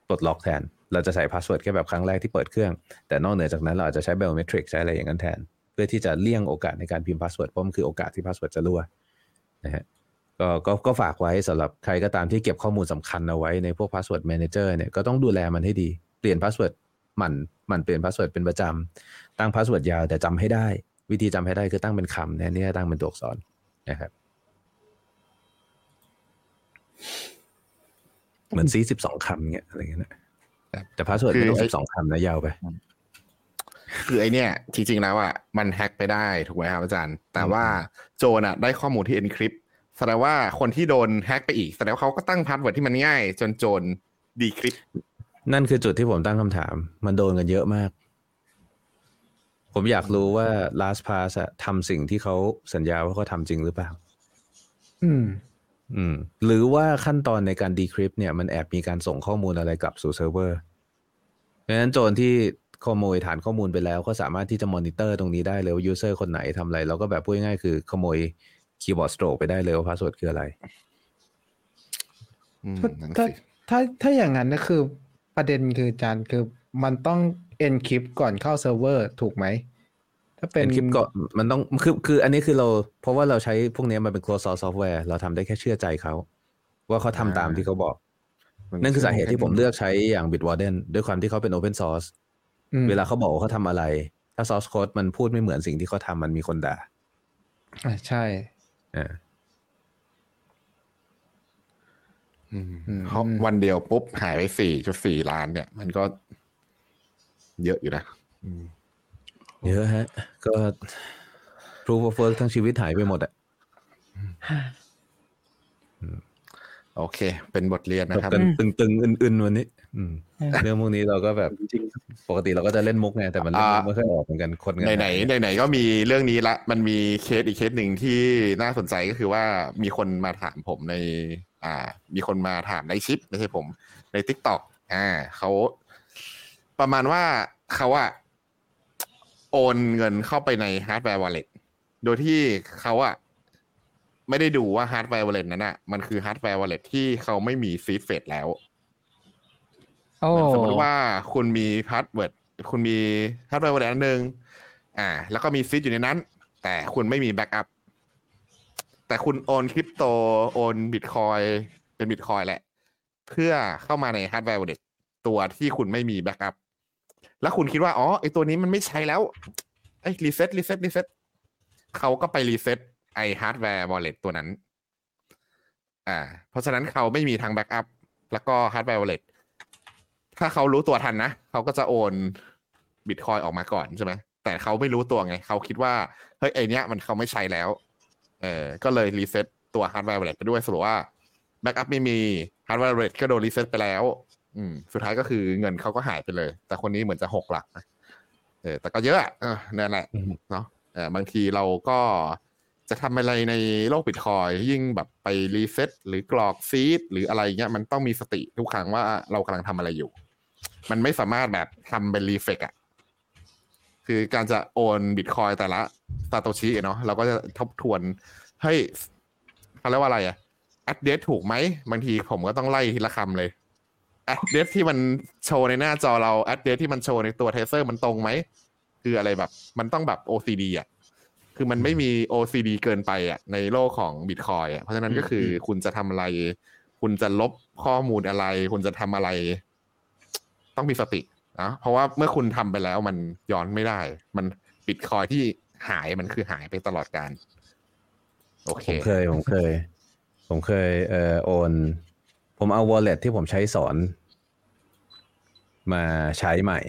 ปลดล็อกแทน เราจะใส่พาสเวิร์ดแค่แบบครั้งแรกที่เปิดเครื่อง แต่นอกเหนือจากนั้นเราอาจจะใช้ biometric ใช้อะไรอย่างนั้นแทน เพื่อที่จะเลี่ยงโอกาสในการพิมพ์พาสเวิร์ดเพราะมันคือโอกาสที่พาสเวิร์ดจะรั่วนะฮะก็ก็ก็ฝากไว้สำหรับใครก็ตามที่เก็บข้อมูลสำคัญเอาไว้ในพวก password manager เนี่ยก็ต้องดูแลมันให้ดี เปลี่ยน password หมั่นหมั่นเปลี่ยนพาสเวิร์ดเป็นประจำตั้ง password ยาวแต่จำให้ได้ วิธีจำให้ได้คือตั้งเป็นคำแทนที่จะตั้งเป็นตัวอักษรนะครับเหมือน seed สิบสองคำเงี้ยอะไรเงี้ยนะ แต่ password ไม่ต้องคือสิบสองคำนะยาวไป คือไอเนี่ยจริงๆแล้วอะมันแฮ็กไปได้ถูกไหมครับอาจารย์ แต่ว่าโจรอะได้ข้อมูลที่ encrypt แสดงว่าคนที่โดนแฮ็กไปอีกแสดงว่าเขาก็ตั้ง password ที่มันง่าย จนโจร decrypt นั่นคือจุดที่ผมตั้งคำถาม มันโดนกันเยอะมาก ผมอยากรู้ว่า LastPass อะทำสิ่งที่เขาสัญญาว่าเขาทำจริงหรือเปล่า อืม อืม หรือว่าขั้นตอนในการ decrypt เนี่ยมันแอบมีการส่งข้อมูลอะไรกลับสู่เซิร์ฟเวอร์เพราะฉะนั้นโจรที่ขโมยฐานข้อมูลไปแล้ว ก็สามารถที่จะมอนิเตอร์ตรงนี้ได้เลยว่า user คนไหนทำอะไร เราก็แบบพูดง่ายๆคือขโมย keyboard stroke ไปได้เลยว่า password คืออะไรอืมถ้านั่นถ้าสิถ้าถ้าอย่างนั้นก็คือประเด็นคืออาจารย์คือมันต้อง encrypt ก่อนเข้าเซิร์ฟเวอร์ถูกไหม ถ้าเป็เป็นนคลิปก็มันต้องคือคือ อันนี้คือเรา เพราะว่าเราใช้พวกนี้มันเป็น closed source software เราทำได้แค่เชื่อใจเขา ว่าเขาทำตามที่เขาบอก นั่นคือสาเหตุที่ผมเลือกใช้อย่าง Bitwarden ด้วยความที่เขาเป็น open source อืมเวลาเขาบอกว่าเขาทำอะไร ถ้า source code มันพูดไม่เหมือนสิ่งที่เขาทำมันมีคนด่าอ่าใช่อ่าอืมอืมเพราะวันเดียวปุ๊บหายไปสี่จุดสี่ล้านเนี่ย มันก็เยอะอยู่นะอืมเยอะฮะ ก็ proof of work ทั้งชีวิตหายไปหมดอะโอเค เป็นบทเรียนจนะบครับกันตึงๆอื่นๆวันนี้อืมอืมเรื่องพวกนี้เราก็แบบปกติเราก็จะเล่นมุกไงแต่มันเล่นมุกไม่ค่อยออกเหมือนกันคนกัไหนไหนไหนไหนๆก็มีเรื่องนี้ละ มันมีเคสอีกเคสหนึ่งที่น่าสนใจก็คือว่ามีคนมาถามผมใน อ่า มีคนมาถามในชิปไม่ใช่ผม ใน t ิ k t o k อ่าเขาประมาณว่าเขาอะ โอนเงินเข้าไปใน hardware wallet โดยที่เขาอะไม่ได้ดูว่า hardware wallet นั้นอะมันคือ hardware wallet ที่เขาไม่มี seed phrase แล้วโอ้สมมติว่าคุณมี password คุณมี password อันหนึ่งอ่า แล้วก็มี seed อยู่ในนั้น แต่คุณไม่มี backup แต่คุณโอนคริปโตโอนบิตคอยน์เป็นบิตคอยน์แหละ เพื่อเข้ามาใน hardware wallet ตัวที่คุณไม่มี backup แล้วคุณคิดว่าอ๋อไอตัวนี้มันไม่ใช้แล้วไอ้ reset reset reset เขาก็ไป reset ไอ hardware wallet ตัวนั้น อ่า เพราะฉะนั้นเขาไม่มีทาง backup แล้วก็ hardware wallet ถ้าเขารู้ตัวทันนะ เขาก็จะโอนบิตคอยน์ออกมาก่อนใช่ไหมแต่เขาไม่รู้ตัวไง เขาคิดว่า เฮ้ยไอเนี้ยมันเขาไม่ใช้แล้ว เออก็เลย reset ตัว hardware wallet ไปด้วยสรุปว่า backup ไม่มี hardware wallet ก็โดน reset ไปแล้ว อืมสุดท้ายก็คือเงินเขาก็หายไปเลย แต่คนนี้เหมือนจะหกหลักนะเออแต่ก็เยอะอะเออนั่นแหละอืมเนาะเออบางทีเราก็จะทำอะไรในโลกบิตคอยน์ยิ่งแบบไป reset หรือกรอก seed หรืออะไรเงี้ยมันต้องมีสติทุกครั้งว่าเรากำลังทำอะไรอยู่ มันไม่สามารถแบบทำเป็น reflex อะคือการจะโอนบิตคอยน์แต่ละซาโตชิเนาะเราก็จะทบทวนเฮ้ยเขาเรียกว่าอะไรอะแอดเดตถูกไหมบางทีผมก็ต้องไล่ทีละคำเลยแอด เดตที่มันโชว์ในหน้าจอเราแอดเดตที่มันโชว์ในตัว Trezor มันตรงไหม คืออะไรแบบ มันต้องแบบ OCD อะคือมันไม่มี OCD เกินไปอะในโลกของบิตคอยน์อะเพราะฉะนั้นก็คืออคุณจะทำอะไร คุณจะลบข้อมูลอะไร คุณจะทำอะไร ต้องมีสตินะเพราะว่าเมื่อคุณทำไปแล้วมันย้อนไม่ได้ มันบิตคอยที่หายมันคือหายไปตลอดการ โอเค ผมเคย ผมเคย ผมเคยเอ่อโอน ผมเอา wallet ที่ผมใช้สอน มาใช้ใหม่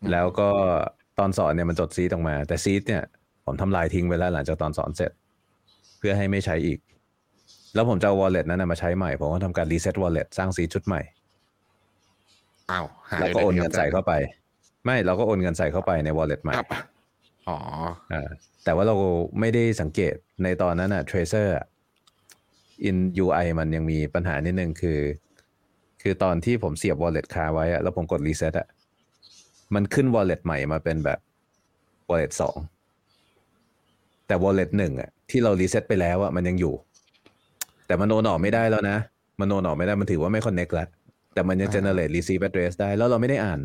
อืมแล้วก็ตอนสอนเนี่ยมันจดซีดออกมา แต่ซีดเนี่ย ผมทำลายทิ้งไปแล้วหลังจากตอนสอนเสร็จ เพื่อให้ไม่ใช้อีก แล้วผมจะเอา wallet นั้นนะมาใช้ใหม่ ผมก็ทำการ reset wallet สร้างซีดชุดใหม่อ้าวหายแล้วก็โอนเงินใส่เข้าไป ไม่เราก็โอนเงินใส่เข้าไปใน wallet ใหม่ครับอ๋ออ่าแต่ว่าเราไม่ได้สังเกตในตอนนั้นอะ tracer อะ in UI มันยังมีปัญหานิดนึงคือ คือตอนที่ผมเสียบ wallet คาไว้อะแล้วผมกด reset อะมันขึ้น wallet ใหม่มาเป็นแบบ wallet สองแต่ wallet หนึ่งอะที่เรา reset ไปแล้วอะมันยังอยู่ แต่มันโอนออกไม่ได้แล้วนะ มันโอนออกไม่ได้มันถือว่าไม่ connect แล้วแต่มันยังอ่า generate receive address ได้ แล้วเราไม่ได้อ่าน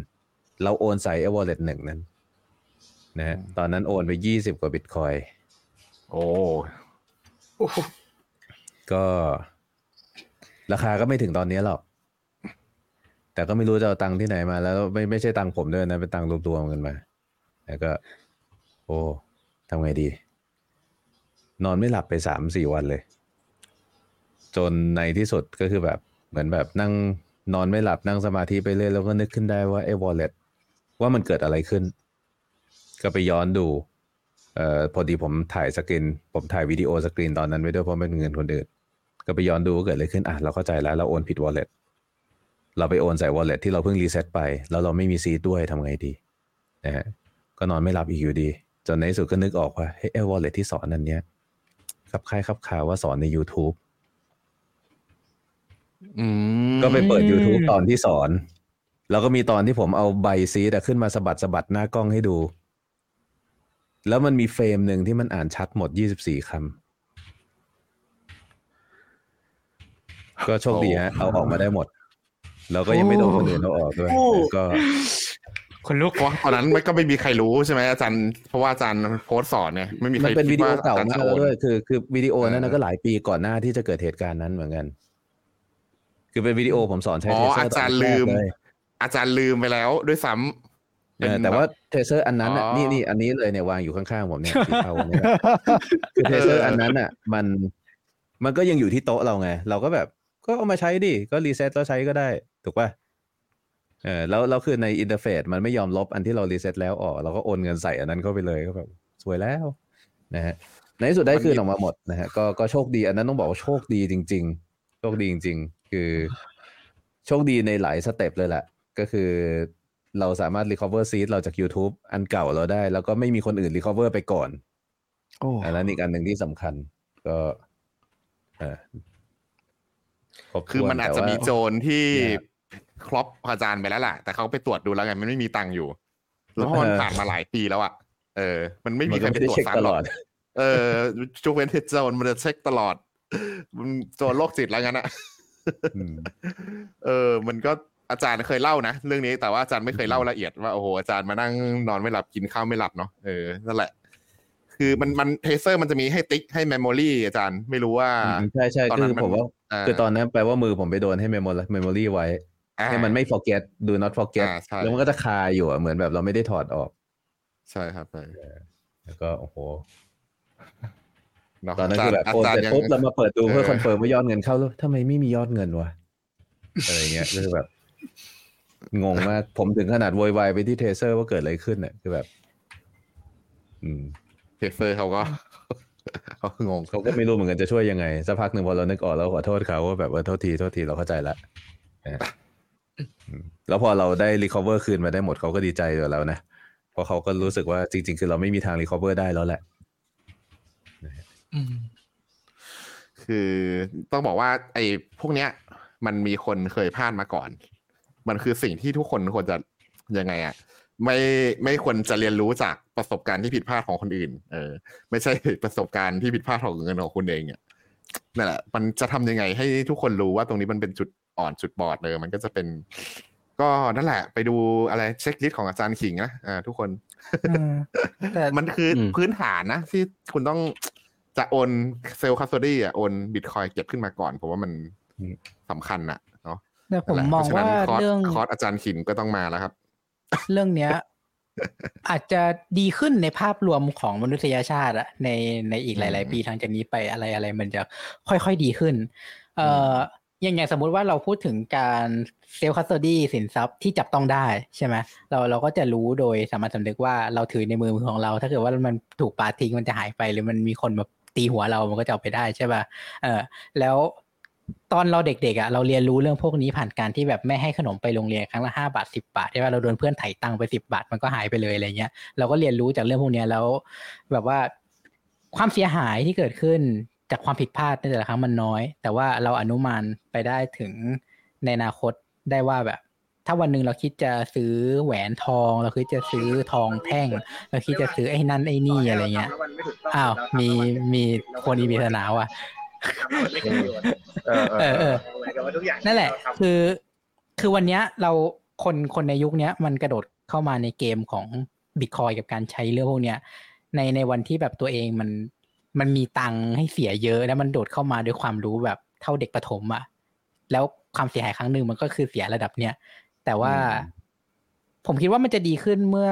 เราโอนใส่ไอ้ wallet หนึ่งนั้นนะฮะตอนนั้นโอนไปยี่สิบกว่าบิตคอยโอ้ ก็ ราคาก็ไม่ถึงตอนนี้หรอก แต่ก็ไม่รู้จะเอาตังค์ที่ไหนมา แล้วไม่ไม่ใช่ตังค์ผมด้วยนะ เป็นตังค์รวมๆกันมา แล้วก็ โอ้ทำไงดี นอนไม่หลับไปสามสี่วันเลย จนในที่สุดก็คือแบบ เหมือนแบบนั่งนอนไม่หลับนั่งสมาธิไปเรื่อยแล้วก็นึกขึ้นได้ว่าไอ้ wallet ว่ามันเกิดอะไรขึ้น ก็ไปย้อนดูเอ่อพอดีผมถ่ายสกรีน ผมถ่ายวิดีโอสกรีนตอนนั้นไว้ด้วยเพราะเป็นเงินคนอื่น ก็ไปย้อนดูว่าเกิดอะไรขึ้นอะเราเข้าใจแล้วเราโอนผิด wallet เราไปโอนใส่ wallet ที่เราเพิ่ง reset ไป แล้วเราไม่มี seed ด้วยทำไงดีนะฮะก็นอนไม่หลับอีกอยู่ดี จนในที่สุดก็นึกออกว่าเฮ้ยไอ้ wallet ที่สอนนั้นเนี้ยครับคล้ายครับข่าวว่าสอนใน YouTube อืมก็ไปเปิด YouTube ตอนที่สอน แล้วก็มีตอนที่ผมเอาใบซีดอะขึ้นมาสะบัดสะบัดหน้ากล้องให้ดู แล้วมันมีเฟรมหนึ่งที่มันอ่านชัดหมด24คำ ก็โชคดีฮะเอาออกมาได้หมด แล้วก็ยังไม่โดนคนอื่นเอาออกด้วยโอ้ก็คนลุกเพราะว่าตอนนั้นมันก็ไม่มีใครรู้ใช่ไหมอาจารย์เพราะว่าอาจารย์โพสต์สอนเนี่ยไม่มีใคมัรนเป็นคิวิดีโอเก่าจรย์มาจะกโอแล้วนด้วยคือคือวิดีโอนั้นเอนะอก็หลายปีก่อนหน้าที่จะเกิดเหตุการณ์นั้นเหมือนกัน คือเป็นวิดีโอผมสอนใช้อ๋อเทเซอร์อาจารย์ลืมเลยอาจารย์ลืมไปแล้วด้วยซ้ำเออแต่ว่าเทเซอร์อันนั้นอะอ๋อนี่นี่อันนี้เลยเนี่ยวางอยู่ข้างๆผมเนี่ยสีเทาเนี่ยคือเทเซอร์อันนั้นอะ มันมันก็ยังอยู่ที่โต๊ะเราไง เราก็แบบ ก็เอามาใช้ดิ ก็ reset แล้วใช้ก็ได้ ถูกป่ะเออแล้วแล้วคือใน interface มันไม่ยอมลบอันที่เรา reset แล้วออกเราก็โอนเงินใส่อันนั้นเข้าไปเลยก็แบบสวยแล้วนะฮะในที่สุดได้คืนออกมาหมดนะฮะก็ก็โชคดีอันนั้นต้องบอกว่าโชคดีจริง ๆ โชคดีจริง ๆ คือ โชคดีในหลาย step เลยแหละ ก็คือเราสามารถ recover seed เราจาก YouTube อันเก่าเราได้ แล้วก็ไม่มีคนอื่น recover ไปก่อนโอ้อันนั้นอีกอันหนึ่งที่สำคัญ ก็เออรบถ้วน คือมันอาจจะแต่ว่มีโจรที่เนี่ยครอบอาจารย์ไปแล้วล่ะ แต่เขาไปตรวจดูแล้วไงมันไม่มีตังค์อยู่แล้วพอมันเออผ่านมาหลายปีแล้วอะเออ มันไม่มีมันใครก็ไปไม่ได้ตรวจเช็คซ้ำตหรลออกดเออจูเวนเทโจนมันจะเช็คตลอด มันโจรโรคจิตแล้วงั้นอะอืมเออ มันก็อาจารย์เคยเล่านะเรื่องนี้แต่ว่าอาจารย์ไม่เคยเล่าละเอียดว่าโอ้โหอาจารย์มานั่งนอนไม่หลับกินข้าวไม่หลับเนาะเออนั่นแหละ คือมันมันเทเซอร์มันจะมีให้ติ๊กให้เมมโมรีอาจารย์ไม่รู้ว่าอืมใช่ใช่ตอนคืนั้อนมันผมว่าอ่าคือตอนนั้นแปลว่ามือผมไปโดนให้ memory memory ไว้อ่าให้มันไม่ forget do not forget อ่าใช่แล้วมันก็จะคาอยู่อะเหมือนแบบเราไม่ได้ถอดออก ใช่ครับใช่แล้วก็โอ้โหเนาะตอนนั้นาจาคือรแบบย์อาโอนจารเสย์ร็จยังปุ๊บเรามาเปิดดูเพื่อเออคอนเฟิร์มว่ายอดเงินเข้าแล้วทำไมไม่มียอดเงินวะอะไรเงี้ยคือแบบ งงมาก ผมถึงขนาดโวยวายไปที่ Trezor ว่าเกิดอะไรขึ้นเนี่ยคือแบบ อืม Trezor เขาก็เขางงเขาก็ไม่รู้เหมือนกันจะช่วยยังไงสักพักหนึ่งพอเรานึกออกแล้วขอโทษเขาว่าแบบว่าโทษทีโทษทีเราเข้าใจละนะอืมแล้วพอเราได้ recover คืนมาได้หมดเขาก็ดีใจกับเรานะเพราะเขาก็รู้สึกว่าจริง ๆ คือเราไม่มีทาง recover ได้แล้วแหละอืมคือต้องบอกว่า ไอ้พวกเนี้ย มันมีคนเคยพลาดมาก่อน มันคือสิ่งที่ทุกคนควรจะยังไงอะไม่ไม่ควรจะเรียนรู้จาก ประสบการณ์ที่ผิดพลาดของคนอื่น เออ ไม่ใช่ประสบการณ์ที่ผิดพลาดของเงินของคุณเองเนี่ยนั่นแหละ มันจะทำยังไงให้ทุกคนรู้ว่าตรงนี้มันเป็นจุดอ่อนจุดบอดเลย มันก็จะเป็น ก็นั่นแหละ ไปดูอะไรเช็คลิสต์ของอาจารย์ขิงนะอ่าทุกคนเออแต่มันคืออมพื้นฐานนะ ที่คุณต้องจะโอน self custody อะโอนบิตคอยน์เก็บขึ้นมาก่อนผมว่ามันอืมสำคัญนะเนาะแต่ผมนั่นแหละมองเพระฉะว่านั้นคอร์สเรื่องคอร์สอาจารย์ขินก็ต้องมาแล้วครับ เรื่องเนี้ย อาจจะดีขึ้นในภาพรวมของมนุษยชาติอะในในอีกหลาย ๆ ปีหลังจากนี้ไปอะไรอะไรมันจะค่อยๆดีขึ้น เอ่ออย่างอย่างสมมุติว่าเราพูดถึงการ self custody สินทรัพย์ที่จับต้องได้ใช่ไหมเราเราก็จะรู้โดยสามัญสำนึกว่าเราถือในมือของเรา ถ้าเกิดว่ามันถูกปาทิ้งมันจะหายไป หรือมันมีคนมาตีหัวเรามันก็จะเอาไปได้ใช่ป่ะเออแล้ว ตอนเราเด็กๆอะเราเรียนรู้เรื่องพวกนี้ผ่านการที่แบบไม่ให้ขนมไปโรงเรียนครั้งละห้าบาทสิบาทใช่ป่ะเราโดนเพื่อนไถ่ตังค์ไปสิบาทมันก็หายไปเลยอะไรเงี้ยเราก็เรียนรู้จากเรื่องพวกนี้แล้ว แบบว่าความเสียหายที่เกิดขึ้นจากความผิดพลาดในแต่ละครั้งมันน้อย แต่ว่าเราอนุมานไปได้ถึงในอนาคตได้ว่าแบบ ถ้าวันหนึ่งเราคิดจะซื้อแหวนทอง เราคิดจะซื้อทองแท่ง เราคิดจะซื้อไอ้นั่นไอ้นี่อะไรเงี้ยอ้าวมีมีคนอีมีศาสนาว่ะ เออเอเอออเออนั่นแหละ คือ คือวันเนี้ยเราคนคนในยุคเนี้ย มันกระโดดเข้ามาในเกมของบิตคอยกับการใช้เรื่องพวกเนี้ย ในในวันที่แบบตัวเองมันมันมีตังค์ให้เสียเยอะ แล้วมันโดดเข้ามาด้วยความรู้แบบเท่าเด็กประถมอะ่ะแล้วความเสียหายครั้งหนึ่งมันก็คือเสียระดับเนี้ยแต่ว่าผมคิดว่ามันจะดีขึ้นเมื่อ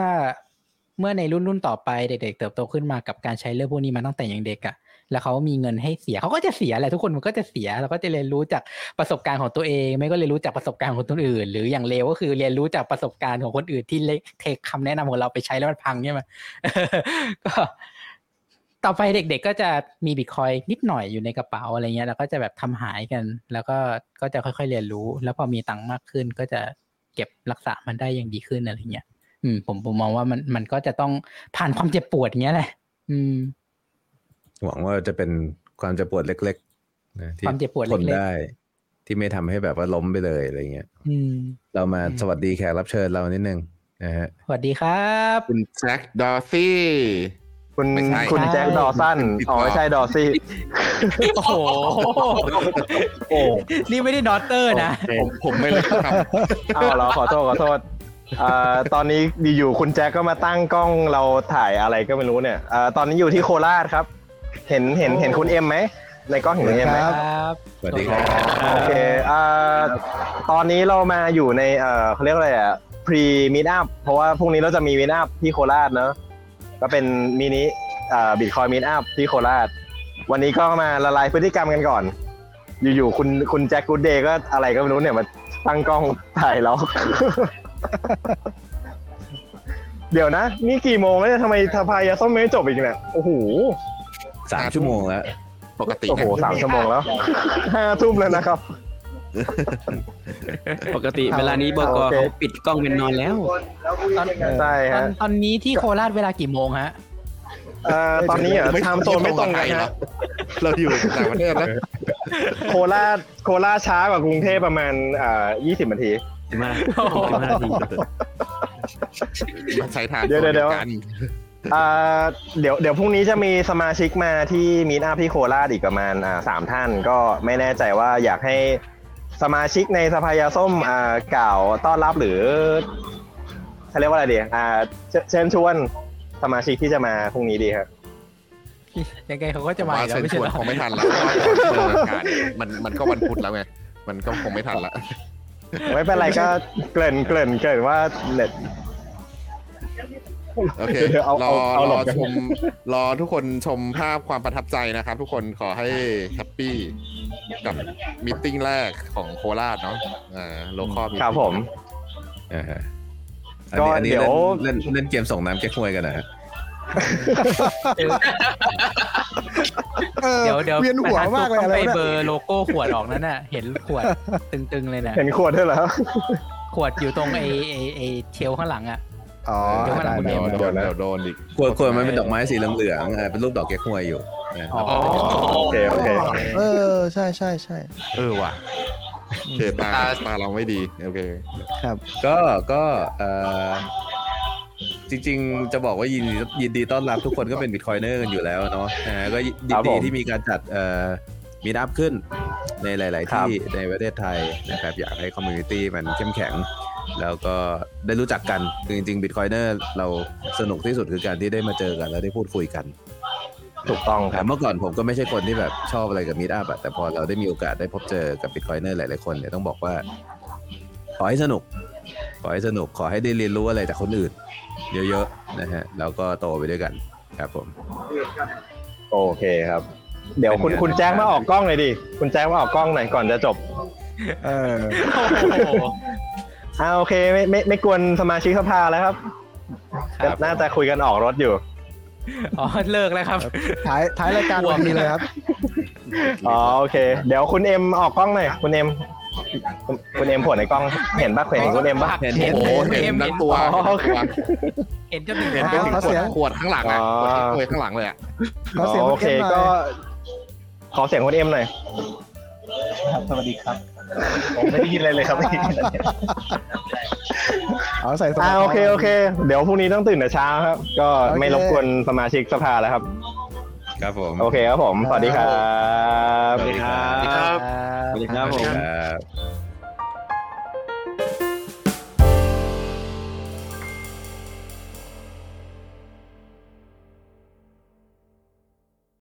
เมื่อในรุ่นรุ่นต่อไปเด็กๆเติบโตขึ้นมากับการใช้เรื่องพวกนี้มาตั้งแต่ยังเด็กอะ่ะ แล้วเขามีเงินให้เสียเขาก็จะเสียแหละทุกคนมันก็จะเสียเราก็จะเรียนรู้จากประสบการณ์ของตัวเอง ไม่ก็เรียนรู้จากประสบการณ์ของคนอื่น หรืออย่างเลวก็คือเรียนรู้จากประสบการณ์ของคนอื่นที่เล็กเทคคำแนะนำของเราไปใช้แล้วมันพังใช่ไหมก็ต่อไปเด็กๆก็จะมีบิตคอยนิดหน่อยอยู่ในกระเป๋าอะไรเงี้ย แล้วก็จะแบบทำหายกัน แล้วก็ก็จะค่อยๆเรียนรู้ แล้วพอมีตังค์มากขึ้น ก็จะเก็บรักษามันได้อย่างดีขึ้นอะไรเงี้ย อืม ผมผมมองว่ามันมันก็จะต้องผ่านความเจ็บปวดเงี้ยแหละ อืม หวังว่าจะเป็นความเจ็บปวดเล็กๆนะที่ความเจ็บปวดทเล็นกๆได้ ที่ไม่ทำให้แบบว่าล้มไปเลยอะไรเงี้ยอืมเรามาอืมสวัสดีแขกรับเชิญเรานิดนึงนะฮะสวัสดีครับ คุณแจ็คดอร์ซี่คุณไม่ใช่คุณแจ็คดอสันผิดอ๋อต่อไม่ใช่ดอซี่โอ้โหโอ้นี่ไม่ได้ดอตเตอร์นะผมผมไม่เลยครับเอาเหรอขอโทษขอโทษเอ่อตอนนี้อยู่ๆคุณแจ็คก็มาตั้งกล้องเราถ่ายอะไรก็ไม่รู้เนี่ยเอ่อตอนนี้อยู่ที่โคราชครับ เห็นเห็นเห็นคุณเอ็มไหมในกล้องเห็นคุณเอ็มไหมครับสวัสดีครับโอเคเอ่อตอนนี้เรามาอยู่ในเอ่อเขาเรียกว่าอะไรอะ pre meet up เพราะว่าพรุ่งนี้เราจะมี meet up ที่โคราชเนอะก็เป็นมินิเอ่อ bitcoin meet up ที่โคราช วันนี้ก็มาละลายพฤติกรรมกันก่อน อยู่ๆคุณคุณแจ็คกูดเดย์ก็อะไรก็ไม่รู้เนี่ยมาตั้งกล้องถ่ายเราเดี๋ยวนะ นี่กี่โมงแล้วเนี่ยทำไมทพายาส้มไม่จบอีกเนี่ยโอ้โห สามชั่วโมงแล้วปกติโอ้โหสามชั่วโมงแล้วห้าทุ่มแล้วนะครับ ปกติเวลานี้บกโอเคเขาปิดกล้องเป็นนอนแล้วใช่ตอนฮะตอนนี้ที่โคราชเวลากี่โมงฮะเอ่อตอนนี้เหรอไทม์โซนไม่ตรงกันเหรอฮะเราอยู่ต่างประเทศนะโคราชโคราชช้ากว่ากรุงเทพประมาณเอ่อยี่สิบนาทีสิบห้าสิบห้านาทีใช้ทางเดี๋ยวเดี๋ยว เดี๋ยวกันอ่าเดี๋ยวเดี๋ยวพรุ่งนี้จะมีสมาชิกมาที่มีดอัพที่โคราชอีกประมาณอ่าสามท่านก็ไม่แน่ใจว่าอยากให้สมาชิกในสภายาส้มอ่ากล่าวต้อนรับหรือเขาเรียกว่าอะไรดีอ่าเชเชิญชวนสมาชิกที่จะมาพรุ่งนี้ดีครับยังไงเขาก็จะมาว่าอยู่แล้วเชิญไม่ชใช่เหรอวนคงไม่ทันแล้วเพราะว่าก่อนเจออากาศมันมันก็วันพุธแล้วไงมันก็คงไม่ทันละไม่เป็นไรก็เกริ่นเกริ่นเกริ่นว่าเน็ต โอเคเดี๋ยวเอารอเอาเอาหลรบอกันชมรอทุกคนชมภาพความประทับใจนะครับ ทุกคนขอให้แฮปปี้กับมิทติ้งแรกของโคราชเนาะอ่าโลคอลครับผมอ่าฮะอันก็นี้อันนี้เดี๋ยวเล่นเล่นเล่นเกมส่งน้ำแก้ควยกันนะฮะเออเดี๋ยวเดี๋ยวเวียนหัวมากเลยต้ออะงไรไปวะเบเนี่ยอร์โลโก้ขวดออกนั่นน่ะ เห็นขวดตึงๆเลยนะเห็นขวดด้วยเหรอขวดอยู่ตรงไอไอไอshelf ข้างหลังอะ อ๋อเดี๋ยวมันได้คุณได้เอ็มเดี๋ยวได้เดี๋ยวโดนอีกขวดขวดมันเป็นดอกไม้สีเหลืองๆอ่าเป็นรูปดอกแก้ควยอยู่นะอ๋อ โอเคโอเค เออใช่ใช่ใช่เออว่ะโอเคตาตาเราไม่ดีโอเค ครับ ก็ก็เอ่อจริงๆ จะบอกว่ายินดียินดีต้อนรับทุกคนก็เป็น Bitcoiner กันอยู่แล้วเนาะอ่าก็ยินครับดีผมที่มีการจัดเอ่อมีนับขึ้นในหลายๆครับที่ในประเทศไทยนะครับ อยากให้ community มันเข้มแข็ง แล้วก็ได้รู้จักกันคือจริงๆ Bitcoiner เราสนุกที่สุดคือการที่ได้มาเจอกันแล้วได้พูดคุยกัน ถูกต้องคแต่ เมื่อก่อนผมก็ไม่ใช่คนที่แบบชอบอะไรกับมีดอัพอะแต่พอเราได้มีโอกาสได้พบเจอกับ Bitcoiner หลายๆคนเนี่ยต้องบอกว่า ขอให้สนุก ขอให้สนุกขอให้ได้เรียนรู้อะไรจากคนอื่น เยอะๆนะฮะแล้วก็โตไปด้วยกันครับผม โอเคครับ เดี๋ยวคุณเป็นไง คุณแจ็คมาออกกล้องหน่อยดิ คุณแจ็คมาออกกล้องหน่อยก่อนจะจบ เออ โอ้โห อ่าโอเคไม่ไม่ไม่กวนสมาชิกสภาแล้วครับ ครับ น่าจะคุยกันออกรถอยู่ อ๋อเลิกแล้วครับ ท้ายท้ายรายการวันนี้เลยครับ อ๋อโอเค เดี๋ยวคุณเอ็มออกกล้องหน่อยคุณเอ็มคุณคุณเอ็มผลในกล้องเห็นปะเห็นคุณเอ็มปะ เห็นเห็นโอ้โหเห็นเห็นทั้งตัวอ๋อโอเคเห็นจนถึงเห็นเป็นอ๋อขวเสีดยงขวดข้างหลังอะอ๋อขวดที่เคยข้างหลังเลยอะขอเสียงโอคุณเคเอ็มหน่อยก็ขอเสียงคุณเอ็มหน่อยสวัสดีครับ ผมไม่ได้ยินอะไรเลยครับเอาใส่สมาอ่าร์ทโอเคโอเค เดี๋ยวพรุ่งนี้ต้องตื่นแต่เช้าครับ ก็โอเคไม่รบกวนสมาชิกสภาแล้วครับ ครับผม โอเคครับผม สวัสดีครับ สวัสดีครับครับสวัสดีครับผมครับ